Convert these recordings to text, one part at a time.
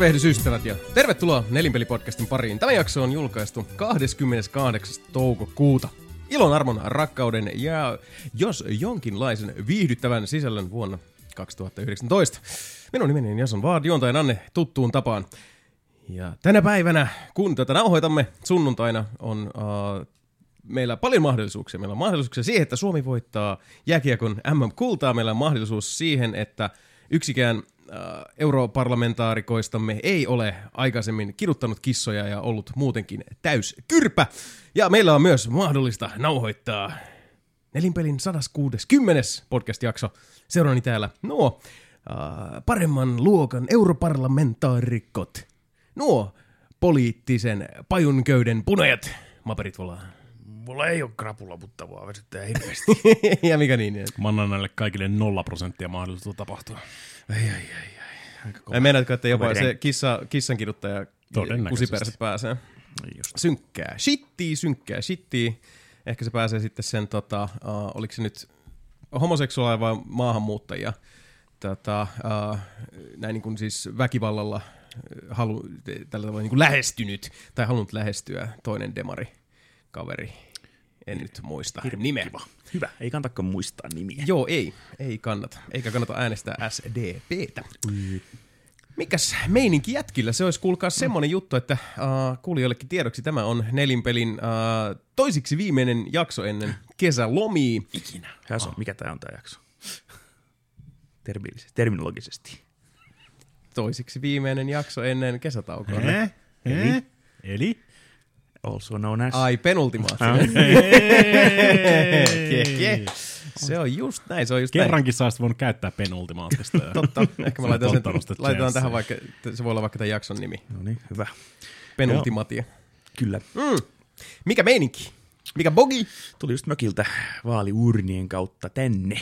Tervehdys ystävät ja tervetuloa Nelinpeli-podcastin pariin. Tämä jakso on julkaistu 28. toukokuuta. Ilon, armon, rakkauden ja jos jonkinlaisen viihdyttävän sisällön vuonna 2019. Minun nimeni on Jason Vaad, juontajan Anne tuttuun tapaan. Ja tänä päivänä, kun tätä nauhoitamme sunnuntaina, on uh, meillä paljon mahdollisuuksia. Meillä on mahdollisuuksia siihen, että Suomi voittaa jääkiekon MM-kultaa. Meillä on mahdollisuus siihen, että yksikään europarlamentaarikoistamme ei ole aikaisemmin kiduttanut kissoja ja ollut muutenkin täys kyrpä. Ja meillä on myös mahdollista nauhoittaa Nelinpelin 160. podcast-jakso. Seuraani täällä nuo äh, paremman luokan europarlamentaarikot. Nuo poliittisen pajunköyden punajat. Maperit volaa. Mulla ei ole krapula, mutta vaan vesyttää hirveästi. ja mikä niin? niin. Mä annan näille kaikille nolla prosenttia mahdollisuutta tapahtua. Ai, ai, ai. Aika kova. Meinaatko, että jopa se kissa, kissan kiduttaja kusiperset pääsee? Just. Synkkää. Shittii, synkkää, shittii. Ehkä se pääsee sitten sen, tota, uh, oliko se nyt homoseksuaaleja vai maahanmuuttajia, tota, uh, näin niin kuin siis väkivallalla halu, tällä tavalla niin kuin lähestynyt tai halunnut lähestyä toinen demari kaveri. En nyt muista nimeä. Kiva. Hyvä. Ei kannatakaan muistaa nimiä. Joo, ei. Ei kannata. Eikä kannata äänestää SDPtä. Mikäs meininki jätkillä? Se olisi kuulkaa semmonen juttu, että uh, kuulijoillekin tiedoksi tämä on Nelinpelin uh, toisiksi viimeinen jakso ennen kesälomia. Ikinä. On, mikä tää on tää jakso? Terminologisesti. Terminologisesti. Toisiksi viimeinen jakso ennen kesätaukoa. Eh? Eh? Eli? Also known as. Ai, penultimaattinen. Keke. Se on just näin, se on just näin. Kerrankin sä voinut käyttää penultimaattista. Totta. Ehkä me laitetaan, sen, laitetaan tähän vaikka, se voi olla vaikka tämän jakson nimi. No niin, hyvä. Penultimatia. Kyllä. Mm. Mikä meininki? Mikä bogi? Tuli just mökiltä vaaliurnien kautta tänne.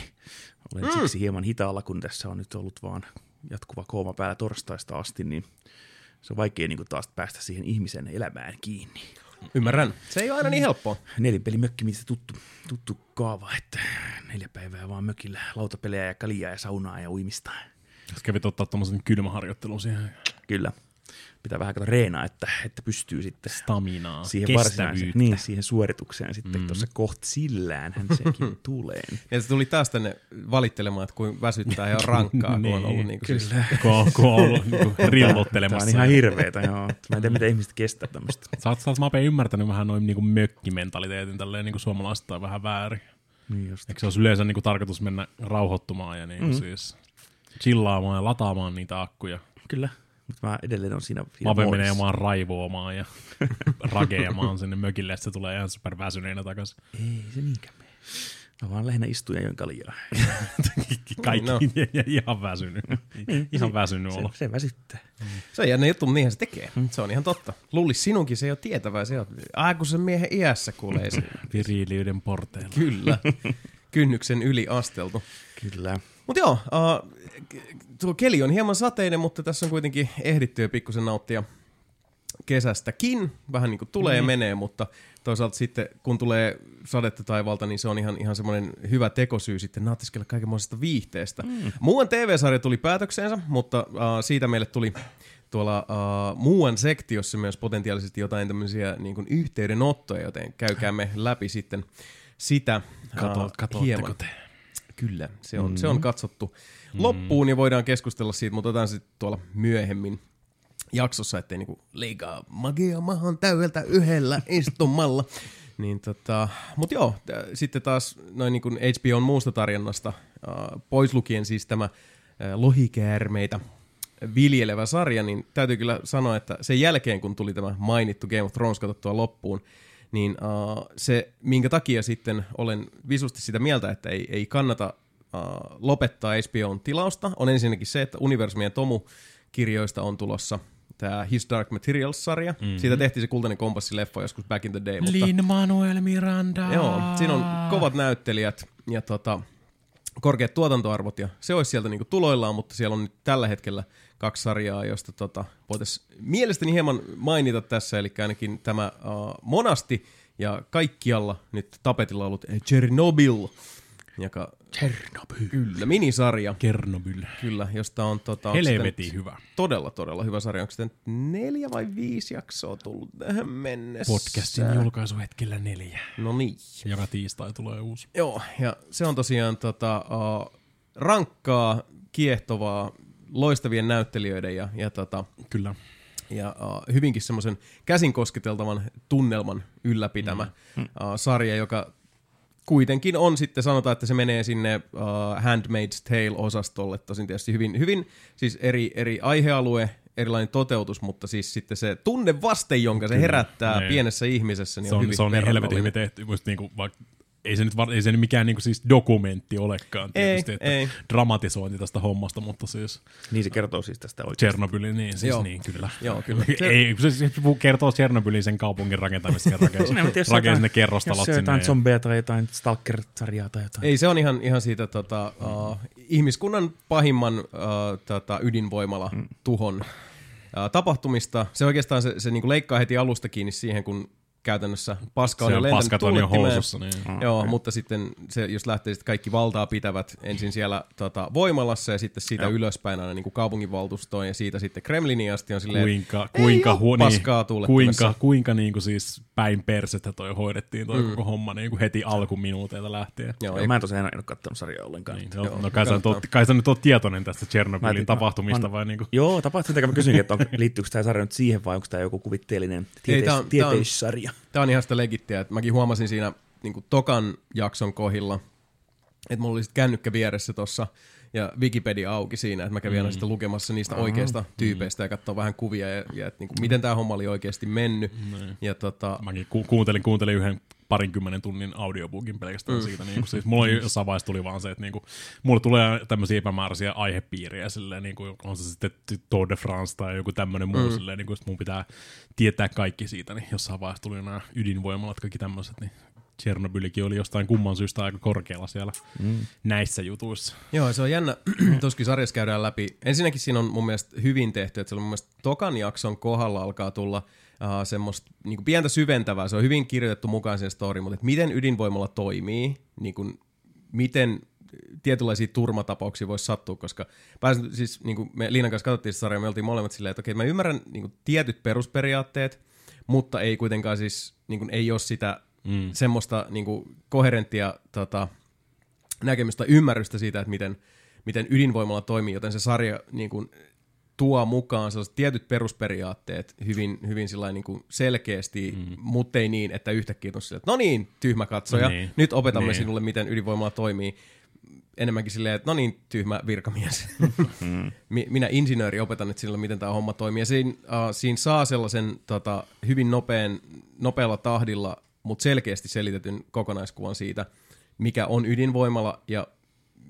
Olen mm. siksi hieman hitaalla, kun tässä on nyt ollut vaan jatkuva kooma päällä torstaista asti, niin se on vaikea niin taas päästä siihen ihmisen elämään kiinni. Ymmärrän. Se ei ole aina niin helppoa. Nelinpelimökki, mistä tuttu, tuttu kaava, että neljä päivää vaan mökillä, lautapelejä ja kaljaa ja saunaa ja uimista. Sä kävit ottaa tommosen kylmäharjoittelun siihen. Kyllä. Pitää vähän reenaa, että, että pystyy sitten Staminaa, siihen varsinaiseen, niin, siihen suoritukseen sitten mm. tuossa kohta sillään hän sekin tulee. Ja se tuli taas tänne valittelemaan, että kuin väsyttää ja on rankkaa, kun on ollut niin kuin siis, Kun, kun on ollut niinku Tämä rillottelemassa. on ihan hirveetä, joo. Mä en tiedä, miten ihmiset kestää tämmöistä. Sä oot, sä oot ymmärtänyt vähän noin niinku mökkimentaliteetin tälleen niinku suomalaiset tai vähän väärin. Niin just. Eikö se olisi yleensä niinku tarkoitus mennä rauhoittumaan ja niinku Mm. mm. siis chillaamaan ja lataamaan niitä akkuja. Kyllä. Mutta mä edelleen on siinä, siinä moodissa. menee vaan raivoamaan ja rakeamaan sinne mökille, että se tulee ihan super väsyneenä takaisin. Ei se niinkään mene. Mä vaan lähinnä istun ja join kaljaa. Kaikki no. no. ihan väsynyt. ihan väsynyt olo. Se, se väsyttää. se on jännä juttu, mutta niinhän se tekee. Se on ihan totta. Luulisi sinunkin se jo tietävää. Se on, ai kun se miehen iässä kuulee se. Viriiliyden porteilla. Kyllä. Kynnyksen yli asteltu. Kyllä. Mutta joo, uh, tuo keli on hieman sateinen, mutta tässä on kuitenkin ehditty jo pikkusen nauttia kesästäkin. Vähän niin kuin tulee ja menee, mutta toisaalta sitten kun tulee sadetta taivalta, niin se on ihan, ihan semmoinen hyvä tekosyy sitten nautiskella kaikenlaisesta viihteestä. Mm. Muuan TV-sarja tuli päätökseensä, mutta uh, siitä meille tuli tuolla uh, muuan sektiossa myös potentiaalisesti jotain tämmöisiä niin kuin yhteydenottoja, joten käykäämme läpi sitten sitä Kato, uh, katsotteko te? Kyllä, se on, mm. se on katsottu mm. Loppuun ja voidaan keskustella siitä, mutta otetaan sitten tuolla myöhemmin jaksossa, ettei niinku liikaa magia mahan täydeltä yhdellä istumalla. Niin tota, mut joo, t- sitten taas noin niin HBOn muusta tarjonnasta, äh, pois lukien siis tämä äh, lohikäärmeitä viljelevä sarja, niin täytyy kyllä sanoa, että sen jälkeen kun tuli tämä mainittu Game of Thrones katsottua loppuun, niin uh, se, minkä takia sitten olen visusti sitä mieltä, että ei, ei kannata uh, lopettaa HBOn tilausta, on ensinnäkin se, että Universumien Tomu-kirjoista on tulossa tämä His Dark Materials-sarja. Mm-hmm. Siitä tehtiin se kultainen kompassi-leffa joskus back in the day. Mutta, Lin-Manuel Miranda. joo, siinä on kovat näyttelijät ja tota, korkeat tuotantoarvot ja se olisi sieltä niinku tuloillaan, mutta siellä on nyt tällä hetkellä kaksi sarjaa, josta tota, voitaisiin mielestäni hieman mainita tässä, eli ainakin tämä uh, Monasti ja kaikkialla nyt tapetilla ollut Chernobyl, joka Chernobyl. kyllä, minisarja, Kernobyl. kyllä, josta on tota, Helvetin sitä hyvä. nyt todella, todella hyvä sarja. Onko sitten neljä vai viisi jaksoa tullut tähän mennessä? Podcastin julkaisuhetkellä neljä. No niin. Joka tiistai tulee uusi. Joo, ja se on tosiaan tota, uh, rankkaa, kiehtovaa, loistavien näyttelijöiden ja, ja, tota, Kyllä. ja uh, hyvinkin semmoisen käsin kosketeltavan tunnelman ylläpitämä mm. uh, sarja, joka kuitenkin on sitten, sanotaan, että se menee sinne uh, Handmaid's Tale-osastolle, tosin tietysti hyvin, hyvin siis eri, eri aihealue, erilainen toteutus, mutta siis sitten se tunne vaste, jonka se Kyllä, herättää niin. pienessä ihmisessä, niin Se on, on, hyvin se on niin helvetin hyvin tehty. Musta niinku, vaikka ei se nyt var, ei se nyt mikään niinku siis dokumentti olekaan tietysti, Ei, että ei. dramatisointi tästä hommasta, mutta siis Niin se kertoo siis tästä oikein. Tchernobylin, niin siis Joo. niin kyllä. Joo, kyllä. ei, se, se kertoo Tchernobylin sen kaupungin rakentamista ja rakensi, jos rakensi jotain- ne kerrostalot Jos se on sinne. jotain ja- zombeja tai jotain Stalker-sarjaa tai jotain. Ei, se on ihan, ihan siitä tota, uh, ihmiskunnan pahimman uh, tota, ydinvoimala Mm. tuhon uh, tapahtumista. Se oikeastaan se, se niinku leikkaa heti alusta kiinni siihen, kun käytännössä paska on se jo on lentänyt paskat on jo housussa. Niin. Ah, Joo, okei. mutta sitten se, jos lähtee sitten kaikki valtaa pitävät ensin siellä tota, voimalassa ja sitten siitä Joo. ylöspäin aina niin kuin kaupunginvaltuustoon ja siitä sitten Kremliniin asti on silleen, Kuinka, ei kuinka, oo hu, paskaa tuulettimessa. kuinka, kuinka niinku siis päin persettä toi hoidettiin toi Mm. mm. koko homma niinku heti alkuminuuteilta lähtien. Joo, Joo, ja mä en tosiaan en ole katsonut sarjaa ollenkaan. Niin, Joo, no, no kai, sä oot, kai sä nyt oot tietoinen tästä en- tapahtumista mä- vai niinku? Joo, tapahtui sitä, kun mä kysyinkin, että on, liittyykö tämä sarja nyt siihen vai onko tämä joku kuvitteellinen Ei, tieteis- tieteissarja. Tämä on ihan sitä legittiä, että mäkin huomasin siinä niin tokan jakson kohdilla, että mulla oli sitten kännykkä vieressä tuossa ja Wikipedia auki siinä, että mä kävin mm. aina sitten lukemassa niistä Aha. oikeista tyypeistä ja katsoa vähän kuvia ja, ja että niin kuin, miten tämä homma oli oikeasti mennyt. Niin. Ja tota, Mäkin ku- kuuntelin, kuuntelin yhden parinkymmenen tunnin audiobookin pelkästään Mm. siitä. Niin kuin, siis mulla jossain vaiheessa tuli vaan se, että niin kuin, mulla tulee tämmöisiä epämääräisiä aihepiiriä, silleen, niin kuin, on se sitten Tour de France tai joku tämmöinen muu, Mm. silleen, niin kuin, mun pitää tietää kaikki siitä, niin jossain vaiheessa tuli nämä ydinvoimalat, kaikki tämmöiset, niin Tchernobylikin oli jostain kumman syystä aika korkealla siellä Mm. näissä jutuissa. Joo, se on jännä. Toskin sarjassa käydään läpi. Ensinnäkin siinä on mun mielestä hyvin tehty, että se on mun mielestä tokan jakson kohdalla alkaa tulla uh, semmoista niin pientä syventävää. Se on hyvin kirjoitettu mukaan siihen story, mutta että miten ydinvoimalla toimii, niin kuin, miten tietynlaisia turmatapauksia voisi sattua, koska pääsin, siis, niin kuin me Liinan kanssa katsottiin sitä sarjaa, me oltiin molemmat silleen, että okei, mä ymmärrän niin kuin, tietyt perusperiaatteet, mutta ei kuitenkaan siis, niin kuin, ei ole sitä Mm. semmoista niin kuin, koherenttia tota, näkemystä, ymmärrystä siitä, että miten, miten ydinvoimalla toimii, joten se sarja niin kuin, tuo mukaan sellaiset tietyt perusperiaatteet hyvin, hyvin niin kuin selkeästi, mm. mutta ei niin, että yhtäkkiä on silleen, että no niin, tyhmä katsoja, Niin. nyt opetamme Niin. sinulle, miten ydinvoimalla toimii. Enemmänkin silleen, että no niin, tyhmä virkamies. Mi- Minä insinööri opetan nyt sinulle, miten tämä homma toimii. Ja siinä, uh, siinä saa sellaisen tota, hyvin nopean, nopealla tahdilla, mutta selkeästi selitetyn kokonaiskuvan siitä, mikä on ydinvoimala ja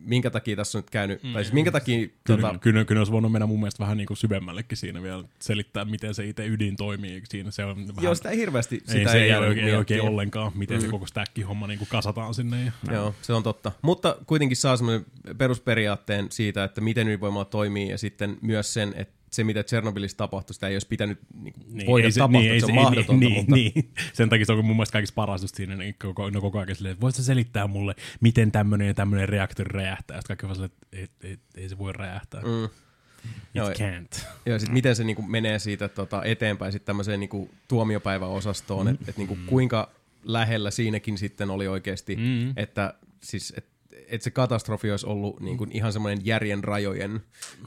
minkä takia tässä on nyt käynyt, mm. tai siis minkä takia... Kyllä, Tota, kyllä, kyllä olisi voinut mennä mun mielestä vähän niin kuin syvemmällekin siinä vielä selittää, miten se itse ydin toimii. Siinä se on vähän, joo, sitä ei hirveästi sitä ei, se ei, jäänyt oikein, ei oikein ollenkaan, miten mm. se koko stäkki-homma niin kuin kasataan sinne. Ja, Joo, se on totta. Mutta kuitenkin saa semmoinen perusperiaatteen siitä, että miten ydinvoimala toimii ja sitten myös sen, että se mitä Tchernobylissa tapahtui, sitä ei olisi pitänyt niin niin, voida ei se, tapahtua, niin, että se on ei, mahdotonta. niin, mutta... niin, sen takia se on mun mielestä kaikista paras just siinä, niin koko, no koko ajan silleen, että voisitko selittää mulle, miten tämmöinen ja tämmöinen reaktori räjähtää, ja kaikki vaan silleen, että ei, ei, ei, se voi räjähtää. Mm. Mm. It Joo, can't. Ja sitten miten se niinku menee siitä tota, eteenpäin sitten tämmöiseen niinku tuomiopäiväosastoon, mm. että et niinku kuinka lähellä siinäkin sitten oli oikeasti, mm. Mm. että siis, et, et se katastrofi olisi ollut niinku ihan semmoinen järjen rajojen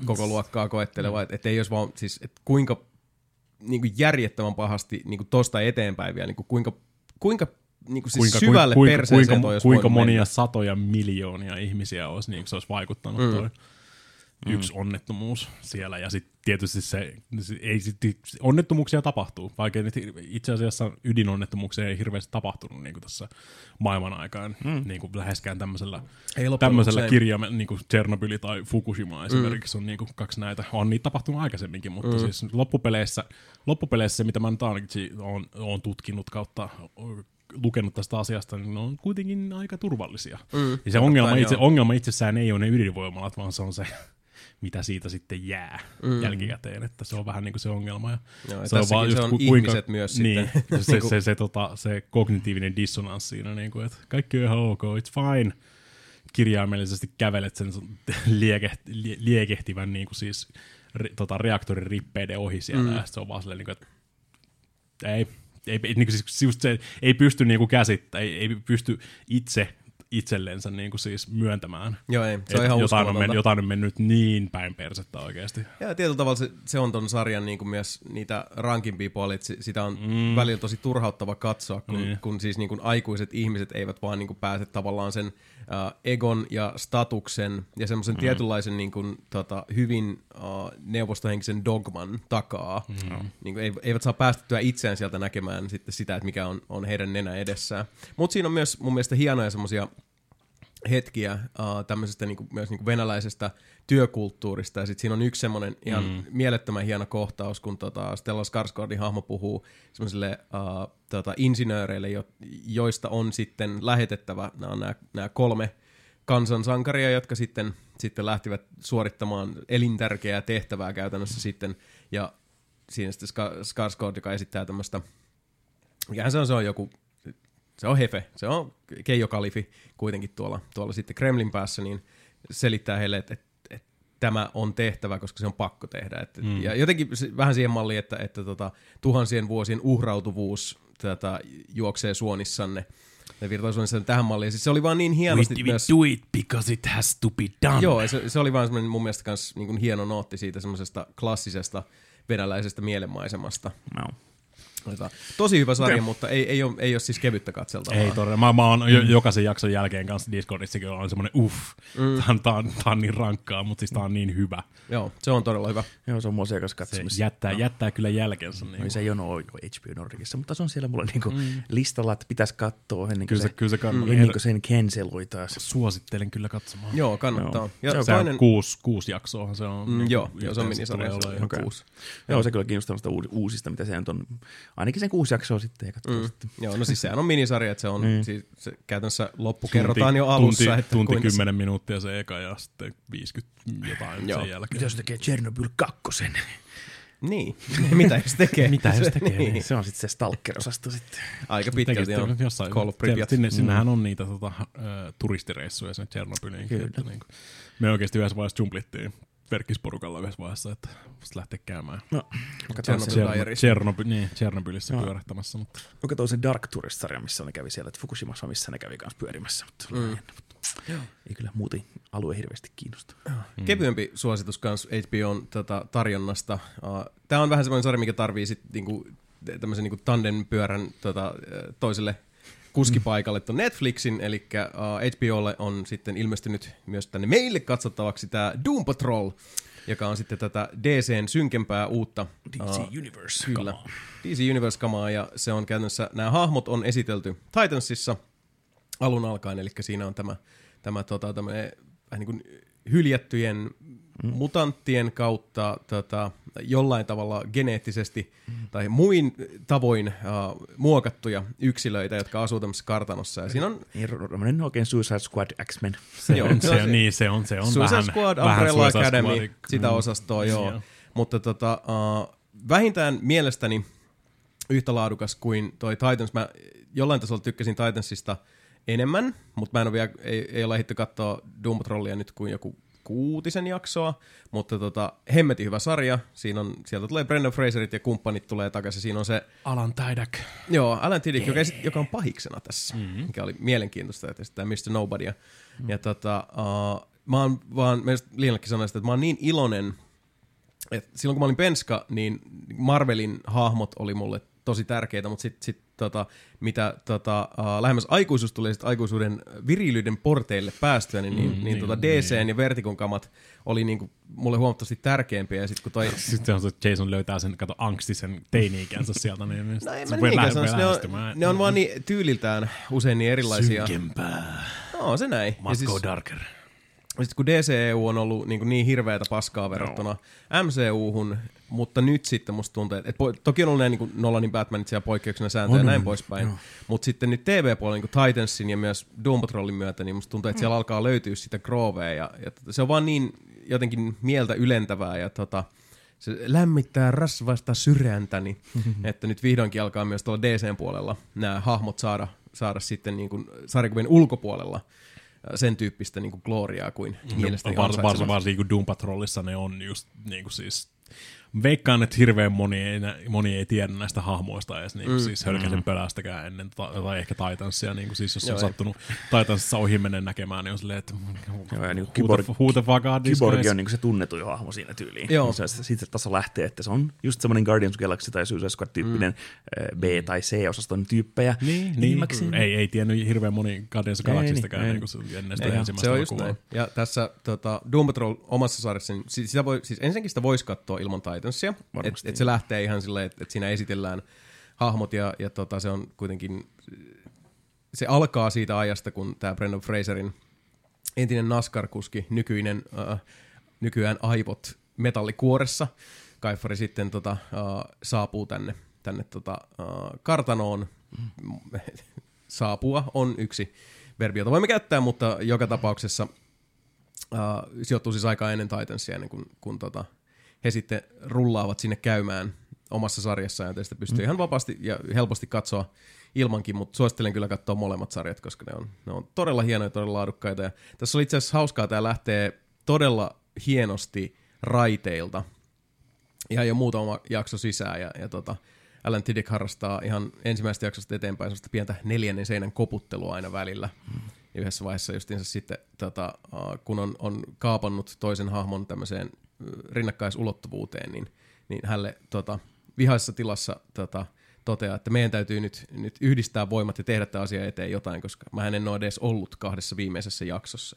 koko luokkaa koetteleva, että et ei olisi vaan, siis et kuinka niinku järjettömän pahasti niinku tosta eteenpäin vielä, niinku kuinka, kuinka niinku siis kuinka, syvälle kuinka, perseeseen kuinka, toi olisi kuinka monia mennä. satoja miljoonia ihmisiä olisi, niin se olisi vaikuttanut Mm. Mm. yksi onnettomuus siellä. Ja sitten tietysti se, se, ei sit, onnettomuuksia tapahtuu, vaikka itse asiassa ydinonnettomuuksia ei hirveästi tapahtunut niin kuin tässä maailman aikaan, mm. niin kuin läheskään tämmöisellä, Ei tämmöisellä kirjaimella, niin kuin Chernobyl tai Fukushima esimerkiksi on niin kuin kaksi näitä. On niitä tapahtunut aikaisemminkin, mutta Mm. mm. siis loppupeleissä, loppupeleissä se, mitä mä nyt ainakin on, on tutkinut kautta lukenut tästä asiasta, niin ne on kuitenkin aika turvallisia. Mm. Ja se ongelma, itse, ongelma itsessään ei ole ne ydinvoimalat, vaan se on se, mitä siitä sitten jää Mm. jälkikäteen, että se on vähän niin kuin se ongelma. Ja Joo, ja se on vaan se just on ku- ihmiset myös niin, sitten. se, se, Niinku- se, se, tota, se kognitiivinen dissonanssi siinä, niin kuin, että kaikki on ihan ok, it's fine. kirjaimellisesti kävelet sen sun liekeht, lie, liekehtivän niin kuin siis ri, tota, reaktorin rippeiden ohi siellä, mm. ja se on vaan silleen, niin kuin, että ei, ei, ei, niin kuin siis just se, ei pysty niin kuin käsittämään, ei, ei pysty itse itsellensä niin kuin siis myöntämään. Joo, ei, se on Et ihan jotain, on men, uskomatonta. jotain on mennyt niin päin persettä oikeasti. Ja tietyllä tavalla se, se on ton sarjan niin kuin myös niitä rankimpia puolia, että si- sitä on mm. välillä tosi turhauttava katsoa, kun, Niin. kun siis niin kuin aikuiset ihmiset eivät vaan niin kuin pääse tavallaan sen uh, egon ja statuksen ja semmoisen mm. tietynlaisen niin kuin, tota, hyvin uh, neuvostohenkisen dogman takaa. Mm. Niin kuin, eivät saa päästettyä itseään sieltä näkemään sitten sitä, että mikä on, on heidän nenä edessään. Mutta siinä on myös mun mielestä hienoja semmoisia hetkiä uh, tämmöisestä niinku, myös niinku venäläisestä työkulttuurista. Ja sitten siinä on yksi semmoinen ihan mm. mielettömän hieno kohtaus, kun tota Stella Skarsgårdin hahmo puhuu semmoisille uh, tota, insinööreille, jo, joista on sitten lähetettävä, nämä kolme kansansankaria, jotka sitten, sitten lähtivät suorittamaan elintärkeää tehtävää käytännössä sitten. Ja siinä sitten Ska- Skarsgård, joka esittää tämmöistä, mikähän se on, se on joku se on Hefe, se on Keijo Kalifi kuitenkin tuolla, tuolla sitten Kremlin päässä, niin selittää heille, että, että tämä on tehtävä, koska se on pakko tehdä. Että, mm. Ja jotenkin vähän siihen malliin, että, että tota, tuhansien vuosien uhrautuvuus tätä, juoksee suonissanne. Ne suonissanne tähän malliin. Siis se oli vaan niin hienosti We, we myös... do it because it has to be done. Joo, se, se oli vaan semmoinen mun mielestä kans niin kuin hieno nootti siitä semmoisesta klassisesta venäläisestä mielenmaisemasta. No. Tota, Tosi hyvä sarja, Okei. mutta ei, ei, ole, ei ole siis kevyttä katseltavaa. Ei todella. Mä, mä oon jo, jokaisen jakson jälkeen kanssa Discordissakin on semmoinen uff, mm. tää, on, tää, on, tää on niin rankkaa, mutta siis tää on niin hyvä. Joo, se on todella hyvä. Joo, se on mua sekas Se katsomista. jättää, jättää kyllä jälkensä. Niin No, se ei ole jo HBO Nordicissa, mutta se on siellä mulla niinku mm. listalla, että pitäisi katsoa ennen kuin Kyllä se, se, kyllä se kannattaa. ennen kuin sen canceloi taas. Suosittelen kyllä katsomaan. Joo, kannattaa. Joo. Ja Se on toinen, kuusi, kuusi jaksoa se on. mm, niin joo, joo, se on minisarja, se on kuusi. Joo, se kyllä kiinnostaa uusista, mitä se on. Ainakin sen kuusi jaksoa sitten ja mm. sitten. Joo, no siis sehän on minisarja, että se on Niin. siis, se käytännössä loppu kerrotaan jo alussa. Tunti, että tunti kuinka se- 10 minuuttia se eka ja sitten 50 jotain Joo. sen jälkeen. Mitä se tekee Chernobyl kakkosen? Niin, mitä jos tekee? Mitä jos tekee, niin. Se on sitten se Stalker-osasto sitten. Aika pitkälti on jossain, Call of siellä- Pripyat. sinne, sinnehän on niitä tota, ö, turistireissuja sinne Tchernobyliin. Kyllä. Että, niin kuin, me oikeasti yhdessä vaiheessa jumplittiin verkkisporukalla yhdessä vaiheessa, että voisi lähteä käymään. No. Chernobyl, Chernobyl, niin, Chernobylissä Joo. pyörähtämässä, mutta mä katsoin sen Dark Tourist-sarja, missä ne kävi siellä, että Fukushimassa, missä ne kävi kanssa pyörimässä. Mutta Mm. jännä, mutta ei kyllä muuten alue hirveästi kiinnosta. Mm. Kevyempi suositus kans HBOn tota, tarjonnasta. Uh, Tämä on vähän semmoinen sarja, mikä tarvii sit niinku, tämmöisen niinku tandempyörän tota, äh, toiselle kuskipaikalle tuon Netflixin, eli uh, HBOlle on sitten ilmestynyt myös tänne meille katsottavaksi tämä Doom Patrol, joka on sitten tätä DCn synkempää uutta DC uh, Universe, Kyllä. DC Universe-kamaa, ja se on käytännössä, nämä hahmot on esitelty Titansissa alun alkaen, eli siinä on tämä, tämä tota, tämmönen, vähän niin kuin hyljättyjen mm. mutanttien kautta tota, jollain tavalla geneettisesti mm. tai muin tavoin uh, muokattuja yksilöitä, jotka asuu tämmöisessä kartanossa. Ja siinä on Niin, oikein Suicide Squad X-Men. se, Joo, on, se se, on niin, se on, se on Suicide vähän, Squad, Umbrella Academy, Squad. sitä Mm. osastoa, joo. Joo. Mutta tota, uh, vähintään mielestäni yhtä laadukas kuin toi Titans. Mä jollain tasolla tykkäsin Titansista enemmän, mutta mä en ole vielä, ei, ei ole ehditty katsoa Doom Patrolia nyt kuin joku kuutisen jaksoa, mutta tota, hemmetin hyvä sarja. Siinä on, sieltä tulee Brendan Fraserit ja kumppanit tulee takaisin. Siinä on se, Alan Taidak. joo, Alan Tudyk, joka, esi- joka on pahiksena tässä, mm-hmm. mikä oli mielenkiintoista, että esittää Mr. Nobodya. Mm-hmm. Ja tota, uh, mä oon vaan, Liinallekin sanoi sitä, että mä oon niin iloinen, et silloin kun mä olin penska, niin Marvelin hahmot oli mulle tosi tärkeitä, mutta sitten sit, tota, mitä tota, uh, lähemmäs aikuisuus tuli sit aikuisuuden virilyyden porteille päästyä, niin, mm, niin, niin, tota DCn ja Vertikon kamat oli niinku mulle huomattavasti tärkeämpiä. Ja sitten kun toi... Sitten se on se, että Jason löytää sen, kato, angstisen teini-ikänsä sieltä, niin, niin No ei se mä voi niinkään ne, on, ne on vaan niin tyyliltään usein niin erilaisia. Synkempää. No, se näin. Ja Must siis- go darker. Sitten kun DCEU on ollut niin, niin hirveätä paskaa verrattuna MCU-hun, mutta nyt sitten musta tuntuu, että, että po- toki on ollut ne niin Nolanin Batmanit siellä poikkeuksena sääntöjä ja näin on, poispäin, joo. mutta sitten nyt TV-puolella niin Titansin ja myös Doom Patrolin myötä, niin musta tuntuu, että siellä alkaa löytyä sitä Grovea ja, ja se on vaan niin jotenkin mieltä ylentävää ja tota, se lämmittää rasvasta sydäntäni, että nyt vihdoinkin alkaa myös tuolla DCn puolella nämä hahmot saada, saada sitten niin kuin sarjakuvien ulkopuolella sen tyyppistä niin kuin gloriaa kuin mielestäni Vars, vars, ansaitsevat. varsinkin kun Doom Patrolissa ne on just niin kuin siis Veikkaan, että hirveän moni ei, moni ei tiedä näistä hahmoista edes niin kuin mm. siis hölkäsen pelästäkään ennen, ta- tai ehkä Titansia, niin kuin siis jos Joo, on ei. sattunut Titansissa ohi menen näkemään, niin on silleen, että Joo, ja niin who, the, Kyborg- who the fuck are these Kyborg guys? on niin se tunnetuin hahmo siinä tyyliin. Joo. Se, se, siitä taso lähtee, että se on just semmoinen Guardians of Galaxy tai Suicide Squad-tyyppinen mm. B- tai C-osaston tyyppejä. Niin, niin. Enimmäkseen. Ei, ei tiennyt hirveän moni Guardians of niin, niin, niin, niin ennen sitä Ei, ensimmäistä se on just elokuvaa. näin. Ja tässä tota, Doom Patrol omassa sarjassa, niin si- sitä voi, siis ensinnäkin sitä voisi katsoa ilman Titansia. Että et se lähtee ihan silleen, että et siinä esitellään hahmot ja, ja tota, se on kuitenkin, se alkaa siitä ajasta, kun tämä Brendan Fraserin entinen NASCAR-kuski, nykyinen, äh, nykyään aivot metallikuoressa, Kaifari sitten tota, äh, saapuu tänne, tänne tota, äh, kartanoon. Saapua on yksi verbi, jota voimme käyttää, mutta joka tapauksessa äh, sijoittuu siis aikaa ennen Titansia, ennen kuin kun tota, he sitten rullaavat sinne käymään omassa sarjassaan, joten sitä pystyy mm. ihan vapaasti ja helposti katsoa ilmankin, mutta suosittelen kyllä katsoa molemmat sarjat, koska ne on, ne on todella hienoja ja todella laadukkaita. Ja tässä oli itse asiassa hauskaa, tämä lähtee todella hienosti raiteilta ihan jo muutama jakso sisään ja, ja tota, Alan Tiddick harrastaa ihan ensimmäisestä jaksosta eteenpäin sellaista pientä neljännen seinän koputtelua aina välillä. Mm. Ja yhdessä vaiheessa justiinsa sitten, tota, kun on, on kaapannut toisen hahmon tämmöiseen rinnakkaisulottuvuuteen, niin, niin hänelle tota, vihaisessa tilassa tota, toteaa, että meidän täytyy nyt, nyt yhdistää voimat ja tehdä tämä asia eteen jotain, koska mä en ole edes ollut kahdessa viimeisessä jaksossa.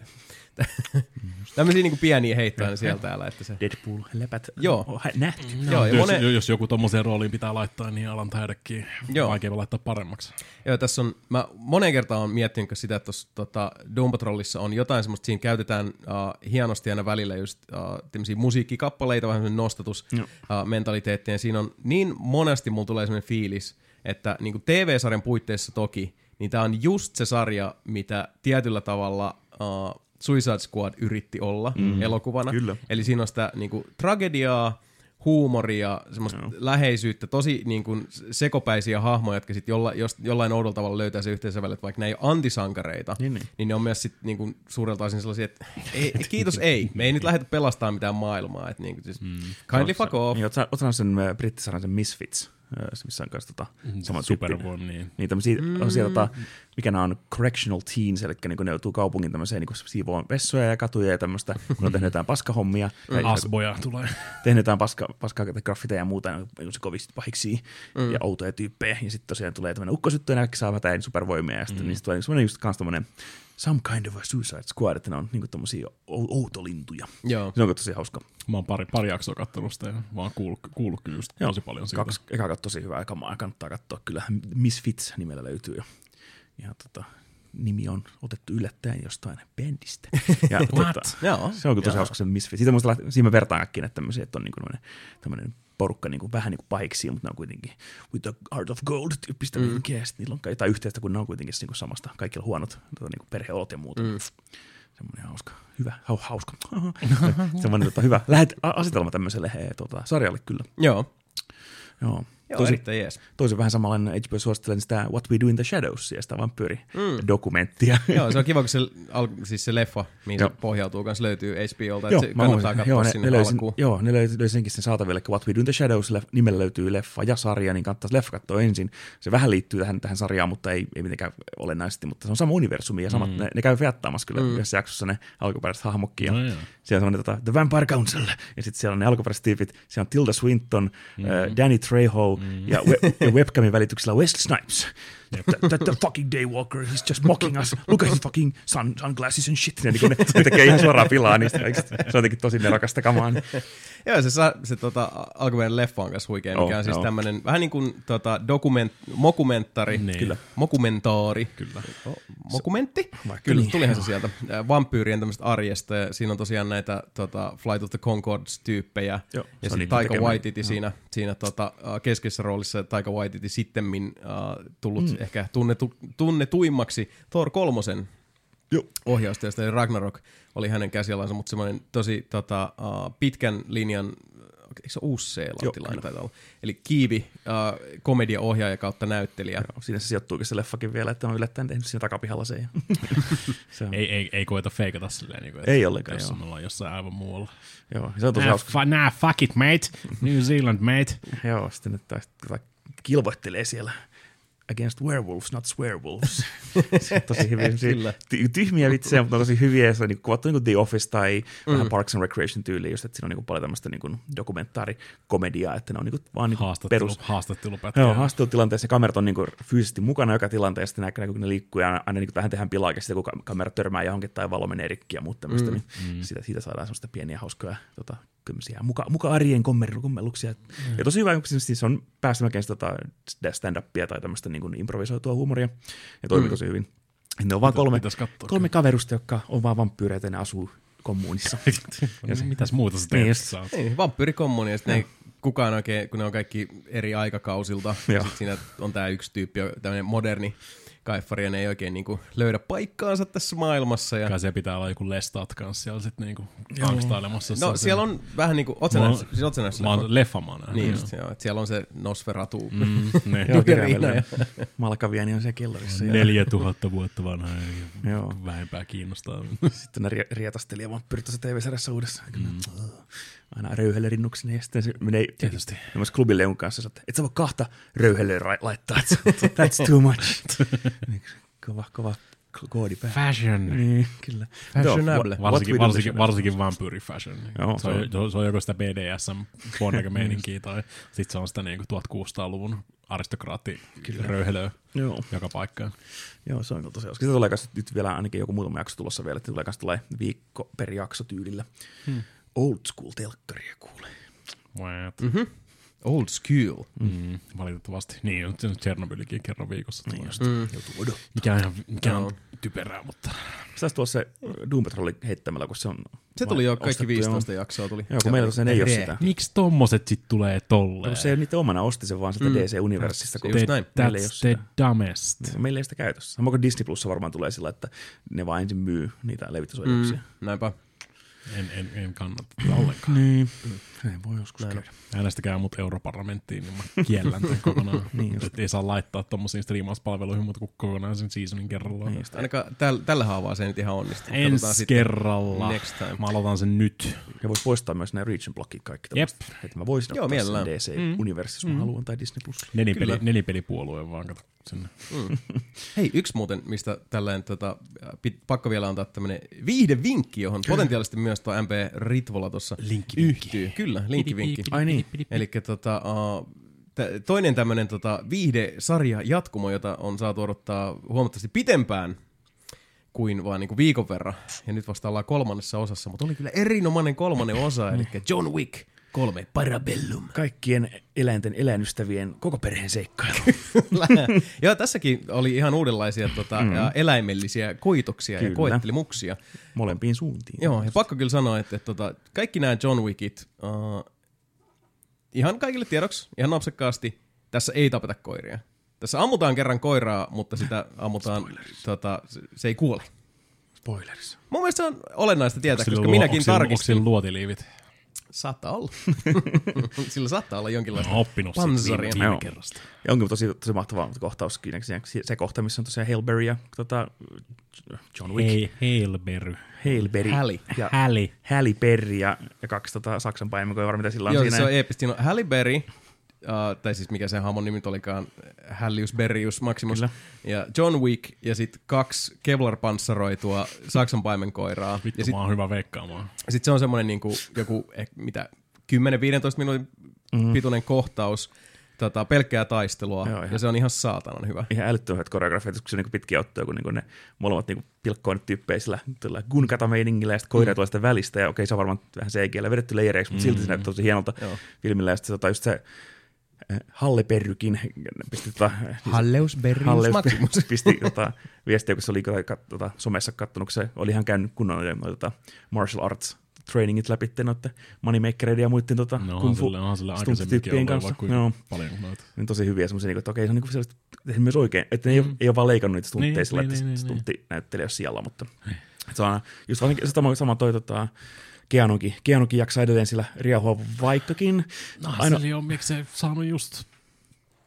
Tämmöisiä niin pieniä heittoja sieltä täällä, että se... Deadpool, lepät, Joo. on nähty. Joo, ja jos, monen- jos joku tommoseen rooliin pitää laittaa, niin Alan Joo. vaikea laittaa paremmaksi. Joo, tässä on, mä moneen kertaan olen miettinyt sitä, että tuossa tota, Doom Patrolissa on jotain semmoista, siinä käytetään uh, hienosti aina välillä just uh, tämmöisiä musiikkikappaleita, vähän semmoinen nostatus Joo. uh, mentaliteetti, ja siinä on niin monesti mulla tulee semmoinen fiilis, että niin TV-sarjan puitteissa toki, niin tämä on just se sarja, mitä tietyllä tavalla uh, Suicide Squad yritti olla mm, elokuvana. kyllä. Eli siinä on sitä niin kuin, tragediaa, huumoria, semmoista Joo. läheisyyttä, tosi niin kuin, sekopäisiä hahmoja, jotka sitten jolla, jos, jollain oudolla tavalla löytää se yhteisöväli, että vaikka ne ei ole antisankareita, Niin, niin. niin ne on myös sit, niin kuin, suurelta osin sellaisia, että ei, kiitos ei, me ei nyt lähdetä pelastamaan mitään maailmaa, että niin kuin, siis, Mm. kindly fuck off. Niin, oot sä- oot sä nähnyt sen äh, brittisarjan sen Misfits, missä on kanssa tota, sama tyyppinen. Superbon, niin. Niin tämmöisiä, mm. on siellä, tota, mikä nämä on correctional teens, eli niin ne joutuu kaupungin tämmöiseen niin siivoon vessoja ja katuja ja tämmöistä, kun on tehnyt jotain paskahommia, tai Asboja tulee. tehnyt jotain paska, paskaa tai graffiteja ja muuta, niin se kovasti pahiksi mm. ja outoja tyyppejä, ja sitten tosiaan tulee tämmöinen ukkosyttö ja kaikki saa jotain supervoimia, ja sitten mm. niin tulee semmoinen just kans tämmöinen some kind of a suicide squad, että ne on niinku tommosia ou- outolintuja. Joo. Se on tosi hauska. Mä oon pari, pari jaksoa kattonut sitä ja mä oon kuullut, kuullut kyllä just Joo, tosi paljon siitä. Kaksi, eka on tosi hyvää kamaa, kannattaa katsoa kyllä. Misfits nimellä löytyy jo. Ja tota, nimi on otettu yllättäen jostain bändistä. Ja, tota, Joo. se on kyllä tosi Joo. hauska se Misfits. Siitä muista siinä mä vertaan äkkiä, että tämmöisiä, että on niinku tämmöinen porukka niinku, vähän niin kuin pahiksi, mutta ne on kuitenkin with the heart of gold tyyppistä mm. sitten niillä on jotain yhteistä, kun ne on kuitenkin niinku samasta, kaikilla on huonot tota, niinku perheolot ja muuta. Mm. Semmoinen hauska, hyvä, hau, hauska. Semmoinen tota, hyvä lähet, asetelma tämmöiselle he, tota, sarjalle kyllä. Joo. Joo. Joo, Tosi, erittäin jees. tosi vähän samanlainen HBO suosittelen sitä What We Do in the Shadows, ja sitä vampyyri-dokumenttia. Joo, se on kiva, kun se, al- siis se leffa, mihin Joo. se pohjautuu, kanssa löytyy HBOlta, Joo, että se kannattaa katsoa joo, ne, sinne ne löysin, alkuun. joo, ne löysi, löysi senkin sen saataville, että What We Do in the Shadows leff, nimellä löytyy leffa ja sarja, niin kannattaisi leffa katsoa ensin. Se vähän liittyy tähän, tähän sarjaan, mutta ei, ei mitenkään olennaisesti, mutta se on sama universumi ja samat, mm. ne, ne käy fiattaamassa kyllä mm. yhdessä jaksossa ne alkuperäiset hahmokki. Ja No joo. siellä on tota, The Vampire Council, ja sitten siellä on ne alkuperäiset tyypit, siellä on Tilda Swinton, mm. uh, Danny Trejo mm. ja, web, webcam'i välituksella Wesley Snipes That, that, that fucking Daywalker, he's just mocking us. Look at his fucking sun, sunglasses and shit. Ne, niin ne, ne tekee ihan suoraan pilaa niistä. Se on jotenkin tosi nerokasta kamaa. Niin. Joo, se, sa- se tota, alkuperäinen leffa on kanssa huikea, mikä Joo, on siis joo. tämmöinen vähän niin kuin tota, dokument, mokumenttari. Niin. Kyllä. Mokumentaari. Kyllä. Oh, mokumentti? Vaikka Kyllä, niin. tulihan se sieltä. Vampyyrien tämmöistä arjesta ja siinä on tosiaan näitä tota, Flight of the Concords-tyyppejä. Joo, se ja sitten niiden Taika. Waititi siinä, siinä tota, keskeisessä roolissa. Taika Waititi sittemmin äh, tullut mm. Ehkä tunnetu, tunnetuimmaksi Thor kolmosen Joo. ohjaustyöstä, eli Ragnarok oli hänen käsialansa, mutta semmoinen tosi tota, uh, pitkän linjan eikö se ole uusi-seelantilainen taitaa olla. Eli Kiivi, äh, komediaohjaaja kautta näyttelijä. Joo, siinä se sijoittuukin se leffakin vielä, että on yllättäen tehnyt siinä takapihalla sen. Se on, Ei, ei, ei koeta feikata silleen, niin kuin, että Ei ollenkaan, jos joo. me ollaan jossain aivan muualla. joo, se on tosi Nah, hauska. fa- nah, fuck it, mate. New Zealand, mate. Joo, sitten ne taas kilvoittelee siellä against werewolves, not swearwolves. Tosi hyviä, tyhmiä vitsejä, mutta tosi hyviä. Se on niin kuvattu niin The Office tai mm. vähän Parks and Recreation tyyliin, just, että siinä on niin paljon tämmöistä niin dokumentaarikomediaa, että ne on niin vaan niin Haastattelu, perus, haastattelupätkä. Joo, haastattelutilanteessa kamerat on niinku fyysisesti mukana joka tilanteessa, näkyy, kun ne liikkuu ja aina niinku tähän tehdään pilaa, ja sitten kun ka- kamera törmää johonkin tai valo menee rikki ja muuta tämmöistä, mm. niin siitä, siitä, saadaan semmoista pieniä hauskoja tota, tämmöisiä muka, muka arjen kommelluksia. Mm. Ja tosi hyvä, kun siis on päästä melkein tota stand-upia tai tämmöistä niinku improvisoitua huumoria ja toimii mm. tosi hyvin. Ne on vaan kolme, kolme kaverusta, jotka on vaan vampyyreitä ja ne asuu kommunissa. Ja se, mitäs muuta sä Niin teet? just. Sä oot- Niin, vampyyrikommunia, ja sitten kukaan oikein, kun ne on kaikki eri aikakausilta, ja sitten siinä on tämä yksi tyyppi, tämmöinen moderni ne ei oikein niinku löydä paikkaansa tässä maailmassa. Ja... Kai siellä pitää olla joku lestat kanssa siellä sitten niinku angstailemassa. No jossain siellä on vähän niinku, oot sä Mä oon- nähnyt- siis nähnyt Mä oon leffa mä oon nähnyt, Niin joo. just, joo. Et siellä on se Nosferatu. Mm, ne. Joo, ja- Malkavieni on siellä kellarissa. ja- 4000 vuotta vanha ja Joo. vähempää kiinnostaa. Sitten ne rie- rietasteli ja vampyyrit tuossa TV-sarjassa uudessa. Mm. Aina röyhelle rinnukseni ja sitten se menee Tietysti. myös klubille jonkun kanssa, että et sä voi kahta röyhelle ra- laittaa, that's too much. Niin, kova, kova koodi päällä. Fashion. Niin, kyllä. Fashionable. Varsinkin, varsinkin, varsinkin vampyyri fashion. Joo, se, on, se se on joko sitä BDSM meininkiä tai sitten se on sitä niinku 1600-luvun aristokraatti röyhelöä Joo, joka paikkaan. joo, se on kyllä tosi hauska. Sitten tulee kanssa nyt vielä ainakin joku muutama jakso tulossa vielä, että tulee kanssa tulee viikko per jakso tyylillä. Hmm. Old school telkkaria kuulee. What? Mhm. Old school. Mm, valitettavasti. Niin, on se nyt Tchernobylikin kerran viikossa. Niin mm. joutuu odottaa. Mikä on, ihan, mikä Joo. on typerää, mutta Saisi tuossa se Doom Patrolin heittämällä, kun se on Se tuli jo kaikki 15 jaksoa tuli. Joo, kun meillä tosiaan ei ole sitä. miksi tommoset sit tulee tolleen? No, se ei ole niitä omana, osti sen vaan sieltä Mm. DC-universista. Kun Just näin. Meillä ei ole That's the sitä. dumbest. Meillä ei ole sitä käytössä. Sama kuin Disney Plussa varmaan tulee sillä, että ne vaan ensin myy niitä levitysoikeuksia. Mm, näinpä. En, en, en kannata tätä ollenkaan. Niin. Mm. Näin voi joskus Näin käydä. Äänestäkää mut europarlamenttiin, niin mä kiellän tämän kokonaan. Niin just. Et ei saa laittaa tommosiin striimauspalveluihin muuta kuin kokonaisen seasonin kerrallaan. Niin just. Ainakaan täl, tällä haavaa se ei nyt ihan onnistu. Ensi sitten kerralla. Next time. Mä aloitan sen nyt. Ja voisi poistaa myös nämä region blokit kaikki. Jep. Että mä voisin Joo, ottaa sen mielellään. DC-universi, jos mä haluan, tai Disney Plus. Nelipeli, Kyllä. nelipelipuolue vaan kato sinne. Hei, yksi muuten, mistä tällainen, tota, pit, pakko vielä antaa tämmöinen viihdevinkki, johon potentiaalisesti myös tuo MP Ritvola tuossa yhtyy. Kyllä, linkkivinkki. Ai niin. Eli tota, uh, t- toinen tämmöinen tota, viihdesarja jatkumo, jota on saatu odottaa huomattavasti pitempään kuin vaan niinku viikon verran. Ja nyt vasta ollaan kolmannessa osassa, mutta oli kyllä erinomainen kolmannen osa, eli John Wick 3 Parabellum. Kaikkien eläinten eläinystävien koko perheen seikkailu. Joo, tässäkin oli ihan uudenlaisia tota, mm. eläimellisiä koitoksia Kyllä. ja koettelimuksia. Molempiin suuntiin. Joo, ja pakko kyllä sanoa, että, että tota, kaikki nämä John Wickit, uh, ihan kaikille tiedoksi, ihan napsakkaasti, tässä ei tapeta koiria. Tässä ammutaan kerran koiraa, mutta sitä ammutaan, tota, se, ei kuole. Spoilers. Mun mielestä se on olennaista tietää, koska luo- minäkin onko Onko tarkistin. sillä luotiliivit? Saattaa olla. Sillä saattaa olla jonkinlaista Mä oon oppinut pansaria. viime, kerrasta. Ja onkin tosi, tosi mahtava kohtaus. Se, se kohta, missä on tosiaan Hail Berry ja tota, John Wick. Ei, Hailberry. Hail Berry. Häli. Ja Häli. Halle Berry ja, ja kaksi tota, Saksan paimenkoa, mitä sillä on Joo, siinä. se on eeppistä. Siinä on Halle Berry, uh, tai siis mikä se hamon nimi olikaan, Hallius Berrius Maximus, Kyllä. ja John Wick, ja sitten kaksi Kevlar-panssaroitua Saksan paimenkoiraa. Vittu, ja sitten mä oon hyvä veikkaamaan. sit se on semmoinen niinku, joku, eh, mitä, 10-15 minuutin Mhm. pituinen kohtaus, tota, pelkkää taistelua, Joo, ihan. ja se on ihan saatanan hyvä. ihan älyttömän hyvät koreografiat, kun se niinku pitkiä ottoja, kun niinku ne molemmat niinku pilkkoo nyt tyyppejä sillä tällä gunkata-meiningillä, ja sitten koira mm. tulee sitä välistä, ja okei, se on varmaan vähän CGllä vedetty leijereiksi, mutta silti se näyttää tosi hienolta Joo. filmillä, ja sitten tota, just se äh, Halle Perrykin pisti tota, Halleus Berrius Halleus Maximus. pisti tota, viestiä, kun se oli kat, tota, somessa kattonut, se oli ihan käynyt kunnon tota, martial arts trainingit läpi noiden moneymakereiden ja muiden tota, No, kung fu ollut kanssa. Joo. paljon noita. niin tosi hyviä semmoisia, niin että okei, se on niin sellaiset, tehnyt myös oikein, että ne ei, mm. ei ole vaan leikannut niitä stuntteja Niin, sillä, niin, että niin, niin, stunttinäyttelijä ole siellä, mutta Se on just varsinkin sama, sama toi tota, Keanukin. Keanukin jaksaa edelleen sillä riahua, vaikkakin No, aino, Aino... on miksei saanut just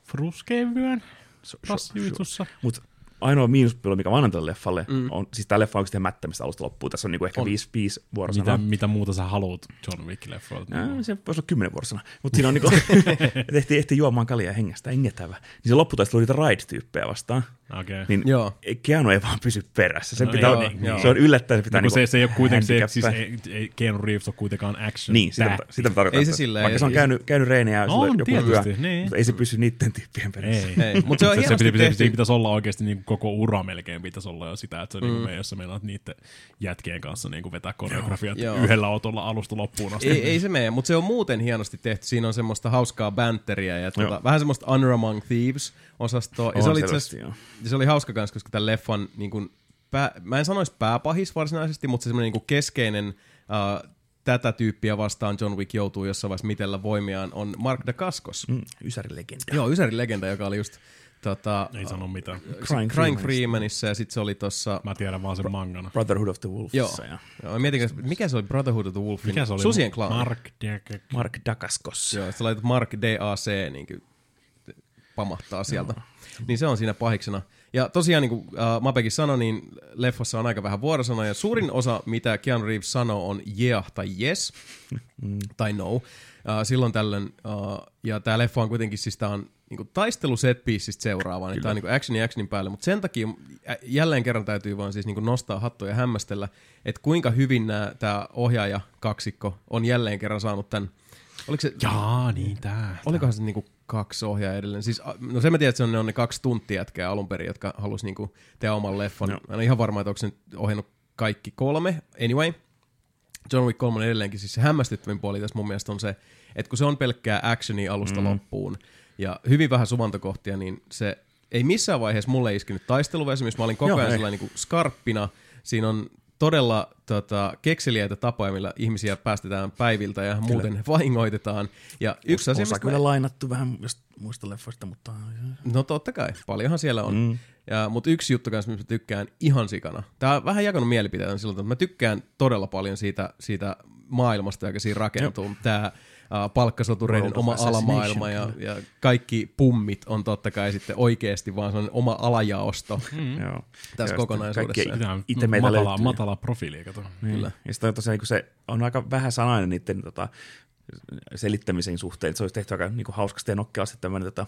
fruskeen vyön so, passijutussa. Mutta ainoa miinuspuoli, mikä mä annan tälle leffalle, mm. on, siis tämä leffa on oikeasti mättämistä alusta loppuun. Tässä on niinku ehkä On. viisi, viisi vuorosanaa. Mitä, mitä muuta sä haluat John Wick-leffoilta? Ää, se voisi olla kymmenen vuorosana. Mutta siinä on niinku, tehtiin, ehti juomaan kaljaa hengestä, hengetävä. Niin se lopputaistelu oli niitä Ride-tyyppejä vastaan. Okei. Niin Joo. Keanu ei vaan pysy perässä. Se, No pitää, joo, niin, joo. se on yllättäen, se pitää No, niinku se, se ei ole kuitenkin se, että siis ei, ei Keanu Reeves ole kuitenkaan action. Niin, sitä, tähti. sitä mä tarkoitan. Ei se silleen- Vaikka se on ei- käynyt, käynyt reinejä On, joku tietysti, työ, niin. mutta ei se pysy niiden tyyppien perässä. Ei. Ei, mutta se on se, se, hienosti pitäisi, tehty. pitäisi, pitäisi olla oikeasti niin koko ura melkein pitäisi olla jo sitä, että se on mm. niin jos sä meinaat niiden jätkien kanssa niin vetää koreografiat Joo. yhdellä otolla alusta loppuun asti. Ei, ei se mene, mutta se on muuten hienosti tehty. Siinä on semmoista hauskaa banteria ja tuota, vähän semmoista Honor Among Thieves-osastoa. Ja se On oli, itse asiassa- se oli hauska kanssa, koska tämän leffan, niin kuin, pää, mä en sanoisi pääpahis varsinaisesti, mutta se semmoinen niin keskeinen uh, tätä tyyppiä vastaan John Wick joutuu jossain vaiheessa mitellä voimiaan, on Mark Dacascos. Mm. Mm, Ysärilegenda. Joo, Ysärin legenda, joka oli just tota, Ei sano mitään. Crying, Crying Crying Freemanissa. Freemanissa ja sitten se oli tossa... Mä tiedän vaan sen mangana. Brotherhood of the Wolfissa Joo. ja Joo, mietin, mikä se oli Brotherhood of the Wolfin? Mikä se oli? Susien klaani. Mark Deck. Mark Dacascos. Joo, sä laitat Mark DAC niin kuin, pamahtaa sieltä. Niin se on siinä pahiksena. Ja tosiaan, niin kuin uh, Mapekin sanoi, niin leffassa on aika vähän vuorosanoja. Ja suurin osa, mitä Keanu Reeves sanoo, on yeah tai yes tai no. Uh, silloin tällöin. Uh, ja tämä leffa on kuitenkin, siis tää on niin kuin taistelu set pieceistä seuraavaan. Niin tää on niin actioni actionin päälle. Mutta sen takia jälleen kerran täytyy vaan siis niin kuin nostaa hattua ja hämmästellä, että kuinka hyvin tämä ohjaaja kaksikko on jälleen kerran saanut tämän Oliko se, Jaa, niin tää. Olikohan se niinku kaksi ohjaa edelleen? Siis, no se mä tiedän, että se on ne, on ne kaksi tuntia jätkää alun perin, jotka halus niinku tehdä oman leffan. Joo. Mä en ole ihan varma, että onko se ohjannut kaikki kolme. Anyway, John Wick 3 edelleenkin, siis se hämmästyttävin puoli tässä mun mielestä on se, että kun se on pelkkää actionia alusta mm. loppuun ja hyvin vähän suvantokohtia, niin se ei missään vaiheessa mulle iskenyt taisteluväsymys. Mä olin koko Joo, ajan ei. sellainen niin skarppina. Siinä on todella tota, kekseliäitä tapoja, millä ihmisiä päästetään päiviltä ja muuten vahingoitetaan. Ja yksi asia, Osa kyllä lainattu vähän just muista leffoista, mutta No totta kai, paljonhan siellä on. Mm. Ja, mutta yksi juttu kanssa, mistä mä tykkään ihan sikana. Tää on vähän jakanut mielipiteitä silloin, että mä tykkään todella paljon siitä, siitä maailmasta, joka siinä rakentuu. Tämä uh, palkkasotureiden oma alamaailma ja, ja kaikki pummit on totta kai sitten oikeasti vaan sellainen oma alajaosto. mm. joo. Tässä Ja kokonaisuudessa. kaikki Itse meitä matala, löytyy. matala profiili, kato. Niin. Kyllä. Ja sitten on tosiaan, kun se on aika vähän sanainen niiden tota, selittämisen suhteen, että se olisi tehty aika niin kuin, hauskasti ja nokkeasti tämmöinen, tota,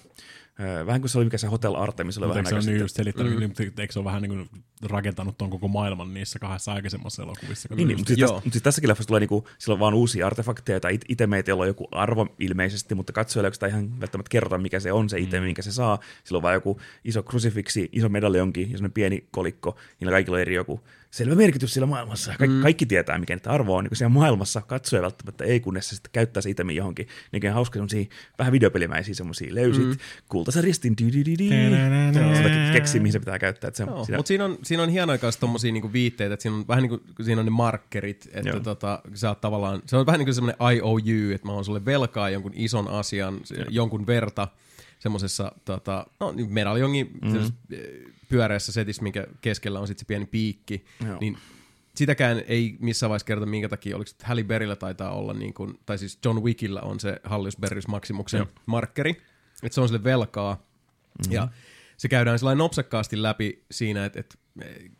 vähän kuin se oli mikä se Hotel Artemis oli Mutta vähän aikaa ole niin sitten. just selittänyt, mm. niin, eikö se ole vähän niin kuin rakentanut ton koko maailman niissä kahdessa aikaisemmassa elokuvissa? Niin, niin, mutta siis, tässä, mutta siis tässäkin leffassa tulee niinku, sillä on vaan uusia artefakteja, tai it- itemeitä, joilla on joku arvo ilmeisesti, mutta katsojalle oikeastaan ihan välttämättä kerrota, mikä se on se itemi, minkä se saa. Sillä on vaan joku iso krusifiksi, iso medaljonki ja semmoinen pieni kolikko, niillä kaikilla on eri joku selvä merkitys siellä maailmassa. Ka- mm. Kaikki tietää, mikä niitä arvo on niin siellä maailmassa. Katsoja välttämättä ei, kunnes se sitten käyttää se itemi johonkin. Niin hauska semmoisia vähän videopelimäisiä semmoisia löysit, mm. kultaisen ristin, keksii, mihin se pitää käyttää. Että se, Joo, mutta siinä on, siinä on hienoja kanssa tommosia niinku viitteitä, että siinä on vähän niin kuin siinä on ne markkerit, että Joo. tota, sä oot tavallaan, se on vähän niin kuin semmoinen IOU, että mä oon sulle velkaa jonkun ison asian, se- jonkun verta semmoisessa tota, no, niin medaljongin mm-hmm. Pyöreässä setissä, minkä keskellä on sitten se pieni piikki, Joo. niin sitäkään ei missään vaiheessa kerrota, minkä takia, oliko Halle Berryllä taitaa olla, niin kuin, tai siis John Wickillä on se Hallius Berrys Maximuksen Joo. markkeri, että se on sille velkaa, mm-hmm. ja se käydään sellainen nopsakkaasti läpi siinä, että, että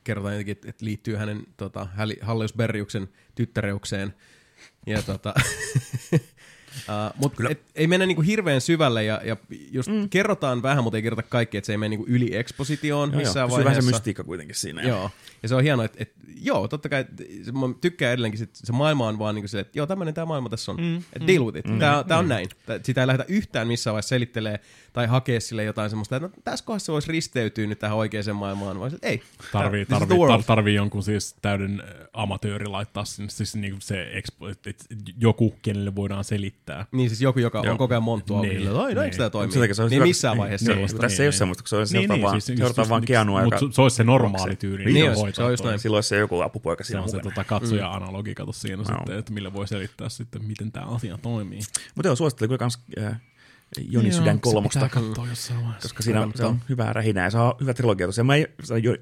kerrotaan jotenkin, että, että liittyy hänen tota, Hallius Berriuksen tyttäreukseen. Ja tota, Uh, mutta ei mennä niinku hirveän syvälle ja, ja just mm. kerrotaan vähän, mutta ei kerrota kaikki, että se ei mene niinku yli ekspositioon joo, missään joo, pysyy vähän se vaiheessa. mystiikka kuitenkin siinä. Joo, ja se on hienoa, että, että joo, totta kai, että se, mä tykkään edelleenkin, sit, se maailma on vaan niin kuin se, että joo, tämmöinen tämä maailma tässä on, mm, että deal with it, mm, tämä, tämä on näin. Sitä ei lähdetä yhtään missään vaiheessa selittelee tai hakea sille jotain semmoista, että no, tässä kohdassa se voisi risteytyä nyt tähän oikeaan maailmaan, vaan se, että ei. Tarvii, the tarvii, world. tar, tarvii jonkun siis täyden amatööri laittaa sinne, siis niin kuin se expo, että et joku, kenelle voidaan selittää. Niin siis joku, joka Joo. on koko ajan monttu auki, Niin, niin, ai näinkö niin. tämä toimii? Sen takia se niin missään vaiheessa niin, sellaista. mutta tässä ei ole semmoista, kun se on vaan, siis vaan Keanua, joka... se olisi se normaali tyyli. Niin hoitaa se olisi toi. näin. Silloin se joku apupoika Se siinä on se mukana. tota, katsoja-analogi, kato siinä Joo. sitten, että millä voi selittää sitten, miten tämä asia toimii. Mutta joo, suosittelen kyllä kans äh, Joni Sydän kolmosta. katsoa jossain vaiheessa. koska siinä on, se on hyvää rähinää ja se on hyvä trilogia tosiaan. Mä, ja,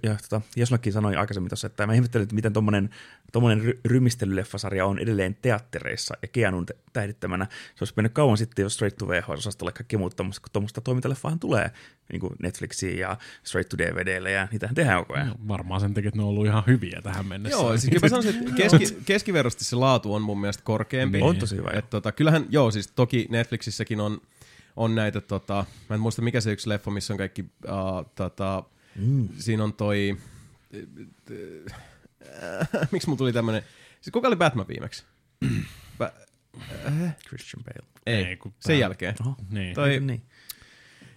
ja tota, Jeslokin sanoi aikaisemmin tuossa, että mä ihmettelin, että miten tommonen, tommonen ry- rymistelyleffasarja on edelleen teattereissa ja Keanun te- tähdittämänä. Se olisi mennyt kauan sitten, jos Straight to VHS-osastolle kaikki muut tommoista, kun tuommoista toimintaleffaahan tulee niin kuin Netflixiin ja Straight to DVDlle ja niitähän tehdään koko ajan. No, varmaan sen takia, että ne on ollut ihan hyviä tähän mennessä. Joo, siis kyllä mä sanoisin, että keski, keskiverrosti se laatu on mun mielestä korkeampi. On tosi hyvä. Et, tota, kyllähän, joo, siis toki Netflixissäkin on, on näitä, tota, mä en muista mikä se yksi leffa, missä on kaikki, uh, tota, mm. siinä on toi, äh, miksi mulla tuli tämmönen, siis kuka oli Batman viimeksi? Ba- Christian Bale. ei, Ei, kun sen jälkeen. Oho. Niin. Toi, Niin.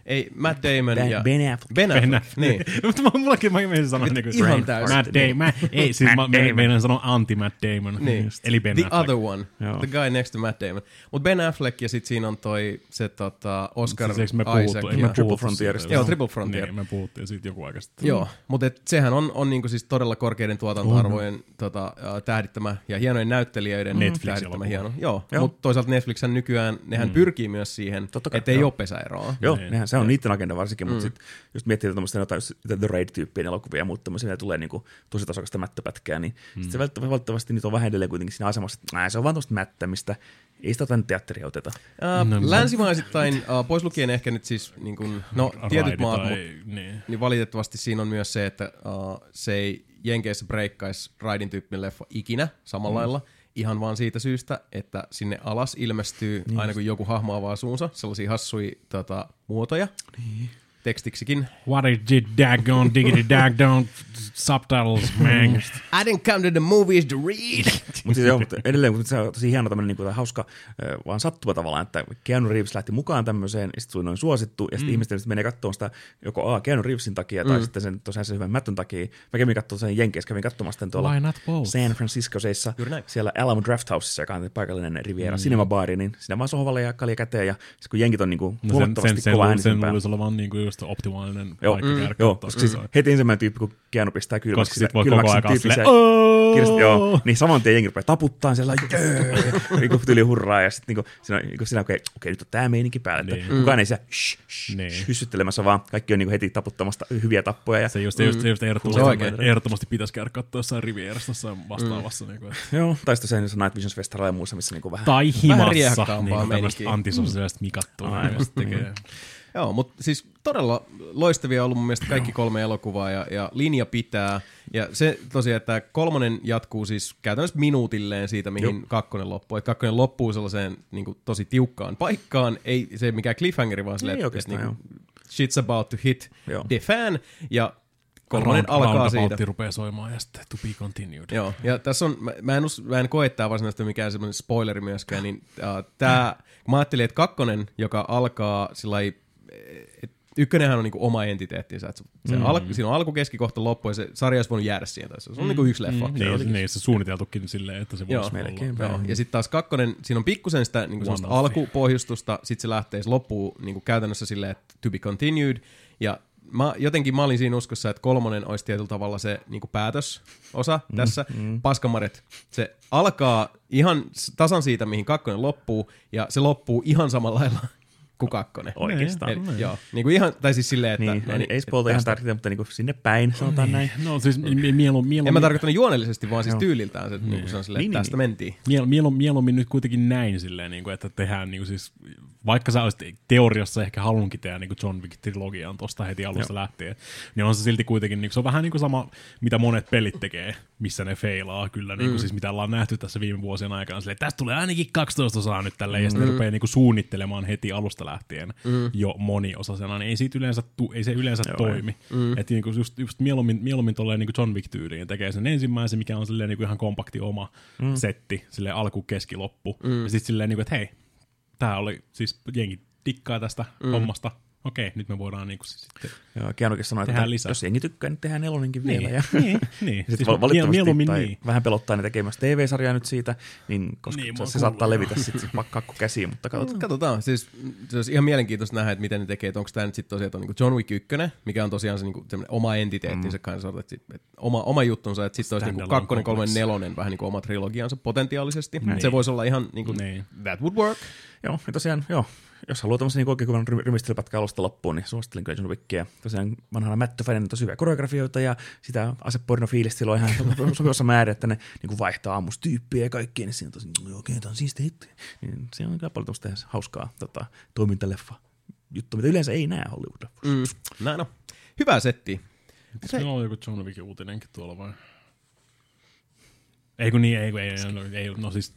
Ei, Matt Damon Ben, ja... ben Affleck. Ben Affleck, Ben Affleck. niin. Mutta mä- mullakin mä menisin sanoa niin kuin, Ihan täysin. Matt Damon. Ei, siis mä meidän, meidän sanoa anti-Matt Damon. Niin. Eli Ben The Affleck. other one. Joo. The guy next to Matt Damon. Mutta Ben Affleck ja sit siinä on toi se tota, Oscar Siis me Isaac. puhuttu, ja- eikö me Triple Frontierista. siitä? Joo, Triple Frontier. Niin, me puhuttiin siitä joku aika sitten. Joo, mutta et sehän on, on niinku siis todella korkeiden tuotantoarvojen tota, äh, tähdittämä ja hienojen näyttelijöiden Netflix-elokuva. tähdittämä hieno. Joo, Joo. mutta toisaalta Netflixhän nykyään, nehän mm. pyrkii myös siihen, että ei ole pesäeroa. Joo, Niin. nehän, se on niiden agenda varsinkin, mutta sitten just miettii tämmöistä jotain just The Raid-tyyppien elokuvia ja muuta tämmöisiä, mitä tulee niinku tosi tasokasta mättöpätkää, niin mm. sit se välttämättä, nyt on vähän edelleen kuitenkin siinä asemassa, että nää, se on vaan tuosta mättämistä, ei sitä tänne teatteria oteta. Äh, No, länsimaisittain, äh, pois lukien ehkä nyt siis, niin kun, no tietyt maat, tai- mut, niin. niin valitettavasti siinä on myös se, että uh, se ei Jenkeissä breikkaisi Raidin tyyppinen leffa ikinä samalla mm. lailla. Ihan vaan siitä syystä, että sinne alas ilmestyy niin aina kun joku hahmo avaa suunsa, sellaisia hassui tota, muotoja. Niin. Tekstiksikin. What is it, daggone, diggity, daggone subtitles, man. I didn't come to the movies to read. Mutta siis joo, mutta edelleen mutta se on tosi hieno tämmöinen niinku, hauska, vaan sattuma tavallaan, että Keanu Reeves lähti mukaan tämmöiseen, ja sitten se oli noin suosittu, ja sitten mm. ihmiset menee katsomaan sitä joko A, Keanu Reevesin takia, tai mm. sitten sen tosiaan sen hyvän mättön takia. Mä kävin katsomaan sen Jenkeissä, kävin katsomaan sitten tuolla? San Franciscoseissa, siellä Alamo Draft Houseissa, joka on paikallinen Riviera mm. Cinema Bar, niin siinä vaan sohvalle ja kalja käteen, ja sitten kun jenkit on niinku No sen, huomattavasti sen, sen, kova sen, sen äänisempää. luulisi olevan niinku just optimaalinen Joo, paikka mm, joo koska siis sitä. heti ensimmäinen tyyppi, kun Keanu pistää Koska kylmäksi, sit voi koko kylmäksi ajan "Oh!" kirjasta, joo, niin saman tien jengi rupeaa taputtaa siellä, jee, niinku tyli hurraa, ja sitten niinku, siinä, niinku siinä okei, okei, nyt on tää meininki päällä, että Niin. kukaan ei siellä shh, shh, Niin. shh, hyssyttelemässä, vaan kaikki on niinku heti taputtamasta hyviä tappoja. Ja, Se just, just, just on ehdottomasti, pitäisi käydä katsoa jossain Rivierassa jossain vastaavassa. Niin kuin, että. joo, tai sitten se se Night Visions Festival ja muussa, missä niinku vähän... Tai himassa, niin tämmöistä meininkiä. antisosiaalista mikattua. Aivan. Aivan. Tekee. Joo, mutta siis todella loistavia ollut mun mielestä kaikki kolme elokuvaa ja, ja linja pitää. Ja se tosiaan, että kolmonen jatkuu siis käytännössä minuutilleen siitä, mihin Joo. kakkonen loppuu. Että kakkonen loppuu sellaiseen niin kuin, tosi tiukkaan paikkaan. Ei se mikään cliffhangeri, vaan silleen, että, että oikeastaan, niin shit's about to hit Joo. the fan. Ja kolmonen Round- alkaa siitä. rupeaa soimaan ja sitten to be continued. Joo, ja tässä on, mä, mä, en, us, mä en koe tää varsinaisesti mikään semmoinen spoileri myöskään, niin uh, tää, kun mä ajattelin, että kakkonen, joka alkaa sillä ykkönenhän on niinku oma entiteettinsä, että se mm. al, siinä on alku, keskikohta, loppu, ja se sarja olisi voinut jäädä siihen, se on niinku yksi leffa. Mm, niin, niin, se suunniteltukin silleen, että se Joo, voisi melkein. olla. Joo. Ja sitten taas kakkonen, siinä on pikkusen sitä niin One-offi. alkupohjustusta, sitten se lähtee, se loppuu niin käytännössä silleen, että to be continued, ja mä, jotenkin mä olin siinä uskossa, että kolmonen olisi tietyllä tavalla se niin päätösosa mm, tässä. Mm. Paskamaret, se alkaa ihan tasan siitä, mihin kakkonen loppuu, ja se loppuu ihan samalla lailla kuin kakkonen. Oikeastaan. Eli, joo, niin kuin ihan, tai siis silleen, että... Niin, no ei, ei spoilta ihan tärkeää, mutta niinku sinne päin, sanotaan näin. No siis mi- mieluummin, mieluummin, En mä tarkoittanut juonellisesti, vaan siis Joo. tyyliltään se, niin. se on silleen, Niin, että niin, tästä mentiin. Miel, mieluummin, mieluummin nyt kuitenkin näin silleen, niin kuin, että tehdään niin kuin siis, vaikka sä olisit teoriassa ehkä halunnutkin tehdä niin kuin John Wick-trilogian tuosta heti alusta Joo. lähtien, niin on se silti kuitenkin, niin kuin, se on vähän niin kuin sama, mitä monet pelit tekee, missä ne feilaa kyllä, niin kuin, siis mitä ollaan nähty tässä viime vuosien aikana, silleen, että tästä tulee ainakin 12 osaa nyt tälleen, ja sitten ne rupeaa niin kuin, suunnittelemaan heti alusta lähtien jo moniosasena, niin ei, siitä yleensä, tu, ei se yleensä Joo, toimi. Että niin just, just mieluummin, mieluummin tolleen niin John Wick-tyyliin tekee sen ensimmäisen, mikä on silleen niin ihan kompakti oma mm. setti, silleen alku, keski, loppu. Mm. Ja sitten silleen, niin kuin, että hei, tää oli, siis jengi dikkaa tästä mm. hommasta. Okei, nyt me voidaan niin kuin, sitten... Joo, Keanukin sanoi, että lisää. jos jengi tykkää, niin tehdään nelonenkin vielä. Niin, Ja niin, niin. Sitten Siis val- valitettavasti mieluummin tai niin. vähän pelottaa ne tekemässä TV-sarjaa nyt siitä, niin koska Niin, se, se kuullut, saattaa levitä sitten kakku käsiin, mutta katsotaan. Katsotaan. Siis, se olisi ihan mielenkiintoista nähdä, että miten ne tekee, että onko tämä nyt sitten tosiaan niin John Wick 1, mikä on tosiaan se niin oma entiteettinsä mm. kanssa, että, sit, että oma, oma juttunsa, että sitten olisi niin Standalone kakkonen, kolmen, nelonen, vähän niin kuin oma trilogiansa potentiaalisesti. Niin. Se voisi olla ihan niin kuin, Niin. that would work. Joo, ja tosiaan, joo, jos haluaa tämmöisen niin oikein kuvan rymistelypätkän alusta loppuun, niin suosittelen kyllä John Wickia. Tosiaan vanhana Mättöfänen on tosi hyviä koreografioita ja sitä aseporno fiilistelyä ihan sopivassa määrin, että ne niin kuin vaihtaa aamustyyppiä ja kaikkea, niin siinä on tosi, no, okei, tämä on siistiä hitto. Niin se on kyllä paljon tämmöistä hauskaa tota, toimintaleffa juttu, mitä yleensä ei näe hollywood Mm. Näin no. Hyvä setti. Se on joku John Wickin uutinenkin tuolla vai? Ei kun niin, ei, kun ei, no, ei, no siis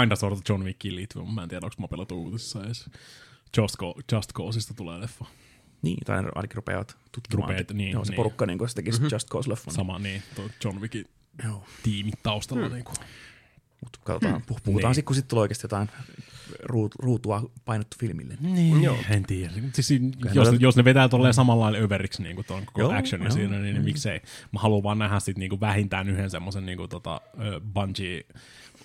kinda sort of John Wickiin liittyvä, mutta mä en tiedä, onko Mapelot uutisissa edes. Just, Go, Just Causeista tulee leffa. Niin, tai ainakin rupeavat tutkimaan. Rupeat, niin, Joo, se niin. porukka niin se tekisi mm-hmm. Just Cause-leffan. Sama niin, tuo John Wickin Joo. tiimi taustalla. Mm. Niin kuin. Mutta katsotaan, hmm. puhutaan Niin. sitten, kun sitten tulee oikeasti jotain ruut, ruutua painettu filmille. Niin, Joo. en tiedä. Siis, jos, ne- jos ne vetää tolleen samalla lailla överiksi niin kuin tuon koko Joo, actionin joo, siinä, niin, niin miksei. Mä haluan vaan nähdä sit niin kuin vähintään yhden semmoisen niin kuin tota, ö, bungee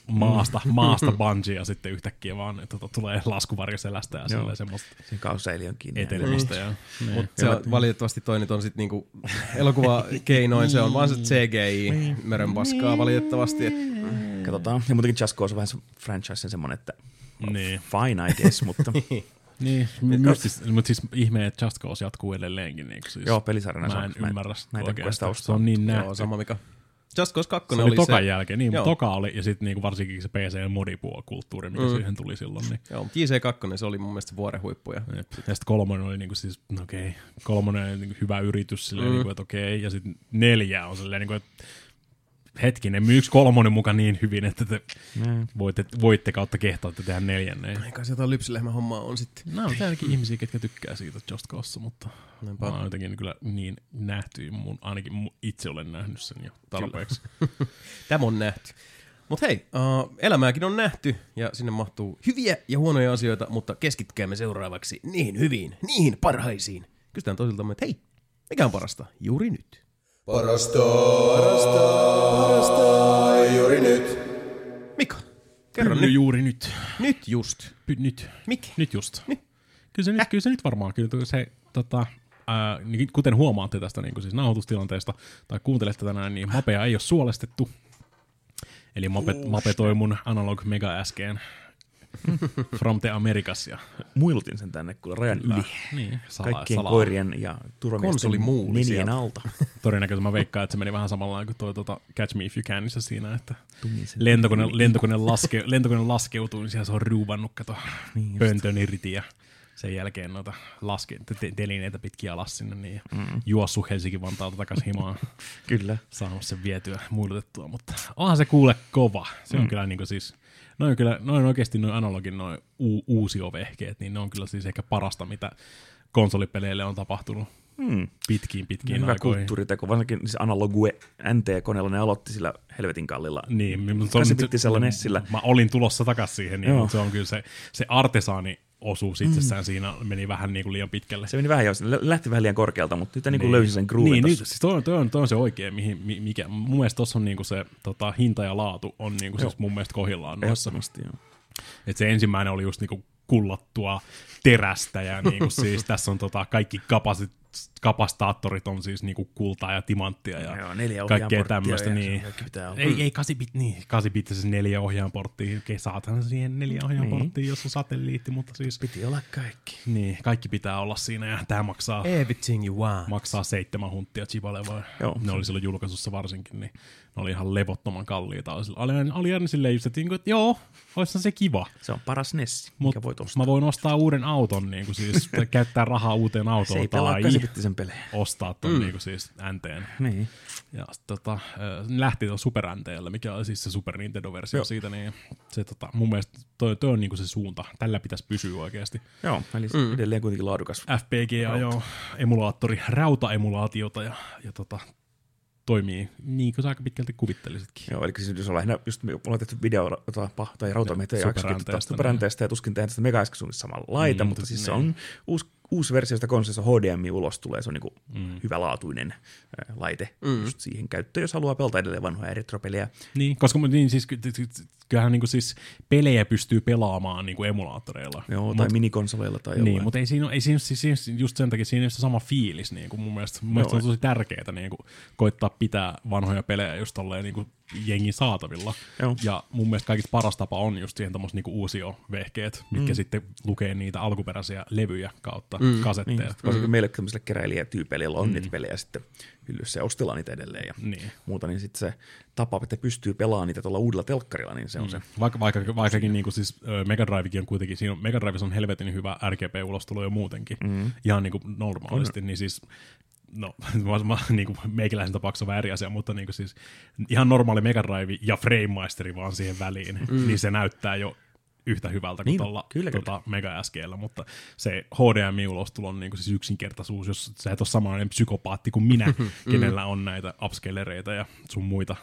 maasta, maasta bungee ja sitten yhtäkkiä vaan tota, tulee laskuvarjo selästä ja silleen semmoista Siinä kausseili on kiinni. etelemistä. Ja, niin. Mutta se on, valitettavasti toi nyt on sit niinku elokuvakeinoin, se on vaan se CGI meren paskaa valitettavasti. Et, Katsotaan. Ja muutenkin Just Cause on vähän se franchise semmoinen, että niin. fine I guess, mutta Niin, mutta siis, mut siis ihme, että Just Cause jatkuu edelleenkin. Niin siis joo, pelisarjana mä en ymmärrä sitä quest Se on niin nähty. joo, sama mikä. Just Cause 2 Se oli, oli tokan se, jälkeen, niin, Joo. mutta toka oli, ja sitten niinku varsinkin se PC-modipuolikulttuuri, mikä mm. siihen tuli silloin. Niin. joo, mut JC2 se oli mun mielestä vuoren huippu. Ja. Ja sitten kolmonen oli niinku siis, no okei, kolmonen oli niinku hyvä yritys silleen, mm. niinku, että okei, ja sitten neljä on silleen, niinku, että hetkinen, myyks kolmonen muka niin hyvin, että te Mm. voitte, voitte kautta kehtaatte tehdä neljännen. eikä se jotain lypsylehmän hommaa on sitten. No, on ainakin ihmisiä, ketkä tykkää siitä Just Cause, mutta Näinpä. mä oon jotenkin kyllä niin nähty, mun, ainakin mun itse olen nähnyt sen jo tarpeeksi. Tämä on nähty. Mutta hei, uh, elämääkin on nähty ja sinne mahtuu hyviä ja huonoja asioita, mutta keskitkäämme seuraavaksi niihin hyviin, niihin parhaisiin. Kysytään toisiltamme, että hei, mikä on parasta juuri nyt? Parasta, parasta kerro nyt. juuri nyt. Nyt just. Py, nyt. Mikä? Nyt just. Kyllä se, nyt, kyllä se nyt varmaan, kyllä se, tota, ää, niin kuten huomaatte tästä niin siis nauhoitustilanteesta tai kuuntelette tänään, niin mapea ei ole suolestettu. Eli mape, mape toi mun analog mega äskeen from the Americas. Ja, Muilutin sen tänne kuule rajan yli. Niin, sala, Kaikkien salaa. koirien ja turvamiesten nenien alta. Todennäköisesti mä veikkaan, että se meni vähän samalla kuin toi tota, Catch Me If You Canissa siinä, että lentokone, lentokone, laske, lentokone laskeutuu, niin siellä se on ruuvannut, kato, Niin pöntön irti ja sen jälkeen noita laske, te- telineitä pitkin alas sinne niin, mm. juossu Helsinki-Vantaalta takaisin himaan, Kyllä. saanut sen vietyä muilutettua, mutta onhan se kuule kova. Se on mm. kyllä niin kuin siis, noin kyllä, noin oikeasti noin analogin noin u- uusiovehkeet, niin ne on kyllä siis ehkä parasta, mitä konsolipeleille on tapahtunut Hmm. pitkiin pitkiin Hyvä aikoihin. kulttuuriteko, varsinkin siis analogue NT-koneella ne aloitti sillä helvetin kallilla. Niin, mutta se on- 8-bittisellä Nessillä. Mä olin tulossa takaisin siihen, niin, se on kyllä se, se artesaani osuus itsessään mm. siinä meni vähän niin kuin liian pitkälle. Se meni vähän jo, lähti vähän liian korkealta, mutta nyt niin. Niin. löysi sen groovin Niin, nyt, siis toi, on- toi, on, toi on se oikein, mihin, mi- mikä, mun mielestä tossa on niinku se tota, hinta ja laatu on niinku siis mun mielestä kohillaan noissa. Joo. Et se ensimmäinen oli just niinku kullattua terästä ja niinku siis tässä on tota kaikki kapasit, kapastaattorit on siis niinku kultaa ja timanttia ja Joo, neljä kaikkea tämmöistä. Niin. Ei, ei 8 bit, niin, 8 bit siis neljä ohjaanporttia. Okei, saathan siihen neljä ohjaanporttia, Niin. jos on satelliitti, mutta siis Piti olla kaikki. niin, kaikki pitää olla siinä ja tämä maksaa, Everything you want. maksaa seitsemän hunttia? Joo. Ne oli silloin julkaisussa varsinkin, niin ne oli ihan levottoman kalliita. Oli, oli, oli aina silleen just, että, niinku, että joo, olisihan se kiva. Se on paras Nessi, Mut mikä voit ostaa. mä voin ostaa uuden auton, niin kuin siis, käyttää rahaa uuteen Se autoon ei pelaa tai 8-bittisen pelejä. ostaa ton mm. niin kuin siis NTn. Niin. Ja tota, äh, lähti tuon Super mikä on siis se Super Nintendo-versio Joo. siitä, niin se tota, mun mielestä toi, toi on niinku se suunta. Tällä pitäisi pysyä oikeasti. Joo, eli mm. edelleen kuitenkin laadukas. FPG ajoo emulaattori, rautaemulaatiota ja, ja tota, toimii niin kuin sä aika pitkälti kuvittelisitkin. Joo, eli siis jos on lähinnä, just me ollaan tehty video tota, pa- tai rautameitä ja taas superänteestä ja tuskin tehdään tästä mega samalla laita, mutta mutta siis se niin. on uusi, uusi versio sitä konsolista HDMI ulos tulee, se on niinku mm. hyvälaatuinen laite mm. just siihen käyttöön, jos haluaa pelata edelleen vanhoja retropelejä. Niin, koska niin, siis, ky- ky- ky- kyllähän niinku siis pelejä pystyy pelaamaan niinku emulaattoreilla. Joo, tai minikonsoleilla tai Niin, jollain. mutta ei siinä, ole- ei siinä, siis, siis just sen takia siinä ei ole se sama fiilis. Niin kuin mun mielestä, mun mielestä se on tosi tärkeää niin kuin, koittaa pitää vanhoja pelejä just tolleen niin kuin jengi saatavilla. Joo. Ja mun mielestä kaikista paras tapa on just siihen tommoset niinku uusio-vehkeet, mitkä mm. sitten lukee niitä alkuperäisiä levyjä kautta mm. kasetteja. Niin, varsinkin mm. meille tämmöiselle keräilijätyypeille, joilla on mm. niitä pelejä sitten hyllyssä ja ostellaan niitä edelleen ja Niin. muuta, niin sitten se tapa, että pystyy pelaamaan niitä tuolla uudella telkkarilla, niin se on se. Vaikka, vaikka, vaikkakin niinku siis Mega Drivekin on kuitenkin, siinä on, Mega Drive on helvetin hyvä RGB-ulostulo jo muutenkin, mm. ihan niinku normaalisti, niin siis no, mä, niin kuin meikäläisen tapauksessa on vähän eri asia, mutta niin kuin siis ihan normaali Mega Drive ja Frame Masteri vaan siihen väliin, mm. niin se näyttää jo yhtä hyvältä kuin Niin, tuolla kyllä, kyllä. tota, Mega SGllä, mutta se HDMI-ulostulo on niin kuin siis yksinkertaisuus, jos sä et ole samanlainen psykopaatti kuin minä, kenellä on näitä upscalereita ja sun muita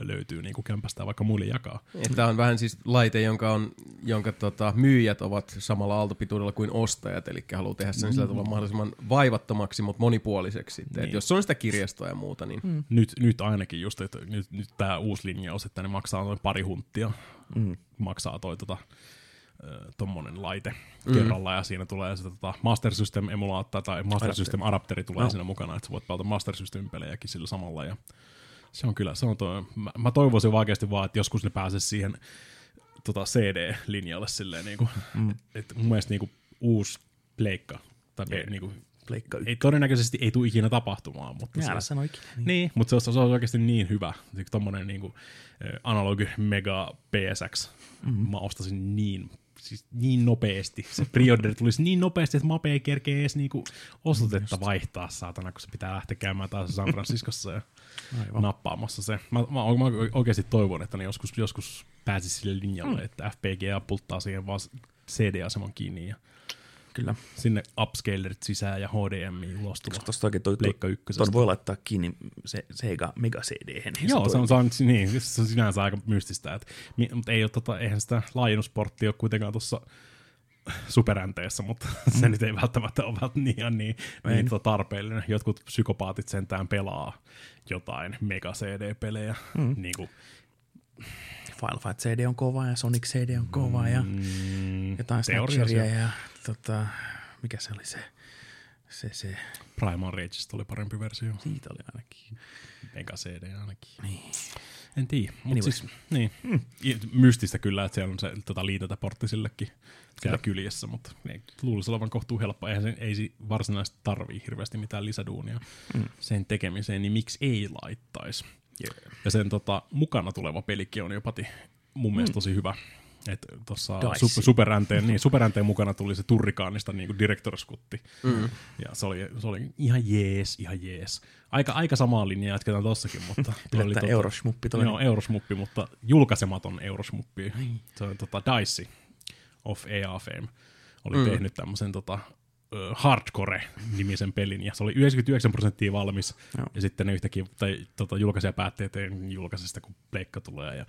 löytyy niin kuin kämpästä vaikka muille jakaa. Tämä on vähän siis laite, jonka, on, jonka tota, myyjät ovat samalla aaltopituudella kuin ostajat, eli haluaa tehdä sen sillä tavalla mahdollisimman vaivattomaksi, mutta monipuoliseksi. Niin. Et jos on sitä kirjastoa ja muuta, niin mm. Nyt, nyt ainakin just, että nyt, nyt tämä uusi linjaus, että ne maksaa noin pari hunttia, mm. maksaa toi tota, ö, tommonen laite mm. kerralla, ja siinä tulee sitä tota Master System emulaattaa tai Master System adapteri tulee no. siinä mukana, että sä voit pelata Master System pelejäkin sillä samalla, ja se on kyllä, se on toi, mä, mä toivoisin oikeasti vaan, että joskus ne pääsisi siihen tota CD-linjalle silleen, niinku, mm. että mun mielestä niinku, uusi pleikka, tai yeah. niinku, Pleikka ei, todennäköisesti ei tule ikinä tapahtumaan, mutta Älä se, sano ikinä. Niin. niin, mutta se olisi, se olisi oikeasti niin hyvä. Siis tommonen niinku, ö, analogi mega PSX. Mm-hmm. Mä ostasin niin, siis niin nopeasti. Se preorder tulisi niin nopeasti, että Mape ei kerkeä edes niinku osoitetta vaihtaa, saatana, kun se pitää lähteä käymään taas San Franciscossa ja Aivan. nappaamassa se. Mä, mä, mä oikeasti toivon, että ne joskus, joskus pääsisi sille linjalle, mm. että FPGA pulttaa siihen vaan CD-aseman kiinni ja Kyllä. sinne upscalerit sisään ja HDMI ulostulo. Tuosta oikein toi, Pleikka toi, ykkösestä. ton voi laittaa kiinni se Sega Mega CD. Niin Joo, se on, se on, niin, se on sinänsä aika mystistä. Et, mi- mutta ei ole, tota, eihän sitä laajennusporttia ole kuitenkaan tuossa superänteessä, mutta mm. se nyt ei välttämättä ole välttämättä niin, niin, niin tota tarpeellinen. Jotkut psykopaatit sentään pelaa jotain Mega CD-pelejä. Mm. Niin kuin, Final Fight CD on kova ja Sonic CD on kova ja mm, jotain Snatcheria ja tota, mikä se oli se, se, se, Primal Rageista oli parempi versio. siitä oli ainakin. Mega CD ainakin. Niin. En tiedä, mutta siis, niin. Mm. Mystistä kyllä, että siellä on se tota, liitetäportti sillekin siellä kyljessä, mutta ei, luulisi olevan kohtuu helppo. Eihän se, ei se varsinaisesti tarvii hirveästi mitään lisäduunia mm. sen tekemiseen, niin miksi ei laittaisi? Yeah. Ja sen tota, mukana tuleva pelikin on jopa mun mielestä tosi hyvä. Että tuossa super, superänteen, niin, superänteen mukana tuli se Turrikaanista niin kuin Director's Cutti. Mm. Ja se oli, se oli ihan jees, ihan jees. Aika, aika samaa linjaa jatketaan tossakin, mutta... toi oli tota- eurosmuppi toinen. Joo, eurosmuppi, mutta julkaisematon eurosmuppi. Se on tota Dice of EA Fame. Oli mm. tehnyt tämmöisen tota, Hardcore-nimisen pelin, ja se oli 99 prosenttia valmis, Joo. ja sitten ne yhtäkkiä, tai tota, julkaisija päätti, että ei julkaise sitä, kun pleikka tulee, ja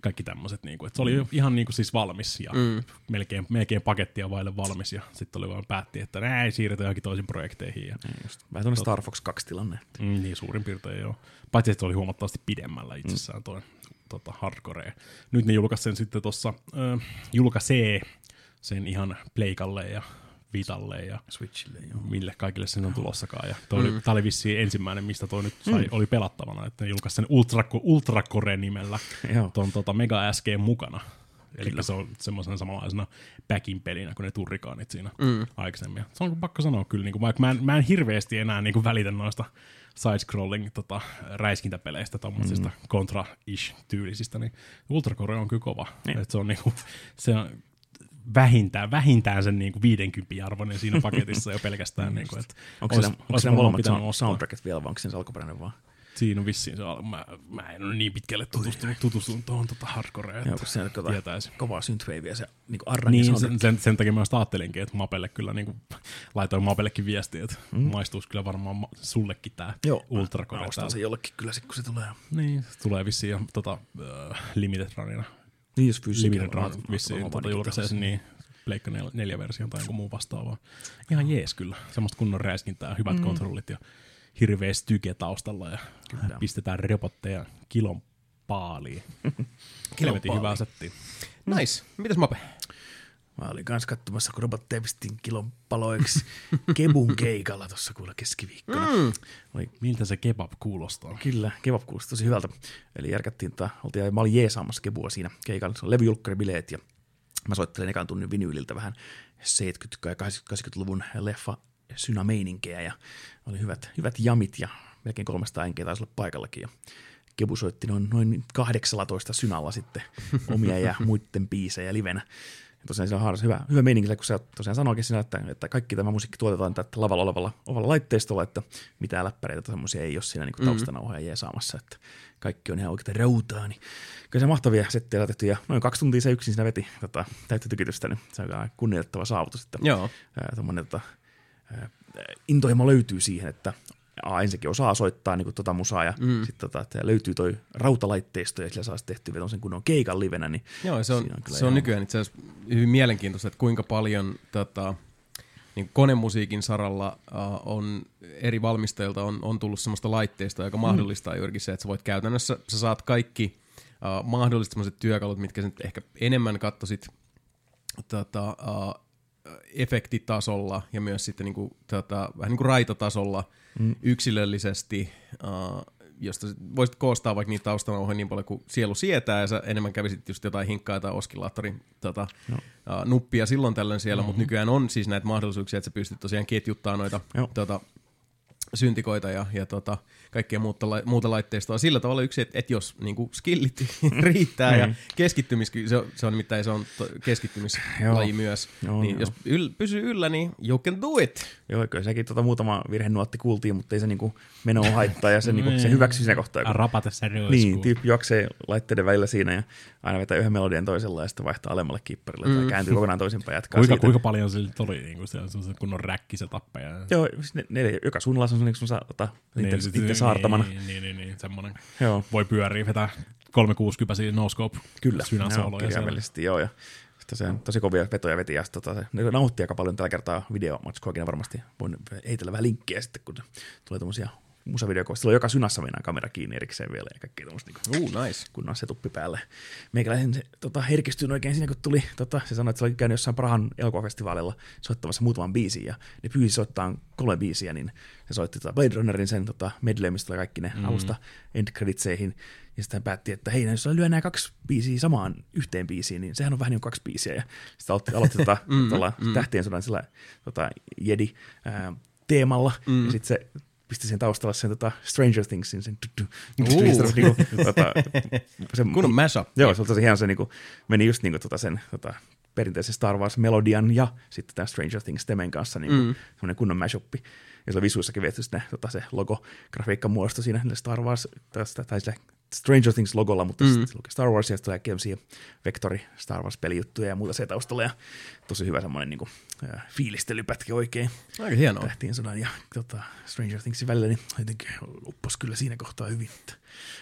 kaikki tämmöiset, niinku, että se oli mm. ihan niinku siis valmis, ja mm. melkein, melkein pakettia vaille valmis, ja sitten oli vaan päätti, että näin siirretään johonkin toisiin projekteihin, ja Niin just. Vähän tuonne Star Fox 2 tilanne. Mm, niin, suurin piirtein joo. Paitsi, että se oli huomattavasti pidemmällä itsessään toi tota, hardcore. Nyt ne julkaisi sen sitten tuossa, äh, julkaisee sen ihan Pleikalle ja Vitalle ja Switchille, joo. mille kaikille sen on tulossakaan. Ja toi oli, tää oli vissiin ensimmäinen, mistä toi nyt sai, oli pelattavana, että ne julkaisi sen Ultra, Ultracore-nimellä ton tota Mega SG mukana. Eli se on semmoisena samanlaisena backin pelinä kuin ne turrikaanit siinä mm. aikaisemmin. Se on pakko sanoa kyllä, niin kuin, vaikka mä en, mä en hirveästi enää niin kuin välitä noista side-scrolling tota, räiskintäpeleistä, tommosista mm. kontra-ish tyylisistä, niin Ultracore on kyllä kova. Niin. Et se on, niinku, se on vähintään, vähintään sen niinku 50 arvoinen siinä paketissa jo pelkästään. niinku, et Onko ois- siinä, onko siinä molemmat soundtrackit vielä, vai onko siinä se alkuperäinen vaan? Siinä on vissiin se, al- mä, mä en ole niin pitkälle tutustunut, tutustunut tuohon tota hardcoreen, että jotain tietäisi. kovaa synthwavea se niin Arrangin Niin, sen, sen, sen takia mä ajattelinkin, että Mapelle kyllä niin kuin, laitoin Mapellekin viestiä, että mm. maistuisi kyllä varmaan ma- sullekin tämä Joo, Ultracore. Mä ostan sen jollekin kyllä sit, kun se tulee. Niin, se tulee vissiin ja, tota, uh, Limited Runina. Niin, jos Limited Run vissiin tota, julkaisee sen niin Pleikka 4 version tai jonkun muun vastaavaa. Ihan jees kyllä. Semmoista kunnon räiskintää, hyvät mm. kontrollit ja hirveä styke taustalla ja Kyllä. pistetään robotteja kilon paaliin. Helvetin paaliin. hyvää settiä. nice. Mitäs Mape? Mä olin kans katsomassa, kun Robot Tepstin kilon paloiksi kebun keikalla tuossa kuulla keskiviikkona. Mm. Oli Miltä se kebab kuulostaa? Kyllä, kebab kuulosti tosi hyvältä. Eli järkättiin, tota, oltiin, mä olin jeesaamassa kebua siinä keikalla. Se on levyjulkkaribileet ja mä soittelen ekan tunnin vinyyliltä vähän 70- ja 80-luvun leffa synameininkeä ja oli hyvät, hyvät jamit ja melkein 300 henkeä taisi olla paikallakin. Ja Kebu soitti noin, noin 18 synalla sitten omia ja muiden biisejä livenä. Ja tosiaan siinä on haaras hyvä, hyvä meininki, kun se tosiaan sanoikin siinä, että, että kaikki tämä musiikki tuotetaan tätä lavalla olevalla, olevalla laitteistolla, että mitään läppäreitä tai semmoisia ei ole siinä niin taustanauhoja jeesaamassa, että kaikki on ihan oikeita rautaa, niin kyllä se mahtavia settejä laitettu ja noin kaksi tuntia se yksin siinä veti tota, täyttä tykitystä, niin se on kunnioitettava saavutus, että Joo. ää, tota, intohimo löytyy siihen, että A, ensinnäkin osaa soittaa niin tota musaa ja mm. sitten tota, että löytyy toi rautalaitteisto ja sillä saa tehty vielä sen kunnon keikan livenä, niin Joo, se on, kyllä se on ihan- nykyään itse asiassa hyvin mielenkiintoista, että kuinka paljon tota, niin konemusiikin saralla uh, on eri valmistajilta on, on tullut semmoista laitteista, joka mahdollistaa juurikin se, että sä voit käytännössä, sä saat kaikki uh, mahdolliset semmoiset työkalut, mitkä nyt ehkä enemmän kattosit tota, uh, efektitasolla ja myös sitten niin kuin, tota, vähän niin kuin raitatasolla mm. yksilöllisesti, uh, josta sit voisit koostaa vaikka niitä taustanauhoja niin paljon kuin sielu sietää, ja sä enemmän kävisit just jotain hinkkaa tai oskillaattorin tota, no. uh, nuppia silloin tällöin siellä, mm-hmm. mutta nykyään on siis näitä mahdollisuuksia, että sä pystyt tosiaan ketjuttaa noita Joo. tota, syntikoita ja, ja tota, kaikkea muuta, muuta laitteistoa sillä tavalla yksi, että et jos niin kuin skillit riittää ja keskittymis, se on, se on nimittäin se on to, keskittymislaji myös, Joo, niin joo. jos yl, pysyy yllä, niin you can do it. Joo, kyllä sekin tota muutama virhenuotti kuultiin, mutta ei se niinku menoa haittaa ja se, niinku, se hyväksyi siinä kohtaa. kun- Rapata se roiskuu. Niin, tyyppi juoksee laitteiden välillä siinä ja aina vetää yhden melodian toisella ja sitten vaihtaa alemmalle kipparille mm. tai kääntyy kokonaan toisinpäin ja jatkaa Kuinka, siitä. kuinka paljon sillä oli niin kuin siellä semmoisen kunnon räkkisetappeja? Joo, siis ne, ne, joka suunnalla se on sellainen, kun saa tota, itse, itse saartamana. Niin, niin, niin, niin semmoinen. Joo, Voi pyöriä, vetää 360 no scope kyllä. Joo, kirjaimellisesti, joo. Ja on tosi kovia vetoja veti ja tota, se nautti aika paljon tällä kertaa videomatskoakin varmasti. Voin heitellä vähän linkkiä sitten, kun tulee tommosia musavideokoja. Silloin joka synassa mennään kamera kiinni erikseen vielä ja kaikkea tommoista niinku Uh, nice. kunnon setuppi päälle. Meikäläisen se, tota, herkistyin oikein siinä, kun tuli, tota, se sanoi, että se oli käynyt jossain Prahan elokuvafestivaalilla soittamassa muutaman biisin, ja ne pyysi soittaa kolme biisiä, niin se soitti tota Blade Runnerin sen tota, medley, mistä kaikki ne mm. alusta end creditseihin, ja sitten hän päätti, että hei, jos lyö nämä kaksi biisiä samaan yhteen biisiin, niin sehän on vähän niin kuin kaksi biisiä, ja sitten aloitti, aloitti tota, tuolla tähtien sodan sillä tota, Jedi ää, teemalla, mm. ja sitten se pisti sen taustalla sen tota Stranger Thingsin, sen niinku, tota, se, Kunnon mashup. Joo, se oli tosi hieno, se niinku, meni just niinku tota sen tota, perinteisen Star Wars-melodian ja sitten tämän Stranger Things temen kanssa niinku, mm. semmoinen kunnon mashup. Ja se oli visuissakin viety ne, tota, se logo, grafiikka muodosto siinä Star Wars, tästä, tai sille Stranger Things-logolla, mutta mm. sitten lukee Star Wars ja sitten tulee tämmöisiä vektori Star Wars-pelijuttuja ja muuta se taustalla. Ja tosi hyvä semmoinen niinku, äh, fiilistelypätkä oikein Aika hienoa. tähtien sodan ja tota, Stranger Thingsin välillä, niin jotenkin uppos kyllä siinä kohtaa hyvin.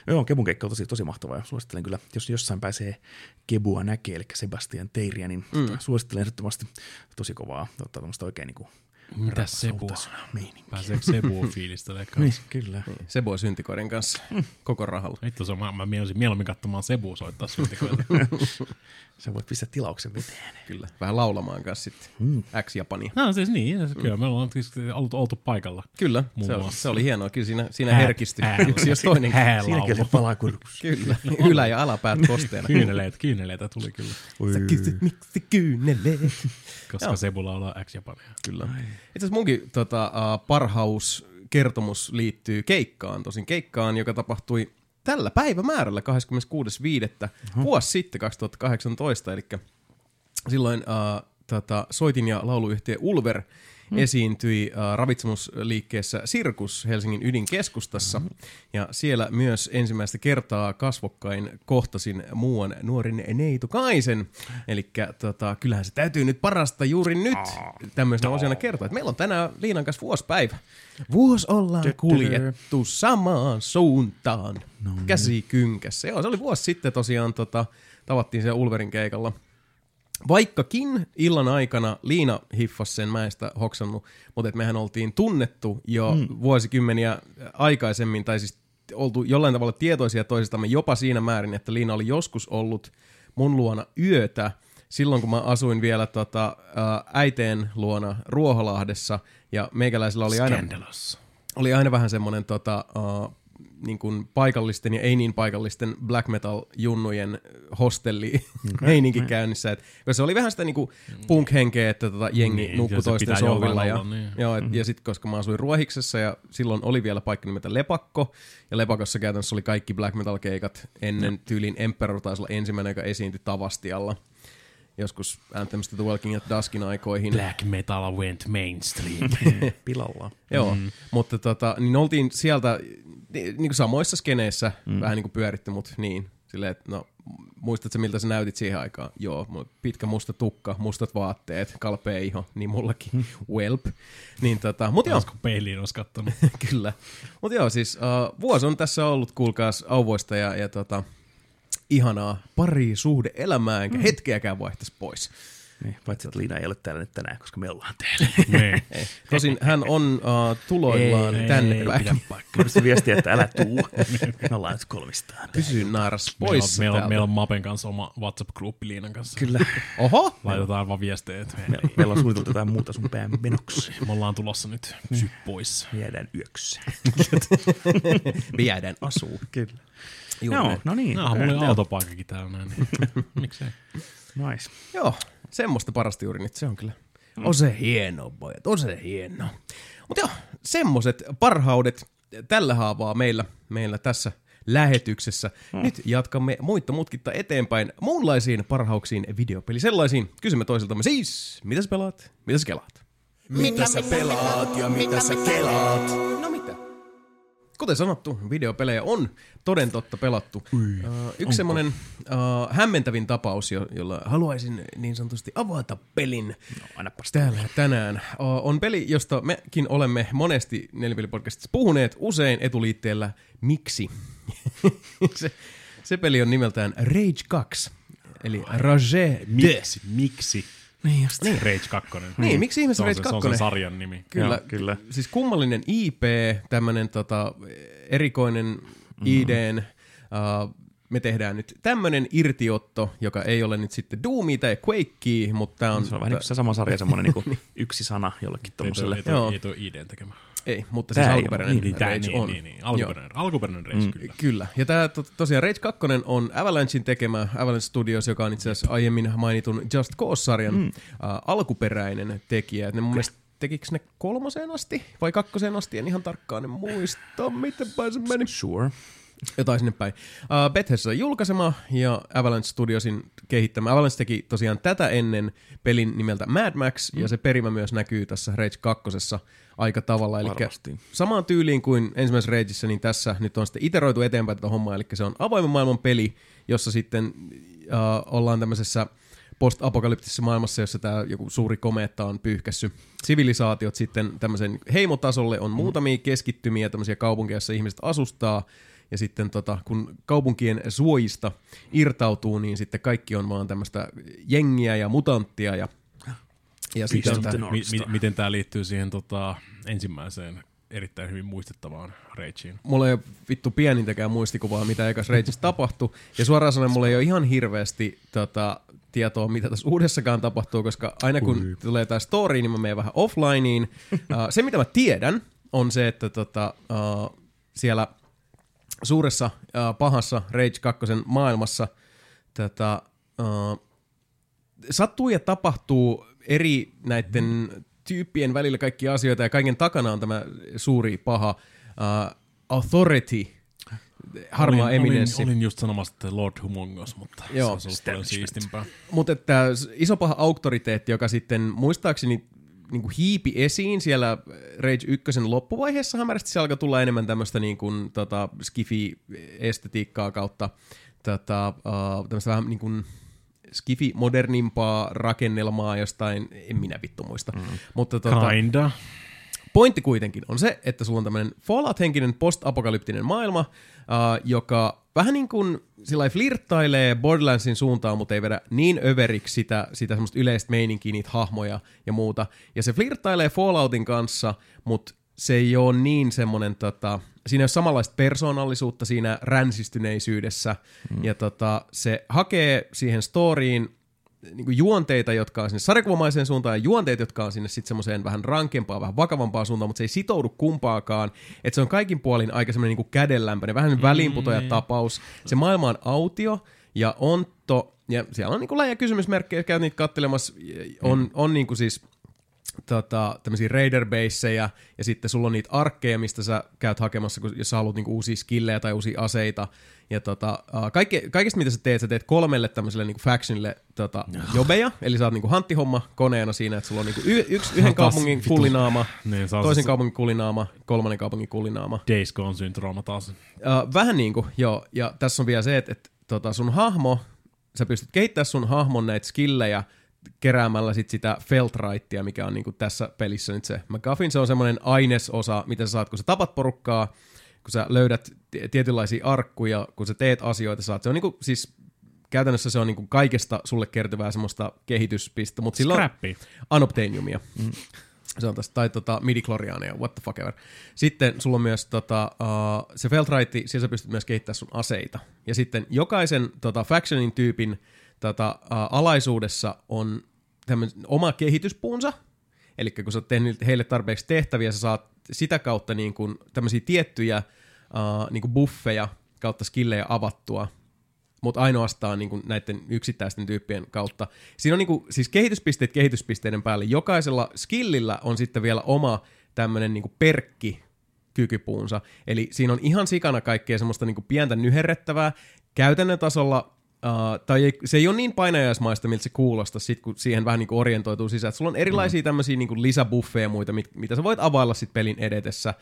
Joo, Kebun keikka on tosi, tosi mahtavaa ja suosittelen kyllä, jos jossain pääsee Kebua näkee, eli Sebastian Teiriä, niin mm. tota, suosittelen ehdottomasti tosi kovaa, tota, oikein niin kuin Sebu? meininkiä. Pääseekö Sebu fiilistelee Niin, kanssa? kyllä. Sebo syntikoiden kanssa koko rahalla. Vittu se on, mä, mä mieluisin mieluummin katsomaan Sebu soittaa syntikoita. Sä voit pistää tilauksen veteen. Kyllä. Vähän laulamaan kanssa sitten. Mm. X-Japania. no siis niin, kyllä me ollaan siis oltu, oltu paikalla. Kyllä, se, oli- se oli hienoa. Kyllä siinä, siinä herkistyi. hää- Yksi jos toinen. Siinäkin se palaa kurkus. Kyllä. Ylä- ja alapäät kosteena. Kyyneleet, kyyneleitä tuli kyllä, Sä kysyt, miksi kyyneleet? koska Joo. Sebulla on X-Japania. Kyllä. Itse asiassa munkin tota, uh, parhauskertomus liittyy keikkaan. Tosin keikkaan, joka tapahtui tällä päivämäärällä 26.5. vuosi sitten 2018. Eli silloin uh, tota, soitin ja lauluyhtiö Ulver hmm. esiintyi uh, ravitsemusliikkeessä Sirkus Helsingin ydinkeskustassa. Hmm. Ja siellä myös ensimmäistä kertaa kasvokkain kohtasin muuan nuorin Neito Kaisen. Eli tota, kyllähän se täytyy nyt parasta juuri nyt tämmöisenä osiona kertoa. Että meillä on tänään Liinan kanssa vuosipäivä. Vuosi ollaan kuljettu samaan suuntaan. Käsi kynkässä. Joo, se oli vuosi sitten tosiaan tota, tavattiin siellä Ulverin keikalla. Vaikkakin illan aikana Liina hiffasi sen, mä en sitä hoksannut, mutta et mehän oltiin tunnettu jo mm. vuosikymmeniä aikaisemmin, tai siis oltu jollain tavalla tietoisia toisistamme jopa siinä määrin, että Liina oli joskus ollut mun luona yötä silloin kun mä asuin vielä tota, äiteen luona Ruoholahdessa, ja meikäläisellä oli aina, oli aina vähän semmoinen tota, uh, niin kuin paikallisten ja ei niin paikallisten black metal junnujen hostelli meininki käynnissä. Et, koska se oli vähän sitä niin kuin punk-henkeä, että tota, jengi Niin, nukkui toisten sohvilla. Ja, olla, niin. joo, et, ja sitten koska mä asuin Ruohiksessa ja silloin oli vielä paikka nimeltä Lepakko, ja Lepakossa käytännössä oli kaikki black metal keikat ennen tyylin Emperor taisi olla ensimmäinen, joka esiintyi Tavastialla. Joskus Anthemista The Walking at Duskin aikoihin. Black metal went mainstream. Pilalla. Joo, mm. mutta tota, niin oltiin sieltä ni- niin kuin samoissa skeneissä mm. vähän niin kuin pyöritty, mutta niin, silleen, että no, muistatko miltä sä näytit siihen aikaan? Joo, pitkä musta tukka, mustat vaatteet, kalpea iho, niin mullakin, welp. Niin tota, mut joo, Olisiko peiliin olisi kattonut? kyllä. Mutta joo, siis uh, vuosi on tässä ollut, kuulkaas, auvoista ja, ja tota, ihanaa pari suhde elämää, enkä mm. hetkeäkään vaihtaisi pois. Niin, paitsi että Liina ei ole täällä nyt tänään, koska me ollaan täällä. niin. Tosin hän on uh, tuloillaan Ei, tänne ei, päin. pidä paikkaa. Kyllä se viesti, että älä tuu. Me ollaan nyt kolmistaan. Pysy naaras Meillä, pois on, meillä, on, meillä on Mapen kanssa oma WhatsApp-gruppi Liinan kanssa. Kyllä. Oho! Laitetaan vaan viestejä, että me, Me, meillä on suunniteltu jotain muuta sun pään menoksi. me ollaan tulossa nyt. Pysy pois. Me jäädään yöksi. Me jäädään asuun. Kyllä. Juuri Joo, näin. no niin. No, mulla oli autopaikkakin täällä näin. Niin. Miksei? Nice. Joo, semmoista parasta juuri nyt, se on kyllä. On se hieno, pojat, on se hieno. Mutta joo, semmoiset parhaudet tällä haavaa meillä, meillä tässä lähetyksessä. Hmm. Nyt jatkamme muitta mutkitta eteenpäin muunlaisiin parhauksiin videopeli sellaisiin. Kysymme toisiltamme siis, mitä sä pelaat, mitä sä kelaat? Mitä sä pelaat ja mitä sä kelaat? No? Kuten sanottu, videopelejä on toden totta pelattu. Uh, yksi semmoinen uh, hämmentävin tapaus, jo, jolla haluaisin niin sanotusti avata pelin No, täällä tänään, uh, on peli, josta mekin olemme monesti Nelipelipodcastissa puhuneet usein etuliitteellä Miksi. se, se peli on nimeltään Rage 2, eli Rage 2. Miksi? Miksi? Niin just. Niin. Rage 2. Niin, miksi ihmeessä se on Rage se, se on 2? sen sarjan nimi. Kyllä, Joo, kyllä. Siis kummallinen IP, tämmönen tota, erikoinen mm. IDn, uh, me tehdään nyt tämmönen irtiotto, joka ei ole nyt sitten Doomia tai Quakea, mutta tää on... Se on vähän niin kuin se sama sarja, semmoinen niin yksi sana jollekin Ei tommoselle. ei toi IDn tekemä. Ei, mutta Tää siis ei alkuperäinen Niin, niin, Rage niin, on. niin, niin. Alkuperäinen, alkuperäinen Rage, mm. kyllä. Kyllä. Ja tämä to, tosiaan Rage 2 on Avalanchein tekemä, Avalanche Studios, joka on itse asiassa aiemmin mainitun Just Cause-sarjan mm. uh, alkuperäinen tekijä. Et ne mun mielestä tekikö ne kolmoseen asti vai kakkoseen asti, en ihan tarkkaan en muista, miten päin se meni. Sure. Jotain sinne päin. Uh, Bethesda julkaisema ja Avalanche Studiosin kehittämä. Avalanche teki tosiaan tätä ennen pelin nimeltä Mad Max, mm. ja se perimä myös näkyy tässä Rage 2 aika tavalla. Eli samaan tyyliin kuin ensimmäisessä Rageissa, niin tässä nyt on sitten iteroitu eteenpäin tätä hommaa, eli se on avoimen maailman peli, jossa sitten uh, ollaan tämmöisessä post-apokalyptisessa maailmassa, jossa tämä joku suuri komeetta on pyyhkässy sivilisaatiot sitten tämmöisen heimotasolle on muutamia keskittymiä, tämmöisiä kaupunkeja, joissa ihmiset asustaa, ja sitten tota, kun kaupunkien suojista irtautuu, niin sitten kaikki on vaan tämmöistä jengiä ja mutanttia ja, ja tää, North Mi, miten tämä liittyy siihen tota, ensimmäiseen erittäin hyvin muistettavaan Rageen? mulla ei ole vittu pienintäkään muistikuvaa, mitä ekas Rageissa tapahtui. Ja suoraan sanoen mulla ei ole ihan hirveästi tota, tietoa, mitä tässä uudessakaan tapahtuu, koska aina kun Ui. tulee tämä story, niin mä menen vähän offlineen. Uh, se, mitä mä tiedän, on se, että tota, uh, siellä suuressa uh, pahassa Rage 2 maailmassa tota, uh, sattuu ja tapahtuu eri näiden tyyppien välillä kaikki asioita ja kaiken takana on tämä suuri paha uh, authority, harmaa olin, eminenssi. olin, olin just sanomassa, että Lord Humongous, mutta Joo. se ollut paljon siistimpää. Mutta että iso paha auktoriteetti, joka sitten muistaakseni niin kuin hiipi esiin siellä Rage 1 loppuvaiheessa hämärästi se alkoi tulla enemmän tämmöistä niin kuin, tota, skifi-estetiikkaa kautta tota, uh, tämmöistä vähän niin kuin skifi-modernimpaa rakennelmaa jostain, en minä vittu muista. Mm. Mutta tota, Kinda. Pointti kuitenkin on se, että sulla on tämmöinen Fallout-henkinen post-apokalyptinen maailma, uh, joka vähän niin kuin sillä flirttailee Borderlandsin suuntaan, mutta ei vedä niin överiksi sitä, sitä semmoista yleistä meininkiä, niitä hahmoja ja muuta. Ja se flirttailee Falloutin kanssa, mutta se ei ole niin semmoinen, tota, siinä ei ole samanlaista persoonallisuutta siinä ränsistyneisyydessä, mm. ja tota, se hakee siihen storyin niin juonteita, jotka on sinne sarjakuvamaiseen suuntaan ja juonteita, jotka on sinne sitten semmoiseen vähän rankempaan, vähän vakavampaan suuntaan, mutta se ei sitoudu kumpaakaan. Että se on kaikin puolin aika semmoinen niin kädenlämpöinen, vähän mm, väliinputoja tapaus. Se maailma on autio ja ontto, ja siellä on niin kuin läjä kysymysmerkkejä, käy niitä kattelemassa, on, mm. on niin kuin siis tota, tämmöisiä raider baseja ja sitten sulla on niitä arkkeja, mistä sä käyt hakemassa, kun, jos sä haluat niinku uusia skillejä tai uusia aseita. Ja tota, kaikki, kaikista mitä sä teet, sä teet kolmelle tämmöiselle niinku factionille tota, jobeja, eli sä oot niinku hanttihomma koneena siinä, että sulla on niinku y- yksi, yhden kaupungin kullinaama, Niin, toisen kaupungin kullinaama, kolmannen kaupungin kullinaama. Days Gone syndrooma taas. Uh, vähän niin kuin, joo. Ja tässä on vielä se, että, että tota sun hahmo, sä pystyt kehittämään sun hahmon näitä skillejä keräämällä sit sitä Feltrightia, mikä on niinku tässä pelissä nyt se McGuffin. Se on semmoinen ainesosa, mitä sä saat, kun sä tapat porukkaa, kun sä löydät tietynlaisia arkkuja, kun sä teet asioita, saat. Se on niinku, siis käytännössä se on niinku kaikesta sulle kertyvää semmoista kehityspistettä, mutta sillä on unobtainiumia. Mm. Se on tästä, tai tota, midichlorianeja, what the fuck ever. Sitten sulla on myös tota, uh, se Feltright, siellä sä pystyt myös kehittämään sun aseita. Ja sitten jokaisen tota, factionin tyypin tota, alaisuudessa on oma kehityspuunsa, eli kun sä oot tehnyt heille tarpeeksi tehtäviä, sä saat sitä kautta niin kuin, tämmöisiä tiettyjä uh, niin kuin buffeja kautta skillejä avattua, mutta ainoastaan niin kuin näiden yksittäisten tyyppien kautta. Siinä on niin kuin, siis kehityspisteet kehityspisteiden päälle. Jokaisella skillillä on sitten vielä oma tämmöinen niin perkki kykypuunsa. Eli siinä on ihan sikana kaikkea semmoista niin kuin pientä nyherrettävää. Käytännön tasolla Uh, tai ei, se ei ole niin painajaismaista, miltä se kuulostaa, sit, kun siihen vähän niin orientoituu sisään. Et sulla on erilaisia tämmöisiä niin kuin lisäbuffeja ja muita, mit, mitä sä voit availla sit pelin edetessä.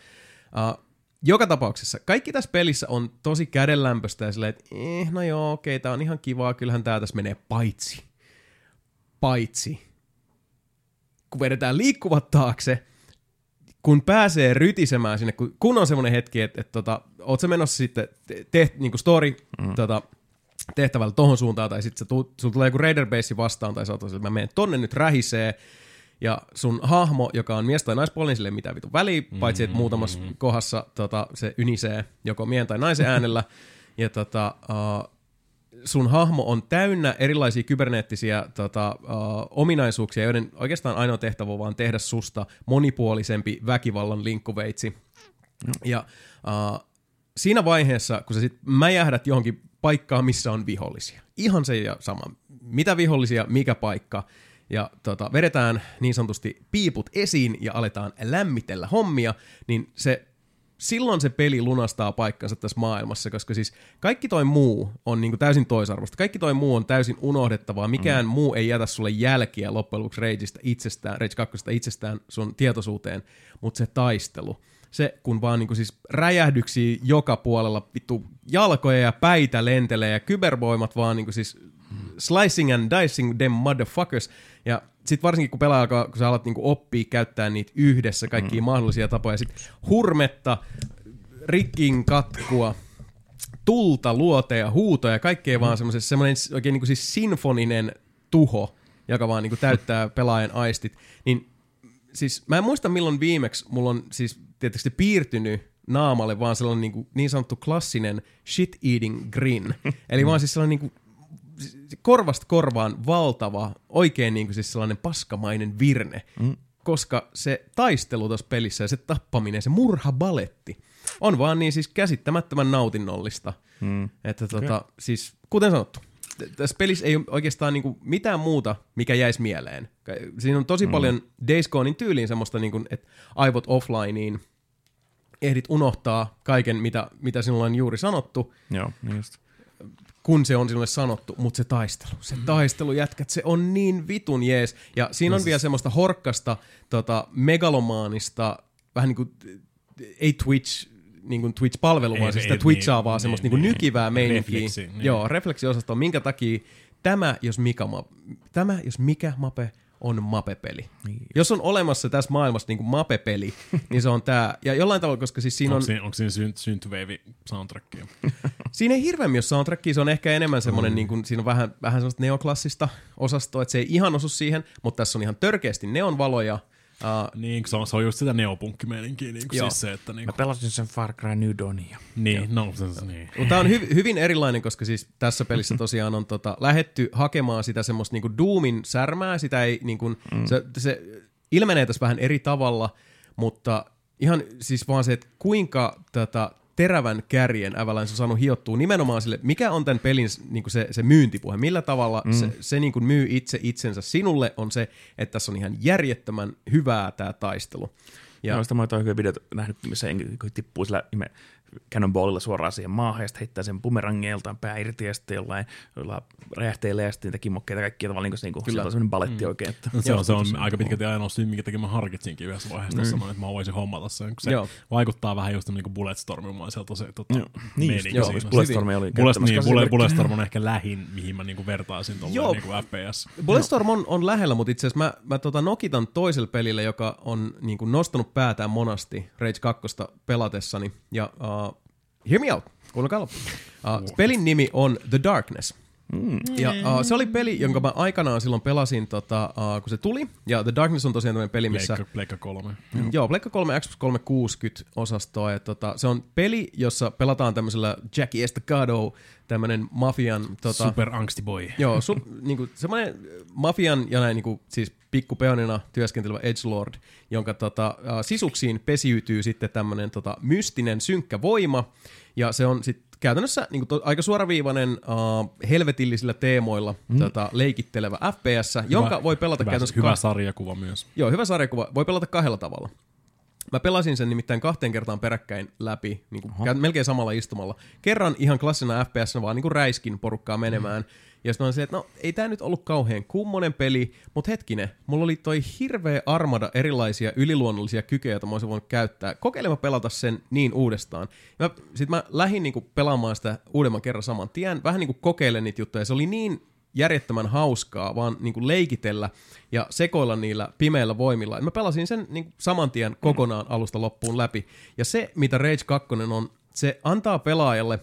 Uh, joka tapauksessa, kaikki tässä pelissä on tosi kädenlämpöistä ja silleen, että eh, no joo, okei, tää on ihan kivaa, kyllähän tää tässä menee paitsi. Paitsi. Kun vedetään liikkuvat taakse, kun pääsee rytisemään sinne, kun, kun on semmoinen hetki, että, että tota, oot sä menossa sitten te, te, niin kuin story mm. tota, tehtävällä tohon suuntaan, tai sitten sulla tulee joku Raider Base vastaan, tai sä oot, että mä menen tonne nyt rähisee, ja sun hahmo, joka on mies tai naispuolinen, niin sille ei mitään vitu väliä, paitsi että muutamassa kohdassa tota, se ynisee joko mien tai naisen äänellä, ja tota, uh, sun hahmo on täynnä erilaisia kyberneettisiä tota, uh, ominaisuuksia, joiden oikeastaan ainoa tehtävä on vaan tehdä susta monipuolisempi väkivallan linkkuveitsi. No. Ja uh, siinä vaiheessa, kun sä sit mäjähdät johonkin paikkaan, missä on vihollisia. Ihan se ja sama. Mitä vihollisia, mikä paikka. Ja tota, vedetään niin sanotusti piiput esiin ja aletaan lämmitellä hommia, niin se silloin se peli lunastaa paikkansa tässä maailmassa, koska siis kaikki toi muu on niinku täysin toisarvosta. Kaikki toi muu on täysin unohdettavaa. Mikään mm. muu ei jätä sulle jälkiä loppujen lopuksi Rageista itsestään, Rage 2 itsestään sun tietoisuuteen, mutta se taistelu, se kun vaan niinku siis räjähdyksiä joka puolella, vittu jalkoja ja päitä lentelee ja kybervoimat vaan niinku siis slicing and dicing them motherfuckers. Ja sitten varsinkin kun pelaa, kun sä alat niinku oppia käyttää niitä yhdessä, kaikkia mm. mahdollisia tapoja, sitten hurmetta, rikkin katkua, tulta, luoteja, huutoja, kaikkea mm. vaan semmoinen oikein niinku siis sinfoninen tuho, joka vaan niinku täyttää pelaajan aistit. Niin siis mä en muista milloin viimeksi mulla on siis tietysti piirtynyt naamalle vaan sellainen niin, kuin, niin sanottu klassinen shit-eating grin. Eli vaan siis sellainen niin kuin, korvasta korvaan valtava, oikein niin kuin siis sellainen paskamainen virne. Mm. Koska se taistelu tuossa pelissä ja se tappaminen, se murhabaletti, on vaan niin siis käsittämättömän nautinnollista. Mm. Että tota, okay. siis, kuten sanottu, tässä pelissä ei ole oikeastaan niinku mitään muuta, mikä jäisi mieleen. Siinä on tosi mm. paljon Days Gonein tyyliin semmoista, niinku, että aivot offlineen, ehdit unohtaa kaiken, mitä, mitä sinulla on juuri sanottu. Joo, niin just. Kun se on sinulle sanottu, mutta se taistelu, se taistelu jätkät, se on niin vitun jees. Ja siinä on no, vielä semmoista horkkasta, tota, megalomaanista, vähän niin kuin, ei Twitch, niin kuin Twitch-palvelu, vaan siis sitä Twitchaa niin, vaan semmoista niin, niin, niin nykivää meininkiä. Refleksi, niin. Joo, refleksiosasto, minkä takia tämä, jos mikä, tämä, jos mikä mape on mapepeli. Niin. Jos on olemassa tässä maailmassa niin kuin mapepeli, niin se on tämä. Ja jollain tavalla, koska siis siinä onko on... Siinä, onko siinä synt, synthwave soundtrackia? siinä ei hirveämmin ole soundtrackia, se on ehkä enemmän semmoinen, mm. niin kuin, siinä on vähän, vähän semmoista neoklassista osastoa, että se ei ihan osu siihen, mutta tässä on ihan törkeästi neonvaloja, Uh, Niin, se on, se on just sitä neopunkkimeininkiä, niin kuin siis se, että niin, Mä pelasin sen Far Cry New Dawnia. niin, no, se, se, niin. Mutta tämä on hy- hyvin erilainen, koska siis tässä pelissä tosiaan on tota, lähetty hakemaan sitä semmoista niinku Doomin särmää, sitä ei niinku, mm. se, se ilmenee tässä vähän eri tavalla, mutta ihan siis vaan se, että kuinka tätä terävän kärjen Avalanche on saanut hiottua nimenomaan sille, mikä on tämän pelin niinku se, se myyntipuhe, millä tavalla mm. se, se niinku myy itse itsensä sinulle on se, että tässä on ihan järjettömän hyvää tämä taistelu. Ja no, sitä mä oon hyviä videot nähnyt, missä kun tippuu sillä ime cannonballilla suoraan siihen maahan ja sitten heittää sen bumerangeiltaan pää irti ja sitten jollain, jollain räjähteillä ja sitten niitä kimmokkeita kaikkia tavallaan niin kuin, Kyllä. on sellainen baletti mm. oikein. Että, No se on, se on aika pitkälti ainoa syy, minkä takia mä harkitsinkin yhdessä vaiheessa mm. sanoin, että mä voisin hommata sen, kun se Joo. vaikuttaa vähän just niin kuin Bulletstormimaiselta se tota, Joo. Niin just, joo, siinä. just Bulletstorm oli Bullet, käyttämässä niin, Bullet. Bulletstorm on ehkä lähin, mihin mä niinku vertaisin tuolleen niinku FPS. Bulletstorm on, on lähellä, mutta itse asiassa mä, mä tota nokitan toiselle pelille, joka on niin kuin nostanut päätään monasti Rage 2 pelatessani. Ja uh, hear me out, kuunnelkaa loppuun. Uh, pelin nimi on The Darkness. Mm. Ja uh, se oli peli, jonka mä aikanaan silloin pelasin, tota, uh, kun se tuli. Ja The Darkness on tosiaan tämmöinen peli, missä... Pleikka, Pleikka 3. Joo, Joo Pleikka 3 Xbox 360 osastoa. Ja tota, se on peli, jossa pelataan tämmöisellä Jackie Estacado, tämmöinen mafian... Tota, Super Angsty Boy. Joo, su, niinku, semmoinen mafian ja näin niinku, siis pikkupeonina työskentelevä edgelord, jonka tota, sisuksiin pesiytyy sitten tämmöinen tota, mystinen synkkä voima, ja se on sitten käytännössä niinku, to, aika suoraviivainen äh, helvetillisillä teemoilla mm. tota, leikittelevä FPS, jonka voi pelata hyvä, käytännössä... hyvä ka- sarjakuva myös. Joo, hyvä sarjakuva. Voi pelata kahdella tavalla. Mä pelasin sen nimittäin kahteen kertaan peräkkäin läpi, niin kuin melkein samalla istumalla. Kerran ihan klassina FPS, vaan niin kuin räiskin porukkaa menemään. Mm. Ja sitten silleen, että no ei tämä nyt ollut kauhean kummonen peli, mutta hetkinen, mulla oli toi hirveä armada erilaisia yliluonnollisia kykyjä, joita mä olisin voinut käyttää. Kokeilema pelata sen niin uudestaan. Sitten mä lähdin niinku pelaamaan sitä uudemman kerran saman tien, vähän niinku kokeilen niitä juttuja. Se oli niin järjettömän hauskaa, vaan niin leikitellä ja sekoilla niillä pimeillä voimilla. Mä pelasin sen niin saman tien kokonaan alusta loppuun läpi. Ja se, mitä Rage 2 on, se antaa pelaajalle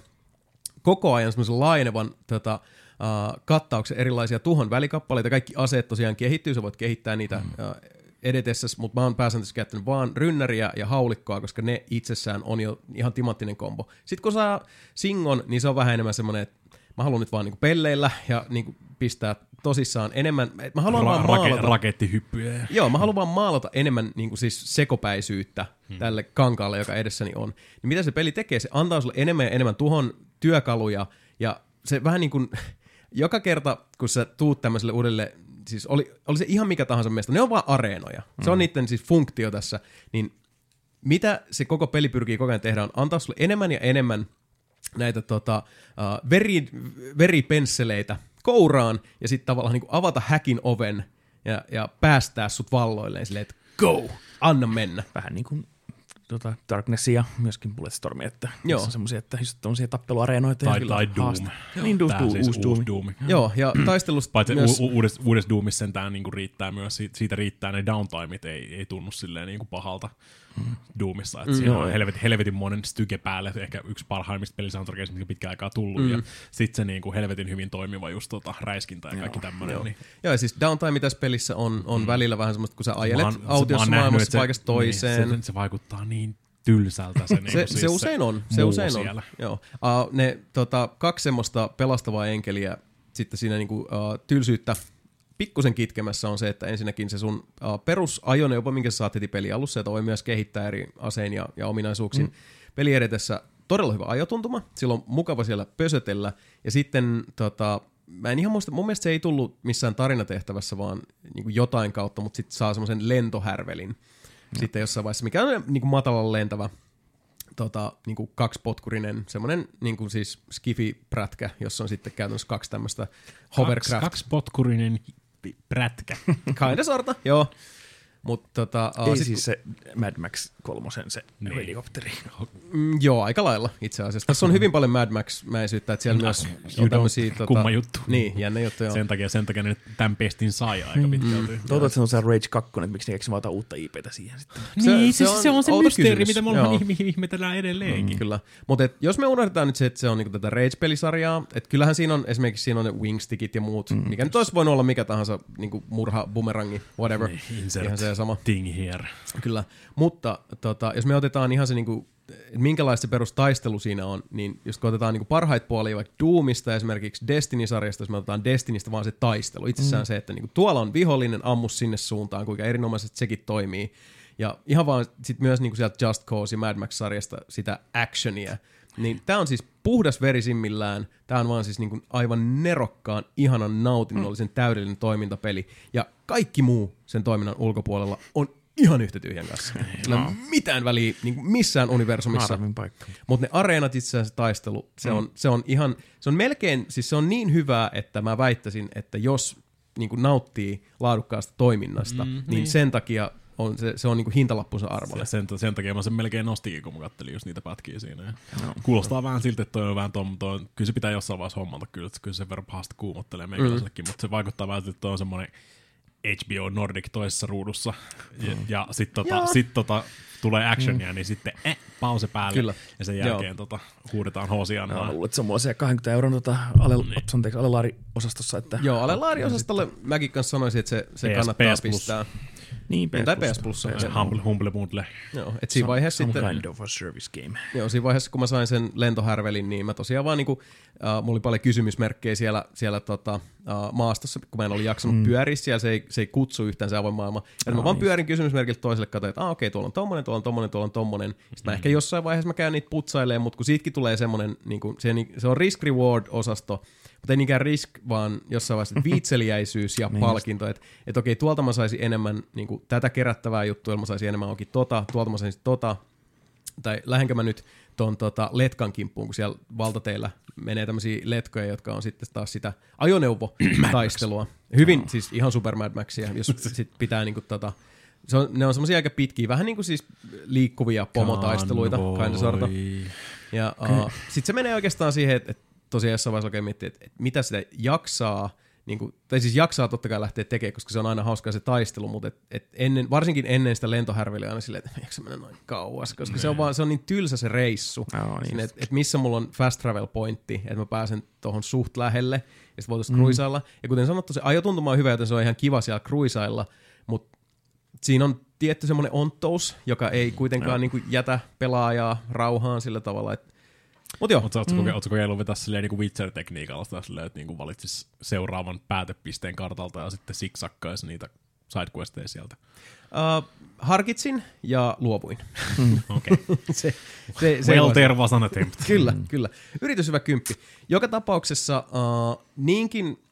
koko ajan semmoisen laajenevan tota, uh, kattauksen erilaisia tuhon välikappaleita. Kaikki aseet tosiaan kehittyy, sä voit kehittää niitä mm. uh, edetessä, mutta mä oon pääsääntöisesti käyttänyt vaan rynnäriä ja haulikkoa, koska ne itsessään on jo ihan timanttinen kombo. Sitten kun saa singon, niin se on vähän enemmän semmoinen, että mä haluan nyt vaan niinku pelleillä ja niinku pistää tosissaan enemmän. Mä haluan vaan Ra- maalata. rake, rakettihyppyjä. Joo, mä haluan vaan maalata enemmän niin kuin siis sekopäisyyttä hmm. tälle kankaalle, joka edessäni on. Niin mitä se peli tekee? Se antaa sulle enemmän ja enemmän tuhon työkaluja, ja se vähän niin kuin, joka kerta, kun sä tuut tämmöiselle uudelle, siis oli, oli se ihan mikä tahansa meistä, ne on vaan areenoja. Se on niiden siis funktio tässä, niin mitä se koko peli pyrkii koko ajan tehdä on antaa sulle enemmän ja enemmän näitä tota, uh, veri, veripensseleitä kouraan ja sitten tavallaan niin avata häkin oven ja, ja päästää sut valloilleen silleen, että go, anna mennä. Vähän niin kuin tota, Darknessia ja myöskin Bulletstormia, että Joo. On semmoisia, että just tommosia tappeluareenoita. Tai, ja tai Doom. haaste- Niin, Doom, Tää Doom, siis uusi Doom. Doom. Joo, ja taistelusta Paitsi myös... u- uudessa, uudessa Doomissa sentään niinku riittää myös, siitä, siitä riittää ne downtimeit, ei, ei tunnu silleen niinku pahalta Doomissa. Että mm, siinä on helvetin, helvetin monen styke päälle, ehkä yksi parhaimmista pelisoundtrackeista, mikä pitkään aikaa tullut. Mm. Ja sitten se niinku helvetin hyvin toimiva just tota, räiskintä ja kaikki tämmöinen. Niin. Joo, ja siis downtime tässä pelissä on, on mm. välillä vähän semmoista, kun sä ajelet oon- autiossa maailmassa se- paikasta toiseen. Niin, se, se, vaikuttaa niin tylsältä. Se, niinku Se, siis se usein on, se usein siellä. on. Joo. Uh, ne tota, kaksi semmoista pelastavaa enkeliä sitten siinä niinku, uh, tylsyyttä pikkusen kitkemässä on se, että ensinnäkin se sun uh, perusajoneuvo, minkä sä saat heti peli alussa, jota voi myös kehittää eri asein ja, ja ominaisuuksin mm. peli edetessä. Todella hyvä ajotuntuma, sillä on mukava siellä pösötellä. Ja sitten tota, mä en ihan muista, mun mielestä se ei tullut missään tarinatehtävässä, vaan niin kuin jotain kautta, mutta sitten saa semmoisen lentohärvelin sitten jossain vaiheessa, mikä on niin kuin matalan lentävä tota, niin kuin kaksipotkurinen, semmoinen niin kuin siis skifi-prätkä, jossa on sitten käytännössä kaksi tämmöistä hovercraft. kaksi potkurinen prätkä. Kinda sorta, joo. Mutta tota, uh, Ei sit, siis se Mad Max kolmosen se Niin. helikopteri. mm, joo, aika lailla itse asiassa. Tässä on hyvin paljon Mad Max-mäisyyttä, että siellä myös You on tämmöisiä... don't. Kumma juttu. Niin, jännä juttu, joo. Sen takia, sen takia ne tämän pestin sai aika pitkälti. Toivottavasti se on se Rage 2, että miksi ne keksivät uutta IPtä siihen sitten. Se- niin, se se, on se, on se mysteeri, kysymys. mitä me ollaan ihme- ihmetellään edelleenkin. Mm, kyllä. Mutta jos me unohdetaan nyt se, että se on niinku tätä Rage-pelisarjaa, että kyllähän siinä on esimerkiksi siinä on ne wingstickit ja muut, mm. mikä nyt olisi voinut olla mikä tahansa niinku murha, bumerangi, whatever. Niin, insert. Ihan se, täsmälleen sama. Thing here. Kyllä, mutta tota, jos me otetaan ihan se, niinku, että minkälaista se perustaistelu siinä on, niin kun otetaan niinku parhaita puolia vaikka Doomista esimerkiksi Destiny-sarjasta, jos me otetaan Destinistä vaan se taistelu, itsessään mm. se, että niinku, tuolla on vihollinen, ammu sinne suuntaan, kuinka erinomaisesti sekin toimii. Ja ihan vaan sit myös niinku sieltä Just Cause ja Mad Max-sarjasta sitä actionia. Niin tämä on siis puhdas verisimmillään, tämä on vaan siis niinku aivan nerokkaan, ihanan, nautinnollisen, täydellinen toimintapeli. Ja kaikki muu sen toiminnan ulkopuolella on ihan yhtä tyhjän kanssa. Sillä ei ole mitään väliä niin missään universumissa. Mutta ne areenat itse asiassa taistelu, se, on, se on ihan, se on melkein, siis se on niin hyvää, että mä väittäisin, että jos niin kuin nauttii laadukkaasta toiminnasta, mm, niin, niin sen takia on, se, se on niin kuin hintalappunsa arvolle. Ja sen, sen takia mä sen melkein nostikin, kun mä kattelin just niitä pätkiä siinä. Ja Kuulostaa vähän siltä, että toi on vähän tom, toi, kyllä se pitää jossain vaiheessa hommata, kyllä, että kyllä se verran pahasti kuumottelee meikäläisellekin, mm. mutta se vaikuttaa vähän siltä, että toi on semmoinen HBO Nordic toisessa ruudussa, ja, ja sitten tota, sit tota, tulee actionia, mm. niin sitten eh, pause päälle, Kyllä. ja sen Joo. jälkeen tota, huudetaan hosiaan. Mä luulen, että se on siellä 20 euron tota, ale, Niin. anteeksi, alelaari-osastossa. Että, Joo, Alelaari-osastolle mäkin kanssa sanoisin, että se, se PS kannattaa PS Plus. Pistää. Niin, Tai PS Plus. Se Humble, humble Bundle. Joo, et siinä vaiheessa Some sitten... kind of a service game. Joo, siinä vaiheessa, kun mä sain sen lentohärvelin, niin mä tosiaan vaan niinku, äh, mulla oli paljon kysymysmerkkejä siellä, siellä tota, äh, maastossa, kun mä en ollut jaksanut mm. pyöriä siellä, se ei, se ei kutsu yhtään se avoin maailma. Ja Aa, mä vaan niin. pyörin kysymysmerkiltä toiselle, katsoin, että ah, okei, tuolla on tommonen, tuolla on tommonen, tuolla on tommonen. Sitten Mm. mä ehkä jossain vaiheessa mä käyn niitä putsailemaan, mutta kun siitäkin tulee semmonen, niinku, se, se on risk-reward-osasto, mutta ei niinkään risk, vaan jossain vaiheessa viitseliäisyys ja Niin palkinto. Että et okei, tuolta mä saisin enemmän niinku, tätä kerättävää juttua, mä saisin enemmän onkin tota, tuolta mä saisin tota, tai lähdenkö mä nyt ton tota letkan kimppuun, kun siellä valtateillä menee tämmöisiä letkoja, jotka on sitten taas sitä ajoneuvotaistelua. Hyvin, siis ihan super Mad Maxia, jos sit pitää niinku tota, se on, ne on semmoisia aika pitkiä, vähän niin kuin siis liikkuvia pomotaisteluita, kind of sorta. Ja uh, sitten se menee oikeastaan siihen, että, että tosiaan jossain vaiheessa oikein miettii, että, mitä sitä jaksaa, niin kuin, tai siis jaksaa totta kai lähteä tekemään, koska se on aina hauskaa se taistelu, mutta et, et ennen, varsinkin ennen sitä lentohärveliä aina silleen, että jaksa mennä noin kauas, koska se on, vaan, se on niin tylsä se reissu, Joo, niin että et missä mulla on fast travel pointti, että mä pääsen tuohon suht lähelle, ja sitten voitaisiin mm. kruisailla. Ja kuten sanottu, se ajotuntuma on hyvä, joten se on ihan kiva siellä kruisailla, mutta siinä on tietty semmoinen onttous, joka ei kuitenkaan niin kuin jätä pelaajaa rauhaan sillä tavalla, että mutta joo, Oletko, mm. oletko kokeillut vetää silleen niin Witcher-tekniikalla sitä silleen, että niin valitsis seuraavan päätepisteen kartalta ja sitten siksakkaisi niitä sidequesteja sieltä? uh, harkitsin ja luovuin. Okei. Okay. se, se, se well, there was an attempt. Kyllä, kyllä. Yritys hyvä kymppi. Joka tapauksessa uh, niinkin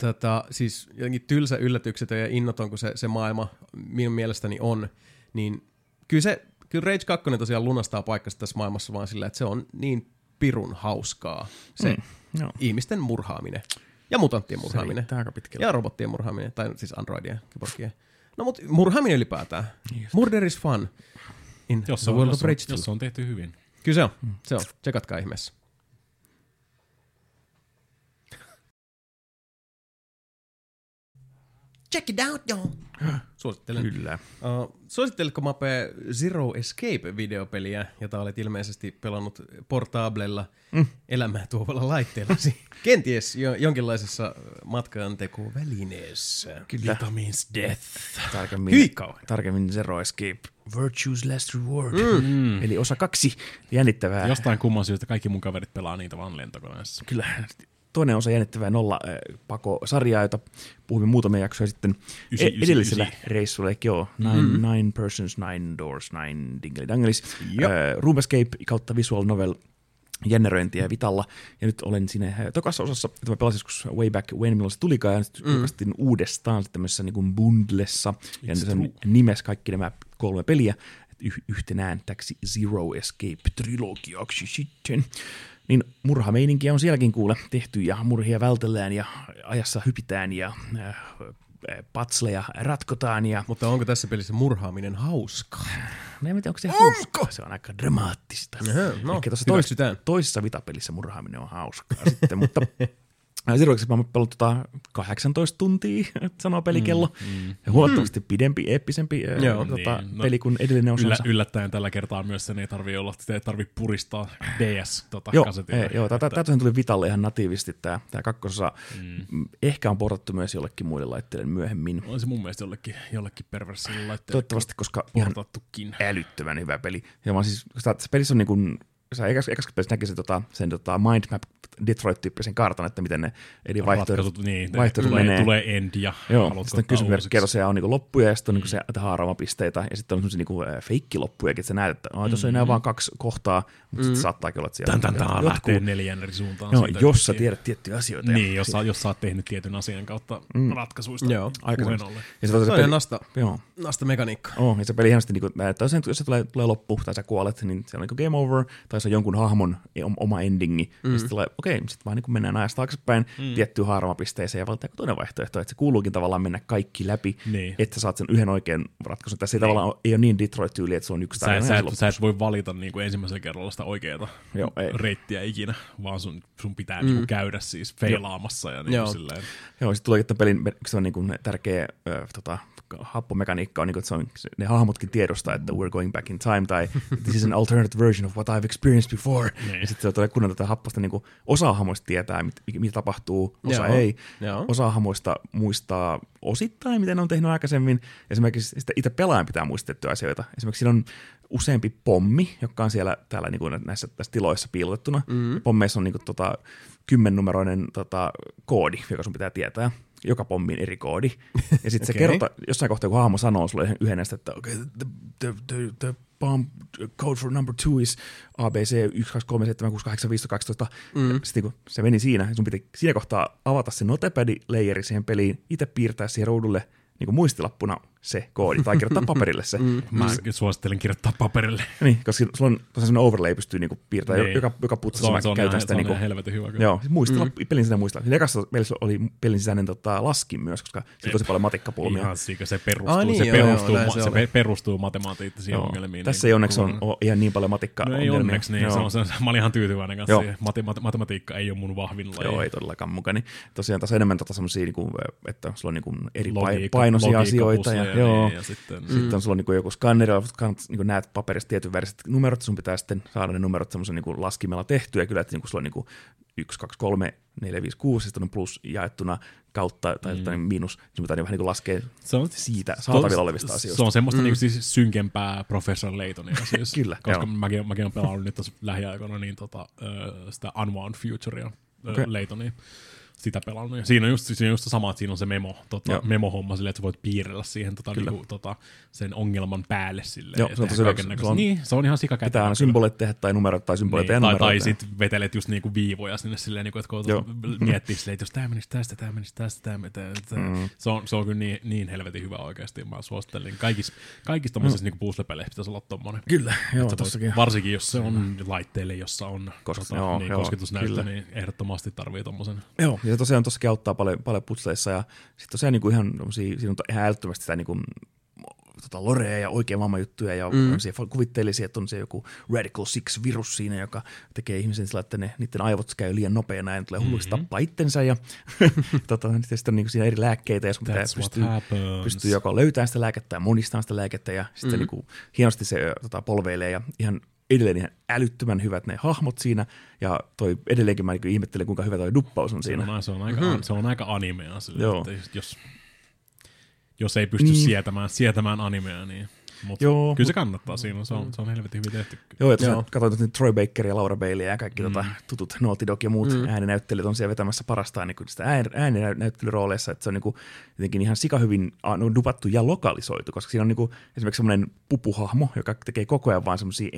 tota, siis jotenkin tylsä yllätyksetön ja innoton kuin se, se maailma minun mielestäni on, niin kyllä se, kyllä Rage 2 tosiaan lunastaa paikkansa tässä maailmassa vaan sillä, että se on niin pirun hauskaa. Se mm. Joo. ihmisten murhaaminen ja mutanttien murhaaminen. aika pitkälle. Ja robottien murhaaminen, tai siis androidien, kyborgien. No mutta murhaaminen ylipäätään. Murder is fun. In Jos the se, on, world jos, of on, Rage 2. jos on tehty hyvin. Kyllä se on. Se on. Tsekatkaa ihmeessä. Check it out, joo. Suosittelen. Kyllä. Uh, suositteletko Mape Zero Escape-videopeliä, jota olet ilmeisesti pelannut portaablella mm. elämää tuovalla laitteellasi? Kenties jo, jonkinlaisessa matkaantekovälineessä. Kyllä. Vita means death. Tarkemmin, Hyi tarkemmin Zero Escape. Virtue's Last Reward. Mm. Eli osa kaksi. Jännittävää. Jostain kumman syystä kaikki mun kaverit pelaa niitä vaan lentokoneessa. Kyllä. Toinen osa jännittävää nolla äh, pako-sarjaa, jota puhumme muutamia jaksoja sitten Ysi, e- ysi, edellisellä ysi. reissulla. Eli joo, nine, mm. nine persons, nine doors, nine dingeli dangelis. Jop. Äh, Room Escape kautta visual novel generointia Vitalla. Ja nyt olen siinä äh, tokassa osassa, että mä pelasin joskus way back when, milloin se tulikaan, ja nyt mm. uudestaan sitten tämmöisessä niin kuin bundlessa, ja It's sen true. nimes kaikki nämä kolme peliä yhtenään täksi Zero Escape-trilogiaksi sitten. Niin murhameininkiä on sielläkin kuule tehty, ja murhia vältellään, ja ajassa hypitään, ja äh, äh, patsleja ratkotaan, ja Mutta onko tässä pelissä murhaaminen hauskaa? No en tiedä, onko se hauskaa. Se on aika dramaattista. No, Ehkä tuossa hyväksytään. tois, toisessa vitapelissä murhaaminen on hauskaa sitten, mutta Zero mä oon pelannut tota 18 tuntia, sanoo pelikello. Mm, mm. Huomattavasti pidempi, eeppisempi Joo. tota, Niin, no, peli kuin edellinen Yllä, osansa. yllättäen tällä kertaa myös sen ei tarvi olla, sitä ei tarvi puristaa DS tota, Joo, kasetilla. ei, joo tätä, tätä tuli Vitalle ihan natiivisti tämä, tämä kakkososa. Mm. Ehkä on portattu myös jollekin muille laitteille myöhemmin. On se mun mielestä jollekin, jollekin perversille laitteelle Toivottavasti, koska ihan älyttömän hyvä peli. Ja mä siis, koska se pelissä on niin kuin, sä ekas, ekas pelissä näki sen, tota, sen tota Mindmap Detroit-tyyppisen kartan, että miten ne eri vaihtoehdot, niin, vaihtoehdot tulee, menee. tulee end ja Joo, sitten kysymys, uusiksi. kerro se on niinku loppuja ja sitten on niinku se että haaramapisteitä ja sitten on semmoisia niinku äh, feikkiloppujakin, että sä näet, että oh, tuossa on enää vaan kaksi kohtaa, mutta sitten saattaakin olla, että siellä Tän, tän, tän, jotkut- lähtee neljän eri suuntaan. Joo, siitä jos sä tiedät tiettyjä asioita. ja- Niin, jos sä, jos sä oot tehnyt tietyn asian kautta mm. ratkaisuista Joo. Aika puheen semmoista. ollen. Ja se, se, Se on peli, ihan nasta, joo, nasta mekaniikka. Oh, ja se peli hienosti, niin että jos se tulee, tulee loppu tai sä kuolet, niin siellä on niin game over, tai se on jonkun hahmon om- oma endingi, mm. ja sitten okei, sitten vaan niin mennään ajasta taaksepäin mm. tiettyyn haaramapisteeseen ja valitaan toinen vaihtoehto, että se kuuluukin tavallaan mennä kaikki läpi, Niin. että sä saat sen yhden oikean ratkaisun. Tässä ei tavallaan ole, ei ole niin Detroit-tyyli, että se on yksi Sä, tarina sä, et, sä et voi valita niin kuin ensimmäisellä kerralla sitä oikeaa Joo, ei. reittiä ikinä, vaan sun, sun pitää mm. niin kuin käydä siis feilaamassa ja niin Joo. silleen. Joo, sitten tulee, että pelin se on niin kuin tärkeä ö, tota, happomekaniikka on, niin kuin, että se on, se- ne hahmotkin tiedostaa, että we're going back in time, tai this is an alternate version of what I've experienced before. Niin. Ja sitten se tulee kunnon tätä happosta, niin kuin, osa hahmoista tietää, mit, mitä tapahtuu, osa Joo. ei. Joo. Osa hahmoista muistaa osittain, miten ne on tehnyt aikaisemmin. Esimerkiksi sitä itse pelaajan pitää muistaa tiettyjä asioita. Esimerkiksi siinä on useampi pommi, joka on siellä täällä niin kuin näissä tässä tiloissa piilotettuna. Mm. Pommeissa on niin kuin, tota, kymmennumeroinen tota, koodi, joka sun pitää tietää. Joka pommiin eri koodi. Ja sitten se kerta, jossain kohtaa, kun hahmo sanoo sulle yhden- näistä, että okay, the, the, the, the bomb code for number two is ABC 123768512. Mm. Sitten kun se meni siinä, sun piti siinä kohtaa avata se notepad-layeri siihen peliin, itse piirtää siihen ruudulle niin muistilappuna se koodi, tai kirjoittaa paperille se. mm. Mä suosittelen kirjoittaa paperille. Niin, koska sulla on tosiaan semmoinen overlay, pystyy niinku piirtämään Niin. niin. joka, joka Se putsassa. on, Mä se on, käytän ihan, sitä se on niinku, ihan helvetin hyvä. kyllä. Joo, siis muistilla, mm. pelin sisäinen muistilla. Siinä ekassa pelissä oli pelin sisäinen tota, laskin myös, koska siinä on tosi paljon matikkapulmia. Ihan siitä se perustuu, Ah, niin, se, joo, joo, perustuu, ma- se se, oli. perustuu matemaattisiin Joo. ongelmiin. Tässä niin ei onneksi on, ole ihan niin paljon matikka No ei onneksi niin, se on, se, mä olin ihan tyytyväinen kanssa Joo. mate, matematiikka ei ole mun vahvin laji. Joo, ei todellakaan mukaan. Niin tosiaan tässä on enemmän tota niinku, että sulla on niinku eri painoisia asioita. Ja, joo. niin, ja sitten, Sitten on sulla on niinku joku skanneri, niinku näet paperista tietyn väriset numerot, sun pitää sitten saada ne numerot semmoisen niinku laskimella tehtyä, kyllä, että niinku sulla on niinku 1, 2, 3, 4, 5, 6, sitten on plus jaettuna kautta tai mm. miinus, niin pitää niinku vähän niinku laskea se on, siitä saatavilla olevista asioista. Se on semmoista mm. niinku siis synkempää Professor Laytonia siis. Kyllä, Koska joo. mäkin, mäkin olen pelannut nyt tässä lähiaikoina niin tota, sitä Unwound Futurea okay. Laytonia. Sitä pelannut. Ja siinä on just, siinä on just sama, että siinä on se memo, tota, memo-homma silleen, että sä voit piirrellä siihen tota, niinku, tota, sen ongelman päälle silleen. Joo, ja se on tosi se on- Niin, se on ihan sikakätevä. Pitää aina symbolit tehdä tai numerot tai symbolit Niin, tai, numerot. tai ja- sit vetelet just niinku viivoja sinne silleen, niinku, että koetat miettiä silleen, että jos tää menisi tästä, tää menisi tästä, tää menisi tästä. Mm. Se, on, se on kyllä niin, niin helvetin hyvä oikeasti. Mä suosittelen. Kaikissa, kaikissa tommosissa mm. niinku puzzle-peleissä pitäisi olla tommonen. Kyllä, joo, voit- tossakin. Varsinkin jos se on laitteelle, jossa on Kos- tota, joo, niin, joo, kosketusnäyttö, kyllä. niin ehdottomasti tarvii tommosen. Joo, ja se tosiaan tossakin auttaa paljon, paljon putsleissa ja sitten tosiaan niinku ihan tommosia, siinä on ihan älyttömästi sitä niinku, tota lorea ja oikein maailmanjuttuja ja mm. kuvitteellisia, että on se joku Radical Six-virus siinä, joka tekee ihmisen sillä, että ne, niiden aivot käy liian nopeana ja ne tulee hulluksi mm-hmm. tappaa itsensä ja tota, sitten on niinku siinä eri lääkkeitä ja sun pitää pystyy, pystyy joko löytämään sitä lääkettä ja monistamaan sitä lääkettä ja sitten Mm. mm. niinku, hienosti se tota, polveilee ja ihan edelleen ihan älyttömän hyvät ne hahmot siinä, ja toi edelleenkin mä niinku ihmettelen, kuinka hyvä toi duppaus on Se siinä. on, se on, aika, mm-hmm. se on aika animea. Silleen, Joo. että jos, jos ei pysty Niin. niin. sietämään, sietämään animea, niin mutta Joo, kyllä se kannattaa siinä, se on, se on helvetin hyvin tehty. Joo, tosiaan Joo. katsoin nyt Troy Bakeria ja Laura Baileyä ja kaikki mm. tota, tutut Naughty Dog ja muut mm. ääninäyttelijät on siellä vetämässä parastaan niin sitä ään- ääninäyttelyrooleissa, että se on niin kuin, jotenkin ihan sika hyvin no, dupattu ja lokalisoitu, koska siinä on niin kuin, esimerkiksi semmoinen pupuhahmo, joka tekee koko ajan vaan semmoisia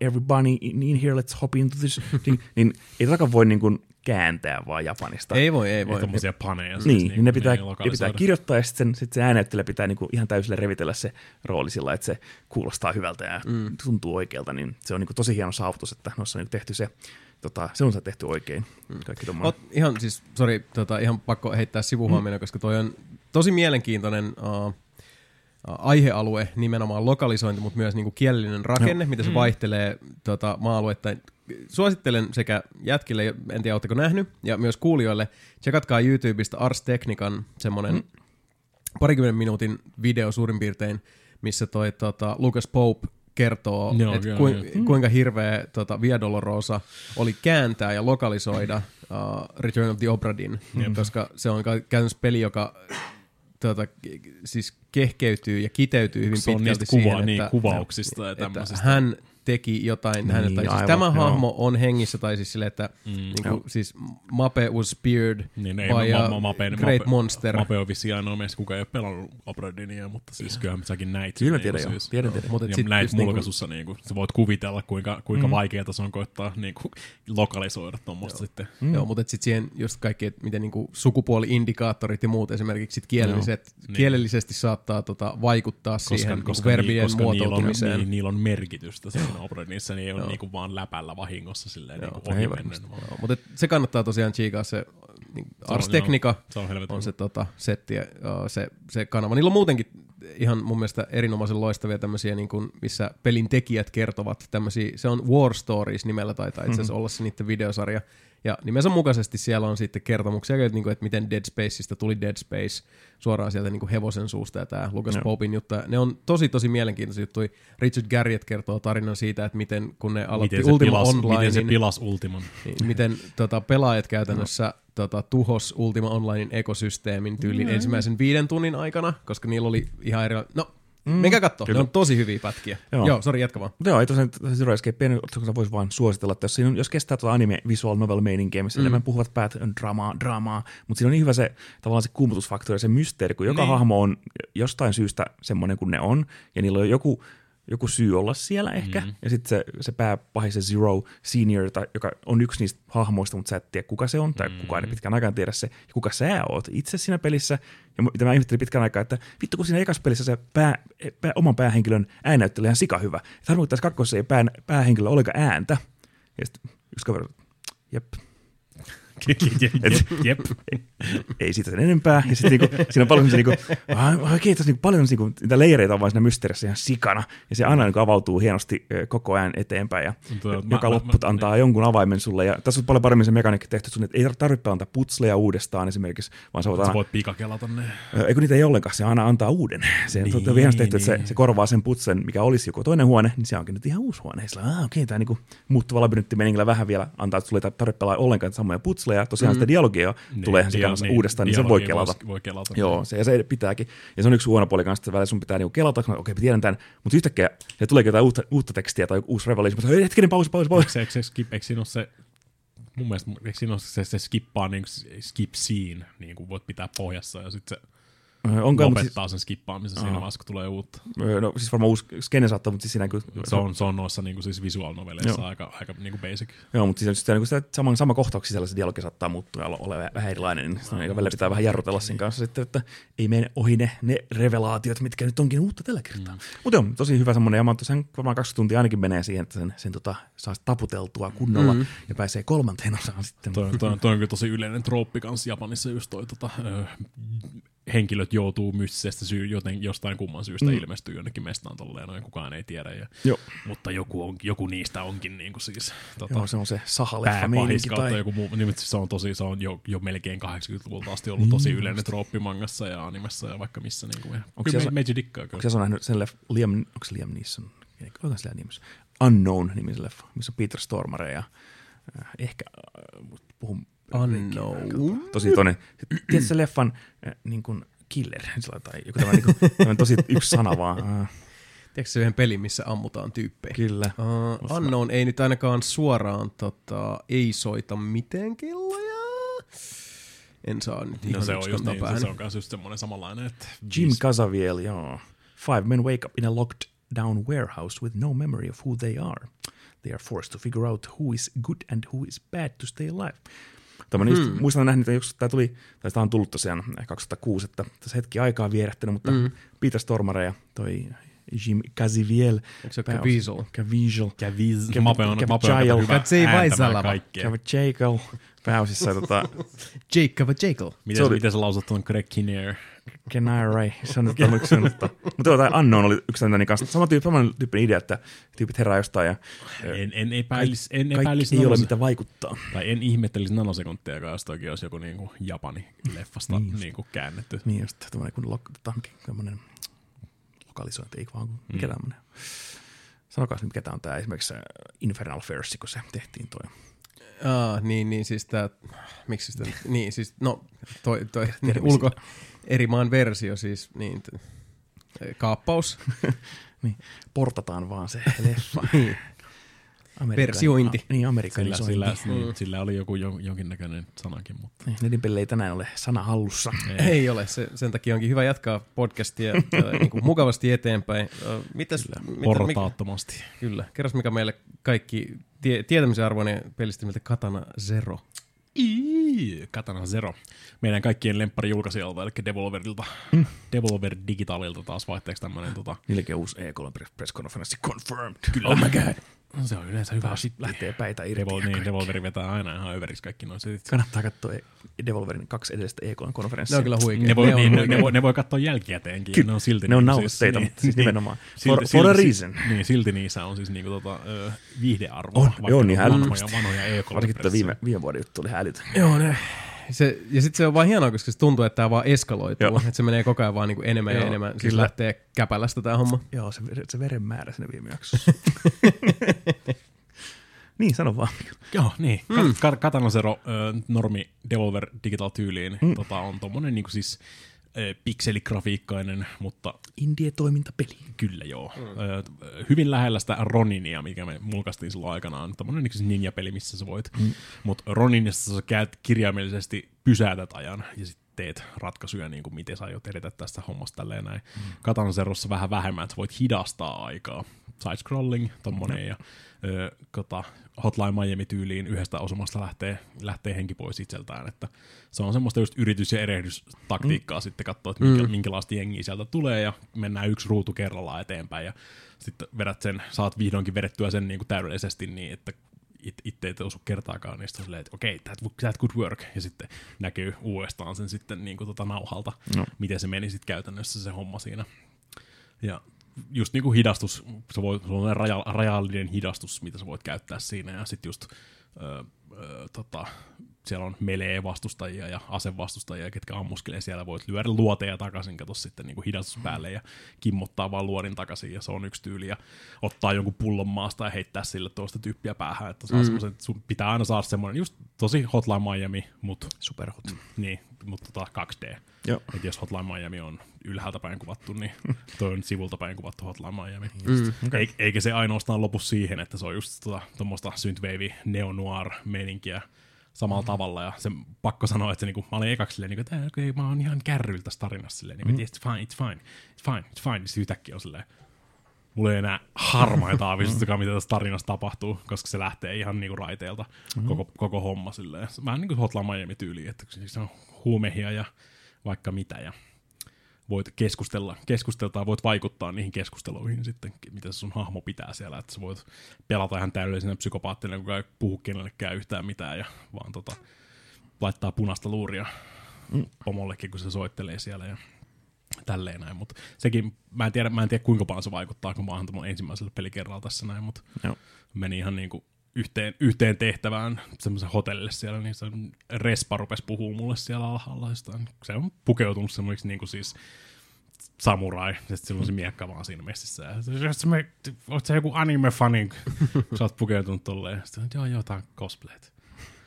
everybody in, here, let's hop into this, niin, niin ei totakaan voi niin kuin, kääntää vaan Japanista. Ei voi, ei voi. tommosia paneja. siis Niin, niin ne pitää, ne pitää kirjoittaa ja sitten sit se äänäyttelijä pitää niinku ihan täysillä revitellä se rooli sillä, että se kuulostaa hyvältä ja mm. tuntuu oikealta, niin se on niinku tosi hieno saavutus, että noissa on niinku tehty se, tota, se on se tehty oikein. Kaikki tommoinen. Oot ihan siis, sorry, tota, ihan pakko heittää sivuhuomioon, mm. koska toi on tosi mielenkiintoinen uh, aihealue, nimenomaan lokalisointi, mutta myös niinku kielellinen rakenne, no. mitä se vaihtelee tota, maa-alueittain. Suosittelen sekä jätkille, en tiedä oletteko nähnyt, ja myös kuulijoille, tsekatkaa YouTubesta Ars Technican semmoinen mm. parikymmenen minuutin video suurin piirtein, missä toi tota, Lucas Pope kertoo, Joo, että joo, ku, joo. kuinka hirveä tota, Via Dolorosa oli kääntää ja lokalisoida uh, Return of the Obra Dinn, koska se on käytännössä peli, joka k- siis kehkeytyy ja kiteytyy hyvin Se on pitkälti niistä kuva- siihen, niin, että, kuvauksista ja että tämmöisistä. hän teki jotain, niin, hänelle, tai siis aivan, tämä joo. hahmo on hengissä, tai siis sille, että mm, niin kuin, siis Mape was speared Niin, ei, by ma, ma, Mape, great Mape, monster. Mape on vissiin ainoa mies, kuka ei ole pelannut Obradinia, mutta siis kyllähän säkin näit. Kyllä mä niinku tiedän jo. siis. Tiedän, tiedän. Mut et ja sit näit niinku- mulkaisussa, niin kuin, sä voit kuvitella, kuinka, kuinka mm. vaikeaa se on koittaa niin kuin, lokalisoida tuommoista sitten. Mm. Joo, mutta sitten siihen just kaikki, että miten niinku sukupuoli-indikaattorit ja muut esimerkiksi sit kielelliset, Niin. kielellisesti saattaa tota, vaikuttaa Koska, siihen koska, niinku verbien ni, koska niillä, on, muotoutumiseen. niin, niillä on merkitystä siinä Obradinissa, niin ei ole niin kuin vaan läpällä vahingossa silleen niin kuin ei ohi vaan Joo, mutta se kannattaa tosiaan chiikaa se niin, on- Ars Technica Se on helvetin on se tota, setti ja se, se kanava. Niillä on muutenkin ihan mun mielestä erinomaisen loistavia tämmöisiä, niin kuin, missä pelin tekijät kertovat tämmöisiä, se on War Stories nimellä taitaa itse asiassa olla se niiden videosarja. Ja nimensä mukaisesti siellä on sitten kertomuksia, että, niin kuin, että miten Dead Spaceista tuli Dead Space suoraan sieltä niin kuin hevosen suusta ja tämä Lucas Joo. Popin juttu. Ne on tosi tosi mielenkiintoisia juttuja. Richard Garriott kertoo tarinan siitä, että miten kun ne aloitti miten Ultima pilas, Online, miten se niin- pilas Ultiman. niin, miten tota, pelaajat käytännössä tota, tuhos Ultima Onlinein ekosysteemin tyylin ensimmäisen viiden tunnin aikana, koska niillä oli ihan eri... No, mm, menkää katsoa, ne on tosi hyviä pätkiä. Joo, Joo. Sori, jatka vaan. Mutta joo, ei tosiaan Zero Escape, oletko voisi vaan suositella, että jos, siinä on, jos kestää tuota anime visual novel meininkiä, missä mm. enemmän puhuvat päät on dramaa, dramaa, mutta siinä on niin hyvä se tavallaan se kuumutusfaktori ja se mysteeri, kun joka Niin. hahmo on jostain syystä semmoinen kuin ne on, ja niillä on joku, joku syy olla siellä ehkä, mm. ja sitten se, se pääpahis, se Zero Senior, tai, joka on yksi niistä hahmoista, mutta sä et tiedä kuka se on, tai mm. kukaan ei pitkään aikaan tiedä se, ja kuka sä oot itse siinä pelissä, ja mitä mä ihmettelin pitkän aikaa, että vittu kun siinä ekassa pelissä se pää, pää, oman päähenkilön äännäyttely ihan sika hyvä. Harmi, että tässä kakkosessa ei pää, päähenkilö olekaan ääntä. Ja sitten yksi kaveri, jep, jep, jep. ei siitä sen enempää. Ja sitten niinku, siinä on paljon niinku, tässä niinku paljon niinku, niitä leireitä on vaan siinä mysteerissä ihan sikana. Ja se aina niinku avautuu hienosti koko ajan eteenpäin. Ja Tuo- joka mä- loppu mä- antaa jonkun avaimen sulle. Ja tässä on paljon paremmin se mekaniikka tehty, että ei tarvitse antaa putsleja uudestaan esimerkiksi, vaan sä voit Sä aina, voit pikakelata ne. Ö, Ei kun niitä ei ollenkaan, se aina antaa uuden. Se niin, on hienosti tehty, että se, niin. se, korvaa sen putsen, mikä olisi joku toinen huone, niin se onkin nyt ihan uusi huone. Ja sillä, ah, okei, tämä niinku muuttuva labyrintti vähän vielä antaa, että sulle ei tarvitse ollenkaan samoja putsleja. Tosiaan mm. sitä dialogia tulee ihan dia- niin, uudestaan, niin sen voi kelata. Voi, voi kelata. Joo, se, ja se pitääkin. Ja se on yksi huono puoli kanssa, että välillä sun pitää niinku kelata, että okei, mä tiedän tämän, mutta yhtäkkiä se tuleekin jotain uutta, uutta tekstiä tai uusi revelation, mutta hetkinen, pausi, pausi, pausi. Eikö, skip, eikö siinä ole se, mun mielestä, eikö siinä ole se, se skippaa niin skip scene, niin kuin voit pitää pohjassa ja sitten se Onko, mutta siis, lopettaa sen skippaamisen siinä vaiheessa, kun tulee uutta. ö, no, siis varmaan uusi skene saattaa, mutta siis siinä kyllä, Se on, se on noissa niin kuin siis visual noveleissa Joo. aika, aika niin kuin basic. Joo, mutta siis on sitä, niin sitä sama, sama kohtauksia siellä se dialogi saattaa muuttua ja olla, vähän erilainen, niin sitä välillä pitää vähän jarrutella sen kanssa sitten, että ei mene ohi ne, ne revelaatiot, mitkä nyt onkin uutta tällä kertaa. Mm. Mutta joo, tosi hyvä semmoinen, ja mä tosiaan varmaan 20 tuntia ainakin menee siihen, että sen, sen tota, saa taputeltua kunnolla mm. ja pääsee kolmanteen osaan sitten. Toi, toi, toi on kyllä tosi yleinen trooppi kanssa Japanissa just toi tota, ö, henkilöt joutuu mystisestä syy, joten jostain kumman syystä mm. ilmestyy jonnekin mestaan tolleen, noin kukaan ei tiedä. Ja, Joo. mutta joku, on, joku niistä onkin niin kuin siis tota, Joo, se on se sahaleffa tai... joku muu. Niin, mutta se on, tosi, se on jo, jo melkein 80-luvulta asti ollut tosi yleinen trooppi mangassa ja animessa ja vaikka missä. Niin kuin, Onko kyllä siellä- me, dikkaa. Onko se nähnyt sen leff, Liam, onko se Liam Neeson? Onko se nimessä? Unknown nimisen leffa, missä on Peter Stormare ja äh, ehkä, äh, puhun Unknown. tosi toinen. Tiedätkö se leffan äh, niin kuin killer, tai joku tämmöinen, niin kuin, tosi yksi sana vaan. Äh, Tiedätkö se yhden pelin, missä ammutaan tyyppejä? kyllä. Uh, Unknown ei nyt ainakaan suoraan tota, ei soita miten kelloja. En saa nyt No ihan se on just niin, päähän. se on myös just semmoinen samanlainen, että Jim Caviezel, joo. Five men wake up in a locked down warehouse with no memory of who they are. They are forced to figure out who is good and who is bad to stay alive. Tämä hmm. just, muistan nähnyt, että jos tämä tuli, tai tämä on tullut tosiaan 2006, että tässä hetki aikaa vierähtänyt, mutta hmm. Peter Stormare ja toi Jim Caviezel. Onko se pääos- Caviezel? Caviezel. Ääntämään Vaisalava. kaikkea. Caviezel pääosissa. tota, Jacob Jacob. Miten, Se oli- miten sä lausut tuon Greg Kinnear? Kenai, se on tota, yksi mutta, mutta tuo Unknown oli yksi tämmöinen kanssa. Sama tyyppi, saman tyyppinen idea, että tyypit herää jostain ja En, en epäilisi, en kaikki epäilisi ei ole mitä vaikuttaa. Tai en ihmettelisi nanosekuntia, jos toki olisi joku niinku Japani-leffasta Niin just. niinku käännetty. Niin just, tämmöinen kuin lok, tota, mikä, tämmöinen lokalisointi, ei vaan, mikä mm. tämmöinen. Sanokaa mikä tämä on tämä esimerkiksi Infernal First, kun se tehtiin toi. Ah, niin, niin siis tää, miksi sitä, niin siis, no, toi, toi niin, ulko, eri maan versio siis, niin, kaappaus, Niin, portataan vaan se leffa. Niin. Versiointi. A, niin, Sillä, amerikanisointi. sillä, Sillä, niin, sillä oli joku jon, jonkinnäköinen sanakin, mutta niin, Nedin pelle ei tänään ole sana hallussa. ei. ei ole, se, sen takia onkin hyvä jatkaa podcastia äh, niin kuin mukavasti eteenpäin. Äh, Mitäs, mitä, mikä, portaattomasti. kyllä, kerros mikä meille kaikki tie, tietämisen arvoinen pelistä nimeltä Katana Zero. Ii, Katana Zero. Meidän kaikkien lemppari julkaisijalta, eli Devolverilta. Mm. Devolver Digitalilta taas vaihteeksi tämmönen tota, Niilläkin uusi E3 press-konferenssi confirmed. Kyllä. Oh my god. Se on yleensä hyvä shit. Lähtee päitä irti. Devol, niin. Devolveri vetää aina ihan överiksi kaikki noin setit. Kannattaa katsoa Devolverin kaksi edellistä E3-konferenssia. Ne on kyllä huikeita. Ne voi, on niin, ne, ne, voi, ne voi katsoa jälkikäteenkin. Kyllä. Ne on silti Ne on niinku nauhoitteita, mutta siis niin, nimenomaan. silti- For- for a silti- reason. Niin, silti niissä on siis niinku tota, ö, viihdearvoa. On, joo, ne niin vanhoja, vanhoja E3 Varsinkin tuo viime, viime vuoden juttu oli hälytön. Joo, ne. Se, ja sitten se on vaan hienoa, koska se tuntuu, että tämä vaan eskaloituu. Että se menee koko ajan vaan niin kuin enemmän ja Joo, enemmän. Siis kyllä. lähtee käpälästä tämä homma. Joo, se, se veren määrä sinne viime jaksossa. niin, sano vaan. Joo, niin. Mm. Katana Zero ö, normi Devolver Digital tyyliin mm. tota, on tommonen niinku siis pikseligrafiikkainen, mutta Indie-toimintapeli. Kyllä joo. Mm. Ö, hyvin lähellä sitä Roninia, mikä me mulkaistiin silloin aikanaan. Tämmöinen niin siis ninja-peli, missä sä voit. Mm. Mutta Roninissa sä käyt kirjaimellisesti pysäytät ajan ja sitten teet ratkaisuja, niin kuin miten sä aiot edetä tästä hommasta tälleen näin. Mm. Katan Zerossa vähän vähemmän, että sä voit hidastaa aikaa. Side-scrolling, tommonen, mm. ja ö, kota, Hotline Miami-tyyliin yhdestä osumasta lähtee, lähtee henki pois itseltään, että se on semmoista just yritys- ja erehdystaktiikkaa mm. sitten katsoa, että minkä, mm. minkälaista jengiä sieltä tulee, ja mennään yksi ruutu kerrallaan eteenpäin, ja sitten vedät sen, saat vihdoinkin vedettyä sen niin kuin täydellisesti niin, että it, itse ei osu kertaakaan, niin sitten silleen, että okei, okay, that, that good work, ja sitten näkyy uudestaan sen sitten niin kuin tota nauhalta, No. miten se meni sitten käytännössä se homma siinä. Ja just niin kuin hidastus, se, voi, se on raja, rajallinen hidastus, mitä sä voit käyttää siinä, ja sitten just ö, ö, tota, siellä on melee-vastustajia ja asevastustajia, ketkä ammuskelee siellä, voit lyödä luoteja takaisin, kato sitten niin kuin hidastus päälle ja kimmottaa vaan luodin takaisin, ja se on yksi tyyli, ja ottaa jonkun pullon maasta ja heittää sille toista tyyppiä päähän, että saa mm. semmoisen, sun pitää aina saada semmoinen, just tosi Hotline Miami, mutta Superhot. niin, mutta tota 2D. Joo. Et jos Hotline Miami on ylhäältä päin kuvattu, niin toi on sivulta päin kuvattu Hotline Miami. Mm. Okay. Eikä se ainoastaan lopu siihen, että se on just tota, tuommoista synthwave neo-noir meininkiä samalla mm. tavalla. Ja se pakko sanoa, että se, niinku, mä olin ekaksi silleen, niinku, että okay, mä oon ihan kärryillä tässä tarinassa. Silleen, niinku, mm. it's fine, it's fine, it's fine, it's fine. Sitten yhtäkkiä on silleen, mulla ei enää harmaita aavistustakaan, mitä tässä tarinassa tapahtuu, koska se lähtee ihan niinku raiteelta mm-hmm. koko, koko homma silleen. Vähän niin kuin Hotline Miami-tyyli, että se on huumehia ja vaikka mitä ja voit keskustella, tai voit vaikuttaa niihin keskusteluihin sitten, mitä se sun hahmo pitää siellä, että sä voit pelata ihan täydellisenä psykopaattina, kuka ei puhu kenellekään yhtään mitään ja vaan tota, laittaa punaista luuria pomollekin, kun se soittelee siellä ja tälleen näin, mutta sekin, mä en, tiedä, mä en tiedä kuinka paljon se vaikuttaa, kun mä oon ensimmäisellä pelikerralla tässä näin, mutta Joo. meni ihan niinku yhteen, yhteen tehtävään semmoisen hotellille siellä, niin se Respa rupesi puhuu mulle siellä alhaalla, jostain. se on pukeutunut semmoiksi niinku siis samurai, ja sitten sillä se miekka vaan siinä messissä. Sä joku anime-fani, kun sä oot pukeutunut tolleen. Sitten on, joo, joo, tää on cosplayt.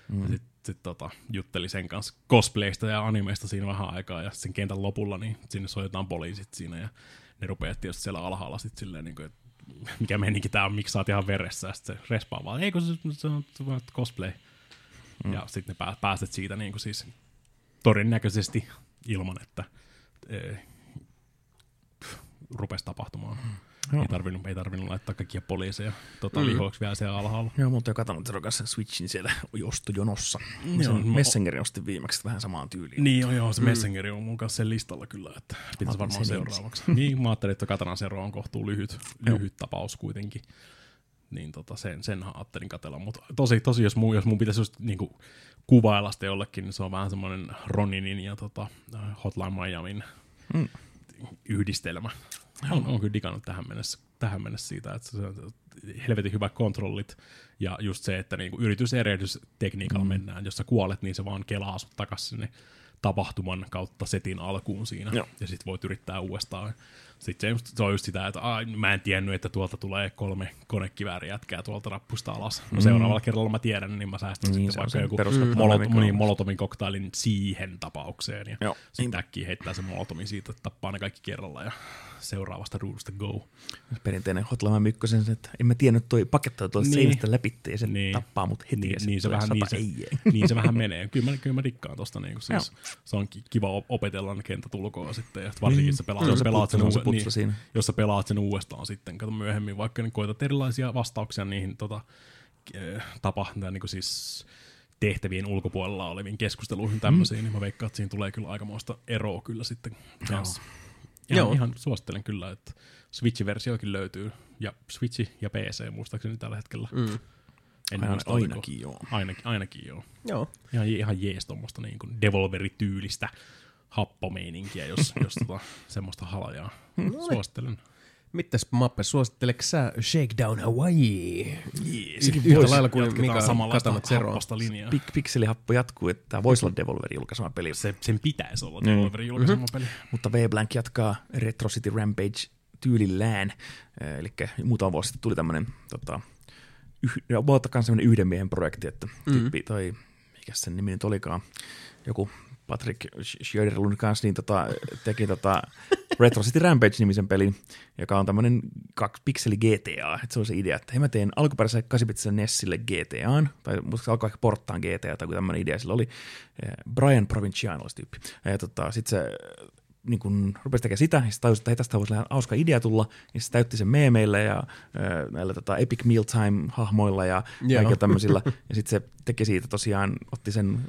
Mm. Sitten sit, tota, jutteli sen kanssa cosplayista ja animeista siinä vähän aikaa, ja sen kentän lopulla, niin sinne soitetaan poliisit siinä, ja ne rupeaa tietysti siellä alhaalla sitten silleen, niin kuin, että mikä meininki tää on, miksi sä oot ihan veressä, ja sitten se respaa vaan, eikö se, se on, se on cosplay. Mm. Ja sitten ne pää, pääset siitä niin kuin siis todennäköisesti ilman, että e, rupesi tapahtumaan. Ei tarvinnut, ei tarvinnut laittaa kaikkia poliiseja tota, Mm. lihoiksi vielä siellä alhaalla. Joo, mutta on katsonut Zeron kanssa Switchin siellä ostojonossa. Joo, Sen Messengerin ostin viimeksi vähän samaan tyyliin. Niin joo, joo se Messengeri on mun kanssa sen listalla kyllä, että pitäisi varmaan sen seuraavaksi. niin, mä ajattelin, että Katanan Zero on kohtuu lyhyt, lyhyt tapaus kuitenkin. Niin tota, sen, sen ajattelin katella, mutta tosi, tosi jos, mun, jos mun pitäisi just niinku kuvailla sitä jollekin, niin se on vähän semmoinen Roninin ja tota, Hotline Miamin Mm. yhdistelmä. On, on kyllä digannut tähän mennessä, tähän mennessä siitä, että se on helvetin hyvät kontrollit ja just se, että niinku yrityserehdystekniikalla mm. mennään, jos sä kuolet, niin se vaan kelaa sut takas sinne tapahtuman kautta setin alkuun siinä, Joo. ja sitten voit yrittää uudestaan. Sitten se, se on just sitä, että ai, mä en tiennyt, että tuolta tulee kolme konekiväärijätkää tuolta rappusta alas. No seuraavalla kerralla mä tiedän, niin mä säästän Niin, sitten se vaikka se joku molot, niin, molotovin koktailin siihen tapaukseen, ja Joo. sitten äkkiä heittää sen molotomin siitä, että tappaa ne kaikki kerralla, ja seuraavasta ruudusta go. Perinteinen Hotline Mykkösen, se, että en mä tiennyt, toi pakettaa tuolta Niin. niin. seinästä läpi ja se Niin. niin. tappaa mut heti. Niin, niin, se vähän, niin, se, niin se vähän menee. Kyllä mä, kyllä mä dikkaan tosta. Niin siis, se on ki- kiva op- opetella ne kentät ulkoa sitten. Ja varsinkin, Niin. jos sä pelaat, Se se pelaat sen, se se putsa niin, siinä. jos sä pelaat sen uudestaan sitten, kato myöhemmin, vaikka niin koetat erilaisia vastauksia niihin tota, eh, tapa, tai niin kuin siis tehtävien ulkopuolella oleviin keskusteluihin tämmöisiin, mm. niin mä veikkaan, että siinä tulee kyllä aikamoista eroa kyllä sitten kanssa. Ihan, Joo. ihan suosittelen kyllä, että Switch-versiokin löytyy, ja Switchi ja PC muistaakseni tällä hetkellä. Mm. En Aina- muista, ainakin joo. Ainakin, ainakin joo. Joo. Ihan, ihan jees tuommoista niin kuin Devolveri-tyylistä happomeininkiä, jos, jos tota, semmoista halajaa. Suosittelen. Mitäs Mappe, suositteleks sä Shakedown Hawaii? Jees. Yhtä lailla kuin Mika Katanat Zeroa. linjaa. Pik- pikselihappo jatkuu, että tämä voisi olla Devolverin julkaisema peli. Se, sen pitäisi olla Mm. Devolverin julkaisema Mhm. peli. Mutta V-Blank jatkaa Retro City Rampage tyylillään. Eli muutama vuosi sitten tuli tämmöinen tota, yh, semmoinen yhden miehen projekti, että Mhm. tyyppi toi, mikä sen nimi nyt olikaan, joku Patrick Schöderlund kanssa niin tota, teki tota Retro City Rampage-nimisen pelin, joka on tämmöinen pikseli GTA. Et se on se idea, että hei mä teen alkuperäiselle 8 Nessille GTAan, tai musta alkoi ehkä porttaan GTA, tai tämmöinen idea sillä oli. Eh, Brian Provinciano tyyppi. Ja tota, sit se niin kun rupesi tekemään sitä, ja sitten tajusi, että hei, tästä voisi hauska idea tulla, ja se täytti sen meemeillä ja äh, näillä tota, Epic Mealtime-hahmoilla ja kaikilla tämmöisillä, ja sitten se teki siitä tosiaan, otti sen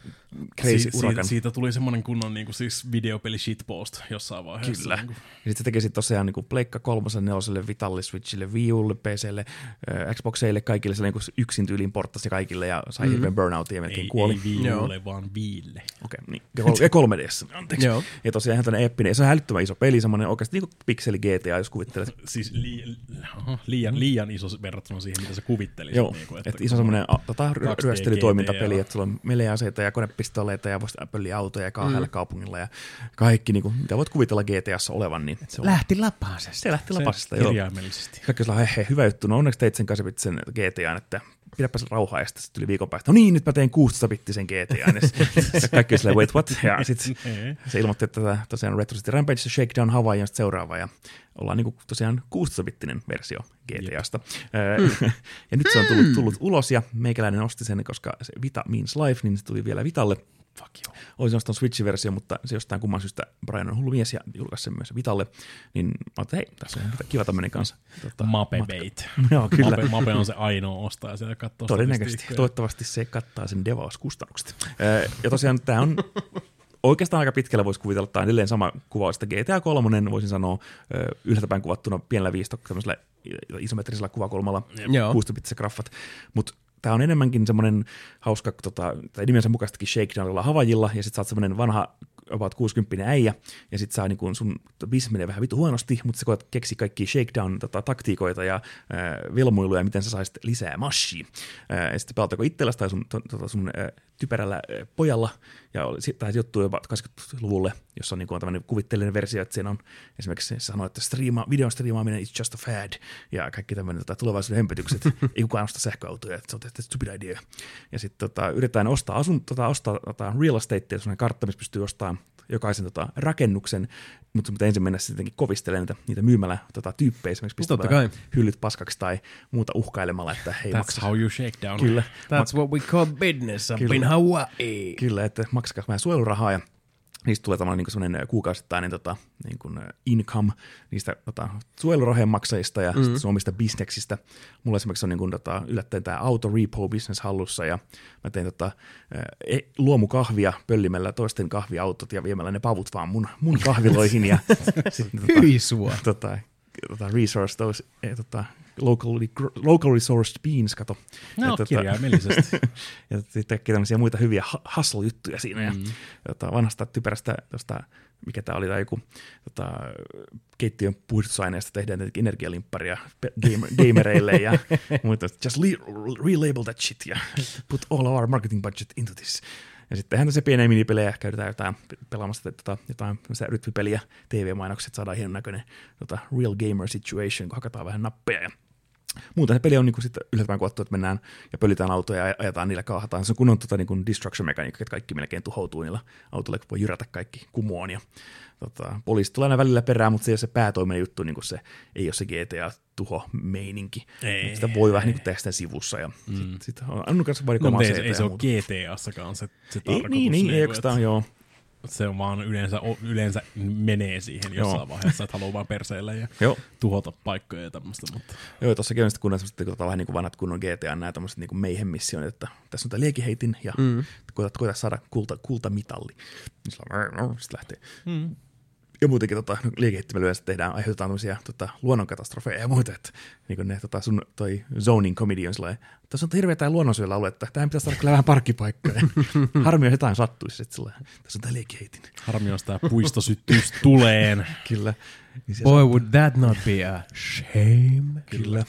crazy Si- urakan. siitä, siitä, tuli semmoinen kunnon niin kuin, siis videopeli shitpost jossain vaiheessa. Kyllä. Niin kuin, Ja sitten se teki sit tosiaan niin Pleikka kolmoselle, neloselle, Vitalle, Switchille, Wii Ulle, PClle, äh, Xboxeille, kaikille se niin yksin tyyliin porttasi kaikille ja sai mm-hmm. hirveän burnoutia ja melkein ei, kuoli. ei Joo. Viiulle, vaan Viille. Okei, niin. Ja, kol- ja 3DS, anteeksi. Joo. Ja tosiaan ihan tämmöinen eeppinen, ja se on hälyttömän iso peli, semmoinen oikeasti niin kuin pikseli GTA, jos kuvittelet. Siis li- aha, liian, liian iso verrattuna siihen, mitä sä kuvittelisit. Joo, Niin kuin, että et iso semmoinen tota, ry- 2D ryöstelytoimintapeli, että sulla on meleaseita ja konepistooleita ja voisi pölliä autoja ja kahdella mm. kaupungilla ja kaikki, niin kuin, mitä voit kuvitella GTAssa olevan, niin se, on, Lähti lapasesta. se lähti Se lapasesta. Joo. kirjaimellisesti. Kaikki he, he, hyvä juttu. No onneksi teit sen kasvitsen GTAn, että pidäpä se rauhaa ja sitten se tuli viikon päästä. No niin, nyt mä teen 16-bittisen GTAn. Ja sit- kaikki silleen, wait what? Ja sitten Ei. se ilmoitti, että tosiaan Retro City Rampage, Shakedown Hawaii on sitten seuraava ja ollaan niinku tosiaan 16-bittinen versio GTAsta. Mm. ja nyt se on tullut, tullut ulos ja meikäläinen osti sen, koska se Vita Means Life, niin se tuli vielä Vitalle. Fuck you. Olisin ostanut Switch-versio, mutta se jostain kumman syystä Brian on hullu mies ja julkaisi sen myös Vitalle. Niin mä ajattelin, hei, tässä on kiva tämmöinen kanssa. Tota, Mape bait. Joo, kyllä. Mape, Mape on se ainoa ostaja siellä katsoo Todennäköisesti. Toivottavasti se kattaa sen devauskustannukset. Ja tosiaan tämä on oikeastaan aika pitkällä voisi kuvitella, että edelleen sama kuvaus, että GTA 3, voisin sanoa, ö, yhdeltä päin kuvattuna pienellä viistokka, tämmöisellä isometrisellä kuvakulmalla, Joo. 16 graffat, mutta tämä on enemmänkin semmoinen hauska, tota, tai nimensä mukaistakin shakedownilla havajilla, ja sitten sä oot semmoinen vanha about 60 äijä, ja sitten saa niin sun bisnes menee vähän vitu huonosti, mutta sä koet keksi kaikki shakedown-taktiikoita ja äh, velmuiluja, miten sä saisit lisää mashia. Äh, ja sitten pelaatko itselläsi tai sun, to, tota sun äh, typerällä äh, pojalla, ja tai sijoittuu jopa 80-luvulle, jossa on, niin kuin, tämmöinen kuvitteellinen versio, että siinä on esimerkiksi se sanoo, että striima, videon striimaaminen is just a fad, ja kaikki tämmöinen tota, tulevaisuuden hömpötykset, ei kukaan osta sähköautoja, että se on tehty stupid idea. Ja sitten tota, yritetään ostaa, asun, tota, ostaa tota, real estate, sellainen kartta, missä pystyy ostamaan jokaisen tota, rakennuksen, mutta sun pitää ensin mennä sittenkin kovistelemaan niitä, niitä myymällä tota, tyyppejä, esimerkiksi Totta pistämällä kai. hyllyt paskaksi tai muuta uhkailemalla, että hei That's maksa. how you shake down. Kyllä, That's what we call business up Kyllä. in Hawaii. Kyllä, että maksakaa vähän suojelurahaa ja niistä tulee tavallaan niin semmoinen kuukausittainen tota, niin kuin income niistä tota, suojelurahojen maksajista ja mm-hmm. omista bisneksistä. Mulla esimerkiksi on niin kuin, tota, yllättäen tämä auto repo business hallussa ja mä tein tota, e, luomukahvia pöllimällä toisten kahviautot ja viemällä ne pavut vaan mun, mun kahviloihin ja sitten tota, Hyi sua. tota, tota, resource those, eh, tota, locally, local resourced beans, kato. No, Ja tota- kirjaimellisesti. ja sitten kaikki tämmöisiä muita hyviä hustle-juttuja siinä. Mm. Ja, tota, vanhasta typerästä, tosta, mikä tämä oli, tai joku tota, keittiön puhdistusaineesta tehdään energialimpparia gamereille ja muita. Just le- relabel that shit ja put all our marketing budget into this. Ja sitten tehdään se pieniä minipelejä, käydään jotain pe- pelaamassa tota, jotain rytmipeliä, TV-mainokset, saadaan hienon näköinen tota, real gamer situation, kun hakataan vähän nappeja ja Muuten se peli on niinku sitten yllättävän kuvattu, että mennään ja pölytään autoja ja ajetaan niillä kaahataan. Se on kunnon tota, niinku destruction mekaniikka, että kaikki melkein tuhoutuu niillä autoilla, kun voi jyrätä kaikki kumoon. Ja, tota, poliisi tulee aina välillä perään, mutta se ei ole se päätoiminen juttu, niin se ei ole se GTA-tuho-meininki. Ei, sitä voi vähän niin tehdä sitä sivussa. Ja mm. Sitten sit on annut kanssa No, ei, ei se ole muuta. GTA-sakaan se, se Ei, niin, niin, ei oikeastaan, että joo. Se on vaan yleensä, yleensä menee siihen jossain Joo. vaiheessa, että haluaa vaan perseillä ja Joo. tuhota paikkoja ja tämmöistä. Mutta Joo, tuossakin on sitten kun semmoset, tota, vähän niin kuin vanhat kunnon GTA, nämä tämmöiset niin mayhem missionit, että tässä on tämä liekiheitin ja mm. koetat, koetat saada kulta, kultamitalli. Niin on, sitten lähtee. Mm. Ja muutenkin tota, no, liikeheittimellä yleensä tehdään, aiheutetaan tämmöisiä tota, luonnonkatastrofeja ja muita, että niin kuin ne tota, sun toi zoning comedy on sellainen, tässä on hirveä tämä luonnonsuojelua että tähän pitäisi saada kyllä vähän parkkipaikkoja. Harmi, jos jotain sattuisi, että sellainen, tässä on tämä liikeheitin. harmi, jos tämä puisto syttyisi tuleen. Kyllä. Niin Boy, would that not be a shame? Kyllä.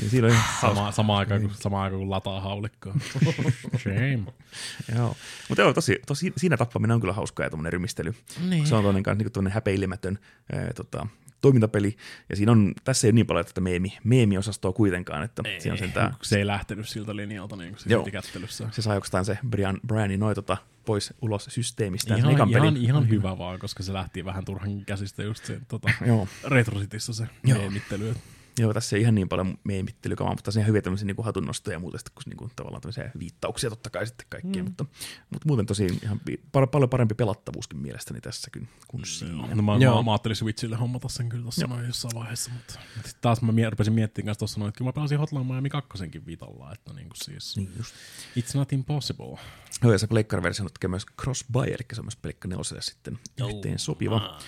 Niin siinä oli Sama, sama aikaan, kun, sama aikaan, kun lataa haulikkoa. Shame. Joo, mutta joo, tosi, tosi, siinä tappaminen on kyllä hauskaa ja tuommoinen rymistely. Niin. Se on toinen kanssa niin häpeilemätön ää, tota, toimintapeli, ja siinä on, tässä ei ole niin paljon tätä meemi, meemiosastoa kuitenkaan, että ei, siinä on sentään, Se ei lähtenyt siltä linjalta niin kuin se Joo. kättelyssä. se saa jostain se Brian, Brianin noin tota, pois ulos systeemistä. Ihan, ihan, pelin. ihan hyvä vaan, koska se lähti vähän turhan käsistä just se tota, Joo. Retro Cityssä se Joo. meemittely. Joo, tässä ei ihan niin paljon meemittelykamaa, mutta tässä on ihan hyviä tämmöisiä niin hatunnostoja ja muuta, kun niin kuin, tavallaan tämmöisiä viittauksia totta kai sitten kaikkea, mm. mutta, mutta, muuten tosi ihan pal- paljon parempi pelattavuuskin mielestäni tässä kuin, kuin siinä. No mä, Joo. mä, mä, ajattelin Switchille hommata sen kyllä tuossa noin jossain vaiheessa, mutta sitten taas mä mie- rupesin miettimään kanssa tuossa noin, että kyllä mä pelasin Hotline Miami 2 vitalla, että niin kuin siis, Niin just. it's not impossible. Joo, ja se pleikkariversio tekee myös cross-buy, eli se on myös pleikka neloselle sitten yhteen sopiva.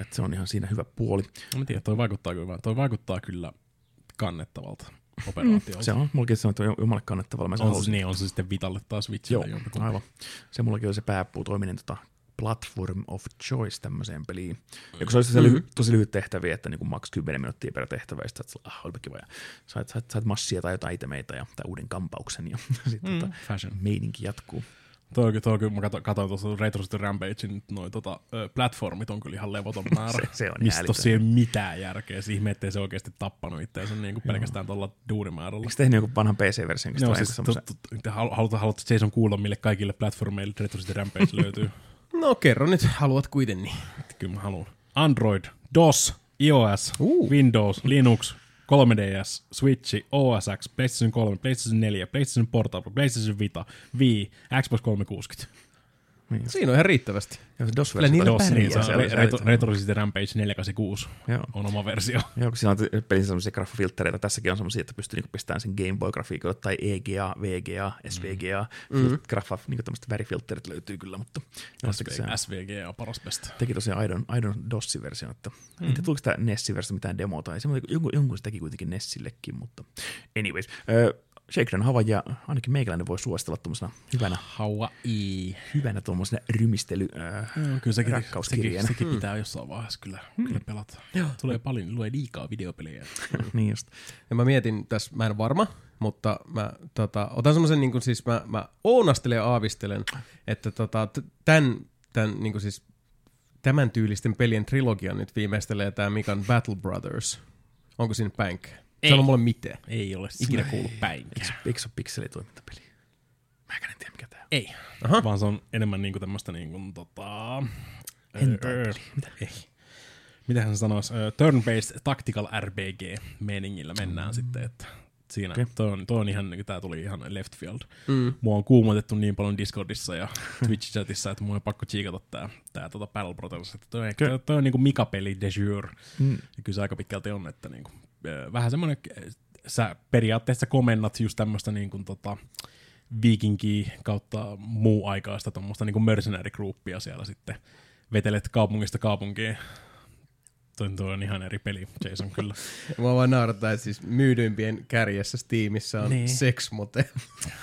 Et se on ihan siinä hyvä puoli. No mä tiedän, toi vaikuttaa kyllä, toi vaikuttaa kyllä kannettavalta operaatiolta. Se on, mullakin se on tuo jumalle kannettavalla. Mä on, halusin. niin, on se sitten Vitalle tai Switchille Joo, aivan. Se mullakin oli se pääpuu toiminen tota, platform of choice tämmöiseen peliin. Ja kun se olisi mm-hmm. lyhy- tosi lyhyt tehtäviä, että niin kuin maks 10 minuuttia per tehtävä, ja sitten sä, ah, olipa kiva, ja sait, sait, sait massia tai jotain itemeitä ja, tai uuden kampauksen, ja sitten mm, tota, Fashion. meininki jatkuu. Toi, kyllä- toi, mä katsoin, tuossa Retro City Rampagein, noin tota, platformit on kyllä ihan levoton määrä. Se- se on Mistä tossa ei mitään järkeä. Se ihme, ettei se oikeasti tappanut itseänsä niin kuin pelkästään tuolla duunimäärällä. Eikö tehnyt joku vanhan PC-version? Joo, se siis on tu, tu, tu, haluat, haluat Jason kuulla, mille kaikille platformeille Retro City Rampage löytyy. No kerro nyt, haluat kuitenkin. Että Kyllä mä haluan. Android, DOS, iOS, Uh. Windows, Linux, 3DS, Switch, OS X, PlayStation 3, PlayStation 4, PlayStation Portable, PlayStation Vita, Wii, Xbox 360. Niin. Siinä on ihan riittävästi. Ja se DOS Kyllä niillä DOS, niin, se on Retro, Retro Rampage 486 Joo. on oma versio. Joo, kun siinä on pelissä sellaisia graffafilttereitä. Tässäkin on sellaisia, että pystyy niinku pistämään sen Game Boy-grafiikolle tai EGA, VGA, SVGA. Mm. Graffa, niinku tämmöiset värifiltterit löytyy kyllä, mutta jostakin se SVG on paras besta. teki tosiaan aidon, aidon DOS-version. Että mm. Tiedä, tuliko tämä Nessi-versio mitään demoa tai se, mutta jonkun, jonkun se teki kuitenkin Nessillekin, mutta anyways. Äh, Shakedown Havaja, ainakin meikäläinen voi suositella tuommoisena hyvänä, Hawaii. hyvänä tuommoisena rymistely äh, Joo, kyllä sekin, sekin, sekin pitää jossain vaiheessa kyllä, kyllä pelata. Tulee paljon, tulee liikaa videopelejä. niin just. Ja mä mietin tässä, mä en ole varma, mutta mä tota, otan semmoisen, niin siis mä, mä ounastelen ja aavistelen, että tota, tämän, tämän, niin siis, tämän tyylisten pelien trilogian nyt viimeistelee tämä Mikan Battle Brothers. Onko siinä päinkää? Ei. Sano mulle miten. Ei ole ikinä kuullut päinkään. Eikö se ole pikselitoimintapeli? Mä en tiedä, mikä tämä on. Ei. Aha. Vaan se on enemmän niinku tämmöstä niinku tota... Hentai-peli. Mitä? Ei. Mitähän se sanois? Turn-based tactical RPG-meningillä mennään mm. sitten, että Siinä, okay. toi, on, toi on ihan, niin tää tuli ihan left field. Mm. Mua on kuumotettu niin paljon Discordissa ja Twitch-chatissa, että mun on pakko chiikata tää, tää tota Battle Brothers. Että toi, Okei. toi, toi, on niinku Mika-peli de jour. Mm. Ja kyllä se aika pitkälti on, että niinku, vähän semmoinen, sä periaatteessa komennat just tämmöistä niinku tota, viikinkiä kautta muu aikaista tuommoista niinku mercenary siellä sitten. Vetelet kaupungista kaupunkiin. Toi, toi on ihan eri peli, Jason, kyllä. Mua vaan naurattaa, että siis myydyimpien kärjessä Steamissa on Niin. Sex Mote.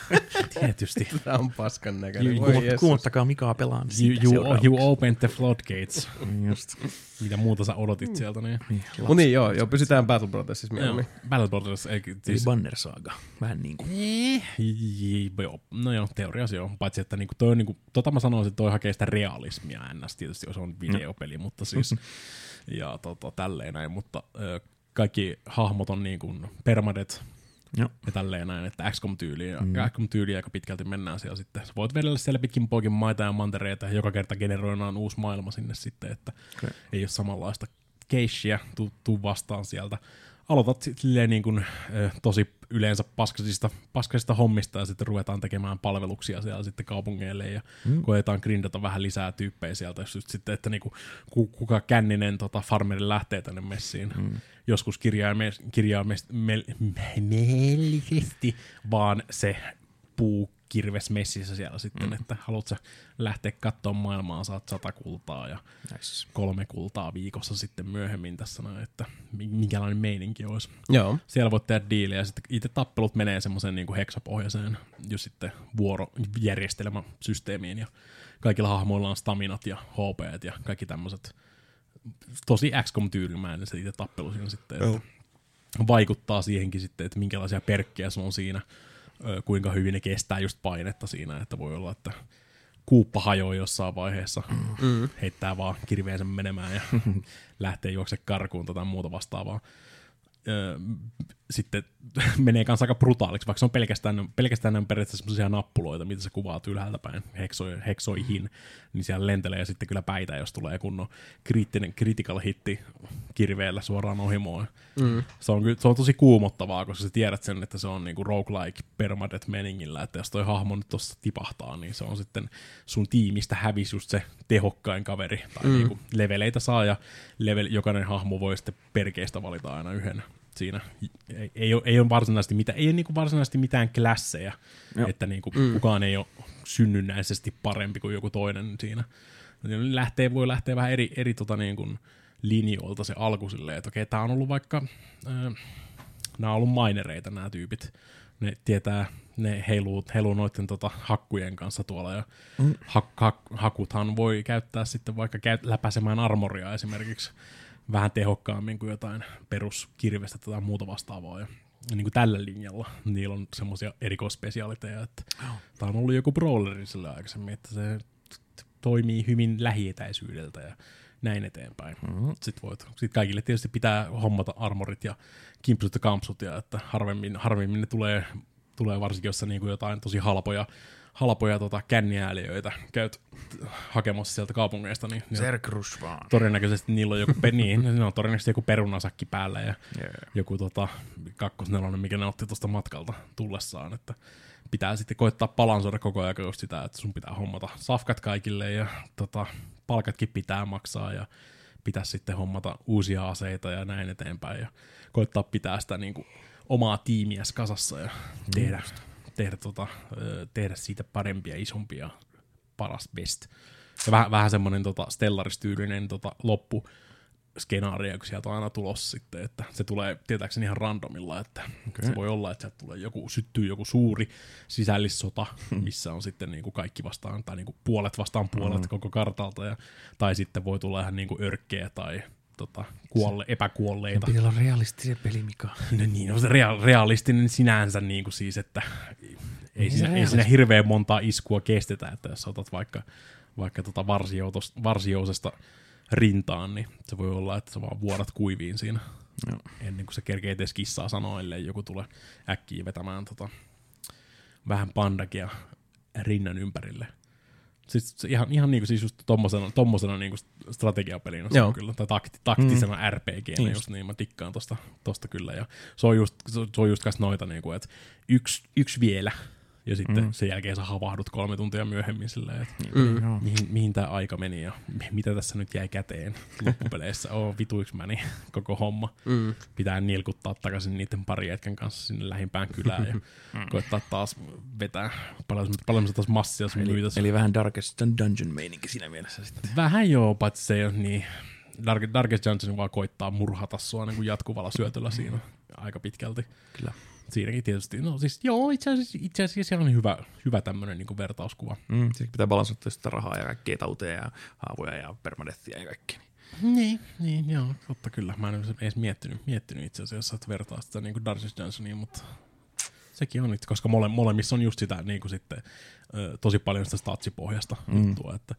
Tietysti. Tää on paskan näköinen. Ju- Voi kuumottakaa Mikaa pelaan. You, you, you opened the floodgates. Just. Mitä muuta sä odotit sieltä, niin... Niin, Mut niin joo, joo, pysytään Battle Brothersissa Joo, mieluummin. Battle Brothers, ei, Siis... siis, Banner Saga. Vähän niin kuin. Joo, no joo, teoriassa joo. Paitsi, että niinku toi on niinku, tota mä sanoisin, että toi hakee sitä realismia ns. Tietysti, jos on videopeli, mutta siis, ja tota, tälleen näin, mutta ö, kaikki hahmot on niinku permadet Joo. ja tälleen näin, että XCOM-tyyliin, ja mm. XCOM-tyyliin aika pitkälti mennään siellä sitten. Sä voit vedellä siellä pitkin poikin maita ja mantereita, ja joka kerta generoidaan uusi maailma sinne sitten, että Okei. ei ole samanlaista keishiä, tuu, tuu vastaan sieltä. Aloitat sit silleen niin kuin, tosi yleensä paskasista, paskasista hommista ja sitten ruvetaan tekemään palveluksia siellä sitten kaupungeille ja mm. koetaan grindata vähän lisää tyyppejä sieltä, jos just sitten, että niinku, ku, kuka känninen tota, farmeri lähtee tänne messiin. Mm. Joskus kirjaime, kirjaimellisesti, vaan se puu kirves messissä siellä sitten, mm. että haluat sä lähteä katsomaan maailmaa, saat sata kultaa ja Nice. kolme kultaa viikossa sitten myöhemmin tässä näin, että mi- minkälainen meininki olisi. Joo. Siellä voit tehdä diilejä ja sitten itse tappelut menee semmoiseen niin heksapohjaiseen just sitten vuorojärjestelmäsysteemiin ja kaikilla hahmoilla on staminat ja HP ja kaikki tämmöiset tosi XCOM-tyylimäinen se itse tappelu siinä sitten, että Joo. vaikuttaa siihenkin sitten, että minkälaisia perkkejä sulla on siinä, kuinka hyvin ne kestää just painetta siinä, että voi olla, että kuuppa hajoaa jossain vaiheessa, mm. heittää vaan kirveensä menemään ja lähtee juokse karkuun tai muuta vastaavaa. Öö, sitten menee kanssa aika brutaaliksi, vaikka se on pelkästään, pelkästään on periaatteessa semmoisia nappuloita, mitä se kuvaat ylhäältä päin heksoi, heksoihin, niin siellä lentelee sitten kyllä päitä, jos tulee kunnon kriittinen critical hitti kirveellä suoraan ohimoon. Mm. Se, on, se on tosi kuumottavaa, koska sä tiedät sen, että se on niinku roguelike permadeath meningillä, että jos toi hahmo nyt tuossa tipahtaa, niin se on sitten sun tiimistä hävisi just se tehokkain kaveri, tai mm. niinku leveleitä saa, ja level, jokainen hahmo voi sitten perkeistä valita aina yhden siinä. Ei, ei, ole, ei ole varsinaisesti mitään, ei ole niinku varsinaisesti mitään klassejä, Joo. että niinku mm. kukaan ei ole synnynnäisesti parempi kuin joku toinen siinä. Lähtee, voi lähteä vähän eri, eri tota niin kuin linjoilta se alku silleen, että okei, tää on ollut vaikka, äh, nämä on ollut mainereita nämä tyypit. Ne tietää, ne heiluu, heiluu noiden tota, hakkujen kanssa tuolla ja mm. hak, hak, hakuthan voi käyttää sitten vaikka käy, läpäisemään armoria esimerkiksi vähän tehokkaammin kuin jotain peruskirvestä tai muuta vastaavaa. Ja, ja niin kuin tällä linjalla niillä on semmoisia erikoisspesiaaliteja, että oh. tämä on ollut joku brawleri sillä aikaisemmin, että se toimii hyvin lähietäisyydeltä ja näin eteenpäin. Mm-hmm. Sitten, voit, sitten kaikille tietysti pitää hommata armorit ja kimpsut ja kampsut, ja että harvemmin, harvemmin ne tulee, tulee varsinkin, jos sä niin kuin jotain tosi halpoja, halpoja tota, känniääliöitä käyt hakemassa sieltä kaupungeista, niin vaan. todennäköisesti niillä on joku, niin, ne on todennäköisesti joku perunasakki päällä ja Yeah. joku tota, kakkosnelonen, mikä ne otti tuosta matkalta tullessaan, että pitää sitten koittaa balansoida koko ajan just sitä, että sun pitää hommata safkat kaikille ja tota, palkatkin pitää maksaa ja pitää sitten hommata uusia aseita ja näin eteenpäin ja koittaa pitää sitä niin kuin, omaa tiimiä kasassa ja tehdä, tehdä, tota, tehdä siitä parempia, isompia, paras best. Ja vähän, vähän semmoinen tota, stellaristyylinen tota, loppu, skenaario, kun sieltä on aina tulossa sitten, että se tulee tietääkseni ihan randomilla, että okay. se voi olla, että sieltä tulee joku, syttyy joku suuri sisällissota, missä on sitten niin kuin kaikki vastaan, tai niin kuin puolet vastaan puolet mm. koko kartalta, ja, tai sitten voi tulla ihan niin kuin örkkejä tai tota, kuolle, epäkuolleita. Pitää olla realistinen peli, Mika. No niin, on se rea- realistinen sinänsä niin kuin siis, että ei, siinä, ei siinä hirveän montaa iskua kestetä, että jos otat vaikka, vaikka tota varsijousesta rintaan, niin se voi olla, että sä vaan vuodat kuiviin siinä Joo. ennen kuin se kerkeet edes kissaa sanoa, ellei joku tule äkkiä vetämään tota, vähän pandakia rinnan ympärille. Siis ihan, ihan niinku siis just tommosena, tommosena niinku strategiapelina se on kyllä, tai takti, taktisena mm. RPGnä Niin just. niin, mä tikkaan tosta, tosta kyllä, ja se on just, se, on just noita niinku, että yksi, yksi vielä, ja sitten mm. sen jälkeen sä havahdut kolme tuntia myöhemmin silleen, että Mm. Joo. mihin, mihin tämä aika meni ja mi- mitä tässä nyt jäi käteen loppupeleissä. Oo, vituiksi meni koko homma. Mm. Pitää nilkuttaa takaisin niiden pari jätkän kanssa sinne lähimpään kylään ja koittaa taas vetää. Paljon, paljon taas massia sun Eli, eli vähän Darkest Dungeon meininki siinä mielessä sitten. Vähän joo, paitsi se ei ole niin... Dark, Darkest Dungeon vaan koittaa murhata sua niin kuin jatkuvalla syötöllä siinä aika pitkälti. Kyllä. Siinäkin tietysti, no siis joo, itse asiassa, itse asiassa siellä on hyvä, hyvä tämmöinen niin vertauskuva. Mm. Sitten pitää balansottaa sitä rahaa ja kaikkea tauteja ja haavoja ja permadettia ja kaikkea. Niin, niin joo, totta kyllä. Mä en ole edes miettinyt, miettinyt itse asiassa, että vertaa sitä niin kuin Darkest Dungeoniin, mutta sekin on nyt, koska mole, molemmissa on just sitä niin kuin sitten, tosi paljon sitä statsipohjasta mm. juttua, että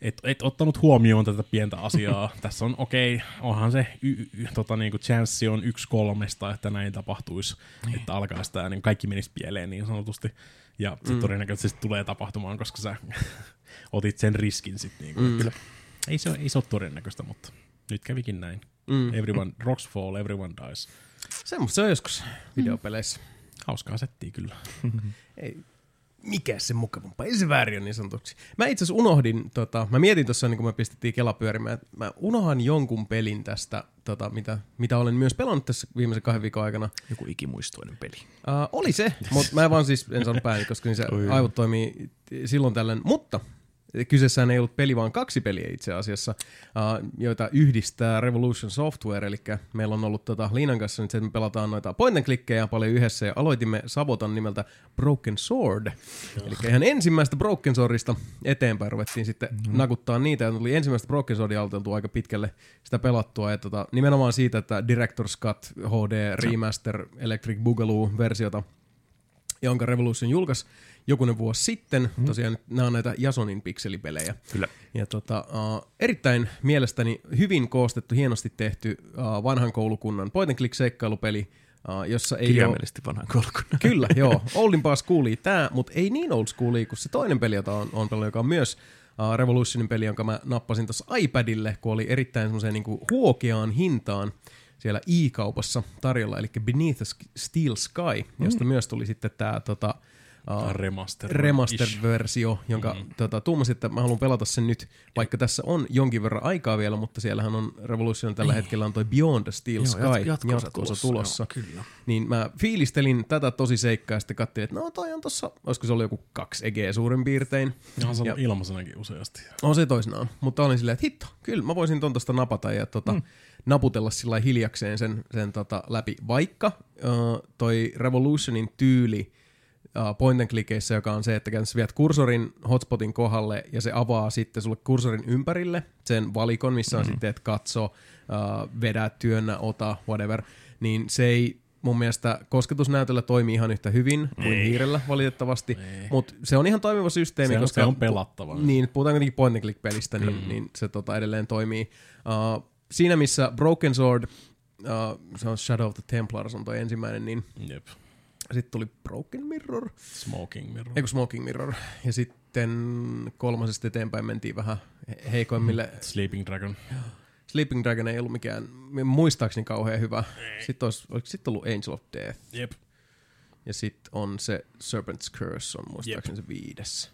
et, et ottanut huomioon tätä pientä asiaa. Tässä on okei, okay, onhan se y, y, tota, niin kuin chanssi on yksi kolmesta, että näin tapahtuisi, että alkaa sitä, niin kaikki menisi pieleen niin sanotusti. Ja se mm. todennäköisesti tulee tapahtumaan, koska sä otit sen riskin sitten. Niin kuin, Mm. Kyllä. Ei se, ole- ei se ole todennäköistä, mutta nyt kävikin näin. Mm. Everyone, rocks fall, everyone dies. Semmosta se on joskus videopeleissä. Hauskaa settiä kyllä. Ei, mikä se mukavampaa, ei se väärin ole niin sanotuksi. Mä itse asiassa unohdin, tota, mä mietin tuossa, niin kun me pistettiin Kela pyörimään, että mä unohan jonkun pelin tästä, tota, mitä, mitä olen myös pelannut tässä viimeisen kahden viikon aikana. Joku ikimuistoinen peli. Uh, oli se, mutta mä vaan siis en saanut pääni, koska niin se aivot toimii silloin tällöin. Mutta kyseessään ei ollut peli, vaan kaksi peliä itse asiassa, uh, joita yhdistää Revolution Software, eli meillä on ollut tota Liinan kanssa nyt se, että me pelataan noita point and clickkejä paljon yhdessä, ja aloitimme Sabotan nimeltä Broken Sword. Eli ihan ensimmäistä Broken Swordista eteenpäin ruvettiin sitten mm-hmm. nakuttaa niitä, ja tuli ensimmäistä Broken Swordia aloiteltua aika pitkälle sitä pelattua, ja tota, nimenomaan siitä, että Director's Cut HD Remaster Electric Boogaloo-versiota jonka Revolution julkaisi jokunen vuosi sitten. Mm. Tosiaan nämä on näitä Jasonin pikselipelejä. Kyllä. Ja tota, uh, erittäin mielestäni hyvin koostettu, hienosti tehty uh, vanhan koulukunnan point and click seikkailupeli, uh, jossa ei ole... Kirjaimellisesti vanhan kolkunnan. Kyllä, joo. Oldimpaa schoolia tää, mutta ei niin old schoolia kuin se toinen peli, jota on, on pelannut, joka on myös uh, Revolutionin peli, jonka mä nappasin tuossa iPadille, kun oli erittäin semmoiseen niinku huokeaan hintaan siellä i-kaupassa tarjolla, eli Beneath the Steel Sky, josta mm. myös tuli sitten tämä tota, uh, Remaster. remastered-versio, jonka mm-hmm. tota, tuumasin, että mä haluan pelata sen nyt, vaikka tässä on jonkin verran aikaa vielä, mutta siellähän on Revolution tällä hetkellä on toi Beyond the Steel Joo, Sky jat- jatko-osa tulossa. Joo, kyllä. Niin mä fiilistelin tätä tosi seikkaa ja sitten katselin, että no toi on tossa, olisiko se ollut joku kaksi egeä suurin piirtein. Se Ja- on ilmaisenakin useasti. On se toisinaan, mutta olin silleen, että hitto, kyllä mä voisin ton tosta napata ja tota, mm. naputella sillä hiljakseen sen, sen tota läpi. Vaikka uh, toi Revolutionin tyyli uh, point and clickeissä, joka on se, että käytännössä viet kursorin hotspotin kohdalle ja se avaa sitten sulle kursorin ympärille sen valikon, missä on mm. sitten, että katso, uh, vedä, työnnä, ota, whatever, niin se ei mun mielestä kosketusnäytöllä toimii ihan yhtä hyvin kuin Ei. hiirellä valitettavasti, mutta se on ihan toimiva systeemi, Se koska se on pelattava. niin, puhutaan kuitenkin point and click pelistä, niin, mm. niin se tota, edelleen toimii. Uh, siinä missä Broken Sword, uh, se on Shadow of the Templars on toi ensimmäinen, niin Jep. Sitten tuli Broken Mirror, Smoking Mirror. eikö Smoking Mirror, ja sitten kolmasesta eteenpäin mentiin vähän he- heikoimmille. Sleeping Dragon. Sleeping Dragon ei ollut mikään, muistaakseni kauhean hyvä. Sitten olisi, sitten ollut Angel of Death, Jep. ja sitten on se Serpent's Curse on muistaakseni se viides.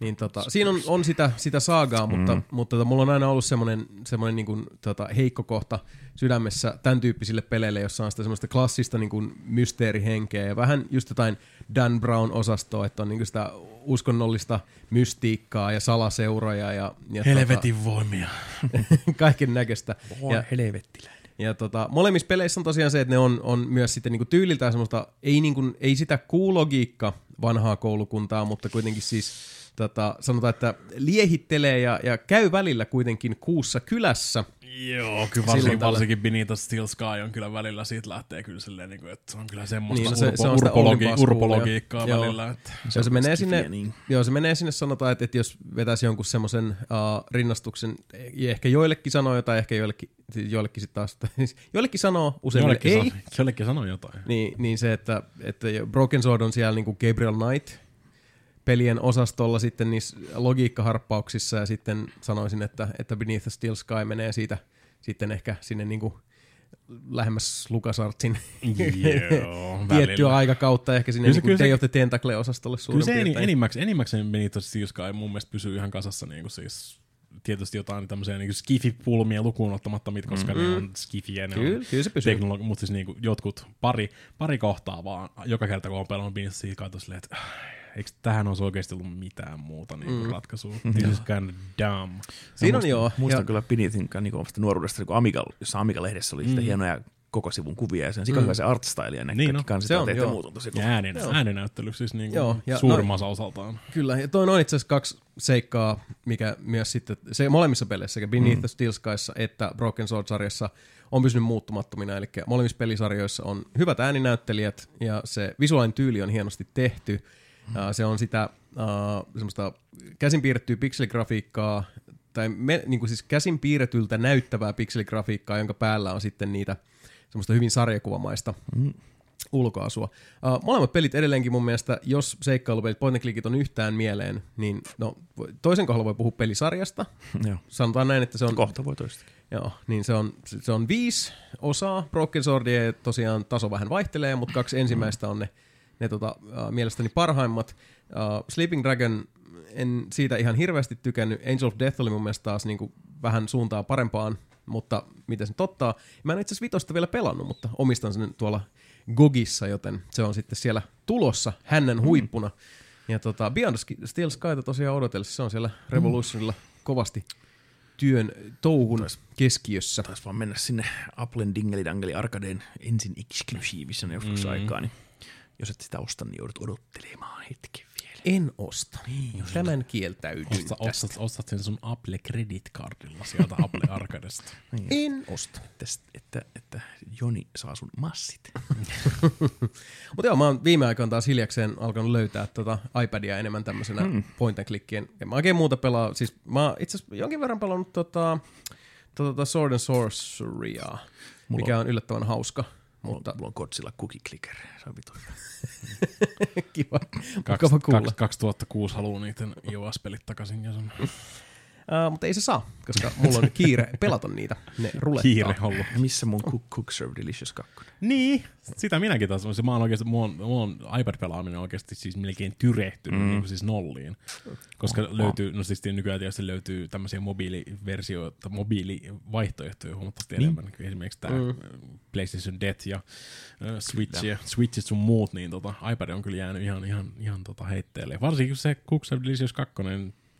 Niin tota, siinä on, on sitä, sitä saagaa, mutta, mutta tota, mulla on aina ollut semmoinen, semmoinen niin kuin, tota, heikko kohta sydämessä tämän tyyppisille peleille, jossa on sitä semmoista klassista niin kuin mysteerihenkeä ja vähän just jotain Dan Brown-osastoa, että on niin kuin sitä uskonnollista mystiikkaa ja salaseuroja ja, ja Helvetin voimia. tota, kaiken näköistä. Voi Ja, helvettiläinen. ja tota, molemmissa peleissä on tosiaan se, että ne on, on myös sitten niinku tyyliltään semmoista, ei, niinku, ei sitä kuulogiikka vanhaa koulukuntaa, mutta kuitenkin siis tota, sanotaan, että liehittelee ja, ja käy välillä kuitenkin kuussa kylässä. Joo, kyllä varsinkin, varsinkin the Steel Sky on kyllä välillä, siitä lähtee kyllä silleen, niin kuin, että se on kyllä semmoista Niin, no se- urpo, se on urpologi, urpologiikkaa Joo. välillä. Että. Se, se, menee sinne, niin. joo, se menee sinne, sanotaan, että, että jos vetäisi jonkun semmoisen uh, rinnastuksen, ja ehkä joillekin sanoo jotain, ehkä joillekin, joillekin sitten taas, joillekin sanoo, useimmille Jollekin, ei. Sano, jollekin sanoo jotain. Niin, niin se, että, että Broken Sword on siellä niin kuin Gabriel Knight pelien osastolla sitten niissä logiikkaharppauksissa ja sitten sanoisin, että, että Beneath the Steel Sky menee siitä sitten ehkä sinne niinku lähemmäs LucasArtsin Joo, tiettyä aikakautta ehkä sinne Kyllä se- kyllä se- Day of the Tentacle-osastolle Kyllä suurin se eni, piirtein. enimmäkseen, enimmäkseen Benito Steel Sky mun mielestä pysyy ihan kasassa niin kuin siis tietysti jotain tämmöisiä niin skifi-pulmia lukuun ottamatta, mit, koska mm-hmm. ne on skifiä, ne Kyllä, on kyllä se pysyy. teknologi- mutta siis niin kuin jotkut pari, pari kohtaa vaan, joka kerta kun on pelannut Benito Steel Sky, että eikö tähän olisi oikeasti ollut mitään muuta niin kuin mm. ratkaisua? This is kind of dumb. Siinä on joo. Muistan ja- kyllä Beneathin niin omasta nuoruudesta, kun Amiga, jossa Amiga-lehdessä oli mm. hienoja koko sivun kuvia ja sen sika hyvä se art style ja ne Niin niin on. kaikki Se on, joo. muut on tosi kova. äänen, Joo. ääninäyttely siis niin Joo, ja suurimmassa osaltaan. Kyllä, ja toinen on itse asiassa kaksi seikkaa, mikä myös sitten, se molemmissa peleissä, sekä Beneath mm. the Steel Skyssa että Broken Sword-sarjassa on pysynyt muuttumattomina, eli molemmissa pelisarjoissa on hyvät ääninäyttelijät, ja se visuaalinen tyyli on hienosti tehty, mm. Se on sitä uh, semmoista käsin piirrettyä pikseligrafiikkaa, tai me, niin kuin siis käsin piirretyltä näyttävää pikseligrafiikkaa, jonka päällä on sitten niitä semmoista hyvin sarjakuvamaista mm ulkoasua. Uh, molemmat pelit edelleenkin mun mielestä, jos seikkailupelit, point clickit on yhtään mieleen, niin no, toisen kohdalla voi puhua pelisarjasta. Joo. Sanotaan näin, että se on, Kohta voi toista. joo, niin se on, se on viisi osaa. Broken Swordia tosiaan taso vähän vaihtelee, mutta kaksi ensimmäistä on ne, ne tota, uh, mielestäni parhaimmat. Uh, Sleeping Dragon, en siitä ihan hirveästi tykännyt. Angel of Death oli mun mielestä taas niinku vähän suuntaa parempaan, mutta miten se tottaa. Mä en itse asiassa vitosta vielä pelannut, mutta omistan sen tuolla Gogissa, joten se on sitten siellä tulossa hännän huippuna. Ja tota, Beyond Steel Skyta tosiaan odotellessa, se on siellä Revolutionilla kovasti työn touhun keskiössä. Taisi vaan mennä sinne Applen Dingeli Dangeli Arcadeen ensin exclusiivissa joskus mm. aikaa, niin jos et sitä osta, niin joudut odottelemaan hetken vielä. En osta. Tämän kieltäydyn Osta, tästä. ostat, ostat sen sun Apple Credit Cardilla sieltä Apple Arcadesta. En osta. Että, että, että Joni saa sun massit. Mutta joo, mä oon viime aikoina taas hiljakseen alkanut löytää tota iPadia enemmän tämmöisenä mm. point and clickien. En mä oikein muuta pelaa. Siis mä oon itse asiassa jonkin verran pelannut tota, tota Sword and Sorcerya, mikä on yllättävän hauska. Mutta Mutta mulla on Godzilla Cookie Clicker. Se on vitu kiva, Kaks, mukava kuulla. kaks, 2006 haluaa niiden iOS-pelit takaisin. Ja sun Uh, mutta ei se saa, koska mulla on kiire pelata niitä. Ne rulettaa. kiire ollut. Missä mun Cook, Cook Serve Delicious 2? Niin, sitä minäkin taas. Mä oon oikeasti, mun, mun iPad-pelaaminen on oikeasti siis melkein tyrehtynyt mm. niin kuin siis nolliin. Koska oh, löytyy, no siis nykyään tietysti löytyy tämmöisiä mobiiliversioita, mobiilivaihtoehtoja huomattavasti niin. enemmän. kuin Esimerkiksi tämä mm. PlayStation Death ja uh, Switch ja Switchit sun muut, niin tota, iPad on kyllä jäänyt ihan, ihan, ihan tota heitteelle. Varsinkin kun se Cook's Delicious 2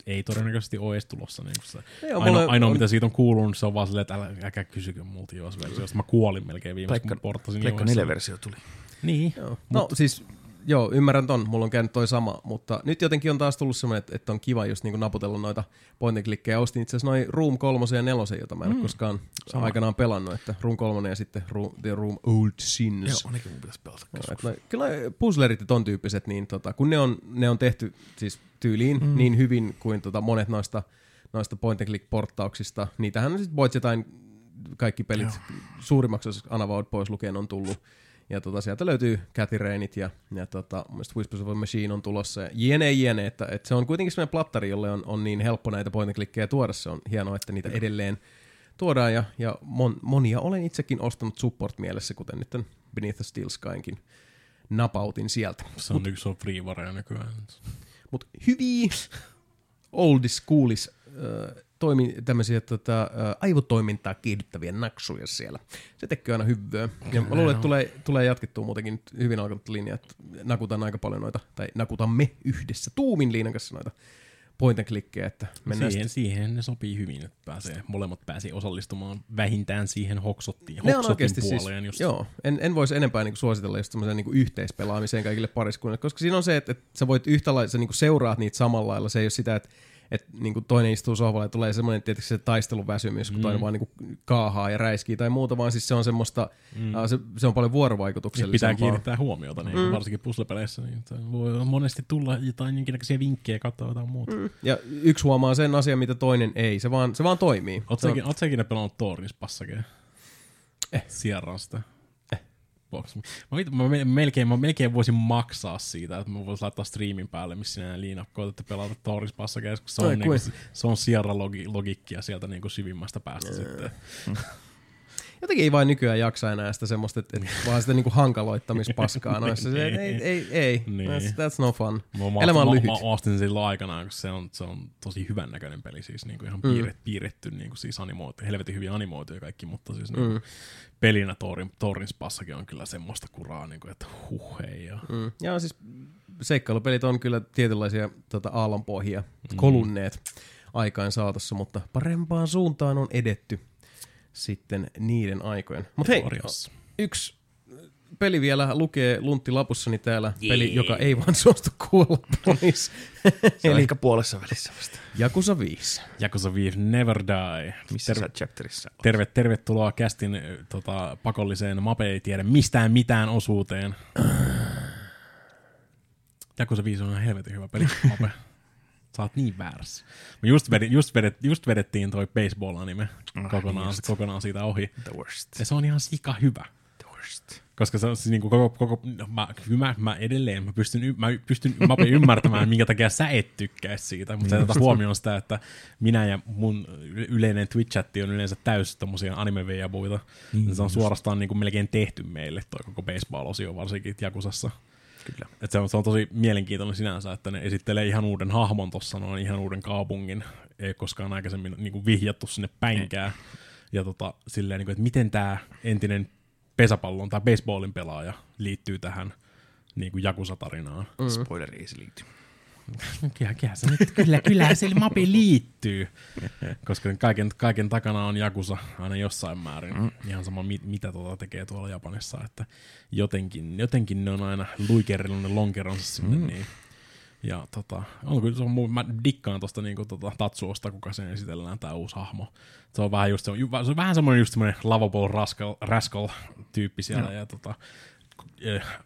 ei todennäköisesti ole edes tulossa. Niin se Joo, ainoa, mulle ainoa on- mitä siitä on kuulunut, se on vaan silleen, että älä, älkää kysykö multa iOS-versiosta. Mä kuolin melkein viimeksi, kun porttasin Pleikka iOS:lle. 4-versio tuli. Niin. Joo. No siis, joo, ymmärrän ton, mulla on käynyt toi sama, mutta nyt jotenkin on taas tullut semmoinen, että, että on kiva just niinku naputella noita point and clickkejä. Ostin itse asiassa noin Room 3 ja 4, jota mä en mm. ole koskaan sama. aikanaan pelannut, että Room 3 ja sitten Room, The Room Old Sins. Joo, nekin mun pitäisi pelata. Et noi, kyllä puzzlerit ja ton tyyppiset, niin tota, kun ne on, ne on tehty siis tyyliin mm. niin hyvin kuin tota monet noista, noista point and click porttauksista, niitähän on sitten voit jotain kaikki pelit Joo. suurimmaksi osaksi Anavowed pois lukien on tullut. Ja tota, sieltä löytyy Cathy Rainit ja, ja tota, mun Whispers of a Machine on tulossa. Ja jene jene, että, että se on kuitenkin sellainen plattari, jolle on, on niin helppo näitä point and clickkejä tuoda. Se on hienoa, että niitä edelleen tuodaan ja, ja mon, monia olen itsekin ostanut support mielessä, kuten nyt Beneath the Steel Skynkin napautin sieltä. Se on yksi on freewareja nykyään. Mutta hyviä oldis schoolis äh, toimi, tämmöisiä tota, aivotoimintaa kiihdyttäviä naksuja siellä. Se tekee aina hyvää. Ja mä luulen, että tulee, tulee jatkettua muutenkin nyt hyvin alkanut linja, että nakutaan aika paljon noita, tai nakutamme yhdessä tuumin Liinan kanssa noita point and clickkejä, että mennään Siihen, siihen ne sopii hyvin, että pääsee, molemmat pääsee osallistumaan vähintään siihen hoksottiin, Ne on oikeasti siis, puoleen. just. joo, en, en voisi enempää niinku suositella just niinku yhteispelaamiseen kaikille pariskunnille, koska siinä on se, että, että sä voit yhtä lailla, sä niinku seuraat niitä samalla lailla, se ei ole sitä, että että niinku toinen istuu sohvalla ja tulee semmoinen tietysti se taisteluväsymys, kun toinen vaan niinku kaahaa ja räiskii tai muuta, vaan siis se on semmoista, mm. se, se, on paljon Niin vuorovaikutuksellisempaa. pitää kiinnittää huomiota, niin mm. varsinkin puzzlepeleissä. Niin voi monesti tulla jotain jonkinnäköisiä vinkkejä katsoa jotain muuta. Mm. Ja yksi huomaa sen asian, mitä toinen ei. Se vaan, se vaan toimii. Se on- säkin pelannut Thornis passakeen? Eh. Sierran sitä. Xbox. Mä, mä, me- melkein, mä melkein voisin maksaa siitä, että mä voisin laittaa streamin päälle, missä sinä Liina koetatte pelata Torrispassa keskus. Se Ai on, niinku, kuin. se on Sierra logi, logiikkia sieltä niinku syvimmästä päästä sitten. Jotenkin ei vain nykyään jaksa enää sitä semmoista, että, että vaan sitä niinku hankaloittamispaskaa noissa. Se, ei, ei, ei, ei. Niin. That's, that's no fun. Mä, mä, Elämä on mä, lyhyt. Mä, mä ostin sen silloin aikanaan, koska se on, se on tosi hyvän näköinen peli, siis niinku ihan piirret, piirretty, niinku siis animoitu, helvetin hyvin animoitu ja kaikki, mutta siis niinku, pelinä Torin, Torin Spassakin on kyllä semmoista kuraa, niinku, että huh hei. Ja, Mm. Ja siis seikkailupelit on kyllä tietynlaisia tota, aallonpohjia kolunneet aikaan saatossa, mutta parempaan suuntaan on edetty sitten niiden aikojen. Mutta hei, yksi peli vielä lukee lunttilapussani täällä, peli, joka ei vaan suostu kuolla pois. Se on Eli ehkä puolessa välissä vasta. Jakusa 5. Yakuza 5 Never Die. Missä Terve, sä chapterissa oot? terve, tervetuloa kästin tota, pakolliseen Mape ei tiedä mistään mitään osuuteen. Yakuza 5 on ihan helvetin hyvä peli, Mape. Sä oot niin väärässä. Me just, vedin, just, vedet, just vedettiin toi baseball-anime Ah, kokonaan, just. kokonaan siitä ohi. The worst. Ja se on ihan sika hyvä. The worst. Koska se on siis niinku koko, koko no, mä, mä, mä, edelleen, mä pystyn, mä pystyn mä ymmärtämään, minkä takia sä et tykkää siitä, mutta sä et ota huomioon sitä, että minä ja mun yleinen Twitch-chatti on yleensä täys tommosia anime veijabuita. Niin, se on suorastaan niinku melkein tehty meille toi koko baseball-osio varsinkin Jakusassa. Kyllä. Et se, on, se on tosi mielenkiintoinen sinänsä, että ne esittelee ihan uuden hahmon tuossa, noin ihan uuden kaupungin. Ei ole koskaan aikaisemmin niinku vihjattu sinne päinkään. Ja tota, silleen, niinku, että miten tämä entinen pesäpallon tai baseballin pelaaja liittyy tähän niin kuin Jakusa-tarinaan. Mm. Spoileri ei se liity. Kyllä, kyllä, se nyt, kyllä, kyllä se mapi liittyy. Koska kaiken, kaiken takana on Jakusa aina jossain määrin. Mm. Ihan sama, mit, mitä tuota tekee tuolla Japanissa. Että jotenkin, jotenkin ne on aina luikerilla ne lonkeronsa sinne. Mm. Niin. Ja tota, on kyllä, se on, mä dikkaan tosta niinku tota Tatsuosta, kuka sen esitellään, tää uusi hahmo. Se on vähän just se on, se on vähän semmoinen just semmoinen rascal, rascal tyyppi siellä, ja tota,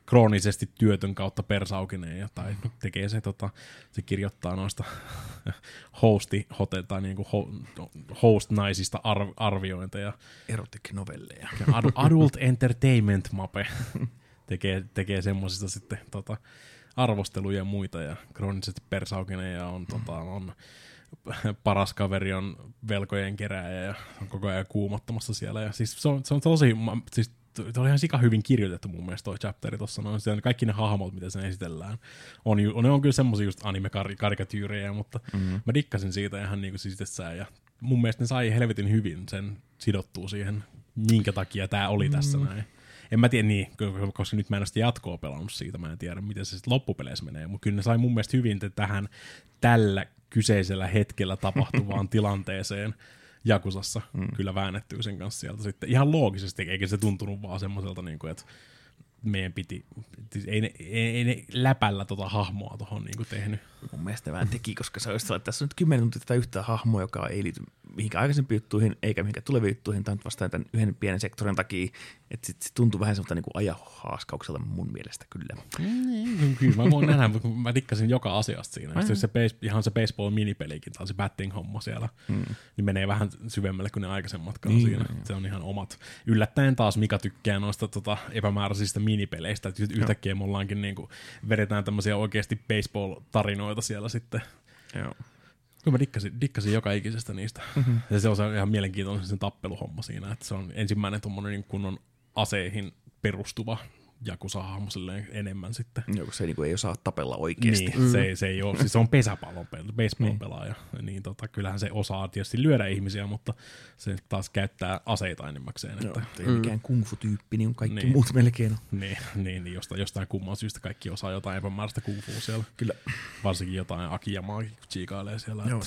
kroonisesti työtön kautta persaukinen, ja, tai tekee se, tota, se kirjoittaa noista hosti, hotel, tai niinku ho, host-naisista arv, arviointeja, Erotic novelleja. ja adu- adult entertainment mape tekee, tekee semmosista sitten tota, arvosteluja ja muita ja kroonisesti persaukinen ja on, tota, on paras kaveri on velkojen kerääjä ja on koko ajan kuumottamassa siellä. Ja siis se on, se on tosi, ma- se oli ihan sika hyvin kirjoitettu mun mielestä toi chapteri tossa noin. Siellä kaikki ne hahmot, mitä sen esitellään, on, ju, ne on kyllä semmosia just anime-karikatyyrejä, mutta mm-hmm. mä dikkasin siitä ihan niinku siis itsessään ja mun mielestä ne sai helvetin hyvin sen sidottua siihen, minkä takia tämä oli tässä näin. En mä tiedä niin, koska nyt mä en ole sitä jatkoa pelannut siitä, mä en tiedä miten se sitten loppupeleissä menee, mutta kyllä ne sai mun mielestä hyvin tähän tällä kyseisellä hetkellä tapahtuvaan tilanteeseen Jakusassa mm. kyllä väännettyy sen kanssa sieltä sitten ihan loogisesti, eikä se tuntunut vaan semmoiselta, niin kuin, että meidän piti, ei ne, ei, ei ne läpällä tota hahmoa tuohon niin tehnyt. Mun mielestä vähän teki, koska se olisi että tässä on nyt 10 tuntia tätä yhtä hahmoa, joka ei liity mihinkään aikaisempiin juttuihin, eikä mihinkään tuleviin juttuihin, tai nyt vastaan tämän yhden pienen sektorin takia, että sit se tuntuu vähän semmoista niin ajahaaskaukselta mun mielestä kyllä. Mm, Kyllä mä voin nähdä, kun mä dikkasin joka asiasta siinä. Mm. Se base, ihan se baseball-minipelikin, tai se batting-homma siellä, mm. niin menee vähän syvemmälle kuin ne aikaisemmatkaan niin, siinä. Se on ihan omat. Yllättäen taas Mika tykkää noista tota, epämääräisistä minipeleistä, että yhtäkkiä me ollaankin niinku, vedetään tämmöisiä oikeasti baseball-tarinoita siellä sitten. Joo. Kyllä mä dikkasin, dikkasin joka ikisestä niistä. Mm-hmm. Ja se on se ihan mielenkiintoinen se tappeluhomma siinä, että se on ensimmäinen tuommoinen niin kunnon aseihin perustuva Jakusa-hahmo enemmän sitten. Joo, kun se niin ei osaa tapella oikeasti. Niin, mm. se, se ei ole, siis se on pesäpallon pelaaja, baseball pelaaja, niin tota, kyllähän se osaa tietysti lyödä ihmisiä, mutta se taas käyttää aseita enimmäkseen. Joo, Että, ei mm. mikään kung fu-tyyppi, niin on kaikki Niin. muut melkein. on. niin, niin, niin jostain, jostain kumman syystä kaikki osaa jotain epämääräistä kung fu siellä. Kyllä. Varsinkin jotain Akiyamaakin, kun chiikailee siellä. Joo,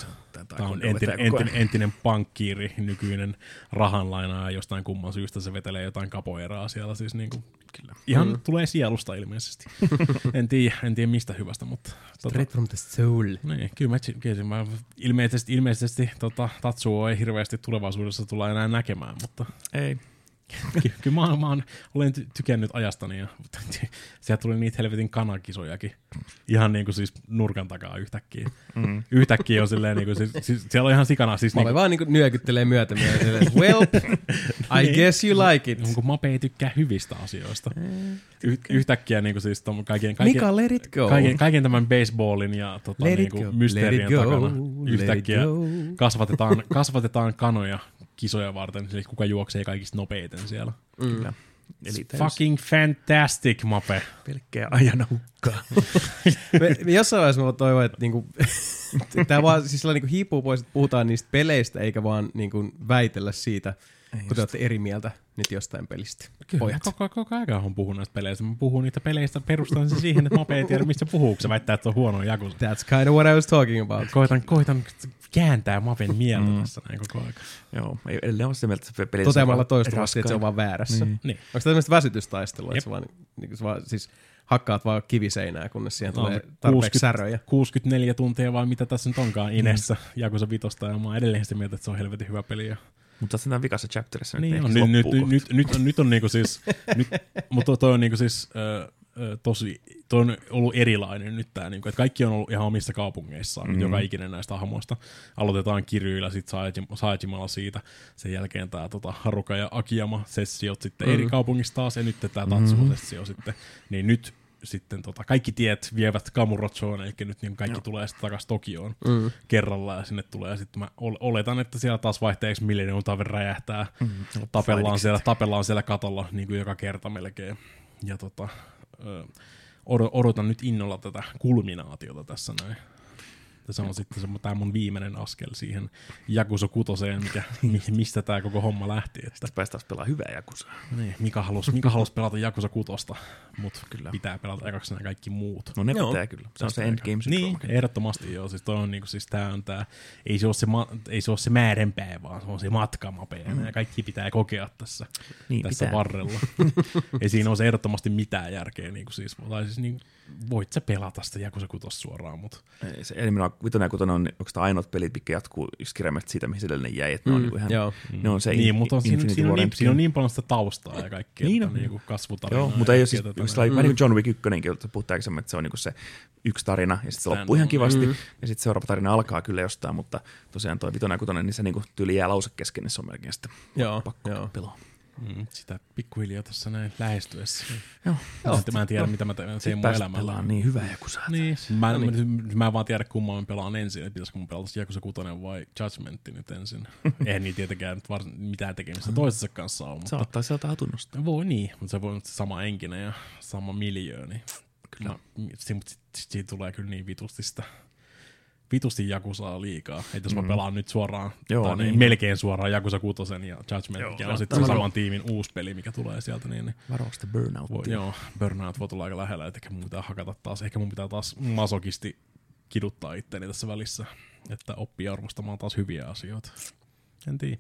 Tämä on entinen, entinen, entinen pankkiiri, nykyinen rahanlainaaja, jostain kumman syystä se vetelee jotain kapoeraa siellä. Siis niin kuin, kyllä. Ihan mm. tulee sielusta ilmeisesti. en, tiedä, en tiedä mistä hyvästä, mutta... Tota, Straight from the soul. niin, kyllä mä, kyllä mä ilmeisesti, ilmeisesti tota, Tatsuo ei hirveästi tulevaisuudessa tulla enää näkemään, mutta Ei. Ky- kyllä mä, mä olen ty- tykännyt ajastani ja sieltä tuli niitä helvetin kanakisojakin. Ihan niin kuin siis nurkan takaa yhtäkkiä. Mm. Yhtäkkiä on silleen, niin kuin, siis, siis, siellä on ihan sikana. Siis Mä niin olen vaan nyökyttelee myötämiä ja silleen, että well, I Niin. guess you like it. Onko Mape ei tykkää hyvistä asioista. Y- yhtäkkiä niin kuin siis tom, kaiken, kaiken, Mika, let it go. kaiken, kaiken tämän baseballin ja tota, Let niin kuin mysteerien takana yhtäkkiä kasvatetaan, kasvatetaan kanoja kisoja varten, eli kuka juoksee kaikista nopeiten siellä. Kyllä. Eli täys Fucking fantastic, Mape. pelkkää ajanahukkaa. me, me jossain vaiheessa mä toivon, että niinku, tämä vaan siis niinku hiipuu pois, että puhutaan niistä peleistä, eikä vaan niinku väitellä siitä, kun te olette eri mieltä nyt jostain pelistä. Kyllä, Pojat. koko, koko ajan on puhunut näistä peleistä. Mä puhun niitä peleistä perustan se siihen, että Mape ei tiedä, mistä puhuu, kun se väittää, että on huono jaku. That's kind of what I was talking about. Koitan, koitan kääntää Mapen mieltä mm. tässä näin koko ajan. Joo, ei edelleen ole se mieltä, että peli Toteamalla toistuvasti, että se on vaan väärässä. Niin. Niin. Onko tämä tämmöistä väsytystaistelua, että sä vaan, niin sä vaan siis hakkaat vaan kiviseinää, kunnes siihen No, tulee se tarpeeksi 60 säröjä. 64 tuntia vai mitä tässä nyt onkaan Inessa mm. Jakusa Vitosta, ja mä oon edelleen sitä mieltä, että se on helvetin hyvä peli. Ja Mutta sä oot vikassa chapterissa niin nyt on, ehkä nyt, nyt, nyt, nyt, on, nyt on niinku siis, nyt, mutta toi on niinku siis ö, tosi, toi on ollut erilainen nyt tää, niinku, että kaikki on ollut ihan omissa kaupungeissaan, Mhm. mm. joka ikinen näistä hahmoista. Aloitetaan Kiryillä, sit Saejim- Saejimalla siitä, sen jälkeen tää tota, Haruka ja Akiyama sessiot sitten mm. eri kaupungissa taas, ja nyt tää Tatsuo-sessio sitten, niin nyt sitten tota, kaikki tiet vievät Kamurochoon, eli nyt niin kaikki Joo. tulee sitten takaisin Tokioon Mm. kerralla ja sinne tulee. Ja sitten mä ol- oletan, että siellä taas vaihteeksi Millennium Tower räjähtää. Mm, Tapellaan Phoenixit. siellä, tapellaan siellä katolla niin kuin joka kerta melkein. Ja tota, ö, odo- odotan nyt innolla tätä kulminaatiota tässä näin. Ja se on sitten se, tämä mun viimeinen askel siihen Jakuso kutoseen, mikä, mi- mistä tämä koko homma lähti. Että, Sitten päästään taas pelaa hyvää jakusaa. niin, Mika halusi Mika halus pelata Jakusa kutosta, mutta kyllä pitää pelata ekaksi nämä kaikki muut. No ne Joo. pitää kyllä. Se on se endgame. Niin, ehdottomasti joo. Siis toi on niinku, siis tää on tää, ei se ole se, ma, ei se, ole se määränpää, vaan se on se matkamapea. Mm. Ja kaikki pitää kokea tässä, Niin tässä pitää. varrella. ei siinä ole se ehdottomasti mitään järkeä. Niinku siis, tai siis niin, voit sä pelata sitä Jakusa kutos suoraan, mutta Ei, Se, eli minä vitonen ja kutonen on oikeastaan ainoat pelit, mitkä jatkuu just siitä, mihin edellinen jäi. Että ne on Mm, niinku ihan, joo. ne on se niin, in- mutta on, siinä, siinä, on niin, siinä on niin paljon sitä taustaa ja kaikkea, Niin on. niinku kasvutarinaa. Joo, mutta ei ole siis, yksi tätä mm. vähän niin kuin John Wick 1, jolta puhuttiin aikaisemmin, että se on niin kuin se yksi tarina, ja sitten se loppuu ihan kivasti, Mm. ja sitten seuraava tarina alkaa kyllä jostain, mutta tosiaan toi vitonen ja kutonen, niin se niin kuin tyyli jää lause kesken, niin se on melkein sitten Joo, pakko joo. pelaa. Mm, sitä pikkuhiljaa tässä näin lähestyessä. Joo. Joo. Sitten mä en tiedä, mitä mä teen Sitten mun elämällä. pelaa niin hyvä joku saa. Niin, mä, en, mä, mä en vaan tiedä kumman mä pelaan ensin, että pitäisikö mun pelata se Yakuza 6 vai Judgmentti nyt ensin. Eihän niin tietenkään nyt vars, mitään tekemistä toisensa kanssa ole, mutta Saattaa sieltä hatunnosta. voi niin, mutta se voi olla sama enkinen ja sama miljöö, niin kyllä. Mä, si, mutta sit, sit, siitä tulee kyllä niin vitusti sitä vitusti Jakusaa liikaa. Että jos mä pelaan nyt suoraan, Joo, tai niin, niin. melkein suoraan Jakusa 6 ja Judgment, Joo, mikä on sitten saman tiimin uusi peli, mikä tulee sieltä, niin, niin Varoista burnout. voi, joo, Burnout voi tulla aika lähellä, että ehkä mun pitää hakata taas, ehkä mun pitää taas masokisti kiduttaa itteni tässä välissä, että oppii arvostamaan taas hyviä asioita. En tiedä.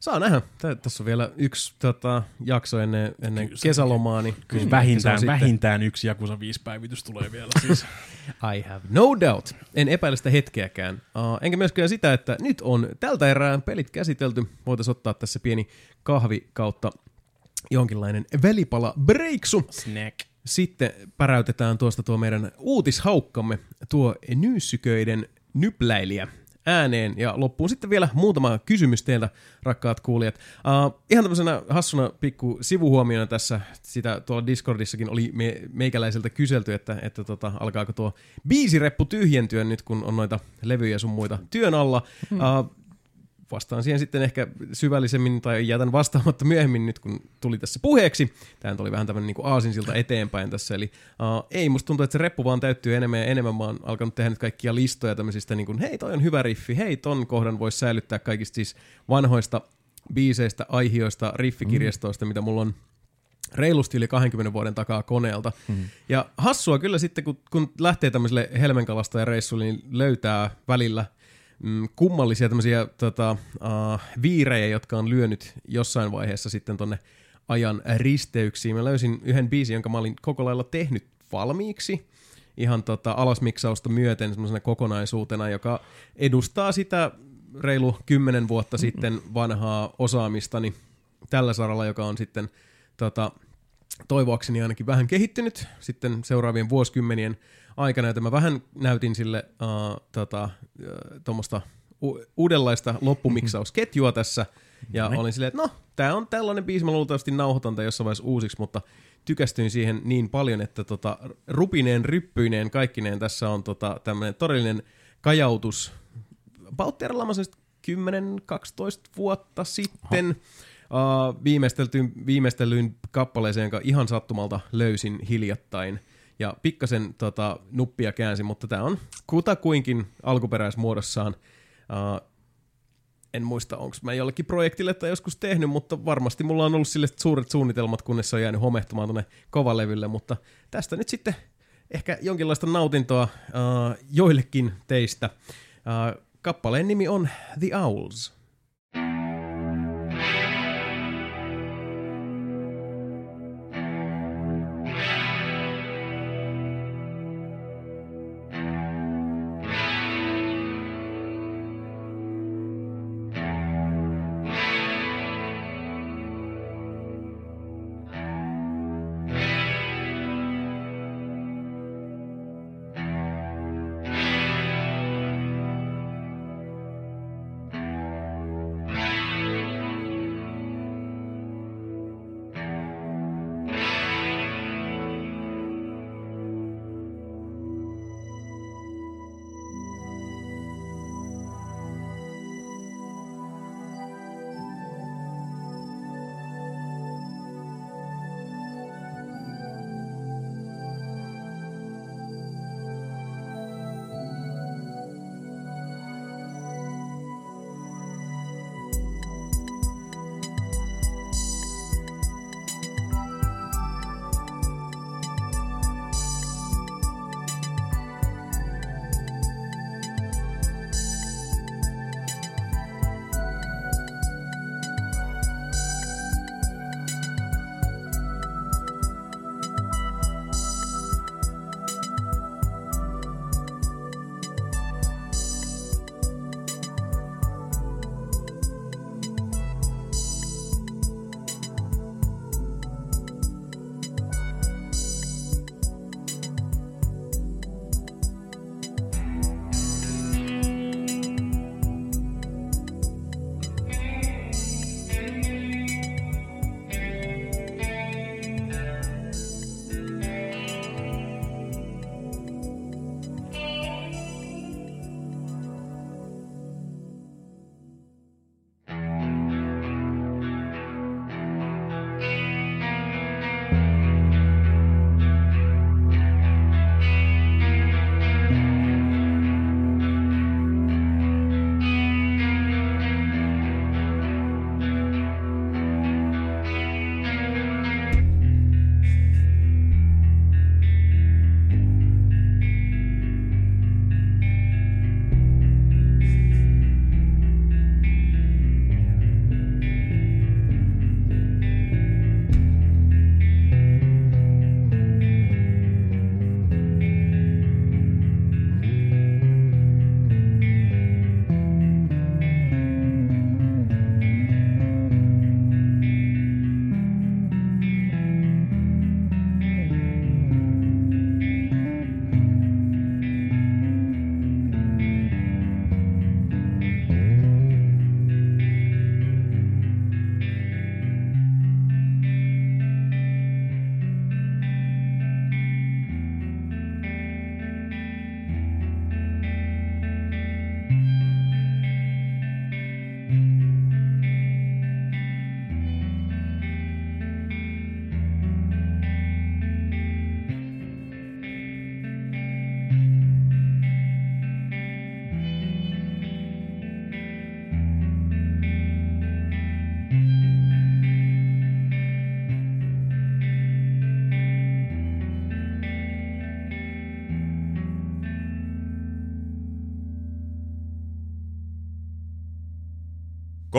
Saa nähdä. Tä- Tässä on vielä yksi tota, jakso ennen, ennen Kyllä kesälomaa. Niin Kyllä on vähintään, vähintään yksi Jakusa 5 päivitys tulee vielä siis. I have no doubt. En epäile sitä hetkeäkään. Uh, enkä myöskään sitä, että nyt on tältä erää pelit käsitelty. Voitaisiin ottaa tässä pieni kahvi kautta jonkinlainen välipala breaksu. Snack. Sitten päräytetään tuosta tuo meidän uutishaukkamme, tuo nyysyköiden nypläilijä ääneen. Ja loppuun sitten vielä muutama kysymys teiltä, rakkaat kuulijat. Uh, ihan tämmöisenä hassuna pikku sivuhuomiona tässä, sitä tuolla Discordissakin oli me, meikäläiseltä kyselty, että, että tota, alkaako tuo biisireppu tyhjentyä nyt, kun on noita levyjä sun muita työn alla. Uh, vastaan siihen sitten ehkä syvällisemmin tai jätän vastaamatta myöhemmin nyt, kun tuli tässä puheeksi. Tämä oli vähän tämmöinen niin aasinsilta eteenpäin tässä. Eli uh, ei, musta tuntuu, että se reppu vaan täyttyy enemmän ja enemmän. Mä oon alkanut tehdä nyt kaikkia listoja tämmöisistä, niin kuin, hei toi on hyvä riffi, hei ton kohdan voisi säilyttää kaikista siis vanhoista biiseistä, aihioista, riffikirjastoista, mm. mitä mulla on reilusti yli 20 vuoden takaa koneelta. Mm. Ja hassua kyllä sitten, kun, kun lähtee tämmöiselle helmenkalastajareissulle, niin löytää välillä mm, kummallisia tämmöisiä tota, uh, viirejä, jotka on lyönyt jossain vaiheessa sitten tonne ajan risteyksiin. Mä löysin yhden biisin, jonka mä olin koko lailla tehnyt valmiiksi ihan tota alasmiksausta myöten semmoisena kokonaisuutena, joka edustaa sitä reilu kymmenen vuotta sitten vanhaa osaamistani tällä saralla, joka on sitten tota, toivoakseni ainakin vähän kehittynyt sitten seuraavien vuosikymmenien aikana, että mä vähän näytin sille uh, tota, uh, tuommoista u- uudenlaista loppumiksaus-ketjua tässä, ja Noniin. olin silleen, että no, tää on tällainen biisi, mä luultavasti nauhoitan tämän jossain vaiheessa uusiksi, mutta tykästyin siihen niin paljon, että tota, rupineen, ryppyineen, kaikkineen tässä on tota, tämmöinen todellinen kajautus Bauttiarilla 10-12 vuotta sitten uh, viimeisteltyyn, viimeistellyin kappaleeseen, jonka ihan sattumalta löysin hiljattain. Ja pikkasen tota, nuppia käänsin, mutta tämä on kutakuinkin alkuperäismuodossaan. Uh, en muista, onko mä jollekin projektille tai joskus tehnyt, mutta varmasti mulla on ollut sille suuret suunnitelmat, kunnes se on jäänyt homehtumaan tuonne kovalevylle, mutta tästä nyt sitten ehkä jonkinlaista nautintoa uh, joillekin teistä. Uh, kappaleen nimi on The Owls.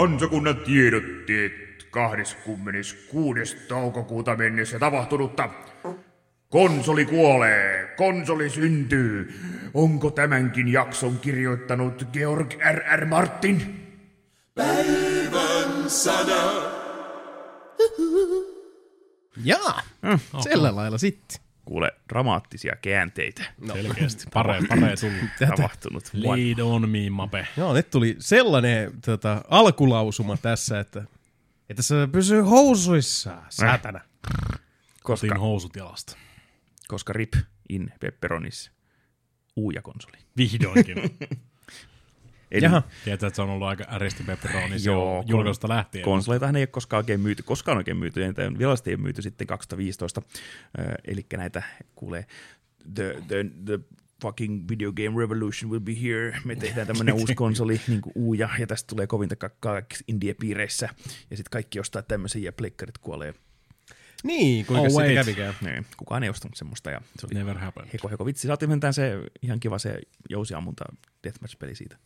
Kansakunnan tiedotteet 26. toukokuuta mennessä tapahtunutta. Konsoli kuolee, konsoli syntyy. Onko tämänkin jakson kirjoittanut Georg R.R. Martin? Päivän sana, Jaa, sillä lailla sitten. Kuule, dramaattisia käänteitä No. Selkeästi. Pare, pare tullut. tapahtunut. Lead on me, mape. Joo, nyt tuli sellainen tota, alkulausuma tässä, että, että se pysyy housuissa, säätänä. Koska, Otin housut jalasta. koska rip in pepperonis uuja-konsoli. Vihdoinkin. Eli Jaha. Tiedätkö, että se on ollut aika äristi pepperoni Joo, Joo, julkaisusta lähtien. konsoleitahan ei ole koskaan oikein myyty, koskaan oikein myyty, ja virallisesti ei myyty sitten 2015. Eli näitä kuulee, the, the, the fucking video game revolution will be here. Me tehdään tämmönen uusi konsoli, niin kuin uuja, ja tästä tulee kovinta kakkaa indie-piireissä, ja sitten kaikki ostaa tämmöisen, ja pleikkarit kuolee. Niin, kuinka Oh, sitten kävikään. Niin, kukaan ei ostanut semmoista, ja se oli Never happened. heko, heko vitsi. Saatiin mentään se ihan kiva se jousiammunta deathmatch-peli siitä.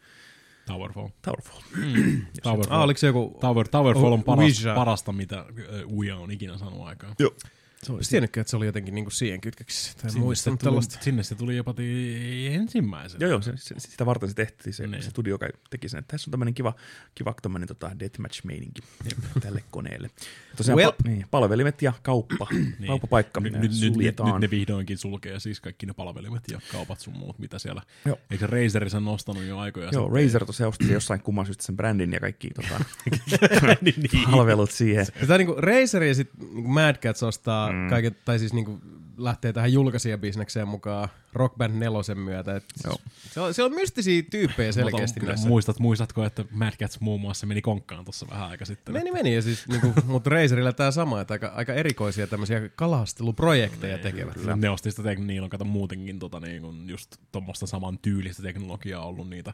Towerfall. Towerfall. Towerfall. Ah, oliko se joku... Tower, Towerfall on paras, Ouija. parasta, mitä Uja on ikinä saanut aikaan. Joo. Olisi tiennytkö, että se oli jotenkin niinku siihen kytköksissä. Tai se tuli, tällaista. sinne se tuli jopa ensimmäisenä. Joo, joo, se, se, sitä varten se tehtiin, se, Niin. se studio, joka teki sen. Että tässä on tämmöinen kiva, kiva tämmöinen tota, deathmatch-meininki tälle koneelle. Tosiaan Well. pa- niin, palvelimet ja kauppa, niin. kauppapaikka Nyt, äh, nyt, nyt, nyt, suljetaan. nyt, ne vihdoinkin sulkee siis kaikki ne palvelimet ja kaupat sun muut, mitä siellä. Joo. Eikö Razer sen nostanut jo aikoja Joo? Razer tosiaan osti jossain kumman syystä sen brändin ja kaikki tota, niin, niin. palvelut siihen. Tämä niinku Razer ja sitten niinku Mad Cats ostaa mm. kaiken, tai siis niinku lähtee tähän julkaisijabisnekseen mukaan Rock Band 4 myötä. Et Joo. se, on, se on mystisiä tyyppejä selkeästi Mutta näissä. Muistat, muistatko, että Mad Cats muun muassa meni konkkaan tuossa vähän aika sitten? Meni, meni. Ja siis, niinku, mutta Razerilla tämä sama, että aika, aika erikoisia tämmöisiä kalasteluprojekteja tekevät. Kyllä. Ne osti sitä tek- niillä on kato muutenkin tota, niin kun just tuommoista saman tyylistä teknologiaa ollut niitä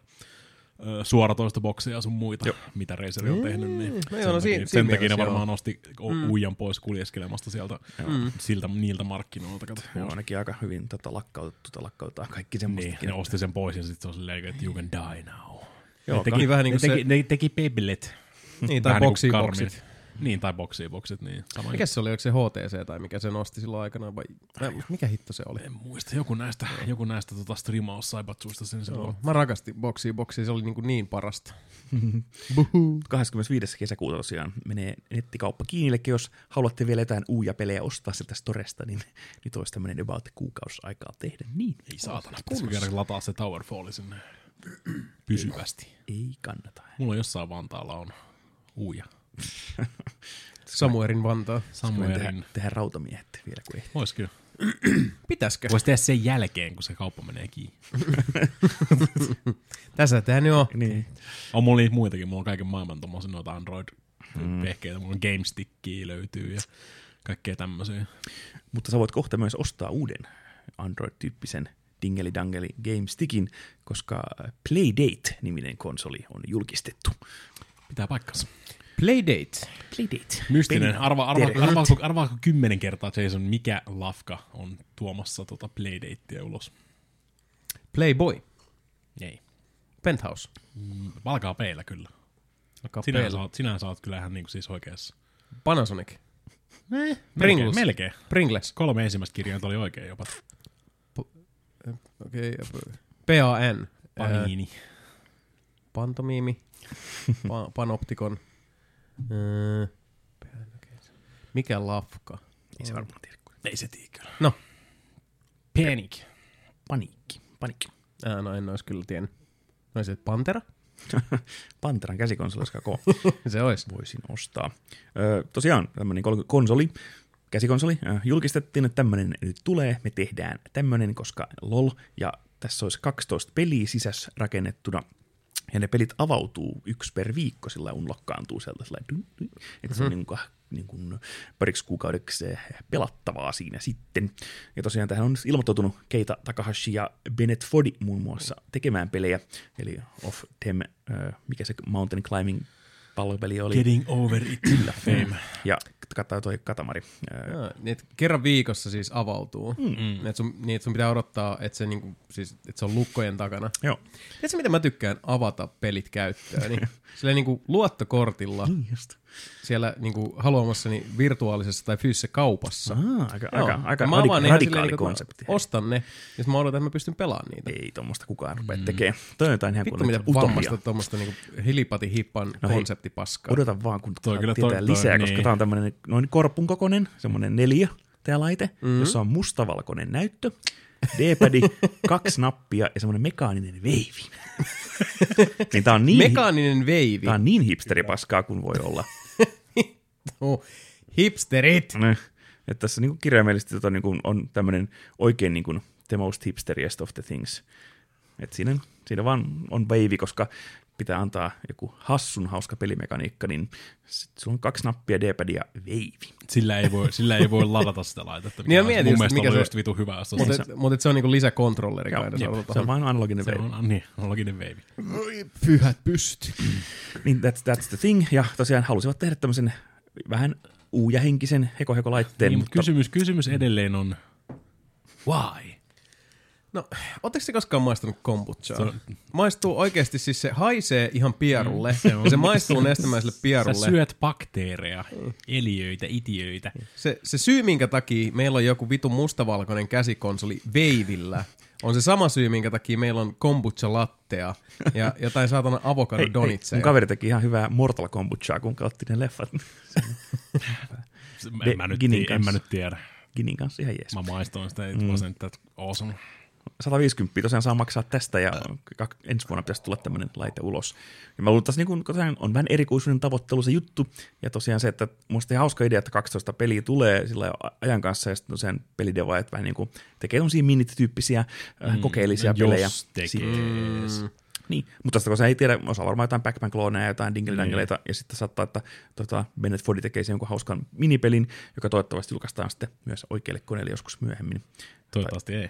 suoratoistobokseja ja sun muita, Joo. mitä Razer on tehnyt. Niin no sen joo, no takia, siinä- sen siinä takia ne varmaan joo. nosti mm. uijan pois kuljeskelemasta sieltä, mm. siltä, niiltä markkinoilta. Kato. Joo, ainakin aika hyvin tota, lakkautettu, tota, lakkautetaan kaikki Niin, semmoistakin. ne osti sen pois ja sitten se on silleen, että you can die now. Joo, ne teki, niin vähän ne, niin kuin teki, se- ne teki peblet. Niin, tai karmit. boksit. Niin, tai boksiin boksit, niin. Sama Mikä se oli, oliko se HTC tai mikä se nosti silloin aikanaan vai Mä- mikä hitto se oli? En muista, joku näistä, joku näistä tota striimaus saibatsuista sen se Joo. Mä rakastin boksiin boksiin, se oli niin, kuin niin parasta. 25. kesäkuuta tosiaan menee nettikauppa kiinnillekin, jos haluatte vielä jotain uuja pelejä ostaa sieltä Storesta, niin nyt olisi tämmöinen about kuukausi aikaa tehdä niin. Ei saatana, pitäisikö lataa se Towerfalli sinne pysyvästi. Ei kannata. Mulla on jossain Vantaalla on uija. Samuerin Vantaa. Tehdä, Samuelin. tehdä rautamiehet vielä, kun ei. Vois kyllä. Pitäisikö? Vois tehdä sen jälkeen, kun se kauppa menee kiinni. Tässä tehdään jo. Niin. On mulla niitä muitakin. Mulla on kaiken maailman tommosia noita Android-vehkeitä. Mulla on GameStickia löytyy ja kaikkea tämmöisiä. Mutta sä voit kohta myös ostaa uuden Android-tyyppisen dingeli dangeli Game Stickin, koska Playdate-niminen konsoli on julkistettu. Pitää paikkansa. Playdate. Playdate. Mystinen. Arva, arva, Tere. arvaako, arvaako kymmenen kertaa Jason, mikä lafka on tuomassa tota Playdatea ulos? Playboy. Ei. Penthouse. Mm, Alkaa peillä kyllä. Alkaa Sinähän peillä. sinähän sä oot kyllä ihan niinku siis oikeassa. Panasonic. Melkein, Pringles. melkein. Pringles. Kolme ensimmäistä kirjainta oli oikein jopa. Okei. Okay. PAN. Panini. Ää, pantomiimi. pa- panoptikon. Okei. Mikä lafka? Ei se varmaan tiedä. Ei se tiedä kyllä. No. Panic. Paniikki. Paniikki. Ää, no en olisi kyllä tiennyt. No se Pantera? Panteran käsikonsoli, koska kova. se olisi. voisin ostaa. Öö, tosiaan tämmöinen konsoli, käsikonsoli, öö, julkistettiin, että tämmöinen nyt tulee, me tehdään tämmöinen, koska lol, ja tässä olisi 12 peliä sisässä rakennettuna, ja ne pelit avautuu yksi per viikko, sillä unlokkaantuu sieltä sillä että se on niin kuin, niin kuin pariksi kuukaudeksi pelattavaa siinä sitten. Ja tosiaan tähän on ilmoittautunut Keita Takahashi ja Bennett Fodi muun muassa tekemään pelejä, eli Off Them, äh, mikä se Mountain Climbing pallopeli oli. Getting over it. Fame. Ja katsotaan toi katamari. Aa, niin, kerran viikossa siis avautuu. Mm. Että sun, niin, että sun pitää odottaa, että se, niinku, siis, että se on lukkojen takana. joo. Tiedätkö, mitä mä tykkään avata pelit käyttöön? Niin, silleen niinku luottokortilla Niin just. Siellä niinku haluamassani virtuaalisessa tai fyysisessä kaupassa. Aika, aika, aika Mä radik- silleen, radikaali että mä konsepti. Ostan ne, ja mä odotan, että mä pystyn pelaamaan niitä. Ei tuommoista kukaan rupea tekemään. Toi on jotain ihan Vittu mitä vammasta tuommoista niinku hilipati hippan No konseptipaskaa. Odota vaan, kun Toi toi kyllä tietää toi- toi- lisää, koska niin. tämä on tämmöinen noin korpun kokoinen, semmoinen neljä tämä laite, mm-hmm. jossa on mustavalkoinen näyttö, D-padi, kaksi nappia ja semmoinen mekaaninen veivi. niin tämä on niin, Mekaaninen veivi. tää on niin hipsteripaskaa kuin voi olla. Oh, hipsterit. Ne. Että tässä niin kirjaimellisesti tota, niin kuin on tämmöinen oikein niin kuin the most hipsteriest of the things. Et siinä, siinä vaan on veivi, koska pitää antaa joku hassun hauska pelimekaniikka, niin sit sulla on kaksi nappia, D-pad ja veivi. Sillä ei voi, sillä ei voi ladata sitä laitetta. Niin mikä mietin mun just, mielestä mikä oli se- just vitu hyvä. jos Mutta se, et, mut et se on niinku lisäkontrolleri Joo, kai. jep, se on vain analoginen se veivi. on, niin, on loginen veivi. Pyhät pystyt. Niin that's, that's the thing. Ja tosiaan halusivat tehdä tämmöisen vähän uujahenkisen heko-heko-laitteen, Niin, mutta mutta kysymys, kysymys edelleen on, why? No, ootteko te koskaan maistanut kombuchaa? Se on- Maistuu oikeasti, siis se haisee ihan pierulle. Mm, se se, on- se maistuu nestemäiselle Sä pierulle. syöt bakteereja, eliöitä, itiöitä. Se, se syy, minkä takia meillä on joku vitu mustavalkoinen käsikonsoli veivillä, on se sama syy, minkä takia meillä on kombucha lattea ja jotain saatana avokado donitseja. mun kaveri teki ihan hyvää Mortal Kombuchaa, kun katsottiin ne leffat. En mä, nyt, en mä nyt tiedä. Ginin kanssa ihan jees. Mä maistoin sitä, it wasn't that awesome. 150 tosiaan saa maksaa tästä ja ensi vuonna pitäisi tulla tämmöinen laite ulos. Ja mä luulen, että tässä niin on vähän erikoisuuden tavoittelu se juttu. Ja tosiaan se, että musta hauska idea, että 12 peliä tulee sillä ajan kanssa ja sitten tosiaan pelidevaajat vähän niin kuin tekee tämmöisiä minit-tyyppisiä mm, kokeellisia pelejä. Jos tekee. Sitten- Niin, mutta tästä kun sä ei tiedä, osaa varmaan jotain Pac-Man klooneja ja jotain dingelidangeleita, ja sitten saattaa, että tota, Bennett Foddy tekee siihen jonkun hauskan minipelin, joka toivottavasti julkaistaan sitten myös oikeille koneille joskus myöhemmin. Toivottavasti ei.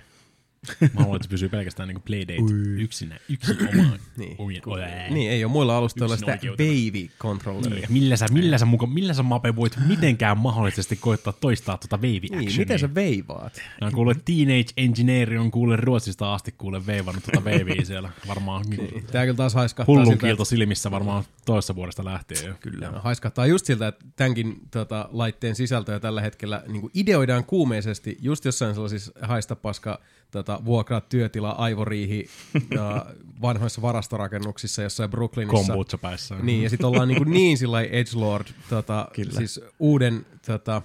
Mä haluan, että se pysyy pelkästään niin Playdate yksinä, yksin omaan. Niin. Ojen-. Niin, ei ole muilla alustoilla sitä oikeutena. veivi-kontrolleria. Niin. Millä sä, millä sä, muka, millä sä Mape voit mitenkään mahdollisesti koittaa toistaa tuota wave Niin, actionia? miten sä veivaat? Mä oon kuullut, että Teenage Engineer on kuule Ruotsista asti kuule veivannut tuota wavea siellä. Varmaan niin. Tää kyllä taas haiskahtaa hullun siltä, kiilto silmissä varmaan toisessa vuodesta lähtien jo. Kyllä. että haiskahtaa just siltä, että tämänkin tota, laitteen sisältöä tällä hetkellä niin ideoidaan kuumeisesti just jossain sellaisissa haistapaska tota, vuokraa työtila, aivoriihi ja vanhoissa varastorakennuksissa jossain Brooklynissa. Kombucha päässä. Niin, ja sitten ollaan niin, kuin niin sillä edgelord, tota, siis uuden, tota,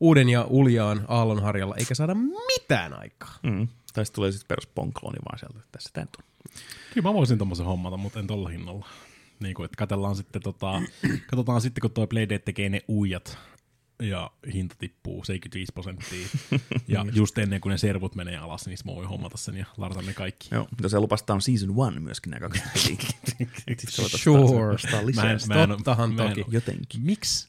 uuden ja uljaan aallonharjalla, eikä saada mitään aikaa. Mm. Tai sitten tulee sitten perus ponklooni vaan sieltä, että tässä tämän on. Kyllä mä voisin tommosen hommata, mutta en tolla hinnalla. Niin kuin, että katsellaan sitten, tota, katsotaan sitten, kun toi Playdate tekee ne uijat ja hinta tippuu 75 prosenttia. ja just ennen kuin ne servut menee alas, niin mä voin hommata sen ja ladata ne kaikki. Joo, mutta se lupastaan Season 1 myöskin nämä kaksi Sure. Mä en, mä en, Tottahan mä en toki. Jotenkin. Miksi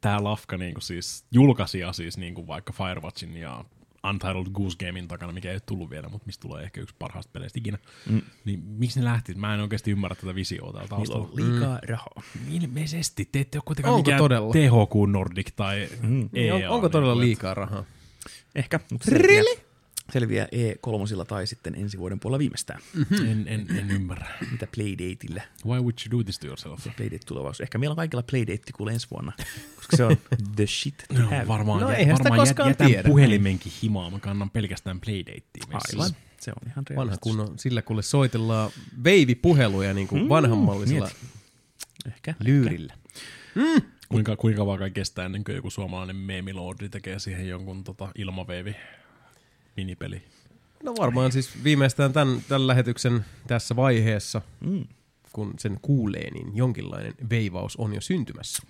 tämä lafka niinku siis julkaisija siis niinku vaikka Firewatchin ja Untitled Goose Gamein takana, mikä ei ole tullut vielä, mutta mistä tulee ehkä yksi parhaista peleistä ikinä. Mm. Niin miksi ne lähti? Mä en oikeasti ymmärrä tätä visioa täältä Niillä taustalla. on liikaa rahaa. Ilmeisesti. Te ette ole kuitenkaan Onko mikään todella? THQ Nordic tai mm. Niin, on, onko todella liikaa rahaa? Ehkä, mutta selviää, selviää E3 tai sitten ensi vuoden puolella viimeistään. En, en, en ymmärrä. Mitä Playdateillä? Why would you do this to yourself? Playdate tulevaisuus. Ehkä meillä on kaikilla Playdate kuule ensi vuonna, koska se on the shit to No, have. varmaan, No jä, eihän sitä varmaan koskaan jätän tiedä. puhelimenkin himaa. Mä kannan pelkästään Playdatea. Aivan. Se on ihan Vanha kunnon, sillä kuule soitellaan veivipuheluja niin kuin mm, vanhanmallisella Ehkä. lyyrillä. Kuinka, kuinka kauan kai kestää ennen kuin joku suomalainen meemilordi tekee siihen jonkun tota, ilmaveivi minipeli? No varmaan siis viimeistään tämän, tämän lähetyksen tässä vaiheessa, Mm. kun sen kuulee, niin jonkinlainen veivaus on jo syntymässä.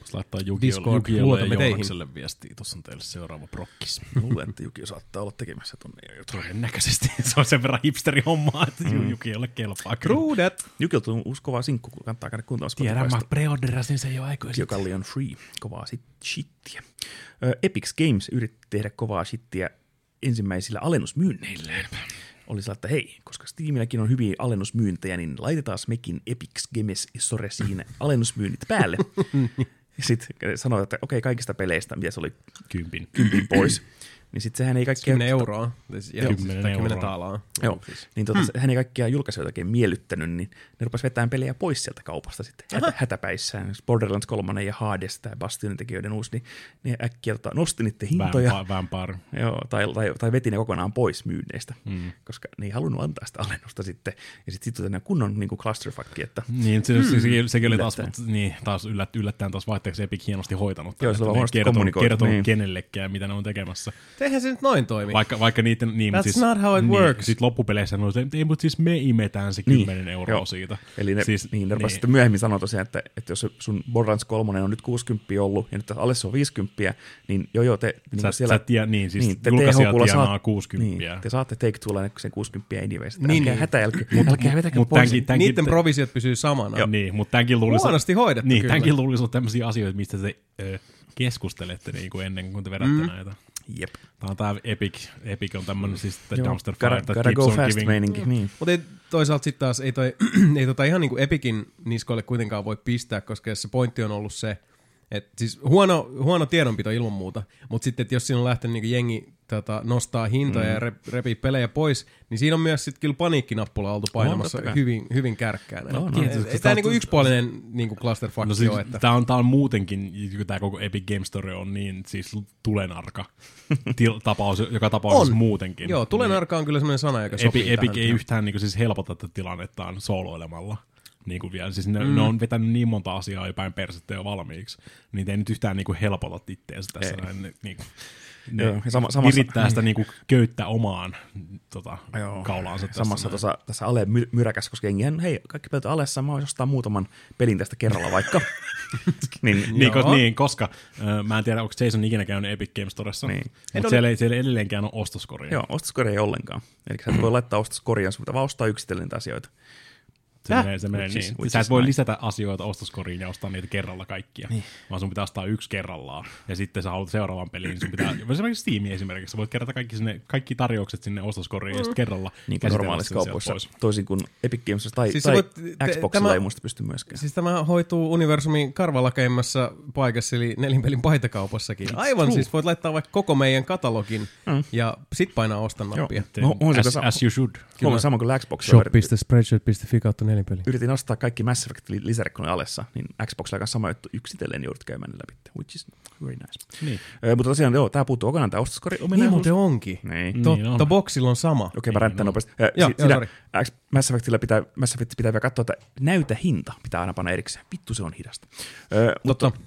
Jos laittaa Jukiolle, ja. Joonakselle viestiä, tuossa on teille seuraava prokkis. Luulen, että Juki saattaa olla tekemässä tonne jo jotain. Todennäköisesti se on sen verran hipsteri hommaa, että mm. Jukiolle kelpaa. kyllä. Trudet! Jukilta on uusi kova sinkku, kun kannattaa käydä kuuntelemassa Tiedän, mä preorderasin sen jo aikoja sitten. Jokalli on free. Kovaa sit shittiä. Epic Games yritti tehdä kovaa shittiä ensimmäisillä alennusmyynneillään. Oli sillä, että hei, koska Steamilläkin on hyviä alennusmyyntejä, niin laitetaan mekin Epic Games Soresiin alennusmyynnit päälle. Sitten sanoi, että okei, kaikista peleistä, mitä se oli Kympin. kympin pois, niin sitten sehän ei kaikkia... 10 euroa. Siis, ja, Kymmenen tai 10 euroa. taalaa. Joo, niin tota, hän ei kaikkia julkaisijoita oikein miellyttänyt, niin ne rupesi vetämään pelejä pois sieltä kaupasta sitten hätä, hätäpäissään. Borderlands 3 ja Hades, tämä Bastionin tekijöiden uusi, niin ne äkkiä tota, nosti niiden hintoja. Vampire. Vampire. Joo, tai, tai, tai veti ne kokonaan pois myynneistä, mm. koska ne ei halunnut antaa sitä alennusta sitten. Ja sitten sit tämmöinen kunnon niin clusterfuck, että Niin, se, se, se, sekin oli taas, niin, taas yllät, yllättäen taas vaihteeksi Epic hienosti hoitanut. Joo, sillä on huonosti kertonut, kommunikoitu, kertonut niin. kenellekään, mitä ne on tekemässä. Eihän se nyt noin toimi. Vaikka, vaikka niiden, niin, That's mut siis, not how it niin, works. Sitten loppupeleissä oli, se, että ei, mutta siis me imetään se Niin, 10 euroa joo. siitä. Eli ne, siis, niin, ne niin. sitten myöhemmin sanoi tosiaan, että, että jos sun Borderlands 3 on nyt 60 ollut ja nyt alle se on 50, niin joo joo, te niin Sä, sä tiedä, niin, siis niin, te julkaisija tienaa saat- 60. Niin, te saatte take tulla sen 60 anyways. Niin, Niin, älkää niin. hätäilkö, älkää vetäkö mut pois. tämänkin- tämänkin- Niiden provisiot pysyy samana. Joo. Niin, mutta tämänkin luulisi... Huonosti hoidettu Niin, kyllä. tämänkin luulisi olla tämmöisiä asioita, mistä te ö, keskustelette niin kuin ennen kuin te vedätte mm. näitä. Jep. Tämä on tämä Epic. Epic on tämmöinen siis the Joo, dumpster fire gotta, that gotta go on fast giving. meininki. Niin. Mutta toisaalta sitten taas ei, toi, ei tota ihan niin kuin Epicin niskoille kuitenkaan voi pistää, koska se pointti on ollut se, että siis huono, huono tiedonpito ilman muuta, mutta sitten, jos siinä on lähtenyt niin jengi tota, nostaa hintoja mm. ja rep, repii pelejä pois, niin siinä on myös sitten kyllä paniikkinappula oltu painamassa kai. hyvin, hyvin kärkkäänä. No, no. Ei- ei tämä niinku yksipuolinen niinku clusterfuck No no, siis, että tämä on, tää on muutenkin, tämä koko Epic Game Story on niin siis tulenarka til, tapaus, joka tapauksessa On. muutenkin. Joo, tulenarka on kyllä semmoinen sana, joka Epic, sopii Epic tähän. ei yhtään niin kuin, siis helpota tätä tilannettaan sooloilemalla. Niin kuin vielä. Siis ne, mm. ne, on vetänyt niin monta asiaa jo päin persettä jo valmiiksi, niin ei nyt yhtään niin kuin helpota itteensä tässä. Ei. Näin, ne, niin kuin, ne Joo, ja sama- samassa- virittää sitä niin kuin köyttä omaan tota, Joo. kaulaansa tässä. Samassa näin. tuossa, tässä ale my, myräkäs, koska jengihän, hei, kaikki pelit alessa, mä voisin ostaa muutaman pelin tästä kerralla vaikka. niin, Niin, Joo. ko, niin, koska äh, mä en tiedä, onko Jason ikinä käynyt Epic Game Storessa, Niin. Mutta ole- siellä, ei, siellä ei edelleenkään ole ostoskoria. Joo, ostoskori ei ollenkaan. Eli sä voi laittaa ostoskoria, sun pitää vaan ostaa yksitellen asioita. Se Häh? menee, se menee Which niin. which Sä et voi nice. lisätä asioita ostoskoriin ja ostaa niitä kerralla kaikkia, niin. vaan sun pitää ostaa yksi kerrallaan. Ja sitten sä haluat seuraavan pelin, niin sun pitää, esimerkiksi Steam esimerkiksi, sä voit kerätä kaikki, sinne, kaikki tarjoukset sinne ostoskoriin ja sitten kerralla Niin kuin normaalissa kaupoissa, pois. toisin kuin Epic Games tai, Siis tai voit- Xboxilla tämä- ei muista pysty myöskään. Siis tämä hoituu universumin karvalakeimmassa paikassa, eli nelinpelin paitakaupassakin. Aivan, true. siis voit laittaa vaikka koko meidän katalogin Mm. ja sit painaa ostan nappia. No, on se as, sama- as you should. Huomaa sama kuin Xboxilla. Yritin, Shop.spreadshirt.fi kautta nelinpeli. yritin ostaa kaikki Mass Effect li- lisärit, kun oli alessa, niin Xboxilla kanssa sama juttu yksitellen joudut käymään ne läpi, which is very nice. Niin. Ö, mutta tosiaan, joo, tää puuttuu kokonaan tää ostoskori Niin ominaisuus. muuten onkin. Niin. Totta, Niin on. Boxilla on sama. Okei, mä Niin ränttään on. nopeasti. Ö, Joo, si- joo. X- Mass Effectillä pitää, Mass Effect pitää vielä katsoa, että näytä hinta pitää aina panna erikseen. Vittu se on hidasta. Ö, mutta Totta.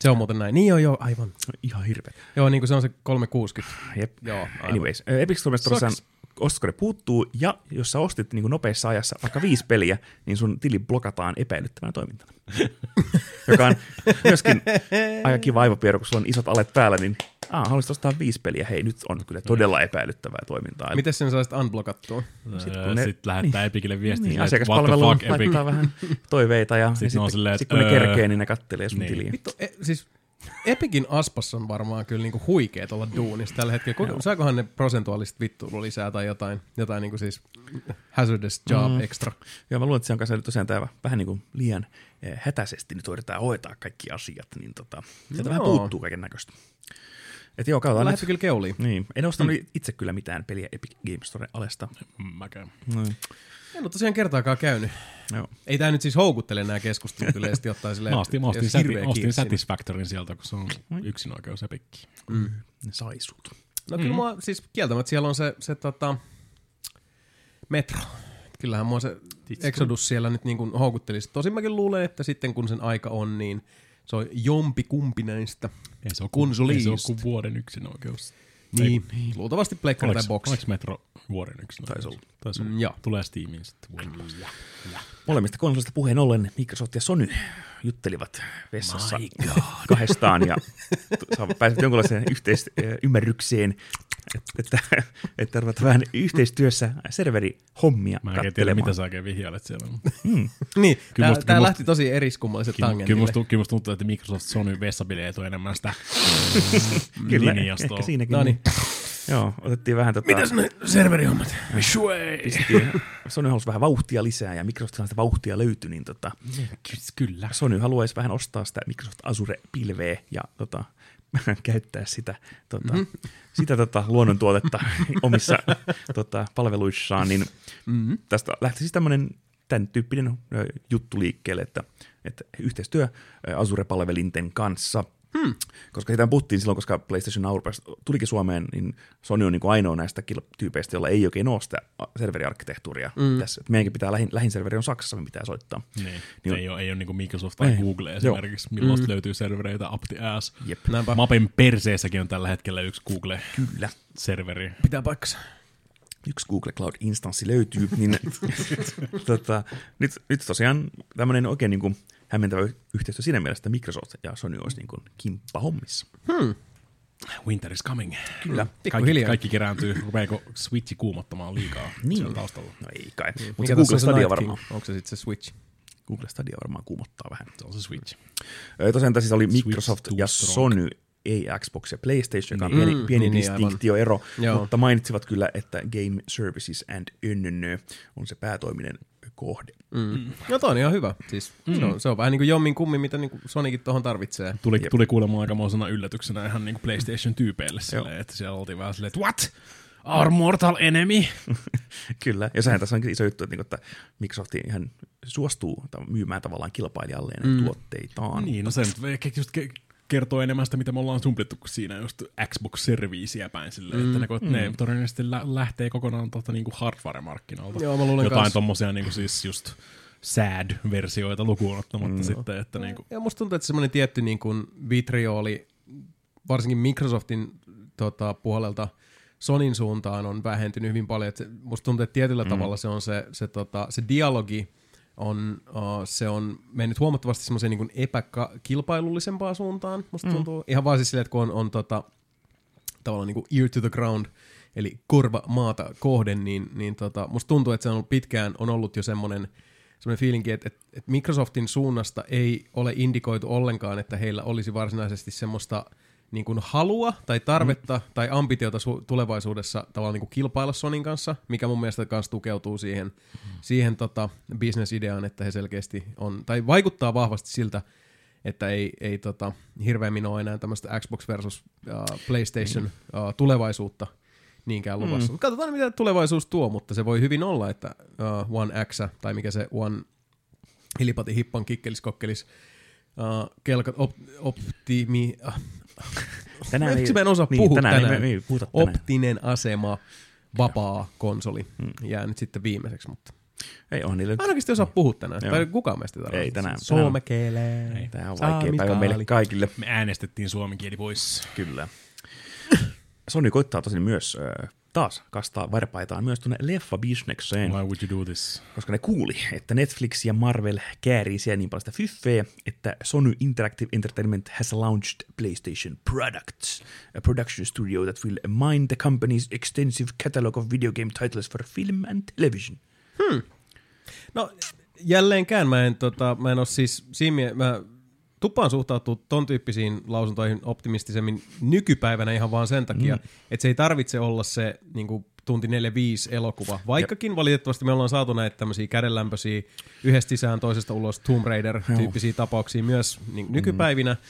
Se on muuten näin. Niin joo, joo, aivan. ihan hirveä. Joo, niin kuin se on se 360. Jep. Joo, aivan. Anyways, Epic tosiaan Sucks. Ostoskori puuttuu, ja jos sä ostit niin kuin nopeassa ajassa vaikka viisi peliä, niin sun tili blokataan epäilyttävänä toimintana. Joka on myöskin aika kiva aivopieru, kun sulla on isot alet päällä, niin Aa, haluaisit ostaa viisi peliä. Hei, nyt on kyllä todella epäilyttävää toimintaa. Miten sen saisit unblockattua? Sit kun Sitten ne- sit lähettää Epicille viestiä, niin, silleen, että what the asiakaspalvelu fuck, Epic. laittaa vähän toiveita ja, ja Sitten sitten, silleen, sit kun ne että, öö, kerkee, niin ne kattelee sun niin. tiliä. Vittu, e, siis Epicin aspas on varmaan kyllä niinku huikeet olla duunissa tällä hetkellä. Kuinka, saakohan ne prosentuaalista vittuilu lisää tai jotain, jotain niinku siis hazardous job mm. extra. Joo, mä luulen, että se on kanssa tosiaan tämä vähän niin kuin liian eh, hätäisesti nyt yritetään hoitaa kaikki asiat, niin tota, sieltä vähän Joo. puuttuu kaiken näköistä. Et joo, katsotaan nyt. kyllä keuliin. Niin, en ostanut itse kyllä mitään peliä Epic Games Store alesta. Mm, Mäkään. No, En ole tosiaan kertaakaan käynyt. Joo. Ei tämä nyt siis houkuttele nämä keskustelut yleisesti ottaen silleen, Mä ostin, mä ostin, sati, ostin. Satisfactorin sieltä, kun se on yksin oikeus Epikki. Ne sai sut. No kyllä mua siis kieltämättä siellä on se, se tota, metro. Kyllähän mua se Exodus siellä nyt niin kuin houkuttelisi. Tosin mäkin luulen, että sitten kun sen aika on, niin se on jompi kumpi näistä. Ei se ole kuin, ei se ole Konsoliista. kuin vuoden yksin Niin, luultavasti Pleikkari tai Box. oliko Metro vuoden yksin Taisi oikeus? Taisi olla. Mm, joo. Tulee Steamiin sitten vuoden. Molemmista konsolista puheen ollen Microsoft ja Sony juttelivat vessassa kahdestaan ja t- saavat pääsevät jonkinlaiseen yhteisymmärrykseen, että, että, että ruvetaan vähän yhteistyössä serverihommia Mä en tiedä, mitä sä oikein vihjailet siellä. Niin, Kyllä tää, musta- tää kyllä lähti tosi eriskummalliset Kyllä, kyllä, tangentille. musta, kyllä musta tuntuu, että Microsoft Sony vessabileet on enemmän sitä Kyllä, linjastoa. ehkä siinäkin. No niin. Joo, otettiin vähän tota... Mitäs ne serverihommat? pistettiin- Sony halusi vähän vauhtia lisää ja Microsoft sitä vauhtia löytyi, niin tota, Kyllä. Sony haluaisi vähän ostaa sitä Microsoft Azure-pilveä ja tota, käyttää sitä, tota, mm-hmm. sitä tota, luonnontuotetta omissa tota, palveluissaan, niin mm-hmm. tästä lähti siis tämmöinen tämän tyyppinen juttu liikkeelle, että, että yhteistyö Azure-palvelinten kanssa – Hmm. Koska siitä puhuttiin silloin, koska PlayStation Now tulikin Suomeen, niin Sony on niin kuin ainoa näistä tyypeistä, jolla ei oikein ole sitä serveriarkkitehtuuria mm. tässä. Että meidänkin pitää, lähin, lähin serveri on Saksassa, me pitää soittaa. Niin. niin ei, ole, ei ole niin kuin Microsoft tai ei. Google esimerkiksi, milloin mm. löytyy servereitä up the ass. Jep. Mapen perseessäkin on tällä hetkellä yksi Google-serveri. Pitää paikkansa yksi Google Cloud-instanssi löytyy, niin tota, nyt, nyt tosiaan tämmöinen oikein niin kuin hämmentävä yhteistyö siinä mielessä, että Microsoft ja Sony olisi niin kuin kimppa hommissa. Hmm. Winter is coming. Kyllä. Kaikki, kaikki kerääntyy. Rupeeko Switchi kuumottamaan liikaa niin. siellä taustalla? No ei kai. Niin. Mutta Google Stadia varmaan. Onko se sitten se Switch? Google Stadia varmaan kuumottaa vähän. Se on se Switch. Tosiaan tässä siis oli Microsoft ja Sony ei Xbox ja PlayStation, joka on pieni, mm, pieni niin, niin distinktioero, mutta mainitsivat kyllä, että Game Services and NNN on se päätoiminen kohde. Mm. Mm. No toi on ihan hyvä. Siis mm. se, on, se on vähän niin kuin jommin kummin, mitä niin kuin Sonikin tuohon tarvitsee. Tuli, tuli kuulemaan aikamoisena yllätyksenä ihan niin kuin PlayStation-tyypeille silleen, että siellä oltiin vähän silleen, että what? Our mortal enemy? Kyllä, ja sehän tässä on iso juttu, että, niin että Microsoft ihan suostuu myymään tavallaan kilpailijalleen mm. tuotteitaan. Niin, no se nyt just kertoo enemmän sitä, mitä me ollaan sumplittu kuin siinä just Xbox-serviisiä päin silleen, mm, että ne, mm. ne todennäköisesti lä- lähtee kokonaan tuolta niinku hardware-markkinoilta. Joo, mä luulen Jotain tommosia niinku siis just sad-versioita lukuun ottamatta mm. sitten, että niinku. Ja musta tuntuu, että semmoinen tietty niin kuin vitrioli, varsinkin Microsoftin tota, puolelta, Sonin suuntaan on vähentynyt hyvin paljon. Että musta tuntuu, että tietyllä mm. tavalla se on se, se, tota, se dialogi, on, uh, se on mennyt huomattavasti semmoiseen niin epäkilpailullisempaan suuntaan, musta mm. tuntuu. Ihan vaan siis silleen, että kun on, on tota, tavallaan niin kuin ear to the ground, eli korva maata kohden, niin, niin tota, musta tuntuu, että se on ollut pitkään on ollut jo semmoinen semmoinen fiilinki, että, että, että Microsoftin suunnasta ei ole indikoitu ollenkaan, että heillä olisi varsinaisesti semmoista niin kuin halua tai tarvetta mm. tai ambitiota su- tulevaisuudessa tavallaan niin kuin kilpailla Sonin kanssa, mikä mun mielestä myös tukeutuu siihen, mm. siihen tota, bisnesideaan, että he selkeästi on, tai vaikuttaa vahvasti siltä, että ei, ei tota, hirveämmin ole enää tämmöistä Xbox versus uh, PlayStation mm. uh, tulevaisuutta niinkään luvassa. Mm. Katsotaan, mitä tulevaisuus tuo, mutta se voi hyvin olla, että uh, One X tai mikä se One hilipati hippan kikkelis kokkelis uh, kelkat op, optimi, uh, tänään Miksi mä en osaa niin, puhua tänään? tänään. Ei, ei puhuta tänään. Optinen asema, vapaa konsoli hmm. jää nyt sitten viimeiseksi, mutta ei on niille. Ainakin osaa puhua tänään. Joo. Tai kukaan meistä tarvitse. Ei tänään. Suomekeelee. Tämä on vaikea päivä meille kaikille. Me äänestettiin suomen kieli pois. Kyllä. Sony koittaa tosin myös äh, taas kastaa varpaitaan myös tuonne leffa-bisnekseen. Why would you do this? Koska ne kuuli, että Netflix ja Marvel käärii siellä niin paljon sitä fyffeä, että Sony Interactive Entertainment has launched PlayStation Products, a production studio that will mine the company's extensive catalog of video game titles for film and television. Hmm. No, jälleenkään mä en, tota, mä en ole siis siinä, mä tupaan suhtautuu ton tyyppisiin lausuntoihin optimistisemmin nykypäivänä ihan vaan sen takia, mm. että se ei tarvitse olla se niin kuin, tunti 4-5 elokuva. Vaikkakin Jep. valitettavasti me ollaan saatu näitä tämmöisiä kädenlämpöisiä yhdestä sisään toisesta ulos Tomb Raider-tyyppisiä tapauksia myös niin, nykypäivinä. Mm.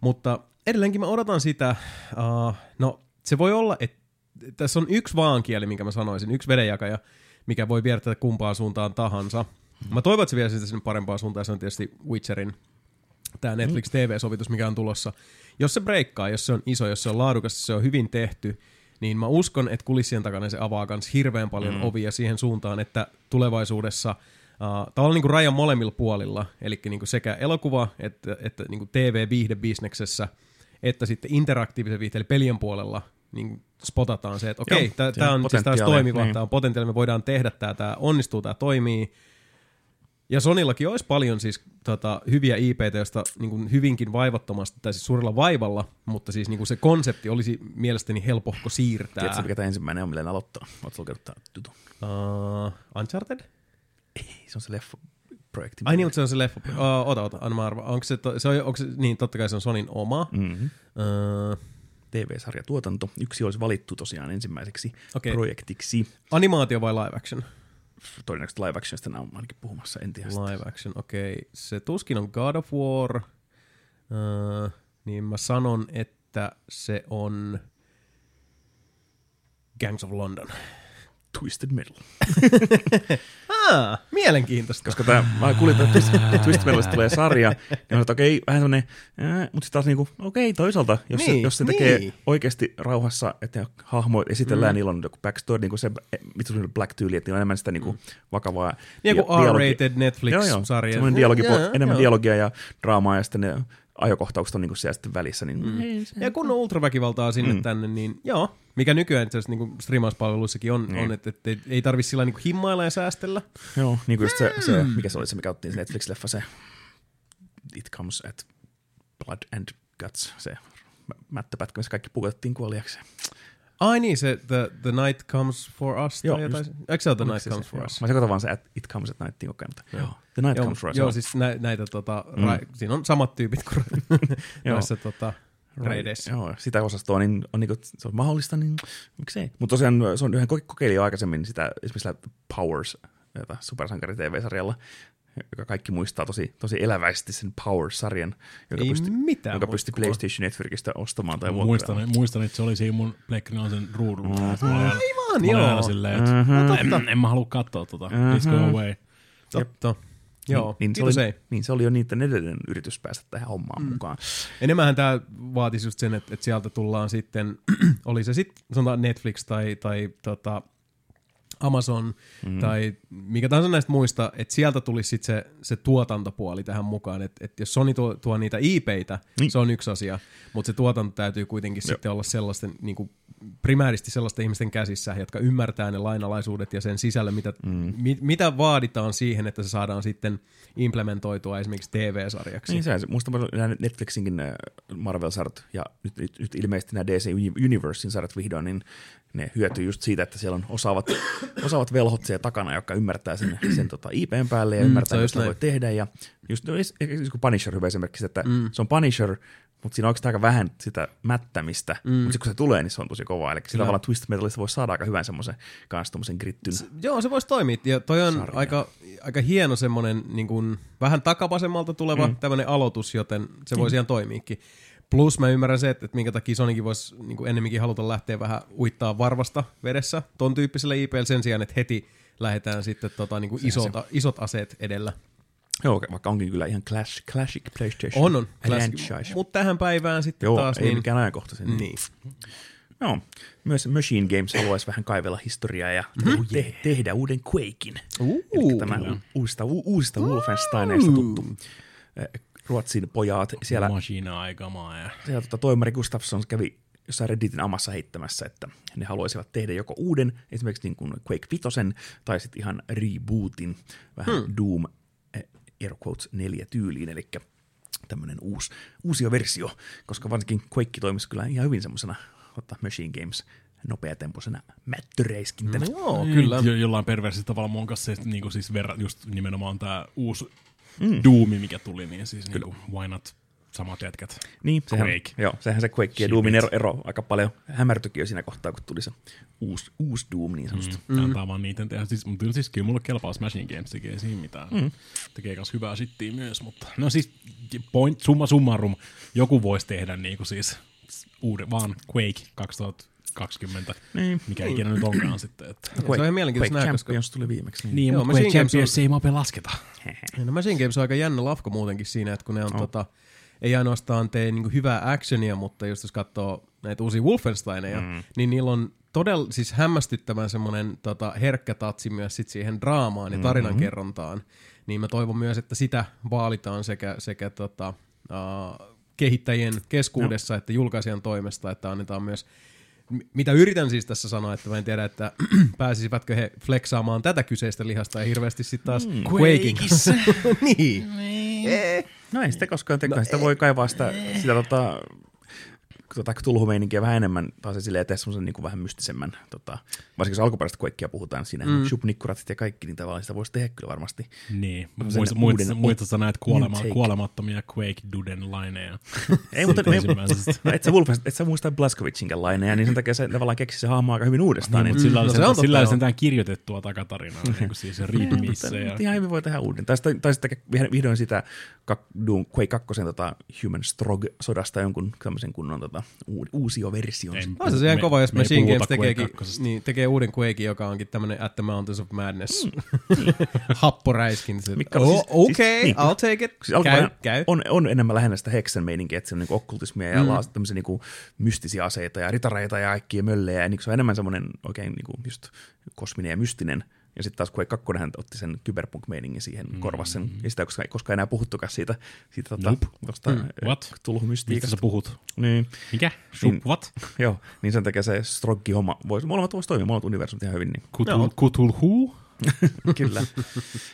Mutta edelleenkin mä odotan sitä, uh, no se voi olla, että tässä on yksi vaankieli, minkä mä sanoisin, yksi vedenjakaja, mikä voi viedä tätä kumpaan suuntaan tahansa. Mä toivon, että se vie sitä sinne parempaan suuntaan, se on tietysti Witcherin tämä Netflix TV-sovitus, mikä on tulossa. Jos se breikkaa, jos se on iso, jos se on laadukas, se on hyvin tehty, niin mä uskon, että kulissien takana se avaa myös hirveän paljon mm. ovia siihen suuntaan, että tulevaisuudessa uh, tavallaan niin kuin rajan molemmilla puolilla, eli niin kuin sekä elokuva että, että niin kuin TV-viihdebisneksessä, että sitten interaktiivisen viihteen, eli pelien puolella niin spotataan se, että okei, okay, tämä on siis taas toimiva, niin. tämä on potentiaali, me voidaan tehdä tämä, tämä onnistuu, tämä toimii, ja Sonillakin olisi paljon siis tota, hyviä IPtä, joista niin kuin hyvinkin vaivattomasti, tai siis suurella vaivalla, mutta siis niin kuin se konsepti olisi mielestäni helpohko siirtää. Tiedätkö, mikä tämä ensimmäinen on, millä aloittaa? Oletko lukenut tämä tutu? Uh, Uncharted? Ei, se on se leffa projekti. Ai niin, mutta se on se leffa. Uh, ota, ota, anna mä arva. Onko se, to, se, on, onko se, niin totta kai se on Sonin oma. Mm-hmm. Uh, TV-sarjatuotanto. Yksi olisi valittu tosiaan ensimmäiseksi okay. projektiksi. Animaatio vai live action? Todennäköisesti live actionista nämä on ainakin puhumassa, en tiedä Live action, okei. Okay. Se tuskin on God of War, uh, niin mä sanon, että se on Gangs of London. Twisted Metal. Ah, mielenkiintoista. Koska tää, mä kuulin, että Twist- Twisted Metalista tulee sarja, ja mä että okei, vähän semmonen, ää, mutta sitten taas niinku, okei, toisaalta, jos, Niin, se, jos se tekee niin. oikeasti rauhassa, että hahmoit esitellään, Mm. niillä on joku backstory, niin kuin se, mitä se on Black-tyyli, että niillä on enemmän sitä niinku vakavaa Niin kuin R-rated Netflix-sarja. semmoinen dialogi, Joo, enemmän joo. dialogia ja draamaa, ja sitten ne ajokohtaukset on niinku siellä sitten välissä, niin mm. Ja kun on ultraväkivaltaa sinne mm. tänne, niin joo. Mikä nykyään itse asiassa niin striimauspalveluissakin on, Niin. on että, että ei, ei tarvitse sillä niin himmailla ja säästellä. Joo, niin kuin just se, se, Mm. mikä se oli se, mikä otettiin se Netflix-leffa, se It Comes at Blood and Guts, se mä- mättöpätkä, missä kaikki pukotettiin kuoliaksi. Ai niin, se The, the Night Comes For Us tai Joo, jotain. just- Eikö se ole The Night se Comes se? For Joo. Us? Mä sekoitan vaan se at It Comes at Nightiin koko ajan, mutta joo. The Night Joo, Comes for Us. joo siis nä, näitä tota, mm. ra, siinä on samat tyypit kuin noissa tota, raideissä. Joo, sitä osastoa, niin on, niinku, se on mahdollista, niin miksei. Mutta tosiaan se on yhden kokeilin jo aikaisemmin sitä esimerkiksi Powers, jota supersankari TV-sarjalla, joka kaikki muistaa tosi, tosi eläväisesti sen Powers-sarjan, joka Ei pystyi, mitään joka pystyi. PlayStation Networkista ostamaan tai Muistan, muistan, että se oli siinä mun Pleikkarin sen ruudulla. Mm. Aivan, joo. silleen, että Mhm. en, en mä halua katsoa tota. Let's go away. Totta. Joo, niin, niin, se oli, ei. niin se oli jo niiden edellinen yritys päästä tähän hommaan mm. mukaan. Enemmänhän tämä vaatisi just sen, että, että sieltä tullaan sitten, oli se sitten sanotaan Netflix tai, tai tota, Amazon mm. tai mikä tahansa näistä muista, että sieltä tulisi sitten se, se tuotantopuoli tähän mukaan. Että et jos Sony tuo, tuo niitä IPitä, niin. Niin. se on yksi asia, mutta se tuotanto täytyy kuitenkin Joo. sitten olla sellaisten, niin kuin primääristi sellaisten ihmisten käsissä, jotka ymmärtää ne lainalaisuudet ja sen sisällä, mitä, mm. mi, mitä vaaditaan siihen, että se saadaan sitten implementoitua esimerkiksi TV-sarjaksi. Niin se, muista nämä Netflixinkin äh, Marvel-sarjat ja nyt, nyt, nyt ilmeisesti nämä DC Universein sarjat vihdoin, niin ne hyötyy just siitä, että siellä on osaavat, osaavat velhot siellä takana, jotka ymmärtää sen, sen tota IPn päälle ja Mm, ymmärtää, se mitä voi tehdä. Ja just no, esimerkiksi kun Punisher hyvä esimerkki, että mm. se on Punisher, mutta siinä on oikeastaan aika vähän sitä mättämistä, mm. mutta sitten kun se tulee, niin se on tosi kova. Eli sillä tavalla Twist Metalista voi saada aika hyvän semmoisen kanssa tommosen grittyn. Joo, se voisi toimia. Ja toi on Sarja. aika, aika hieno semmoinen niin kuin, vähän takapasemmalta tuleva mm. tämmöinen aloitus, joten se voisi ihan toimiikin. Plus mä ymmärrän se, että, että minkä takia Sonykin voisi niin ennemminkin haluta lähteä vähän uittaa varvasta vedessä ton tyyppisellä IPllä sen sijaan, että heti lähdetään sitten tota, niin kuin isolta, isot aseet edellä. Joo, vaikka onkin kyllä ihan clash, classic PlayStation On, on. franchise. Mutta tähän päivään sitten Joo, taas. ei niin, mikään ajankohtaisen. niin. Joo. Myös Machine Games haluaisi vähän kaivella historiaa ja Mm-hmm. te- tehdä uuden Quakein. Uh, Eli tämä u- uusista, u- uusista Wolfensteineista tuttu Ruotsin pojat. Siellä, Machine aikamaa ja siellä tota, toimari Gustafsson kävi jossain Redditin amassa heittämässä, että ne haluaisivat tehdä joko uuden, esimerkiksi niin kuin Quake 5, tai sitten ihan rebootin, vähän hmm. Doom eh, air quotes 4 tyyliin, eli tämmöinen uusi, uusi versio, koska varsinkin Quake toimisi kyllä ihan hyvin semmoisena ottaa Machine Games nopeatempoisena mättöreiskintänä. No, joo, Niin, kyllä. Jo, jollain perversillä tavalla mun kanssa se, niin kuin siis verra, just nimenomaan tämä uusi mm. Doomi, mikä tuli, niin siis niin kuin, why not samat jätkät. Niin, sehän, Quake. Joo, sehän se Quake ja. Doomin ero, ero aika paljon hämärtyikin jo siinä kohtaa, kun tuli se uusi, uusi Doom niin sanotusti. Mm. Antaa vaan niiden tehdä. Siis, mutta siis kyllä mulle kelpaa Smashing Games, tekee siinä mitään. Mm. Tekee myös hyvää shittiä myös, mutta no siis point, summa summarum, joku voisi tehdä niin kuin siis uuden, vaan Quake 2020, Niin. mikä ikinä nyt onkaan sitten. Että. se on ihan mielenkiintoista nähdä, koska- Champions tuli viimeksi. Niin, Joo, mutta Quake Games on- Champions ei mope lasketa. No Machine Games on aika jännä lafko muutenkin siinä, että kun ne on oh. tota, ei ainoastaan tee niin hyvää actionia, mutta just jos katsoo näitä uusia Wolfensteineja, mm. niin niillä on todella siis hämmästyttävän semmoinen tota, herkkä tatsi myös sit siihen draamaan ja tarinankerrontaan. Niin mä toivon myös, että sitä vaalitaan sekä, sekä tota, uh, kehittäjien keskuudessa no. että julkaisijan toimesta, että annetaan myös mitä yritän siis tässä sanoa, että mä en tiedä, että pääsisivätkö he flexaamaan tätä kyseistä lihasta ja hirveästi sitten taas mm. Quakein kanssa. niin. No ei sitä koskaan teko, no, sitä voi kaivaa sitä, sitä tota, tota, tulhumeininkiä vähän enemmän, taas esille eteen semmoisen niin vähän mystisemmän, tota, varsinkin jos alkuperäistä Quakea puhutaan, siinä mm. shupnikkuratit ja kaikki, niin tavallaan sitä voisi tehdä kyllä varmasti. Niin, muista, uuden muista, muistatko näitä kuolema, kuolemattomia Quake Duden laineja? Ei, mutta no, et sä, Wolfenstein, et sä muista Blaskovicinkaan laineja, niin sen takia se tavallaan keksi se hahmo aika hyvin uudestaan. Niin, Niin, mutta sillä on totta, sillä oli joo. sentään kirjoitettua takatarinaa, niin kuin siis readmissä. mutta, Ja, ihan hyvin voi tehdä uuden. Tai tai sitten vihdoin sitä Quake 2 tota, Human Strog-sodasta jonkun tämmöisen kunnon tota, uusio versio. On se ihan Me- kova, jos me Machine Games tekeekin, niin, tekee uuden Quake, joka onkin tämmönen At the Mountains of Madness happoräiskin. Se, oh, on siis- okay, siis- niin. I'll take it. Siis käy, käy. On, on enemmän lähinnä sitä heksen meininkiä, että se on niin okkultismia ja mm. tämmöisiä niin mystisiä aseita ja ritareita ja kaikkia möllejä. Ja niin se on enemmän semmoinen oikein niin kuin just kosminen ja mystinen. Ja sitten taas Quake 2 hän otti sen cyberpunk-meiningin siihen, mm. korvasi sen. Ja sitä ei koskaan, enää puhuttukaan siitä, siitä tota, Nope. tosta, mm. What? Mistä tulhumystiikasta. sä puhut? Niin, Mikä? Shup, Niin. what? joo, niin sen takia se stroggi-homma voisi, molemmat voisi toimia, molemmat universumit ihan hyvin. Niin. Kutul, Cthulhu? Kyllä.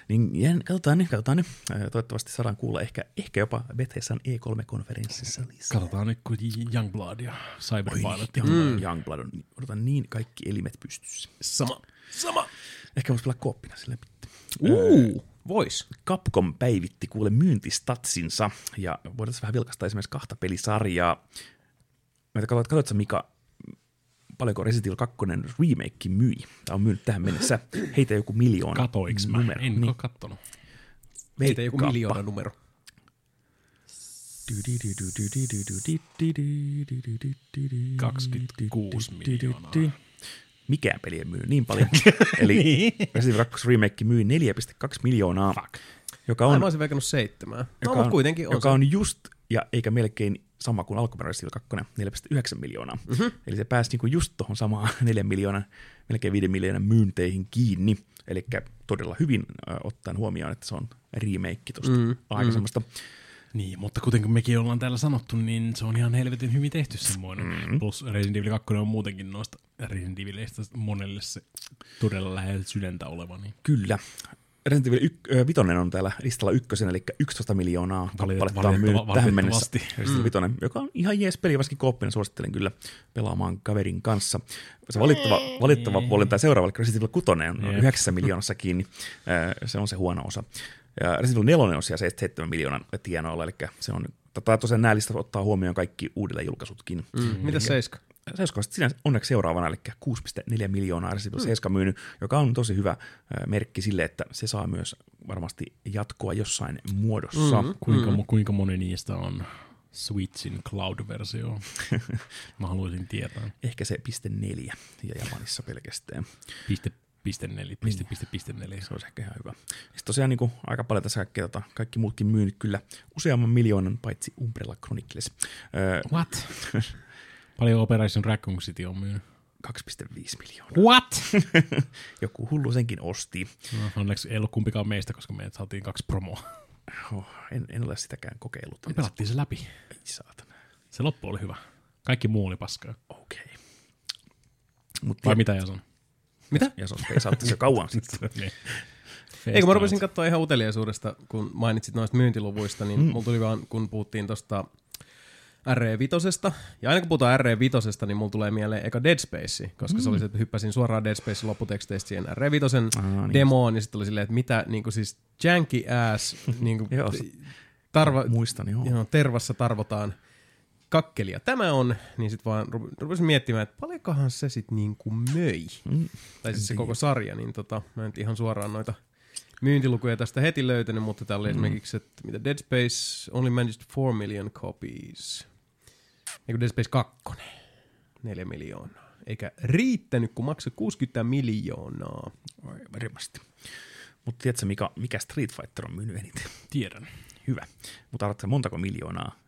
niin jään, katsotaan niin, katsotaan niin. Ö, Toivottavasti saadaan kuulla ehkä, ehkä jopa Bethesdan E3-konferenssissa lisää. Katsotaan nyt, kun Youngblood ja Cyberpilot. Young, mm. Youngblood on, odotan niin kaikki elimet pystyssä. Sama. Sama. Ehkä voisi pelaa kooppina sille. Uu, vois. Capcom päivitti kuule myyntistatsinsa, ja voidaan vähän vilkaista esimerkiksi kahta pelisarjaa. Mä katsoit, katsoitko Mika, paljonko Resident Evil 2 remake myi? Tämä on myynyt tähän mennessä. Heitä joku miljoona. Katoiks mä? numero. En Niin. ole kattonut. Meitä joku miljoona numero. Mm. 26 miljoonaa. Mikään peli ei myynyt niin paljon. Eli Resident Evil 2 remake myi 4,2 miljoonaa, Fuck. joka Ai, on, mä olisin veikannut seitsemää. No, joka on, kuitenkin on joka se. on just ja eikä melkein sama kuin alkuperäinen Resident Evil 2, 4,9 miljoonaa. Mhm. Mm-hmm. Eli se pääsi niinku just tuohon samaan 4 miljoonan, melkein 5 miljoonan myynteihin kiinni. Eli todella hyvin äh, ottaen huomioon, että se on remake tuosta Mm, mm, aikaisemmasta. Niin, mutta kuten mekin ollaan täällä sanottu, niin se on ihan helvetin hyvin tehty semmoinen. Mm-hmm. Mm. Plus Resident Evil 2 on muutenkin noista Resident Evileistä monelle se todella lähellä sydäntä oleva. Niin. Kyllä. Resident Evil 5 on täällä listalla ykkösen, eli 11 miljoonaa kappaletta on myynyt tähän mennessä. valitettavasti. Resident Evil 5, joka on ihan jees peli, varsinkin kooppina suosittelen kyllä pelaamaan kaverin kanssa. Se valittava, valittava puoli tämä seuraava, eli Resident Evil 6 on Jep. 9 miljoonassa kiinni. Se on se huono osa. Ja Resident Evil 4 on siellä 7 miljoonan tienoilla, eli se on Tätä tosiaan nämä listat ottaa huomioon kaikki uudelleen julkaisutkin. Mm. Mitäs Seiska? Seiska on siinä onneksi seuraavana, eli 6,4 miljoonaa Resident Evil 7 myynyt, joka on tosi hyvä merkki sille, että se saa myös varmasti jatkoa jossain muodossa. Mm. Kuinka, mm. kuinka moni niistä on Switchin cloud-versio? Mä haluaisin tietää. Ehkä se piste neljä ja Japanissa pelkästään. Piste, piste neljä, piste, piste, piste neljä. Se olisi ehkä ihan hyvä. Sitten tosiaan niin kuin, aika paljon tässä kaikkea, tota, kaikki muutkin myynyt kyllä useamman miljoonan, paitsi Umbrella Chronicles. Öö, What? Paljon Operation Raccoon City on myynyt. 2,5 miljoonaa. What? Joku hullu senkin osti. No, onneksi ei ollut kumpikaan meistä, koska me saatiin kaksi promoa. Oh, en, en ole sitäkään kokeillut. Me pelattiin se läpi. Ei saatana. Se loppu oli hyvä. Kaikki muu oli paskaa. Okei. Okay. Mut Vai mitä Jason? Mitä? Ja se on peisattu se kauan sitten. niin. Eikö mä rupesin katsoa ihan uteliaisuudesta, kun mainitsit noista myyntiluvuista, niin mm. mulla tuli vaan, kun puhuttiin tosta RE5. Ja aina kun puhutaan RE5, niin mulla tulee mieleen eka Dead Space, koska mm. se oli se, että hyppäsin suoraan Dead Space lopputeksteistä siihen RE5 Ah, niin. demoon, niin sitten oli silleen, että mitä niin kuin siis janky ass, niin se- tarva, Muistan, joo. joo, tervassa tarvotaan kakkelia. Tämä on, niin sitten vaan rup- rupesin miettimään, että paljonkohan se sitten niin kuin möi. Mm. Tai siis se koko sarja, niin tota, mä en ihan suoraan noita myyntilukuja tästä heti löytänyt, mutta täällä oli mm. esimerkiksi, että mitä Dead Space only managed 4 million copies. Eikö Dead Space 2? 4 miljoonaa. Eikä riittänyt, kun maksoi 60 miljoonaa. Oi, Varmasti. Mutta tiedätkö, mikä, mikä Street Fighter on myynyt eniten? Tiedän. Hyvä. Mutta arvatko montako miljoonaa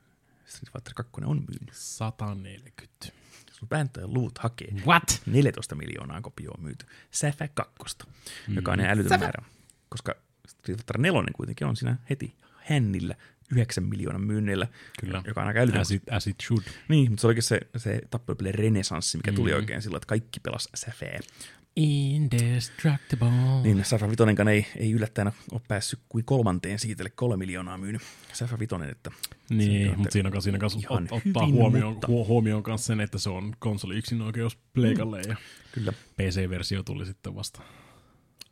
Street Fighter 2 on myynyt? 140. Sun vääntöjen luvut hakee. What? 14 miljoonaa kopioa myyty. Säfä 2, mm. joka on ihan älytön määrä. Koska Street Fighter 4 kuitenkin on siinä heti hännillä 9 miljoonan myynneillä, Kyllä. joka on aika älytön. As it, as it should. Niin, mutta se olikin se, se tappelupeli renesanssi, mikä tuli oikein sillä, että kaikki pelas Säfää. Indestructible. Niin Safa Vitonenkaan ei, ei yllättäen ole päässyt kuin kolmanteen siitä, eli kolme miljoonaa myynyt Safa Vitonen, että Niin, mutta siinä kanssa, siinä kanssa ot, ottaa hyvin, huomioon, mutta- huomioon kanssa sen, että se on konsoli yksin oikeus pleikalle ja kyllä PC-versio tuli sitten vasta.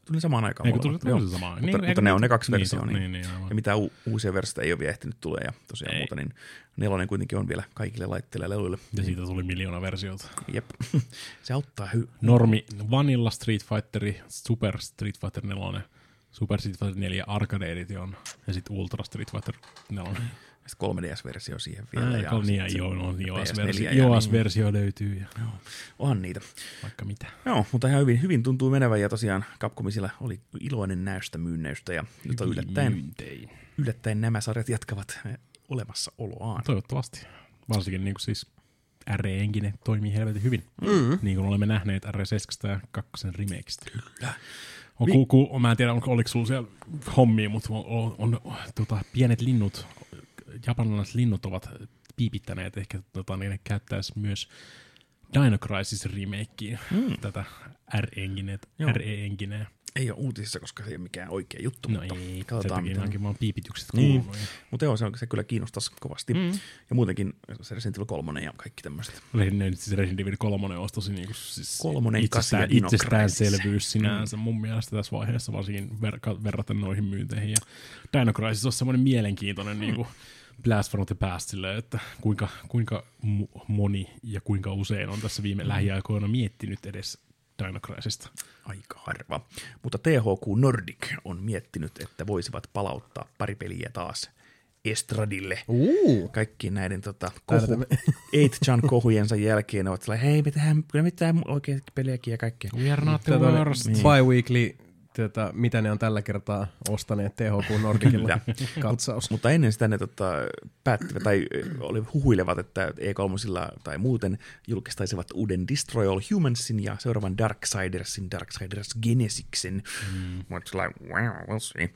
Tuli samaan aikaan. Eikö tuli, tuli samaan? Mutta, Niin, mutta eikö ne on ne kaksi niin, versioa. Niin, niin, niin, aivan. ja mitään u- uusia versioita ei ole vielä ehtinyt tulee ja tosiaan Ei. muuta, niin nelonen kuitenkin on vielä kaikille laitteille ja leluille. Ja siitä tuli miljoona versiota. Jep. se auttaa hy- Normi Vanilla Street Fighteri, Super Street Fighter 4, Super Street Fighter 4 Arcade Edition ja sitten Ultra Street Fighter 4. Sitten 3DS-versio siihen vielä. Ää, ja niin, ja joo, no, PS4 iOS-versio, ja iOS-versio löytyy ja Niin, onhan niitä. vaikka mitä. Joo, mutta ihan hyvin, hyvin tuntuu menevän ja tosiaan Capcomisilla oli iloinen näystä myynneistä ja nyt on yllättäen, Myyntein. yllättäen nämä sarjat jatkavat eh, olemassaoloaan. Toivottavasti. Varsinkin niin kuin siis RE-enkinen toimii helvetin hyvin. Mm. Niin kuin olemme nähneet RE7 ja 2 remakeista. Kyllä. On, ku, ku, mä en tiedä, onko, oliko sulla siellä hommia, mutta on, on, on tota, pienet linnut, japanilaiset linnut ovat piipittäneet, ehkä tota, niin ne käyttäisi myös Dino Crisis remakeen Mm. tätä. RE-engineä. Ei ole uutisissa, koska se ei ole mikään oikea juttu, No mutta ei, katsotaan. sen takia vaan piipitykset Niin. kuuluu. Mutta joo, se, on, se kyllä kiinnostaisi kovasti. Mm. Ja muutenkin se Resident Evil 3 ja kaikki tämmöiset. Resident, siis Resident Evil 3 olisi tosi niinku, siis Kolmonen, itsestään, itsestäänselvyys sinänsä mun mielestä tässä vaiheessa, varsinkin ver- verraten noihin myynteihin. Ja Dino Crisis on semmoinen mielenkiintoinen mm. niinku, blast from the past silleen, että kuinka, kuinka mu- moni ja kuinka usein on tässä viime mm. lähiaikoina miettinyt edes Dino Crisista. Aika harva. Mutta THQ Nordic on miettinyt, että voisivat palauttaa pari peliä taas Estradille. Uu. Kaikkien näiden tota, kohu, 8chan kohujensa jälkeen ovat sellainen, hei me tehdään kyllä mitään oikein peliäkin ja kaikkea. We are not the Tätä worst. niin. bi-weekly, tätä, mitä ne on tällä kertaa ostaneet THQ Nordicilla katsaus. Mutta ennen sitä ne tota, päättivät tai oli huhuilevat, että E3 tai muuten julkistaisivat uuden Destroy All Humansin ja seuraavan Darksidersin, Darksiders Genesixen. Mm. Mutta like, wow, we'll see.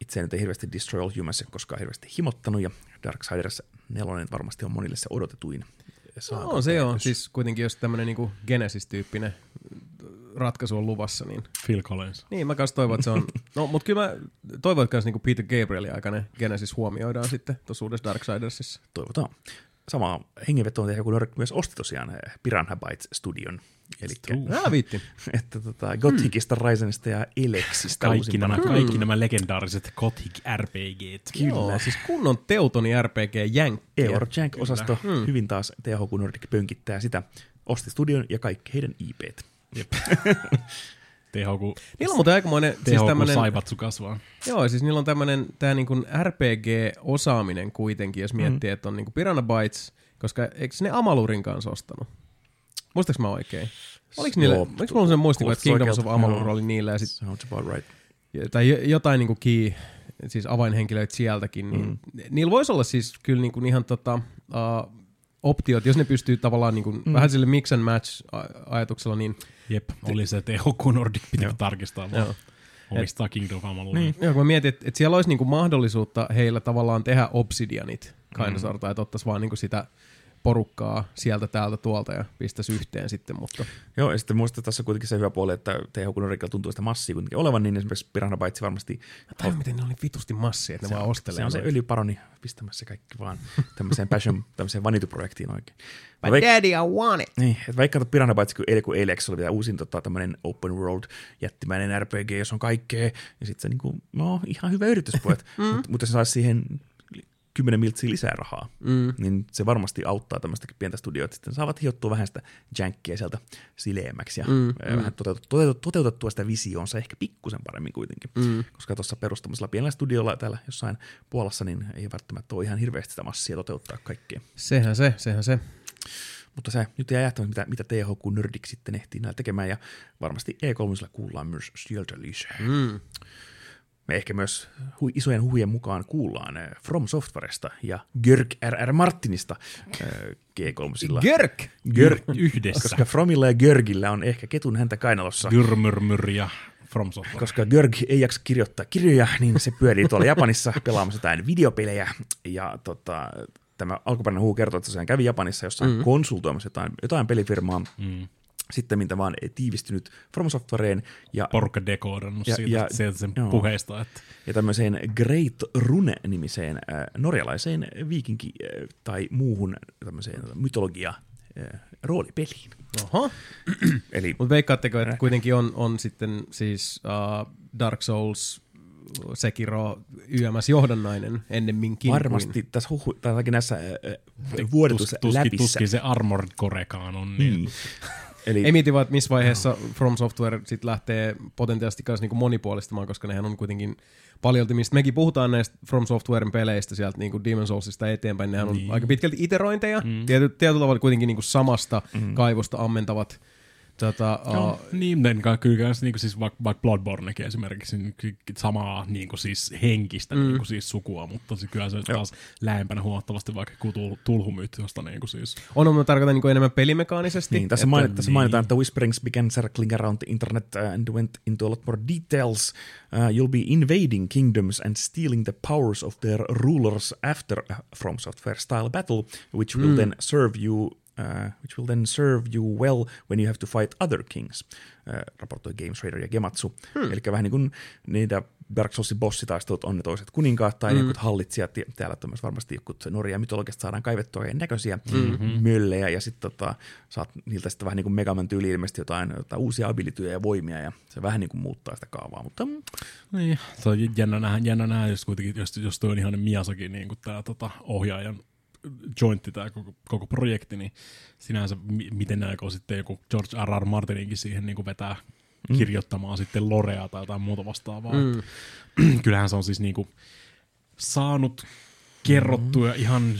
Itse en hirveästi Destroy All Humans koskaan hirveästi himottanut ja Darksiders 4 varmasti on monille se odotetuin. No, se on. Siis kuitenkin, jos tämmöinen niinku Genesis-tyyppinen ratkaisu on luvassa, niin Phil Collins. Niin, mä kanssa toivon, että se on... No, mutta kyllä mä toivon, että niinku Peter Gabrielin aikainen Genesis huomioidaan sitten tuossa uudessa Darksidersissa. Toivotaan. Sama hengenveto on tehty, kun Nordic myös osti tosiaan eh, Piranha Bytes Studion. Eli Älä viitti. että tota, Gothicista, hmm. Raisenista ja Elexistä Kaikki nämä, uusimpana. kaikki nämä legendaariset Gothic RPGt. Joo, siis kunnon Teutoni RPG jänkkiä. Eurojank-osasto Hmm. hyvin taas THQ Nordic pönkittää sitä. Osti studion ja kaikki heidän IPt. THQ, Niillä on muuten aikamoinen, siis THQ tämmönen, Saibatsu kasvaa. joo, siis niillä on tämmönen tää niinku RPG-osaaminen kuitenkin, jos miettii, että on niinku Piranha Bytes, koska eikö ne Amalurin kanssa ostanut? Muistaaks mä oikein? Oliko niillä, Joo, oliko mulla se muistikuva, että Kingdoms of. Amalur oli niillä ja sit, Sounds about right. tai jo- jotain niinku key, siis avainhenkilöitä sieltäkin, niin mm. niillä voisi olla siis kyllä niinku ihan tota, uh, optiot, jos ne pystyy tavallaan niinku, mm. vähän sille mix and match ajatuksella, niin Jep, oli se THQ Nordic, piti tarkistaa vaan. Joo. Omistaa Kingdom of Amalur. Niin. Joo, kun mä mietin, että, että siellä olisi niinku mahdollisuutta heillä tavallaan tehdä Obsidianit, kind of sorta, että ottaisi vaan niinku sitä porukkaa sieltä, täältä, tuolta ja pistäisi yhteen sitten, mutta Joo, ja sitten muista tässä kuitenkin se hyvä puoli, että THQ Nordicilla tuntuu sitä massia kuitenkin olevan, niin esimerkiksi Piranha Bytes varmasti tai miten ne oli vitusti massia, että ne vaan ostelee. se on se öljyparoni pistämässä kaikki vaan tämmöiseen passion, tämmöiseen vanituprojektiin oikein. My veik- daddy, I want it. Niin, että vaikka tuo Piranha Bytes, kun eilen kun Elex oli vielä uusin tota, tämmöinen open world jättimäinen RPG, jos on kaikkea, ja sitten se niinku, no ihan hyvä yritys, pojat. mm. mutta mut jos se saisi siihen 10 miltsiä lisää rahaa, mm. niin se varmasti auttaa tämmöistäkin pientä studioita, että sitten saavat hiottua vähän sitä jankkia sieltä sileämmäksi ja mm, mm. vähän toteutettua, toteutettua, toteutettua sitä visioonsa ehkä pikkusen paremmin kuitenkin, mm. koska tuossa perustamisella pienellä studiolla täällä jossain Puolassa, niin ei välttämättä ole ihan hirveästi sitä massia toteuttaa kaikkea. Sehän se, sehän se. Mutta se nyt jähtämättä, mitä, mitä THQ Nordic sitten ehtii näillä tekemään, ja varmasti E3 kuullaan myös sieltä lisää. Mm. Me ehkä myös hu- isojen huhujen mukaan kuullaan eh, From Softwaresta ja Görg R.R. Martinista eh, G3. Görk! Görg, Yhdessä. koska Fromilla ja Görgillä on ehkä ketun häntä kainalossa. Gyrmyrmyr ja From Software. Koska Görg ei jaksa kirjoittaa kirjoja, niin se pyörii tuolla Japanissa pelaamassa jotain videopelejä. Ja tota, tämä alkuperäinen huhu kertoo, että se kävi Japanissa jossain mm. konsultoimassa jotain, jotain pelifirmaa. Mm. Sitten mitä vaan tiivistynyt From Softwareen ja, Porukka dekoodannut Ja- siitä, ja- sieltä sen joo. puheesta, että ja tämmöiseen Great Rune-nimiseen äh, norjalaiseen viikinki- äh, tai muuhun tämmöiseen mytologia äh, roolipeliin. Oho. Eli Mutta veikkaatteko, että kuitenkin on, on sitten siis uh, Dark Souls, Sekiro, YMS johdannainen ennemminkin varmasti kuin... tässä huhu, tai näissä äh, vuodetussa tus, tuskin, läpissä. tuskin se Armored Corekaan on. Niin. Niin. Eli- Ei mieti vaan, että missä vaiheessa From Software sit lähtee potentiaalisesti kanssa niinku monipuolistamaan, koska nehän on kuitenkin paljolti, mistä mekin puhutaan näistä From Softwaren peleistä sieltä niinku Demon's Soulsista eteenpäin, nehän on Niin. aika pitkälti iterointeja, mm. Tiety, tietyllä tavalla kuitenkin niinku samasta mm. kaivosta ammentavat tota, No, uh, niin, ka- kyllä niin kuin siis vaikka, vaikka Bloodbornekin esimerkiksi, niin samaa niin kuin siis henkistä mm. niin kuin siis sukua, mutta se, kyllä se taas lähempänä huomattavasti vaikka kuin tul- tulhumyyt, josta niin kuin siis... on, on mä tarkoitan niinku enemmän pelimekaanisesti. Niin, tässä, että- mainit, tässä niin. mainitaan, että Whisperings began circling around the internet uh, and went into a lot more details. Uh, you'll be invading kingdoms and stealing the powers of their rulers after a From Software style battle, which will then serve you Uh, which will then serve you well when you have to fight other kings, uh, raportoi Games Raider ja Gematsu. Hmm. Eli vähän niin kuin niitä Dark Soulsin bossitaistelut on ne toiset kuninkaat tai mm. hallitsijat. Ja täällä on myös varmasti jotkut Norja mytologiasta saadaan kaivettua ja näköisiä mm-hmm. möllejä ja sitten tota, saat niiltä sitten vähän niin kuin Megaman tyyli ilmeisesti jotain, jotain uusia abilityjä ja voimia ja se vähän niin kuin muuttaa sitä kaavaa. Mutta Niin, se on jännä nähdä, jännä nähdä jos, kuitenkin, jos, jos toi on ihan Miyazaki niin kuin tämä tota, ohjaajan jointti tämä koko, koko projekti, niin sinänsä mi- miten ne aikoo sitten joku George R. R. Martininkin siihen niin kuin vetää mm. kirjoittamaan sitten Lorea tai jotain muuta vastaavaa. Mm. Kyllähän se on siis niin kuin saanut kerrottuja mm. ihan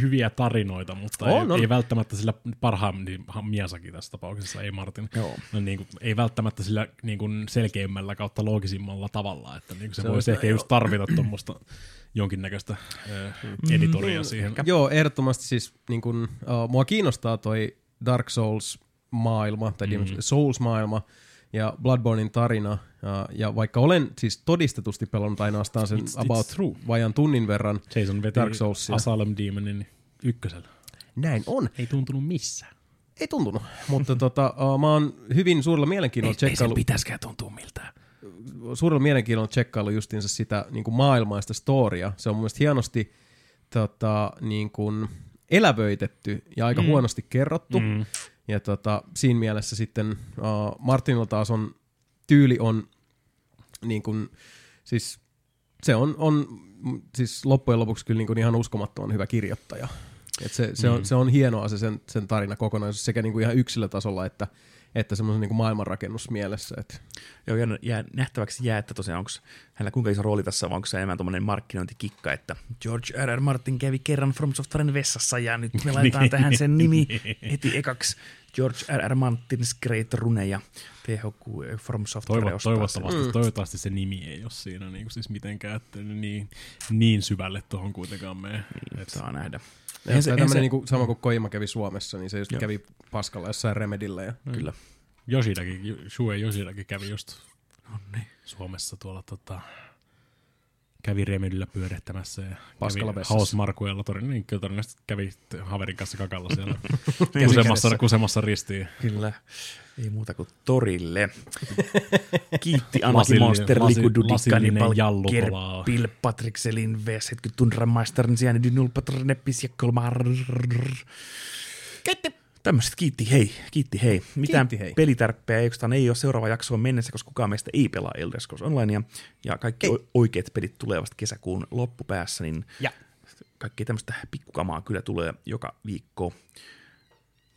hyviä tarinoita, mutta On, ei, on. ei välttämättä sillä parhaan, niin Miyazaki tässä tapauksessa, ei Martin. Joo. No, niin kuin, ei välttämättä sillä niin kuin selkeimmällä kautta loogisimmalla tavalla, että niin kuin se, Se voisi ehkä joo. just tarvita tuommoista jonkinnäköistä äh, editoria siihen. Joo, ehdottomasti siis niin kun, uh, mua kiinnostaa toi Dark Souls-maailma, tai mm. Souls-maailma, ja Bloodbornein tarina, uh, ja vaikka olen siis todistetusti pelannut ainoastaan sen It's- it's about true. vajan tunnin verran, Jason veti Dark Soulsia. Asylum Demonin ykkösellä. näin on. Ei tuntunut missään. Ei tuntunut, mutta tota, uh, mä oon hyvin suurella mielenkiinnolla tsekkailu, pitäisikään tuntua miltään. Suurella mielenkiinnolla tsekkailu justiinsa sitä niin kuin maailmaista storia. Se on mun mielestä hienosti tota, niin kuin elävöitetty ja aika mm. huonosti kerrottu. Mm. Ja tota, siinä mielessä sitten uh, Martinilla taas on, tyyli on niin kuin, siis se on, on mm, siis loppujen lopuksi kyllä niin kuin ihan uskomattoman hyvä kirjoittaja. Et se, se, on, se on hienoa se sen, sen tarina kokonaisuus sekä niin kuin ihan yksilötasolla että, että semmoisen niin kuin maailmanrakennusmielessä. Et, Joo, jää, jää, nähtäväksi jää, että tosiaan onko hänellä kuinka iso rooli tässä, vai onko se enemmän tuommoinen markkinointikikka, että George R. R. Martin kävi kerran From Softwaren vessassa ja nyt me laitetaan tähän sen nimi heti ekaksi George R. R. Martin's Great Rune ja THQ From Software Toivo, ostaa toivottavasti, Mm. toivottavasti se nimi ei ole siinä niin kuin siis mitenkään että niin, niin syvälle tuohon kuitenkaan mene. Et- Saa nähdä. Ja Eihän se, eihän tämmöinen se- niinku, sama kuin Koima kävi Suomessa, niin se just Joo. kävi paskalla jossain Remedillä. Ja... Kyllä. Yoshidakin, Shue Yoshidakin kävi just No niin. Suomessa tuolla tota, kävi Remedillä pyörähtämässä ja Paskalla kävi. Hausmarkuella torin, niin kyllä todennäköisesti kävi haverin kanssa kakalla siellä Niin, kusemassa, kusemassa ristiin. Kyllä. Ei muuta kuin torille. Kiitti Anaki Monster, Liku lasillinen Dudikani, jallu Palker, kolaa. Pil, Patrikselin, V70, Tundramaistern, Siani, Dynul, Patronepis ja Kolmar. Kiitti. Tämmöiset kiitti hei, kiitti hei. Mitään Kiitti hei. pelitärppejä ei ei ole seuraava jaksoon mennessä, koska kukaan meistä ei pelaa Elder Scrolls Onlinea. Ja kaikki o- oikeat pelit tulee vasta kesäkuun loppupäässä, niin Ja. kaikki tämmöistä pikkukamaa kyllä tulee joka viikko.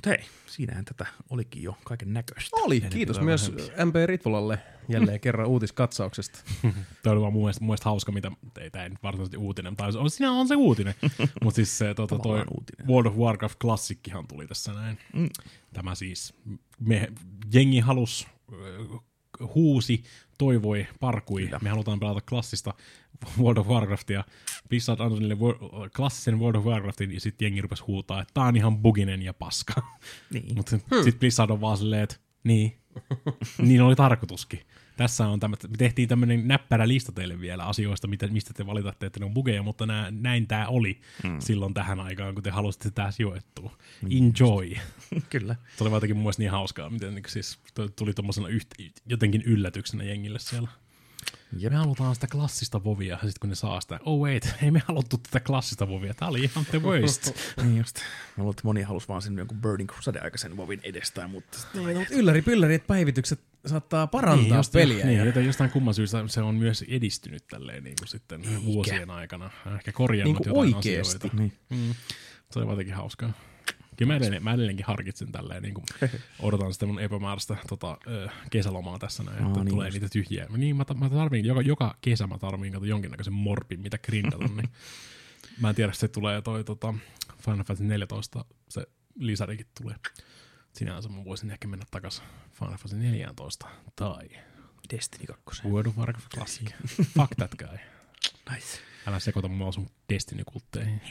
Mutta hei, siinähän tätä olikin jo kaiken näköistä. Oli, kiitos myös MP Ritvolalle jälleen kerran uutiskatsauksesta. Tämä oli vaan mun mielestä, mun mielestä hauska, mitä, ei tämä nyt varsinaisesti uutinen, tai on, siinä on se uutinen, mutta siis se tota, toi uutinen. World of Warcraft klassikkihan tuli tässä näin. Mm. Tämä siis, me, jengi halus, huusi, toivoi, parkui, Kyllä. me halutaan pelata klassista World of Warcraftia. Blizzard antoi niille Wor- klassisen World of Warcraftin, ja sitten jengi rupesi huutaa, että tää on ihan buginen ja paska. Niin. Mutta hmm. sitten Blizzard on vaan silleen, että niin, niin oli tarkoituskin. Tässä on tämmöistä, me tehtiin tämmöinen näppärä lista teille vielä asioista, mitä, mistä te valitatte, että ne on bugeja, mutta nää, näin tämä oli hmm. silloin tähän aikaan, kun te halusitte tää sijoittua. Enjoy. Kyllä. Se oli jotenkin mun mielestä niin hauskaa, miten niin siis tuli tuommoisena jotenkin yllätyksenä jengille siellä. Ja me halutaan sitä klassista vovia, ja sitten kun ne saa sitä, oh wait, ei me haluttu tätä klassista vovia, tää oli ihan the worst. Niin just. Mä luulen, että moni halusi vaan sen jonkun Burning Crusade-aikaisen Vovin edestään, mutta sitten Niin, mutta ylläri pylläri, että päivitykset saattaa parantaa just- peliä. Niin, ja- joten jostain kumman syystä se on myös edistynyt tälleen niin kuin sitten vuosien aikana. Ehkä korjannut Niin jotain oikeesti. asioita. Niin. Mm. Se oli jotenkin hauskaa. Kyllä mä, edelleen, mä edelleenkin harkitsen tälleen, niin kuin odotan sitä mun epämääräistä tota, kesälomaa tässä näin, että niin tulee just. niitä tyhjiä. Niin, mä, mä tarviin, joka, joka kesä mä tarviin kato jonkinnäköisen morpin, mitä grindata, niin mä en tiedä, se tulee toi tota, Final Fantasy 14, se lisärikin tulee. Sinänsä mä voisin ehkä mennä takas Final Fantasy 14 tai Destiny 2. World of Warcraft Classic. Fuck that guy. Nice. Älä sekoita mua sun Destiny-kultteihin.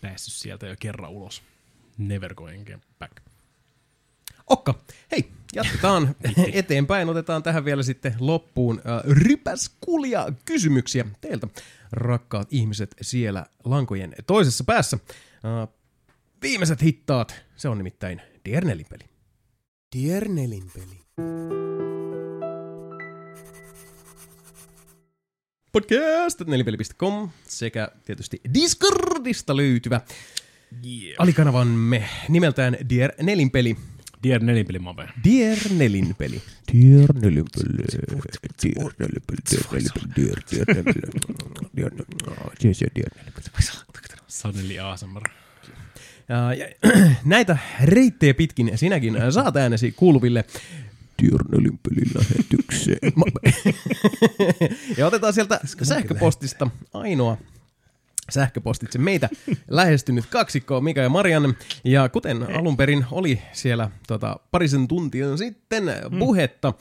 Päässyt sieltä jo kerran ulos. Never going back. Okka, hei, jatketaan eteenpäin. Otetaan tähän vielä sitten loppuun äh, kysymyksiä teiltä, rakkaat ihmiset siellä lankojen toisessa päässä. Äh, viimeiset hittaat, se on nimittäin Diernelin peli. Diernelin peli. podcast.nelipeli.com sekä tietysti Discordista löytyvä Yeah. alikanavamme nimeltään Dier Nelinpeli. Dier nelinpeli mabe. Dier Nelinpeli. Dier Nelinpeli. Dier Nelinpeli. Dier Nelinpeli. Dier Dier Nelinpeli. Dier Dier Dier Nelinpeli. Suddenly ASMR. Ja, ja, näitä reittejä pitkin sinäkin saat äänesi kuuluville Diernelin pelin lähetykseen. ja otetaan sieltä sähköpostista ainoa sähköpostitse meitä lähestynyt kaksikko Mika ja Marianne. Ja kuten alun perin oli siellä tota, parisen tuntia sitten puhetta,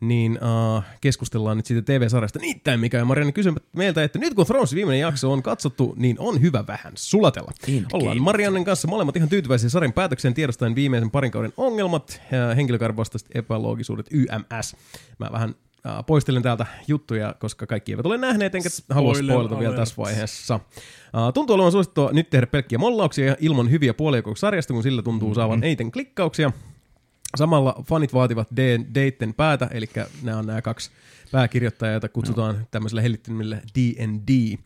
niin uh, keskustellaan nyt siitä TV-sarjasta. Niittäin Mika ja Marianne kysymät meiltä, että nyt kun Thrones viimeinen jakso on katsottu, niin on hyvä vähän sulatella. Endgame. Ollaan Mariannen kanssa molemmat ihan tyytyväisiä sarjan päätökseen tiedostaen viimeisen parin kauden ongelmat, ja henkilökarvastaiset epäloogisuudet YMS. Mä vähän äh, poistelen täältä juttuja, koska kaikki eivät ole nähneet, enkä halua Spoiler spoilata vielä tässä vaiheessa. Uh, tuntuu olevan suosittua nyt tehdä pelkkiä mollauksia ilman hyviä puolia koko sarjasta, kun sillä tuntuu saavan eniten klikkauksia. Samalla fanit vaativat Deitten päätä, eli nämä on nämä kaksi pääkirjoittajaa, joita kutsutaan tämmöisellä hellittimellä D&D.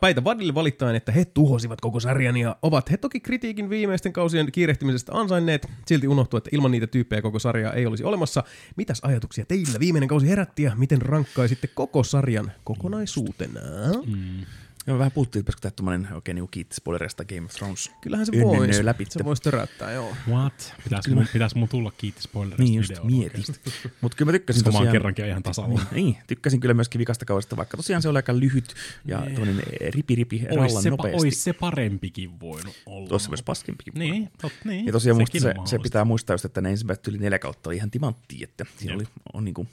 Päitä Vadille valittain, että he tuhosivat koko sarjan ja ovat he toki kritiikin viimeisten kausien kiirehtimisestä ansainneet. Silti unohtuu, että ilman niitä tyyppejä koko sarjaa ei olisi olemassa. Mitäs ajatuksia teillä viimeinen kausi herätti ja miten rankkaisitte koko sarjan kokonaisuutena? Mm. Ja me vähän puhuttiin, että pitäisikö tehdä tuommoinen oikein niin kiitti spoilerista Game of Thrones. Kyllähän se voisi. läpi. Se voisi töräyttää, joo. What? Pitäis mun, pitäis mun tulla kiitti spoilerista Niin just, mieti. Mutta kyllä mä tykkäsin Koska oon tosiaan... kerrankin ihan tasalla. Niin, tykkäsin kyllä myöskin vikasta kaudesta, vaikka tosiaan se oli aika lyhyt ja tuollainen ripi ripi Ois rallan se, nopeasti. ois se parempikin voinut olla. Tuossa myös paskempikin. Niin, tot, niin. Ja tosiaan se, se mahdollista. pitää muistaa just, että ne ensimmäiset yli neljä kautta oli ihan timanttia, että siinä Jep. oli, on niinku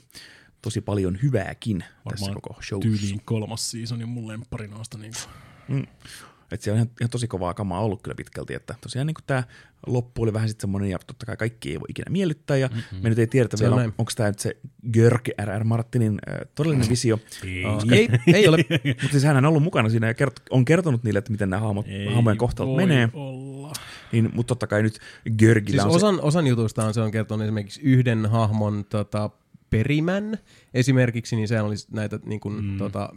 tosi paljon hyvääkin tässä Varmaan koko show. tyyliin kolmas seasoni mun lemppari noista. Niin kuin. Että se on ihan, ihan, tosi kovaa kamaa ollut kyllä pitkälti, että tosiaan niin tämä loppu oli vähän sitten semmoinen, ja totta kai kaikki ei voi ikinä miellyttää, ja mm-hmm. me nyt ei tiedetä Se vielä, on, onko tämä nyt se Görg R.R. Martinin äh, todellinen visio, Ei. Ei, ei ole. mutta siis hän on ollut mukana siinä ja kert- on kertonut niille, että miten nämä hahmot, hahmojen kohtalot menee, olla. niin, mutta totta kai nyt Görgillä Siis on se, osan, osan jutuistaan se on kertonut esimerkiksi yhden hahmon tota, perimän esimerkiksi, niin sehän oli näitä niin kuin, mm. tota,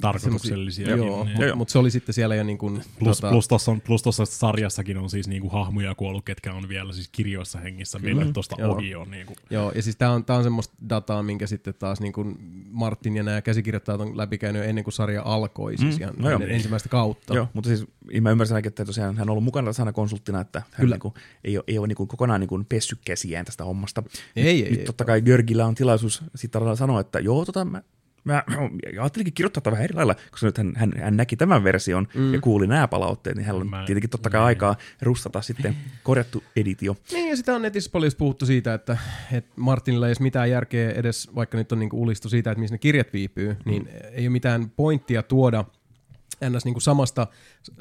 Tarkoituksellisia. Joo, Joo, niin. mutta Joo. mut se oli sitten siellä jo niin kuin, Plus, tota, plus, tossa on, plus tuossa sarjassakin on siis niinku hahmoja kuollut, ketkä on vielä siis kirjoissa hengissä, millä tuosta ohi on. Niinku. Joo, ja siis tää on, tää on semmoista dataa, minkä sitten taas niin kuin Martin ja nämä käsikirjoittajat on läpikäynyt ennen kuin sarja alkoi, siis Mm, ihan no joo. ensimmäistä kautta. Joo, mutta siis mä ymmärsin ainakin, että tosiaan hän on ollut mukana tässä aina konsulttina, että hän Kyllä. niinku, ei ole, ei ole niinku kokonaan niinku pessy käsiään tästä hommasta. Ei, ei, Nyt ei. totta kai Görgillä on tilaisuus sitten sanoa, että joo, tota, mä, mä ajattelinkin kirjoittaa vähän eri lailla, koska nyt hän, hän, hän näki tämän version mm. ja kuuli nämä palautteet, niin hänellä on Mä- tietenkin totta kai niin. aikaa rustata sitten korjattu editio. Niin, ja sitä on netissä paljon puhuttu siitä, että, että Martinilla ei ole mitään järkeä edes, vaikka nyt on niin ulistu siitä, että missä ne kirjat viipyy, niin ei ole mitään pointtia tuoda ns. Niin kuin samasta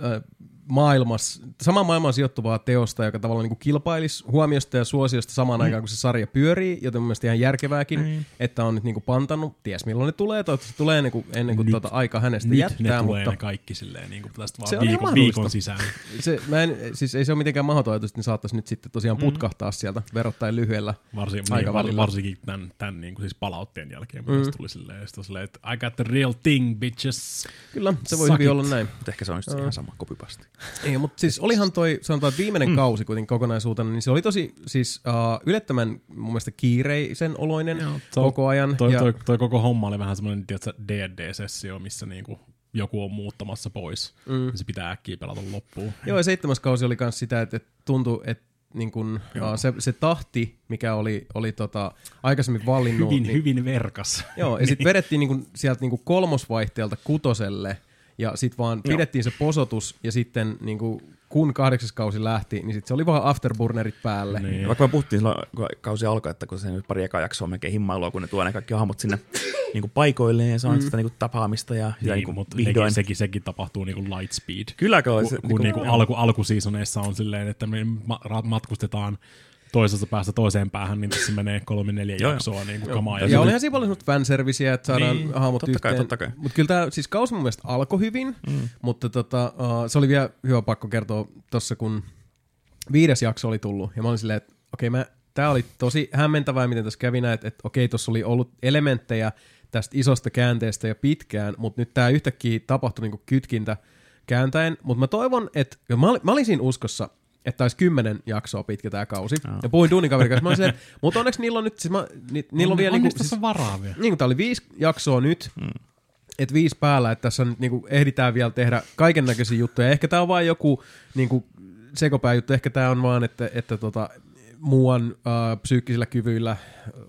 äh, maailmassa, samaan maailmaan sijoittuvaa teosta, joka tavallaan niin kuin kilpailisi huomiosta ja suosiosta samaan mm. aikaan, kun se sarja pyörii, joten mun mielestä ihan järkevääkin, mm. että on nyt niin kuin pantannut, ties milloin ne tulee, toivottavasti tulee ennen kuin, ennen kuin Nyt- tuota aika hänestä Nyt jättää, ne tulee mutta ne kaikki silleen niin kuin tästä vaan viikon, viikon sisään. se, mä en, siis ei se ole mitenkään mahdoton ajatus, että ne saattaisi nyt sitten tosiaan putkahtaa sieltä verrattain lyhyellä Varsin, niin, varsinkin tämän, tämän niin kuin siis palautteen jälkeen, mm. tuli silleen, silleen, että I got the real thing, bitches. Kyllä, se voi Suck hyvin it. olla näin. Mutta ehkä se on just ihan sama kopipasti. Ei, mutta siis olihan toi, sanotaan, viimeinen mm. kausi kuitenkin kokonaisuutena, niin se oli tosi siis uh, yllättävän mun mielestä kiireisen oloinen Joo, toi- koko ajan. Toi, ja, toi, toi, koko homma oli vähän semmoinen D&D-sessio, missä niinku joku on muuttamassa pois, mm. niin se pitää äkkiä pelata loppuun. Joo, ja seitsemäs kausi oli myös sitä, että, että tuntui, että niin kun, uh, se, se tahti, mikä oli, oli tota, aikaisemmin vallinnut. Hyvin, niin, hyvin verkas. Joo, ja sitten vedettiin niin kun, sieltä niin kun kolmosvaihteelta kutoselle, ja sitten vaan Joo. pidettiin se posotus, ja sitten niin kun, kun kahdeksas kausi lähti, niin sitten se oli vaan afterburnerit päälle. Niin. Vaikka me puhuttiin silloin, kun kausi alkoi, että kun se nyt pari ekaa jaksoa on melkein himmailua, kun ne tuo ne kaikki hahmot sinne niin kuin paikoilleen ja saa mm. sitä niin kuin tapaamista ja Niin, niin kuin mutta vihdoin. sekin, sekin tapahtuu niin kuin light speed. Kyllä, kun, Kun, se, kun niin kuin alku, alkuseasoneissa on silleen, että me matkustetaan toisesta päästä toiseen päähän, niin tässä menee kolme neljä jaksoa niin kuin kamaa. Ja, Ja, olihan siinä paljon fanserviceä, että saadaan Niin, hahmot totta kai, yhteen. totta kai. Mutta kyllä tämä siis kausi mun mielestä alkoi hyvin, mm. mutta tota, uh, se oli vielä hyvä pakko kertoa tuossa, kun viides jakso oli tullut, ja mä olin silleen, että okei, okay, tämä oli tosi hämmentävää, miten tässä kävi näin, että, että okei, tuossa oli ollut elementtejä tästä isosta käänteestä jo pitkään, mutta nyt tämä yhtäkkiä tapahtui niinku kytkintä kääntäen, mutta mä toivon, että mä, olin, mä olin siinä uskossa, että olisi kymmenen jaksoa pitkä tämä kausi. Joo. Ja puhuin duunikaverin kanssa, mä olin mutta onneksi niillä on nyt, siis mä, ni, niillä on vielä on niinku, siis, varaa vielä. niin kuin tää oli viisi jaksoa nyt, mm. että viisi päällä, että tässä nyt niinku ehditään vielä tehdä kaiken näköisiä juttuja. Ehkä tämä on vain joku niinku sekopää juttu, ehkä tämä on vaan, että, että tota, muuan äh, psyykkisillä kyvyillä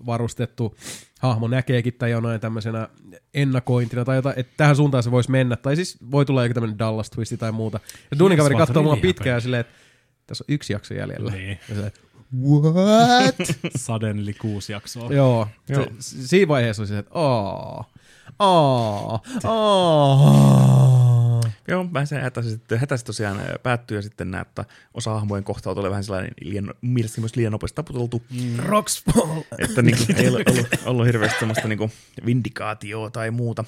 varustettu hahmo näkeekin tai jonain tämmöisenä ennakointina tai jotain, että tähän suuntaan se voisi mennä. Tai siis voi tulla joku tämmöinen Dallas twisti tai muuta. Ja Duunikaveri katsoo mua pitkään silleen, että tässä on yksi jakso jäljellä. Niin. Ja silleen, what? Suddenly kuusi jaksoa. Joo, Joo. Se, siinä vaiheessa oli se, että aah, aah, aah. Joo, vähän se hätäsi, sitten, hätäsi tosiaan ää, päättyy ja sitten näet, että osa hahmojen kohtaut oli vähän sellainen liian, mielestäni myös liian nopeasti taputeltu. Mm. Että niin kuin, ei ole ollut, ollut hirveästi semmoista niin kuin vindikaatioa tai muuta.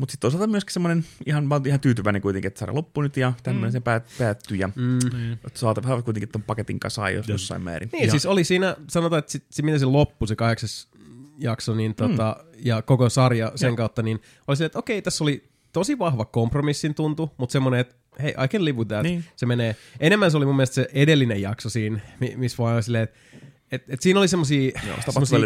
Mutta sitten toisaalta myöskin semmoinen, ihan, mä oon ihan tyytyväinen kuitenkin, että sarja loppui nyt ja tämmöinen mm. se päät, päättyi ja mm. saata vähän kuitenkin ton paketin kasaan jos jossain määrin. Niin, Ja- siis oli siinä, sanotaan, että sit, sit, miten se loppui, se kahdeksas jakso, niin tota, ja koko sarja sen kautta, niin oli se, että okei, tässä oli tosi vahva kompromissin tuntu, mutta semmoinen, että hei, I can live with that. Niin. Se menee, enemmän se oli mun mielestä se edellinen jakso siinä, mi- missä vaan oli silleen, että et, et siinä oli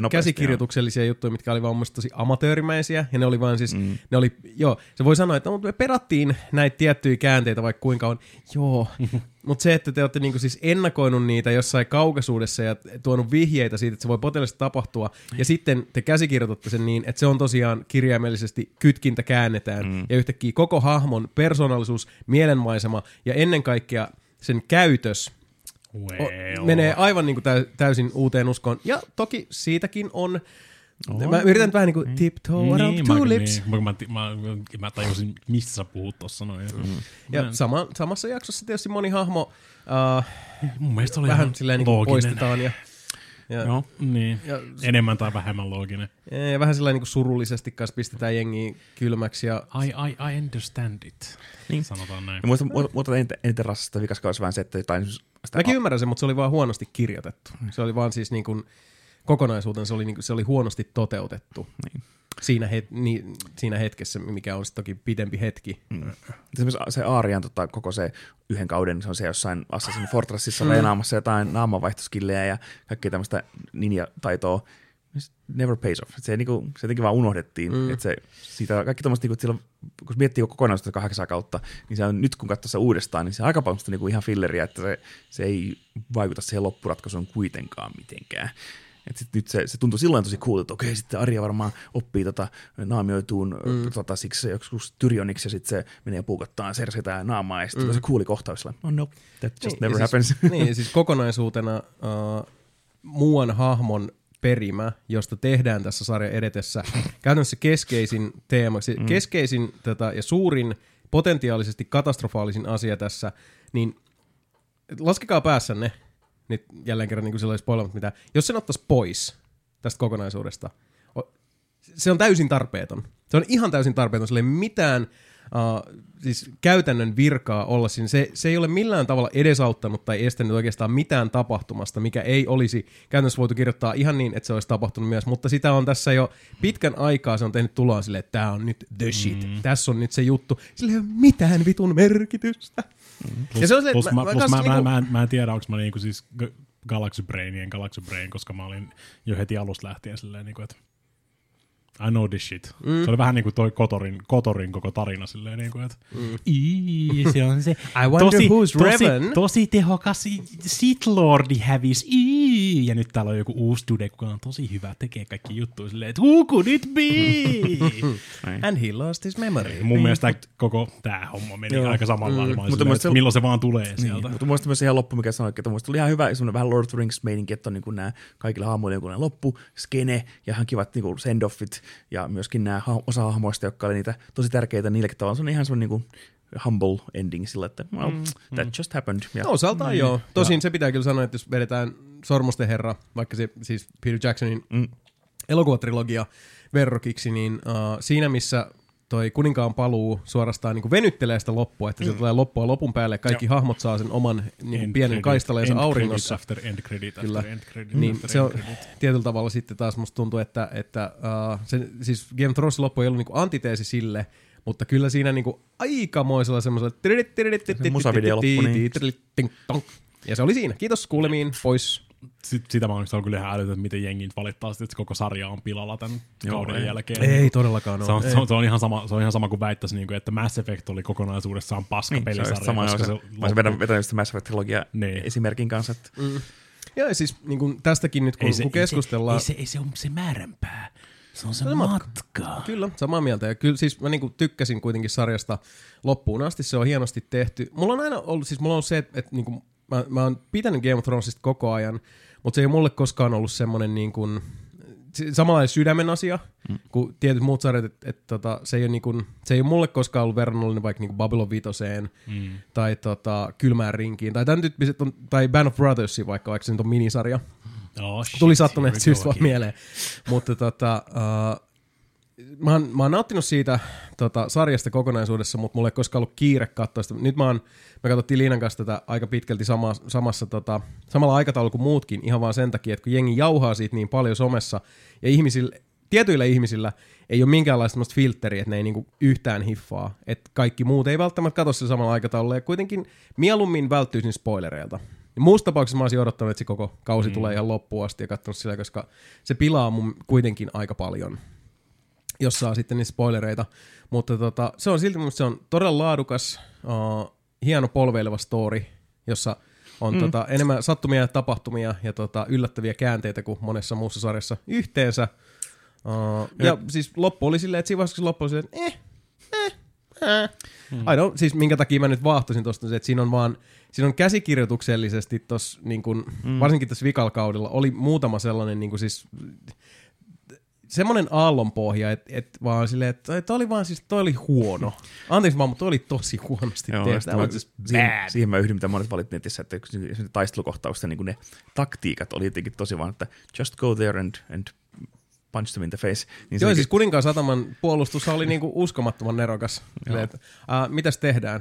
nopeasti, käsikirjoituksellisia juttuja, mitkä oli vaan mun tosi amatöörimäisiä, ja ne oli vaan siis, mm. ne oli, joo, se voi sanoa, että no, me perattiin näitä tiettyjä käänteitä vaikka kuinka on, joo, mutta se, että te olette niinku siis ennakoinut niitä jossain kaukaisuudessa ja tuonut vihjeitä siitä, että se voi potentiaalisesti tapahtua, ja sitten te käsikirjoitatte sen niin, että se on tosiaan kirjaimellisesti kytkintä käännetään, mm. ja yhtäkkiä koko hahmon persoonallisuus, mielenmaisema ja ennen kaikkea sen käytös Well. menee aivan niin kuin täy, täysin uuteen uskoon. Ja toki siitäkin on, oh. mä yritän vähän niin kuin tiptoe around Niin, two mä, lips. niin, mä, mä, mä, tajusin, mistä sä puhut tossa noin. Mm. Ja sama, samassa jaksossa tietysti moni hahmo uh, Mun mielestä oli vähän silleen niin kuin looginen. poistetaan ja, ja, Joo. Niin. Ja- Enemmän tai vähemmän looginen. ja vähän sellainen niin kuin surullisesti kanssa pistetään jengiä kylmäksi. Ja, I, I, I understand it. Niin. Sanotaan näin. Ja muista, muuta, muuta eniten, eniten rassasta vikaskaudessa vähän se, että jotain sitä mäkin ymmärrän sen, mutta se oli vaan huonosti kirjoitettu. Se oli vaan siis niin kuin, kokonaisuuten se oli, niin kuin, se oli huonosti toteutettu. Niin. Siinä, het, niin, siinä hetkessä, mikä on toki pidempi hetki. Mm. Esimerkiksi se Aarian tota, koko se yhden kauden, se on se jossain Assassin Fortressissa mm. reenaamassa jotain naamavaihtoskillejä ja kaikkea tämmöistä ninja-taitoa. Never pays off. Se, niinku, se jotenkin vaan unohdettiin. Mm. Että se, siitä, kaikki tommoista, niinku, silloin, kun miettii kokonaisuutta kahdeksan kautta, niin se on, nyt kun katsoo se uudestaan, niin se on aika paljon niinku ihan filleriä, että se, se ei vaikuta siihen loppuratkaisuun kuitenkaan mitenkään. Et sit nyt se, se tuntui silloin tosi cool, että okei, sitten Arja varmaan oppii tota, naamioituun mm. tota, siksi joskus Tyrioniksi ja sitten se menee puukottaa Cerseitä naamaa ja sitten mm. se cooli kohtaus oh no, that just never ja happens. Siis, niin, siis kokonaisuutena uh, muuan hahmon perimä, josta tehdään tässä sarjan edetessä käytännössä keskeisin teema, mm. keskeisin tätä, ja suurin potentiaalisesti katastrofaalisin asia tässä, niin laskekaa päässänne, nyt jälleen kerran niin kuin sillä spoilamatta mitään, jos sen ottaisi pois tästä kokonaisuudesta, se on täysin tarpeeton. Se on ihan täysin tarpeeton, sillä ei mitään uh, siis käytännön virkaa olla siinä. Se, se ei ole millään tavalla edesauttanut tai estänyt oikeastaan mitään tapahtumasta, mikä ei olisi käytännössä voitu kirjoittaa ihan niin, että se olisi tapahtunut myös, mutta sitä on tässä jo pitkän aikaa, se on tehnyt tuloa silleen, että tämä on nyt the shit, mm. tässä on nyt se juttu. Sillä ei ole mitään vitun merkitystä. Plus, Ja se on se, plus, että mä, mä- mä plus kans mä, mä, niinku- mä, en, mä en tiedä, onko mä niinku siis Galaxy Brainien Galaxy Brain, koska mä olin jo heti alusta lähtien silleen, niinku, että I know this shit. Mm. Se oli vähän niin kuin toi Kotorin, Kotorin koko tarina silleen, niin kuin, että mm. Ii, se on se I wonder tosi, who's tosi, Revan. tosi tehokas Sith Lordi hävis. Ii, ja nyt täällä on joku uusi dude, joka on tosi hyvä, tekee kaikki juttuja silleen, että who could it be? And he lost his memory. Mun mielestä tää koko tää homma meni Joo. aika samalla lailla. Mutta mun mielestä- milloin se vaan tulee Niin, sieltä. mutta muista myös ihan loppu, mikä sanoi, että muista tuli ihan hyvä semmoinen vähän Lord of the Rings meininki, että on niin kuin nämä kaikilla hahmoilla joku loppu, skene ja ihan kivat niin kuin send-offit ja myöskin nämä osa hahmoista, jotka oli niitä tosi tärkeitä niillekin tavalla. Se on ihan semmoinen niin humble ending sillä, että well, mm, that just happened. Ja, No, osaltaan joo. Tosin se pitää kyllä sanoa, että jos vedetään Sormusten herra, vaikka se siis Peter Jacksonin Mm. elokuvatrilogia verrokiksi, niin uh, siinä missä toi kuninkaan paluu suorastaan niin kuin venyttelee sitä loppua, että mm. se tulee loppua lopun päälle, kaikki hahmot saa sen oman niin kuin pienen kaistaleensa auringossa. After end credit, Kyllä. after end credit, Niin after se on end credit. tietyllä tavalla sitten taas musta tuntuu, että, että uh, se, siis Game of Thronesin loppu ei ollut niinku antiteesi sille, mutta kyllä siinä niinku aikamoisella semmoisella... Se musavideoloppu, niin. Ja se oli siinä. Kiitos kuulemiin. Pois. Sit, sitä mä oon se on kyllä ihan älytön, miten jengi nyt valittaa, sit, että se koko sarja on pilalla tämän Joo, kauden ei. jälkeen. Ei todellakaan Se on, ole. se, on, se, on ihan sama, se on ihan sama kuin väittäisi, niin kuin, että Mass Effect oli kokonaisuudessaan paska niin, se on pelisarja. just sama, koska se, se, mä olisin vedän- vetänyt sitä Mass Effect-trilogia Niin. esimerkin kanssa. Että, Mm. Joo, ja siis niin kun tästäkin nyt, kun, kun keskustellaan... Ei se, ei se ole se määränpää. Se on se, matka. matka. Kyllä, samaa mieltä. Ja kyllä siis mä niinku tykkäsin kuitenkin sarjasta loppuun asti. Se on hienosti tehty. Mulla on aina ollut, siis mulla on se, että, että niinku, mä, mä oon pitänyt Game of Thronesista koko ajan, mutta se ei ole mulle koskaan ollut semmoinen niin kuin, samanlainen sydämen asia mm. kuin tietyt muut sarjat, että et, tota, se, ei ole niin kuin, se ei ole mulle koskaan ollut verrannollinen vaikka niin kuin Babylon Vitoseen Mm. tai tota, Kylmään rinkiin, tai tämän tyyppiset on, tai Band of Brothersiin vaikka, vaikka se nyt on minisarja. Oh, shit, Tuli sattuneesta we syystä vaan mieleen. Mutta tota, uh, mä, oon, mä oon nauttinut siitä tota, sarjasta kokonaisuudessa, mutta mulla ei koskaan ollut kiire katsoa sitä. Nyt mä oon, me katsottiin Liinan kanssa tätä aika pitkälti sama, samassa, tota, samalla aikataululla kuin muutkin, ihan vaan sen takia, että kun jengi jauhaa siitä niin paljon somessa, ja ihmisillä, tietyillä ihmisillä ei ole minkäänlaista filtteriä, että ne ei niinku yhtään hiffaa. Että kaikki muut ei välttämättä katso sitä samalla aikataululla, ja kuitenkin mieluummin välttyisin spoilereilta. Ja muussa tapauksessa mä olisin odottanut, että se koko kausi mm. tulee ihan loppuun asti ja katsonut sillä, koska se pilaa mun kuitenkin aika paljon, jos saa sitten niitä spoilereita. Mutta tota, se on silti mun se on todella laadukas, uh, hieno polveileva story, jossa on mm. tota, enemmän sattumia ja tapahtumia ja tota, yllättäviä käänteitä kuin monessa muussa sarjassa yhteensä. Uh, ja, ja siis loppu oli silleen, että siinä vaiheessa loppu oli silleen, että eh, eh, eh. Mm. Siis minkä takia mä nyt vaahtoisin se, että siinä on vaan, siinä on käsikirjoituksellisesti tossa, niin kun, mm. varsinkin tässä vikalkaudella, oli muutama sellainen niin kun siis, semmoinen aallonpohja, että et vaan silleen, että toi oli vaan siis, toi oli huono. Anteeksi vaan, mutta toi oli tosi huonosti Joo, tehty. Tämä mä- just siihen, siihen mä yhdyn, mitä monet valit netissä, että taistelukohtausten niin ne taktiikat oli jotenkin tosi vaan, että just go there and, and punch them in the face. Niin Joo, siis Kuninkaan sataman puolustus oli niinku uskomattoman nerokas. Silleen, että, ää, mitäs tehdään?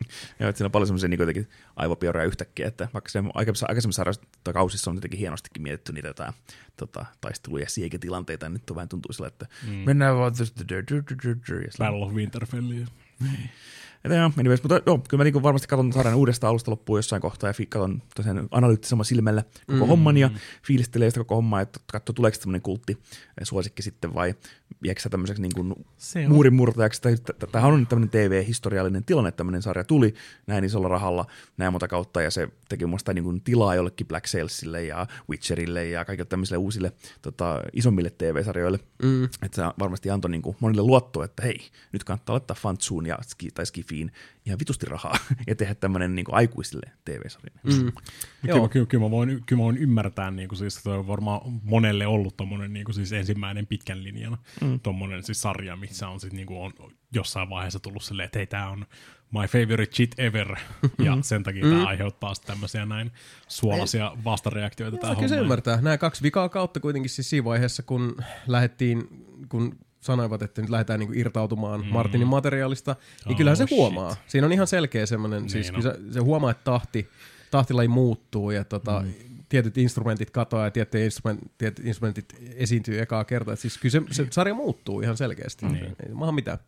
Joo, että siinä on paljon semmoisia niin jotenkin aivopioreja yhtäkkiä, että vaikka se aikaisemmissa, aikaisemmissa kausissa on jotenkin hienostikin mietitty niitä jotain tota, taisteluja ja sieketilanteita, niin nyt on vähän tuntuu sillä, että mm. mennään vaan tästä. Battle of Winterfell. Että joo, anyways, mutta joo, kyllä mä niinku varmasti katson sarjan uudestaan alusta loppuun jossain kohtaa ja katson tosiaan analyyttisemmalla silmällä koko mm. homman ja fiilistelee sitä koko hommaa, että katsoo tuleeko tämmöinen kultti eh, suosikki sitten vai jääkö se tämmöiseksi niin kuin Se on. muurin murtajaksi. Tai- t- t- Tämähän on nyt tämmöinen TV-historiallinen tilanne, että tämmöinen sarja tuli näin isolla rahalla näin monta kautta ja se teki muista niin kuin tilaa jollekin Black Salesille ja Witcherille ja kaikille tämmöisille uusille tota, isommille TV-sarjoille. Mm. Että se varmasti antoi niin kuin monille luottoa, että hei, nyt kannattaa laittaa Fantsuun ja ski, tai Skifiin ihan vitusti rahaa ja tehdä tämmöinen niin kuin aikuisille TV-sarja. Mm. Kyllä, kyllä, kyllä, mä voin, kyllä mä voin ymmärtää, niin kuin siis, että on varmaan monelle ollut tommonen, niin kuin siis ensimmäinen pitkän linjan mm. tommonen siis sarja, missä on, sit, niin kuin on jossain vaiheessa tullut silleen, että hei, tää on my favorite shit ever, ja sen takia mm. tämä aiheuttaa sitten tämmöisiä näin suolaisia vastareaktioita tähän kyllä se ymmärtää. Nämä kaksi vikaa kautta kuitenkin siis siinä vaiheessa, kun lähdettiin, kun sanoivat, että nyt lähdetään niinku irtautumaan mm. Martinin materiaalista, niin Oh, kyllähän se shit. huomaa. Siinä on ihan selkeä semmoinen, niin siis kyllä se, se huomaa, että tahti, tahtilaji muuttuu ja tota, mm. tietyt instrumentit katoaa ja tietyt, instrument, tietyt instrumentit esiintyy ekaa kertaa. Et siis kyllä se, se sarja muuttuu ihan selkeästi. Niin. Ei maahan mitään.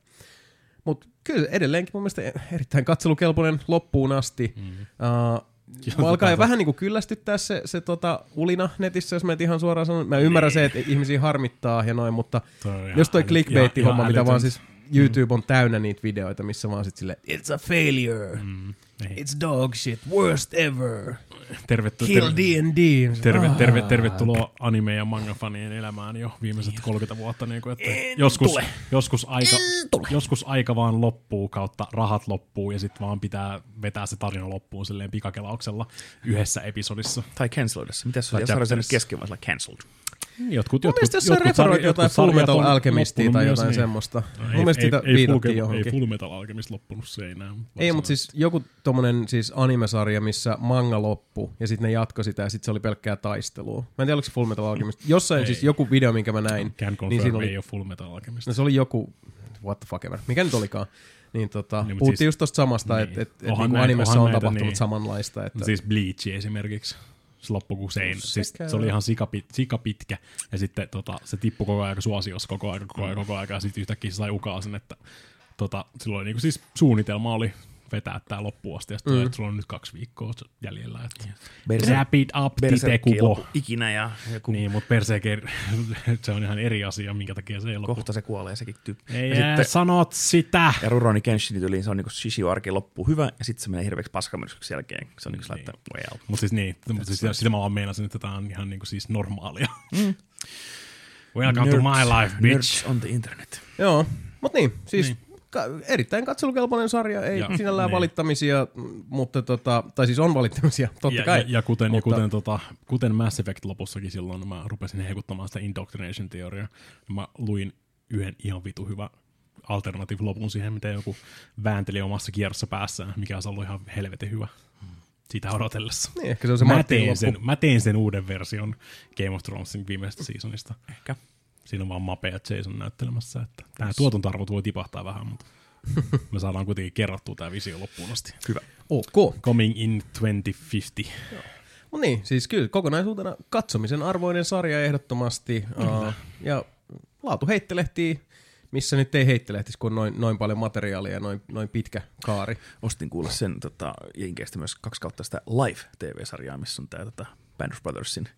Mutta kyllä edelleenkin mun mielestä erittäin katselukelpoinen loppuun asti. Mm. Uh, Mua alkaa jo vähän niinku kyllästyttää se, se tota ulina netissä, jos mä et ihan suoraan sanon. Mä ymmärrän se, että ihmisiä harmittaa ja noin, mutta Toi jos toi clickbait-homma, mitä vaan siis YouTube on täynnä niitä videoita, missä vaan sit silleen, it's a failure, Mm, ei. it's dog shit, worst ever, Tervetuloa, kill D&D. terve, Ah. terve, tervetuloa anime- ja manga-fanien elämään jo viimeiset 30 vuotta. Niin kuin, että En joskus, tule. joskus, aika, En tule. joskus aika vaan loppuu kautta rahat loppuu ja sitten vaan pitää vetää se tarina loppuun silleen pikakelauksella yhdessä episodissa. Tai canceloida se. Mitäs kesken vai sillä cancelled? Jotkut, Mun jotkut, mielestä jossain jotkut, referoit sarja- jotain jotkut Full Metal Alchemistia tai jotain niin. semmoista. No, Mun mielestä siitä ei, viitattiin Full- johonkin. Ei Full Metal Alchemist loppunut seinään. Ei, mutta siis joku tommonen siis animesarja, missä manga loppuu ja sitten ne jatko sitä ja sitten se oli pelkkää taistelua. Mä en tiedä, oliko se Full Metal Alchemist. Jossain Ei. siis joku video, minkä mä näin, Can niin siinä oli, ei ole Full Metal Alchemist. no se oli joku, what the fuck ever, mikä nyt olikaan. Niin tota, Niin, niin, puhuttiin siis- just tosta samasta, niin. että et, et, niinku näitä- animessa on tapahtunut niin. samanlaista. Että, Siis Bleach esimerkiksi. Se loppui kuin sein. Siis se oli ihan sikapit, sikapitkä. Ja sitten tota, se tippui koko ajan suosiossa koko ajan, koko ajan, koko ajan. Ja sitten yhtäkkiä se sai ukaasen, että tota, silloin niinku siis suunnitelma oli vetää tää loppuun asti. Ja sitten mm. sulla on nyt kaksi viikkoa jäljellä. Että Wrap it up, tite lopu ikinä ja joku Niin, mutta Berserker, se on ihan eri asia, minkä takia se ei loppu. kohta se kuolee sekin tyyppi. Ei ja, jää, sitten, sanot sitä! ja Rurouni Kenshin tyyliin se on niinku Shishio arki loppuu hyvä ja sitten se menee hirveäksi paskamyrsyksi jälkeen. Se on niinku niin. että well. Mutta siis niin, mut siis sitä, sitä mä vaan meinasin, että tää on ihan niinku siis normaalia. Mm. Welcome to my life, bitch. Nerds on the internet. Joo, mutta niin, siis niin. Ka- erittäin katselukelpoinen sarja, ei Ja, sinällään niin. valittamisia, mutta tota, tai siis on valittamisia, totta ja, kai. Ja, ja, kuten, Mutta- ja kuten, tota, kuten Mass Effect lopussakin silloin, mä rupesin heikuttamaan sitä indoctrination-teoriaa. Mä luin yhden ihan vitu hyvä alternative lopun siihen, mitä joku väänteli omassa kierrossa päässään, mikä olisi ollut ihan helvetin hyvä sitä odotellessa. Niin, ehkä se on se mä, teen sen, mä teen sen uuden version Game of Thronesin viimeisestä seasonista. Ehkä. Siinä on vaan Mape ja Jason näyttelemässä, että tämä tuotantoarvot voi tipahtaa vähän, mutta me saadaan kuitenkin kerrottua tämä visio loppuun asti. Hyvä. Ok. Coming in 2050. No niin, siis kyllä kokonaisuutena katsomisen arvoinen sarja ehdottomasti. Uh, ja laatu heittelehtii, missä nyt ei heittelehtisi, kun on noin, noin paljon materiaalia ja noin, noin pitkä kaari. Ostin kuulla sen tota, Jenkeistä myös kaksi kautta sitä Live-TV-sarjaa, missä on tämä tota, Band of Brothersin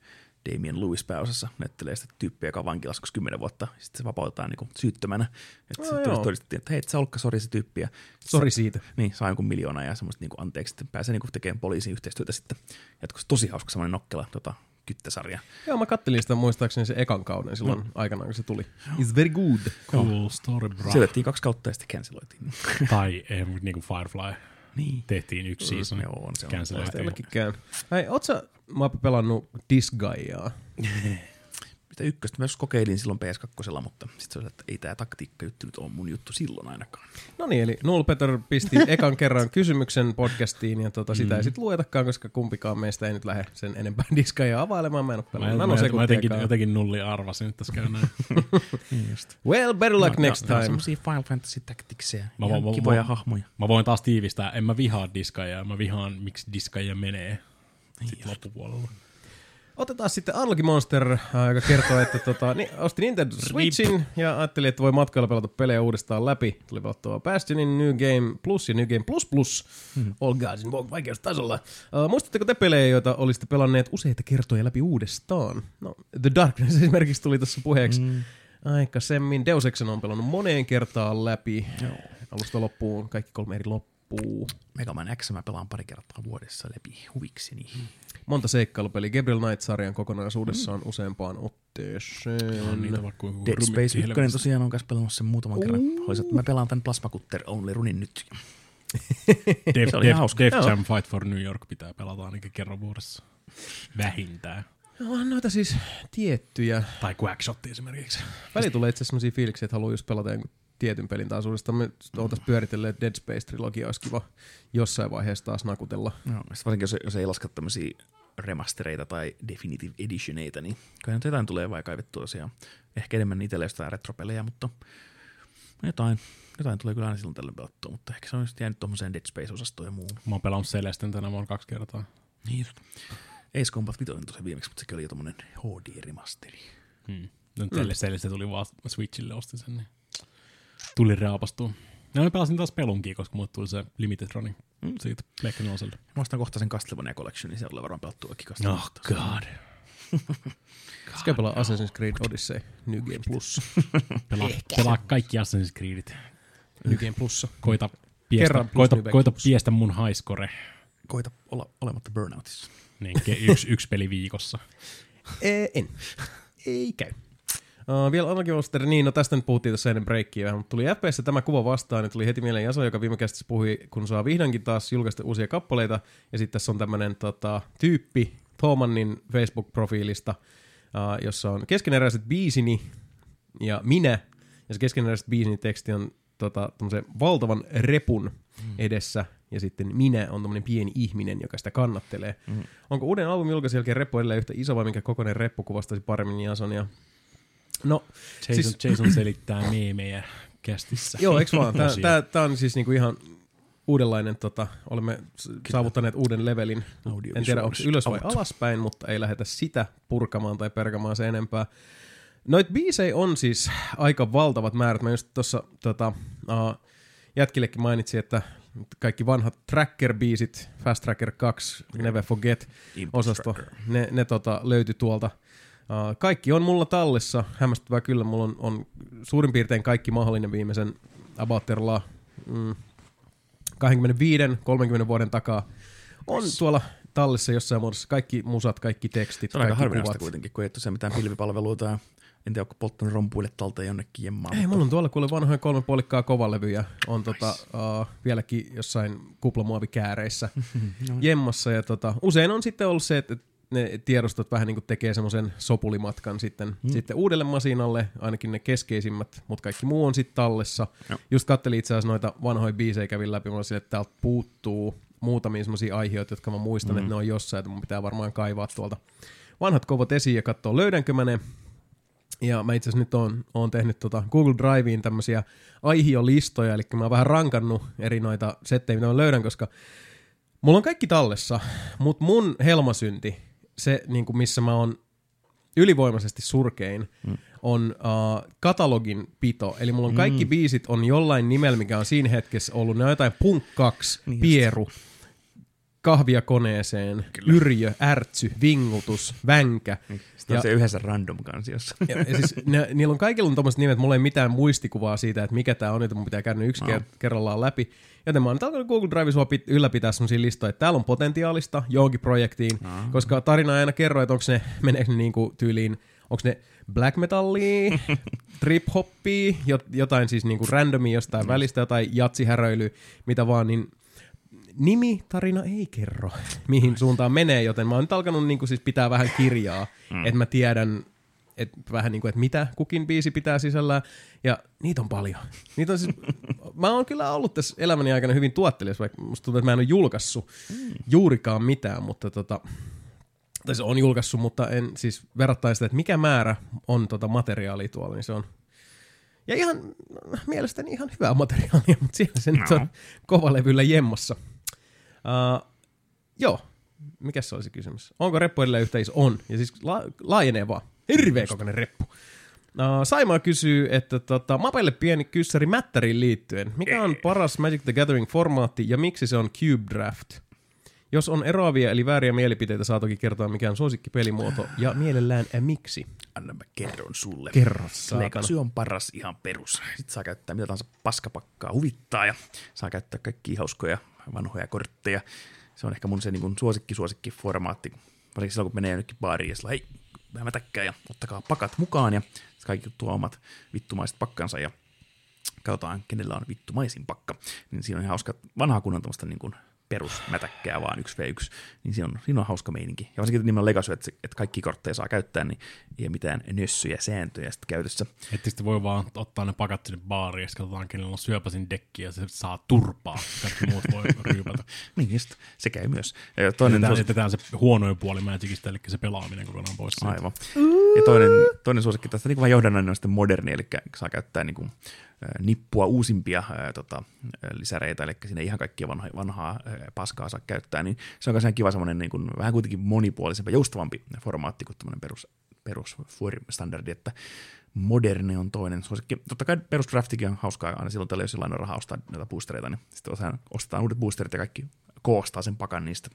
Damien Lewis pääosassa näyttelee sitä tyyppiä, joka on vankilassa 10 vuotta. Sitten se vapautetaan niin syyttömänä. Että No sitten joo. todistettiin, että hei, et sä ollutkaan sori se tyyppi. Ja Sori siitä. Niin, saa jonkun miljoonaa ja semmoista niin anteeksi, sitten pääsee niin tekemään poliisin yhteistyötä sitten. Jatkossa tosi hauska semmoinen nokkela tota, kyttäsarja. Joo, mä kattelin sitä muistaakseni se ekan kauden silloin mm. aikanaan, kun se tuli. It's very good. Cool story, bro. Sijoitettiin kaksi kautta ja sitten canceloitiin. Tai eh, niin kuin Firefly. niin. Tehtiin yksi season. Joo, on se on. Canceloitiin. Hei, oot sä mä pelannut Disgaiaa? Mitä ykköstä myös kokeilin silloin PS2, mutta sitten se oli, että ei tämä taktiikka juttu nyt ole mun juttu silloin ainakaan. No niin, eli Null Peter pisti ekan kerran kysymyksen podcastiin ja tota, sitä ei sitten luetakaan, koska kumpikaan meistä ei nyt lähde sen enempää Disgaiaa availemaan. Mä en ole Mä, pelannut mä, mä, jotenkin, nanosekuntiakaan. jotenkin nulli arvasin, että tässä käy näin. Niin just. Well, better luck next Ne on time. semmosia Final Fantasy taktikseja. Mä Ihan voin- kivoja mä- hahmoja. Mä voin taas tiivistää, en mä vihaa Disgaea, mä vihaan miksi Disgaea menee sitten loppupuolella. Otetaan sitten Unlucky Monster, äh, joka kertoo, että tota, niin, osti Nintendo Switchin ja ajatteli, että voi matkoilla pelata pelejä uudestaan läpi. Tuli pelattua Bastionin New Game Plus ja New Game Plus Plus Mhm. All Vogue vaikeustasolla. Uh, muistatteko te pelejä, joita olisitte pelanneet useita kertoja läpi uudestaan? No, The Darkness esimerkiksi tuli tuossa puheeksi. Mm. Aikaisemmin Deus Exen on pelannut moneen kertaan läpi. Joo. Alusta loppuun, kaikki kolme eri loppuu. Mega Man X mä pelaan pari kertaa vuodessa läpi huvikseni. Monta seikkailupeliä. Gabriel Knight-sarjan kokonaisuudessaan mm. useampaan otteeseen. On niitä vaikka kuin Dead Space 1 helvetistä. tosiaan on kanssa pelannut sen muutaman kerran. Haluaisin, että mä pelaan tämän Plasma Cutter Only runin nyt. Def, Def. Jam Fight for New York pitää pelata ainakin kerran vuodessa. Vähintään. On noita siis tiettyjä. Tai Quackshot esimerkiksi. Väli tulee itse asiassa sellaisia fiiliksiä, että haluaa just pelata jonkun tietyn pelin taas uudestaan. Me oltaisiin pyöritelleet Dead Space-trilogia, olisi kiva jossain vaiheessa taas nakutella. No, varsinkin jos, jos ei lasketa tämmöisiä remastereita tai definitive editioneita, niin kyllä nyt jotain tulee vai kaivettua tosiaan. Ehkä enemmän itselle jostain retropelejä, mutta jotain, jotain tulee kyllä aina silloin tällöin pelattua, mutta ehkä se on just jäänyt tuommoiseen Dead Space-osastoon ja muuhun. Mä oon pelannut Celestin tänä vuonna kaksi kertaa. Niin just. Ace Combat 5 tosiaan viimeksi, mutta sekin oli jo tommonen HD-remasteri. Hmm. No mm. Celeste tuli vaan Switchille, ostin sen, niin tuli raapastua. Ja mä pelasin taas pelunkin, koska mulle tuli se Limited Running siitä Pleikka neloselle. Mä ostan kohta sen Castlevania Collectionin, siellä on varmaan pelattu oikein Castlevania. Oh god. Ska pelaa Assassin's Creed Odyssey New Game Plus. Pelaa, pelaa kaikki Assassin's Creedit. New Game Plussa. Koita piestä, Kerran plus koita, koita Plus. piestä mun highscore. Koita olla olematta burnoutissa. Niin, yksi, yksi peli viikossa. Ee, en. Ei käy. Uh, vielä Anarchy Monster, niin no tästä nyt puhuttiin tuossa ennen breikkiä vähän, mutta tuli FPS tämä kuva vastaan, niin tuli heti mieleen Jaso, joka viime kästissä puhui, kun saa vihdoinkin taas julkaista uusia kappaleita, ja sitten tässä on tämmöinen tota, tyyppi Thomannin Facebook-profiilista, uh, jossa on keskeneräiset biisini ja minä, ja se keskeneräiset biisini teksti on tota, valtavan repun edessä, ja sitten minä on tämmöinen pieni ihminen, joka sitä kannattelee. Mm. Onko uuden albumin julkaisun jälkeen reppu edelleen yhtä iso vai minkä kokoinen reppu kuvastaisi paremmin Jasonia? No, Jason, Siis- Jason selittää meemejä kästissä. joo, eikö vaan? Tää, Osia. tää, tää on siis niinku ihan uudenlainen, tota, olemme s- saavuttaneet uuden levelin. En tiedä, onko ylös vai Out. alaspäin, mutta ei lähdetä sitä purkamaan tai perkamaan se enempää. Noit biisejä on siis aika valtavat määrät. Mä just tuossa tota, uh, jätkillekin mainitsin, että kaikki vanhat Tracker-biisit, Fast Tracker 2, Never Forget, osasto, ne, ne tota, löytyi tuolta. Uh, kaikki on mulla tallessa, hämmästyttävää kyllä, mulla on, on suurin piirtein kaikki mahdollinen viimeisen about terla, mm, 25-30 vuoden takaa on tuolla tallessa jossain muodossa. Kaikki musat, kaikki tekstit, Se on aika kaikki harvinaista kuvat. kuitenkin, kun ei tosiaan mitään pilvipalveluita ja en tiedä, onko polttanut rompuille talteen jonnekin jemmaan. Ei, mulla on tuolla kuule vanhoja kolme puolikkaa kovalevyjä. On tota, uh, vieläkin jossain kuplamuovikääreissä jemmassa. Ja tota, usein on sitten ollut se, että ne tiedostot vähän niin kuin tekee semmoisen sopulimatkan sitten, mm. sitten uudelle masinalle, ainakin ne keskeisimmät, mutta kaikki muu on sitten tallessa. Joo. Just kattelin itse asiassa noita vanhoja biisejä kävin läpi, mulla sille, että täältä puuttuu muutamia semmoisia aiheita, jotka mä muistan, mm. että ne on jossain, että mun pitää varmaan kaivaa tuolta vanhat kovot esiin ja katsoa löydänkö mä ne. Ja mä itse asiassa nyt oon, oon tehnyt tota Google Driveen tämmöisiä aihiolistoja, eli mä oon vähän rankannut eri noita settejä, mitä mä löydän, koska mulla on kaikki tallessa, mutta mun helmasynti, se niin kuin missä mä oon ylivoimaisesti surkein, mm. on uh, katalogin pito. Eli mulla on kaikki mm. biisit on jollain nimellä, mikä on siinä hetkessä ollut. Ne on jotain Punk 2, Niin niin Pieru, kahvia koneeseen, Kyllä. yrjö, ärtsy, vingutus, vänkä. Sitten on Ja- se yhdessä random kansiossa. ja, ja siis ne, niillä on kaikilla on tommoset nimet, mulla ei mitään muistikuvaa siitä, että mikä tää on, jota mun pitää käydä yksi no. kerrallaan läpi. Joten mä oon alkanut Google Drive sua pit, ylläpitää semmosia listoja, että täällä on potentiaalista johonkin projektiin, no. koska tarina aina kerro, että onko ne, meneekö ne niinku tyyliin, onko ne black metallia, trip hoppia, jot, jotain siis niinku randomia jostain mm. välistä, jotain jatsihäröilyä, mitä vaan, niin nimi, tarina ei kerro, mihin suuntaan menee, joten mä oon nyt alkanut niinku siis pitää vähän kirjaa, mm. että mä tiedän, et vähän niin kuin, että mitä kukin biisi pitää sisällään, ja niitä on paljon. Niitä on siis, mä oon kyllä ollut tässä elämäni aikana hyvin tuottelias, vaikka musta tuntuu, että mä en ole julkaissut juurikaan mitään, mutta tota, tai se on julkaissut, mutta en siis verrattain sitä, että mikä määrä on tota materiaalia tuolla, niin se on ja ihan mielestäni ihan hyvää materiaalia, mutta siellä se no. nyt on kovalevyllä jemmassa. Uh, joo, mikä se oli se kysymys? Onko reppu edelleen yhtä iso? On. Ja siis la- laajenee vaan. Hirveä kokoinen reppu. Uh, Saimaa kysyy, että tota, Mapelle pieni kyssäri Mättäriin liittyen. Mikä on paras Magic the Gathering-formaatti ja miksi se on Cube Draft? Jos on eroavia eli vääriä mielipiteitä, saa toki kertoa mikä on suosikkipelimuoto ja mielellään ä, miksi. Anna mä kerron sulle. Kerro. Legacy on paras ihan perus. Sitten saa käyttää mitä tahansa paskapakkaa huvittaa ja saa käyttää kaikki hauskoja vanhoja kortteja. Se on ehkä mun se niin suosikki suosikki formaatti. Varsinkin silloin, kun menee jonnekin baariin ja sillä hei, vähän mätäkkää ja ottakaa pakat mukaan ja kaikki tuo omat vittumaiset pakkansa ja katsotaan, kenellä on vittumaisin pakka. Niin siinä on ihan hauska vanhaa kunnon niin kuin perusmätäkkää vaan 1v1, niin siinä on, siinä on hauska meininki. Ja varsinkin nimellä Legacy, että, että kaikki kortteja saa käyttää, niin ei ole mitään nössyjä sääntöjä sitten käytössä. Että sitten voi vaan ottaa ne pakat sinne baariin ja sitten katsotaan, kenellä on syöpäsin dekki ja se saa turpaa. Kaikki muut voi ryypätä. Niin just, se käy myös. Ja toinen Jätetään, suosikki, jätetään se huonoin puoli Magicista, eli se pelaaminen kokonaan pois. siitä. aivan. Ja toinen, toinen suosikki tästä niin vähän johdannainen on sitten moderni, eli saa käyttää niin kuin, nippua uusimpia ää, tota, lisäreitä, eli siinä ei ihan kaikkia vanhaa, vanhaa ää, paskaa saa käyttää, niin se on myös ihan kiva semmoinen niin vähän kuitenkin monipuolisempi, joustavampi formaatti kuin tämmöinen perus, perus standardi, että Moderne on toinen suosikki. Totta kai perusdraftikin on hauskaa aina silloin tällä, jos jollain on rahaa ostaa näitä boostereita, niin sitten ostetaan uudet boosterit ja kaikki koostaa sen pakan niistä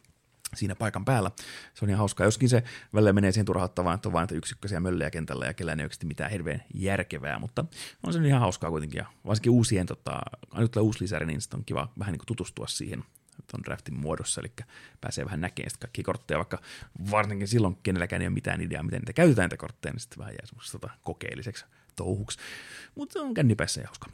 siinä paikan päällä. Se on ihan hauskaa. Joskin se välillä menee siihen turhauttavaan, että on vain yksikköisiä möllejä kentällä ja kellään ei oikeasti mitään hirveän järkevää, mutta on se ihan hauskaa kuitenkin. Ja varsinkin uusien, tota, aina tulee uusi lisäri, niin on kiva vähän niin kuin tutustua siihen tuon draftin muodossa, eli pääsee vähän näkemään sitten kaikkia kortteja, vaikka varsinkin silloin kenelläkään ei ole mitään ideaa, miten niitä käytetään niitä kortteja, niin sitten vähän jää semmoista tota, kokeelliseksi touhuksi. Mutta se on kännipäissä ja hauska.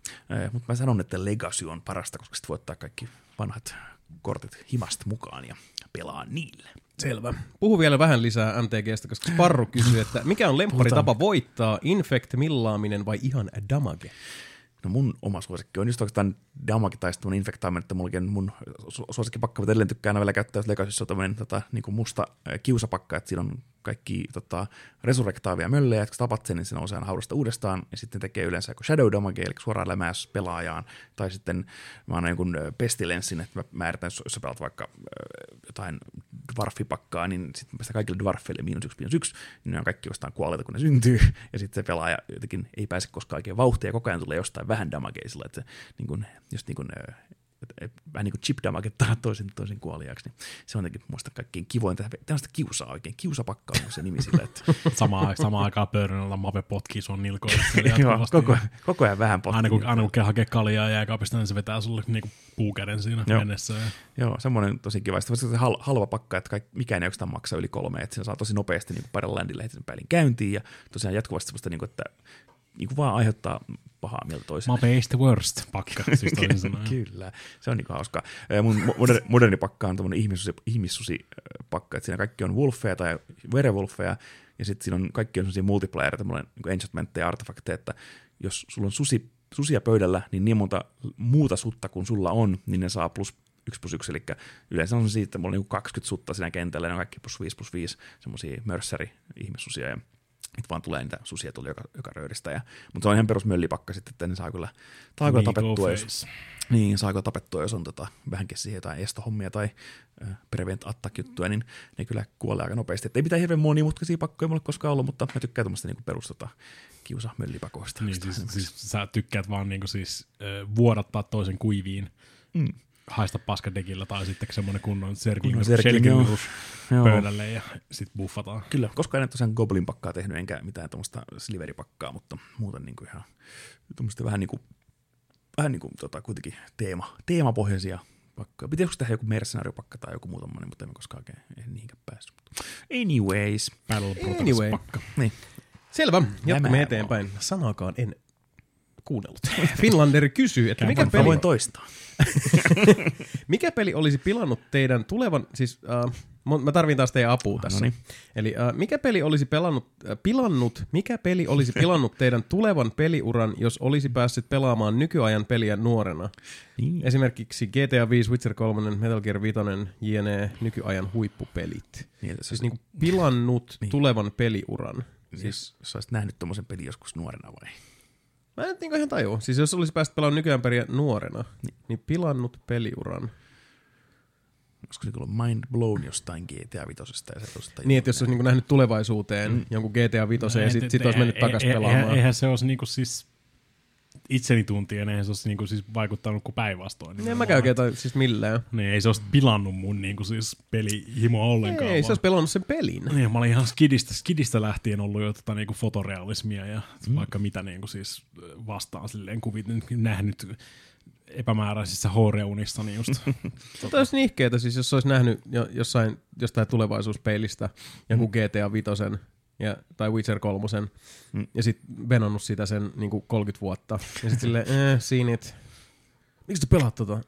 Mutta mä sanon, että Legacy on parasta, koska sitten voi ottaa kaikki vanhat kortit himasta mukaan ja pelaa niille. Selvä. Puhu vielä vähän lisää MTGstä, koska Sparru kysyy, että mikä on lemppari tapa voittaa, infect, millaaminen vai ihan damage? No mun oma suosikki on just oikeastaan damage tai sitten mun infectaaminen, että mullakin mun su- suosikkipakka, mutta edelleen tykkään aina vielä käyttää, jos Legacyssa on tämmöinen tota, niin musta äh, kiusapakka, että siinä on kaikki tota, resurrektaavia möllejä, että kun tapat sen, niin se nousee haudasta uudestaan, ja sitten tekee yleensä joko shadow damage, eli suoraan lämääs pelaajaan, tai sitten mä annan jonkun pestilenssin, että mä määritän, jos sä pelaat vaikka jotain dwarfipakkaa, niin sitten mä kaikille dwarfeille miinus yksi, miinus yksi, niin ne on kaikki jostain kuolleita, kun ne syntyy, ja sitten se pelaaja jotenkin ei pääse koskaan oikein vauhtia, ja koko ajan tulee jostain vähän damageisilla, että se niin kuin, just niin kuin, vähän niin kuin chip damagettaa toisen, toisen kuoliaaksi, niin se on jotenkin muista kaikkein kivointa. Tällaista kiusaa oikein, kiusapakka on se nimi sille, että... Samaan, samaan aikaan pöydällä Mave potkii sun nilkoille. Joo, koko, koko ajan vähän potkii. Aina kun, aina kun hakee kaljaa jääkaapista, niin se vetää sulle niinku puukäden siinä Joo. mennessä. Ja... Joo, semmoinen tosi kiva. Sitten se hal, halva pakka, että kaikki, mikään ei oikeastaan maksa yli kolme, että sen saa tosi nopeasti niin parilla landilla heti sen päälin käyntiin ja tosiaan jatkuvasti semmoista, niin kuin, että niin vaan aiheuttaa pahaa mieltä toiselle. Is the worst pakka, siis Kyllä, se on niin hauska. Mun moderni, moderni pakka on tämmöinen ihmissusi, ihmissusi pakka, että siinä kaikki on wolfeja tai werewolfeja, ja sitten siinä on kaikki on sellaisia multiplayer, tämmöinen niin enchantmentteja ja artefakteja, että jos sulla on susi, susia pöydällä, niin niin monta muuta sutta kuin sulla on, niin ne saa plus 1 plus 1, eli yleensä on siitä, että mulla on niin 20 sutta siinä kentällä, ja ne on kaikki plus 5 plus 5, semmoisia mörssäri-ihmissusia, ja nyt vaan tulee niitä susia tuli joka, joka röydistä. Ja, mutta se on ihan perus möllipakka sitten, että ne saa kyllä, saa kyllä tapettua, jos, niin, saako tapettua, jos on tota, vähänkin siihen jotain estohommia tai äh, prevent attack juttuja, niin ne kyllä kuolee aika nopeasti. Et ei mitään hirveän monimutkaisia pakkoja mulle koskaan ollut, mutta mä tykkään tuommoista niinku perus tota, kiusa möllipakoista. Niin, siis, siis, sä tykkäät vaan niinku siis, äh, vuodattaa toisen kuiviin. Mm haista paskadekillä tai sitten semmoinen kunnon serkin pöydälle ja sitten buffataan. Kyllä, koska en ole tosiaan Goblin pakkaa tehnyt enkä mitään tuommoista Sliveripakkaa, mutta muuten niin kuin ihan tuommoista vähän niin kuin, vähän niin kuin tota, kuitenkin teema, teemapohjaisia pakkoja. Pitäisikö tehdä joku mercenaariopakka tai joku muu tommonen, mutta en koskaan oikein en niinkään päässyt. Anyways. Battle anyway. pakka. Niin. Selvä, jatkamme eteenpäin. Sanakaan en kuunnellut. Finlander kysyy, että mikä peli... voin toistaa. mikä peli olisi pilannut teidän tulevan, siis uh, mä tarvin taas teidän apua tässä. Noniin. Eli uh, mikä peli olisi pelannut, uh, pilannut, mikä peli olisi pilannut teidän tulevan peliuran, jos olisi päässyt pelaamaan nykyajan peliä nuorena? Niin. Esimerkiksi GTA 5, Witcher 3, Metal Gear 5, JNE, nykyajan huippupelit. Niin, siis niin kuin pilannut niin. tulevan peliuran. Siis, jos olisit nähnyt tuommoisen pelin joskus nuorena vai? Mä en niin ihan tajua. Siis jos olisi päässyt pelaamaan nykyään periä nuorena, niin, niin pilannut peliuran. Olisiko se ollut mind blown jostain GTA 5 ja se Niin, että jos olisi niin nähnyt tulevaisuuteen mm. jonkun GTA 5 no, ja sitten sit olisi mennyt takaisin pelaamaan. Eihän se olisi niin siis itseni tuntien, eihän se olisi niinku siis vaikuttanut kuin päinvastoin. Niin en mä käy tai siis millään. Niin, ei se olisi pilannut mun niinku siis pelihimoa ollenkaan. Ei, ei se olisi pelannut sen pelin. Niin, mä olin ihan skidistä, skidistä lähtien ollut jo tota niinku fotorealismia ja mm. vaikka mitä niinku siis vastaan silleen kuvit nähnyt epämääräisissä H-reunissa, niin just. Mutta olisi nihkeetä, siis jos olisi nähnyt jo, jossain, jostain tulevaisuuspeilistä joku mm. GTA 5 ja, tai Witcher 3, mm. ja sitten venonnut sitä sen niin 30 vuotta. Ja sitten silleen, eh, seen it. Miksi sä pelaat tota?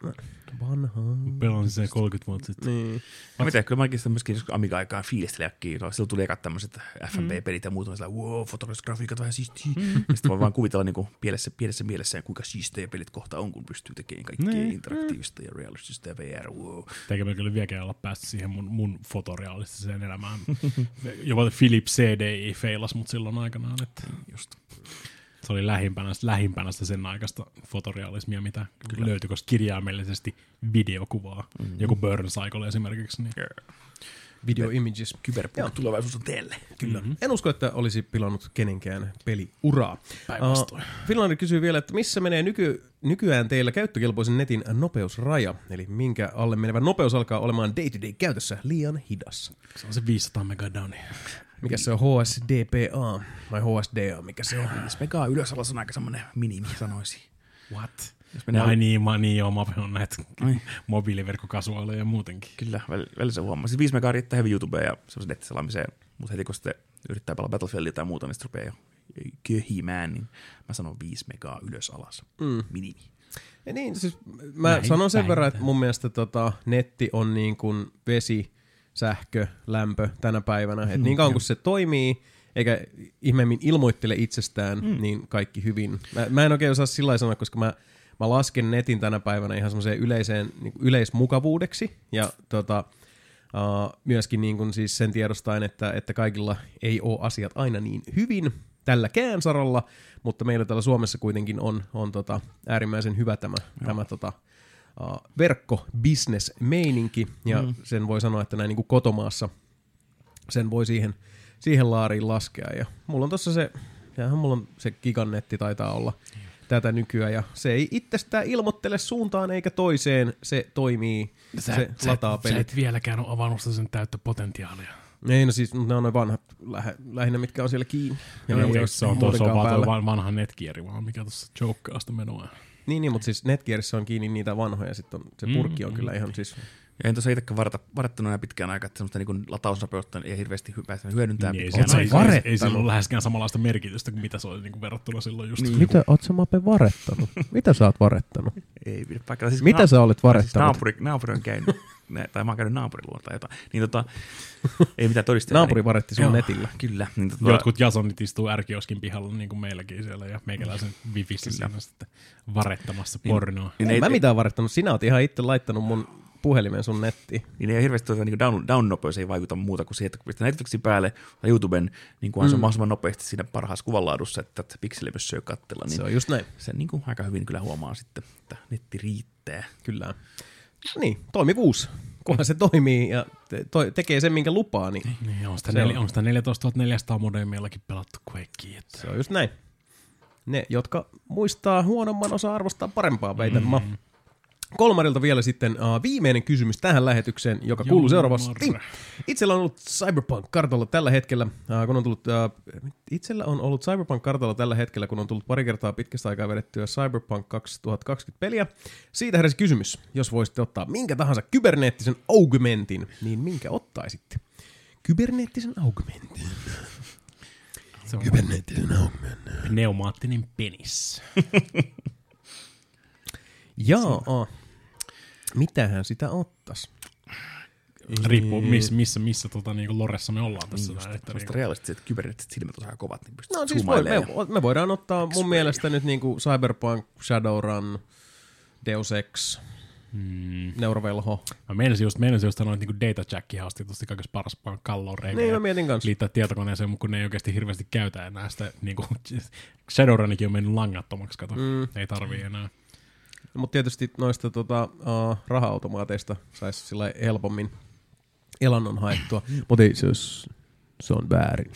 Vanha. Pelasin sen 30 vuotta sitten. Niin. Mä tiedän, kyllä mäkin sitä myöskin Amiga-aikaan fiilistelijäkin. No, silloin tuli eka tämmöiset FMV-pelit ja muut, on sellainen, wow, fotografiset grafiikat vähän siistiä. Mm. Ja sitten voi vaan kuvitella niin kuin pielessä, pielessä mielessä, kuinka siistejä pelit kohta on, kun pystyy tekemään kaikkea niin. interaktiivista ja realistista ja VR, wow. Tekemään kyllä vieläkään olla päästy siihen mun, mun fotorealistiseen elämään. Jopa Philip CDI feilas mut silloin aikanaan. Että... Just se oli lähimpänä, lähimpänä sitä sen aikaista fotorealismia, mitä Kyllä. löytyi, koska kirjaimellisesti videokuvaa, mm-hmm. joku Burn Cycle esimerkiksi. Niin. Video images. Kyberpunk tulevaisuus on teille. Kyllä. Mm-hmm. En usko, että olisi pilannut kenenkään peliuraa. Päinvastoin. Uh, Finlandi kysyy vielä, että missä menee nyky, nykyään teillä käyttökelpoisen netin nopeusraja? Eli minkä alle menevä nopeus alkaa olemaan day-to-day käytössä liian hidas? Se on se 500 megadowni. Mikä se on HSDPA vai HSDA, mikä se on? 5 megaa ylös alas on aika semmoinen minimi, sanoisin. What? Jos menee Ai niin, mä, niin joo, mä on näitä Ai. mobiiliverkkokasuaaleja muutenkin. Kyllä, välillä, välillä se huomaa. Siis 5 megaa riittää hyvin YouTubeen ja semmoisen nettiselaamiseen, mutta heti kun sitten yrittää pelata Battlefieldia tai muuta, niin sitten rupeaa jo köhimään, niin mä sanon 5 megaa ylös alas. Mm. Minimi. Ja niin, siis mä Näin sanon sen päin. verran, että mun mielestä tota, netti on niin kuin vesi, sähkö, lämpö tänä päivänä. Et niin kauan kun se toimii, eikä ihmeemmin ilmoittele itsestään, mm. niin kaikki hyvin. Mä, mä en oikein osaa sillä sanoa, koska mä, mä lasken netin tänä päivänä ihan semmoiseen yleiseen, niin kuin yleismukavuudeksi. Ja tota, uh, myöskin niin kuin siis sen tiedostaen, että, että kaikilla ei ole asiat aina niin hyvin tälläkään saralla, mutta meillä täällä Suomessa kuitenkin on, on tota, äärimmäisen hyvä tämä, tämä tota, uh, verkko-business-meininki, ja mm. sen voi sanoa, että näin niin kuin kotomaassa sen voi siihen, siihen laariin laskea. Ja mulla on tossa se, sehän mulla on se gigannetti taitaa olla tätä nykyään, ja se ei itsestään ilmoittele suuntaan eikä toiseen, se toimii, Sä, se sä, lataa sä pelit. et vieläkään ole avannut sen täyttä potentiaalia. Ei, no siis ne on noin vanhat lähe, lähinnä, mitkä on siellä kiinni. Ja ne ei ole se on, tuo, se on vaan vanha netkieri, vaan mikä tuossa joukkaa sitä menoa. Niin, niin, mutta siis Netgearissa on kiinni niitä vanhoja, sitten on, se Mm, purkki on mm. kyllä ihan siis... Ja en tosiaan itsekään varata, varattanut enää pitkään aikaa, että semmoista niin latausnopeutta ei hirveästi hy- hyödyntää. Niin, ei, se, ei, ei, sillä ole läheskään samanlaista merkitystä kuin mitä se oli niin kuin verrattuna silloin just. Niin. Mitä, oot sä Mape varettanut? Mitä sä oot varettanut? Ei pidä paikkaa. Siis Mitä na- sä olet Siis varettanut? naapuri, naapuri on käynyt, tai mä oon käynyt naapurin luona tai jotain. Niin tota, ei mitään todisteita. Naapuri varetti sun netillä. Kyllä. Niin tota, Jotkut jasonit istuu ärkioskin pihalla niin kuin meilläkin siellä ja meikäläisen wifissä siinä sitten varettamassa Niin. pornoa. niin En ei, mä mitään varettanut. Sinä oot ihan itse laittanut mun puhelimen sun nettiin. niin ei hirveästi tuota, niin down, down-nopeus ei vaikuta muuta kuin siihen, että kun pistää Netflixin päälle tai YouTuben, niin kunhan mm. se on mahdollisimman nopeasti siinä parhaassa kuvanlaadussa, että tätä pikselimössöä katsella, niin Se on just näin. sen niin kuin aika hyvin kyllä huomaa sitten, että netti riittää. Kyllä. No niin, toimivuus. Kunhan se toimii ja te, to, tekee sen, minkä lupaa, niin Niin, on sitä, Se nel, on. on sitä 14 400 modemillakin pelattu Quakea. Että. se on just näin. Ne, jotka muistaa huonomman, osaa arvostaa parempaa, väitän mä. Kolmarilta vielä sitten uh, viimeinen kysymys tähän lähetykseen, joka kuuluu seuraavasti. Itsellä on ollut Cyberpunk-kartalla tällä hetkellä, uh, kun on tullut, uh, itsellä on ollut Cyberpunk-kartalla tällä hetkellä, kun on tullut pari kertaa pitkästä aikaa vedettyä Cyberpunk 2020 peliä. Siitä heräsi kysymys, jos voisitte ottaa minkä tahansa kyberneettisen augmentin, niin minkä ottaisitte? Kyberneettisen augmentin. Se on Kyberneettisen augmentin. pneumaattinen penis. Jaa. Mitähän sitä ottas? Riippuu missä, missä, missä tota, niin loressa me ollaan tässä. Niin näin, että, niin, realistiset kybernetiset silmät on aika kovat, niin No siis voi, me, me voidaan ottaa mun mielestä nyt niinku Cyberpunk, Shadowrun, Deus Ex, mm, Neurovelho. mä meinasin just, meinasin just sanoa, että niin data jack hausti tosti kaikessa paras kalloon reikä. Niin mä mietin kanssa. liittää tietokoneeseen, mutta kun ne ei oikeasti hirveästi käytä enää sitä, niin kuin Shadowrunikin on mennyt langattomaksi, kato. Mm. Ei tarvii enää. Mutta tietysti noista tota, uh, raha-automaateista saisi sillä helpommin elannon haettua. Mutta ei se, jos, se on väärin.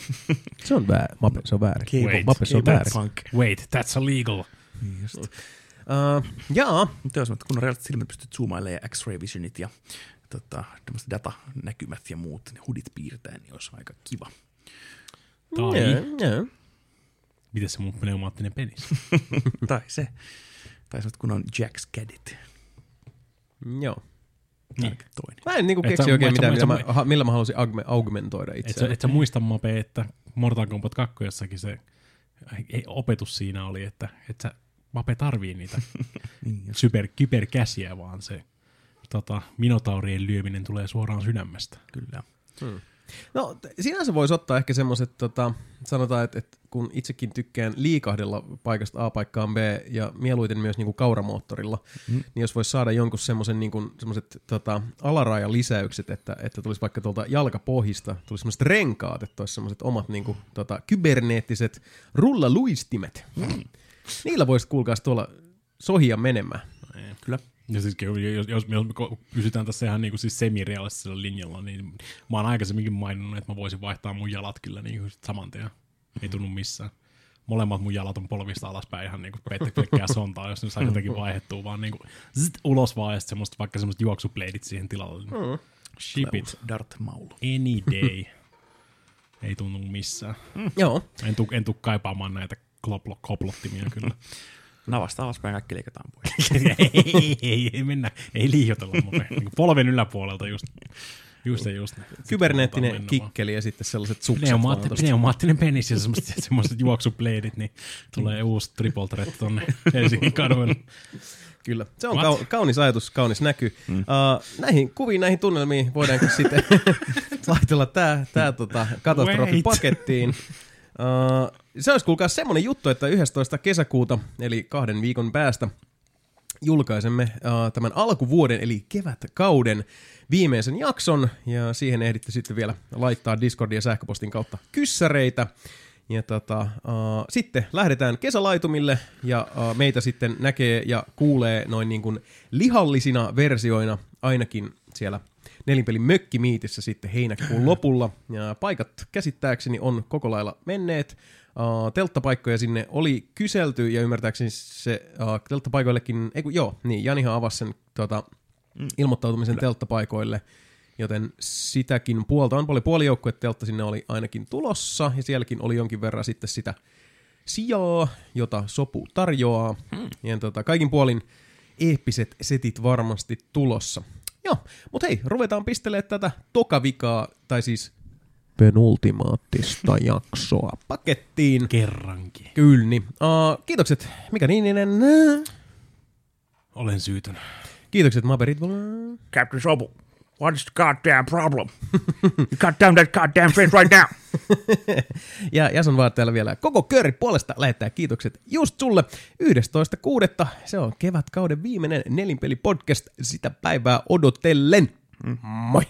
Se on väärin. Mape, se on väärin. Wait, Mape, se on väärin. Punk. Wait, that's illegal. Just. Uh, jaa, Mutta jos kun on realistiset silmät, pystyt zoomailemaan ja X-ray visionit ja tota, tämmöiset datanäkymät ja muut, ne hudit piirtää, niin olisi aika kiva. Tai Jaa, jaa. miten se mun pneumaattinen penis? tai se. Tai semmoiset kun on Jack's Cadit. Joo. Niin. Toinen. Mä en niinku Et keksi sä- oikein et mitään, et millä mä, millä mä haluaisin augme, augmentoida Et sä, itseäni. et sä muista Mape, että Mortal Kombat 2 se ei, opetus siinä oli, että et sä Mape tarvii niitä Niin, super, kyberkäsiä, vaan se tota, minotaurien lyöminen tulee suoraan sydämestä. kyllä. No sinänsä voisi ottaa ehkä semmoiset, tota, sanotaan, että, että kun itsekin tykkään liikahdella paikasta A paikkaan B ja mieluiten myös niinku kauramoottorilla, mm. niin jos voisi saada jonkun semmoisen niinku, semmoiset tota, alarajalisäykset, että, että tulisi vaikka tuolta jalkapohjista, tulisi semmoiset renkaat, että olisi semmoiset omat niinku, tota, kyberneettiset rullaluistimet. Mm. Niillä voisi kuulkaas tuolla sohia menemään. Kyllä. Ja siis jos, jos, jos me pysytään tässä ihan niin kuin siis semirealistisella linjalla, niin mä oon aikaisemminkin maininnut, että mä voisin vaihtaa mun jalat kyllä niin kuin saman tien. Ei tunnu missään. Molemmat mun jalat on polvista alaspäin ihan niin kuin pelkkää sontaa, jos ne saa jotenkin vaihettua, vaan niin kuin zzzt, ulos vaan ja sitten semmoista, vaikka semmoista juoksupleidit siihen tilalle. Mm. Ship it Darth Maul. any day. Ei tunnu missään. Joo. En tuu, en tuu kaipaamaan näitä kloplo, koplottimia kyllä. Navasta alaspäin kaikki leikataan pois. ei, ei, ei, mennä, ei liioitella. Niin polven yläpuolelta just, just ja just. Kyberneettinen kikkeli ja sitten sellaiset sukset. Pneumaatti, pneumaattinen penis ja semmoiset, semmoiset juoksupleidit, niin tulee uusi triple threat tonne Helsingin kaduille. Kyllä. Se on What? kau- kaunis ajatus, kaunis näky. Mm. Uh, näihin kuviin, näihin tunnelmiin voidaanko sitten laitella tämä tää, tota, katastrofi Wait. pakettiin. Uh, se olisi kuulkaa semmoinen juttu, että 11. kesäkuuta, eli kahden viikon päästä, julkaisemme uh, tämän alkuvuoden, eli kevätkauden viimeisen jakson, ja siihen ehditte sitten vielä laittaa Discordin ja sähköpostin kautta kyssäreitä. Ja tota, uh, sitten lähdetään kesälaitumille ja uh, meitä sitten näkee ja kuulee noin niin kuin lihallisina versioina ainakin siellä nelinpelin mökkimiitissä sitten heinäkuun lopulla. Ja paikat käsittääkseni on koko lailla menneet. Uh, telttapaikkoja sinne oli kyselty ja ymmärtääkseni se uh, telttapaikoillekin, ei kun, joo, niin Janihan avasi sen tota, ilmoittautumisen telttapaikoille, joten sitäkin puolta on paljon puolijoukkue teltta sinne oli ainakin tulossa ja sielläkin oli jonkin verran sitten sitä sijaa, jota sopu tarjoaa. Hmm. Ja tota, kaikin puolin eeppiset setit varmasti tulossa. Joo, mutta hei, ruvetaan pistelee tätä tokavikaa, tai siis penultimaattista jaksoa pakettiin. Kerrankin. Kyllä, niin. Uh, kiitokset Mika Niininen. Olen syytön. Kiitokset Maberit. Captain Sobu, what is the goddamn problem? you cut down that goddamn face right now. Ja Jason vaan täällä vielä koko kööri puolesta lähettää kiitokset just sulle 11.6. Se on kevätkauden viimeinen nelinpeli podcast sitä päivää odotellen. Moi!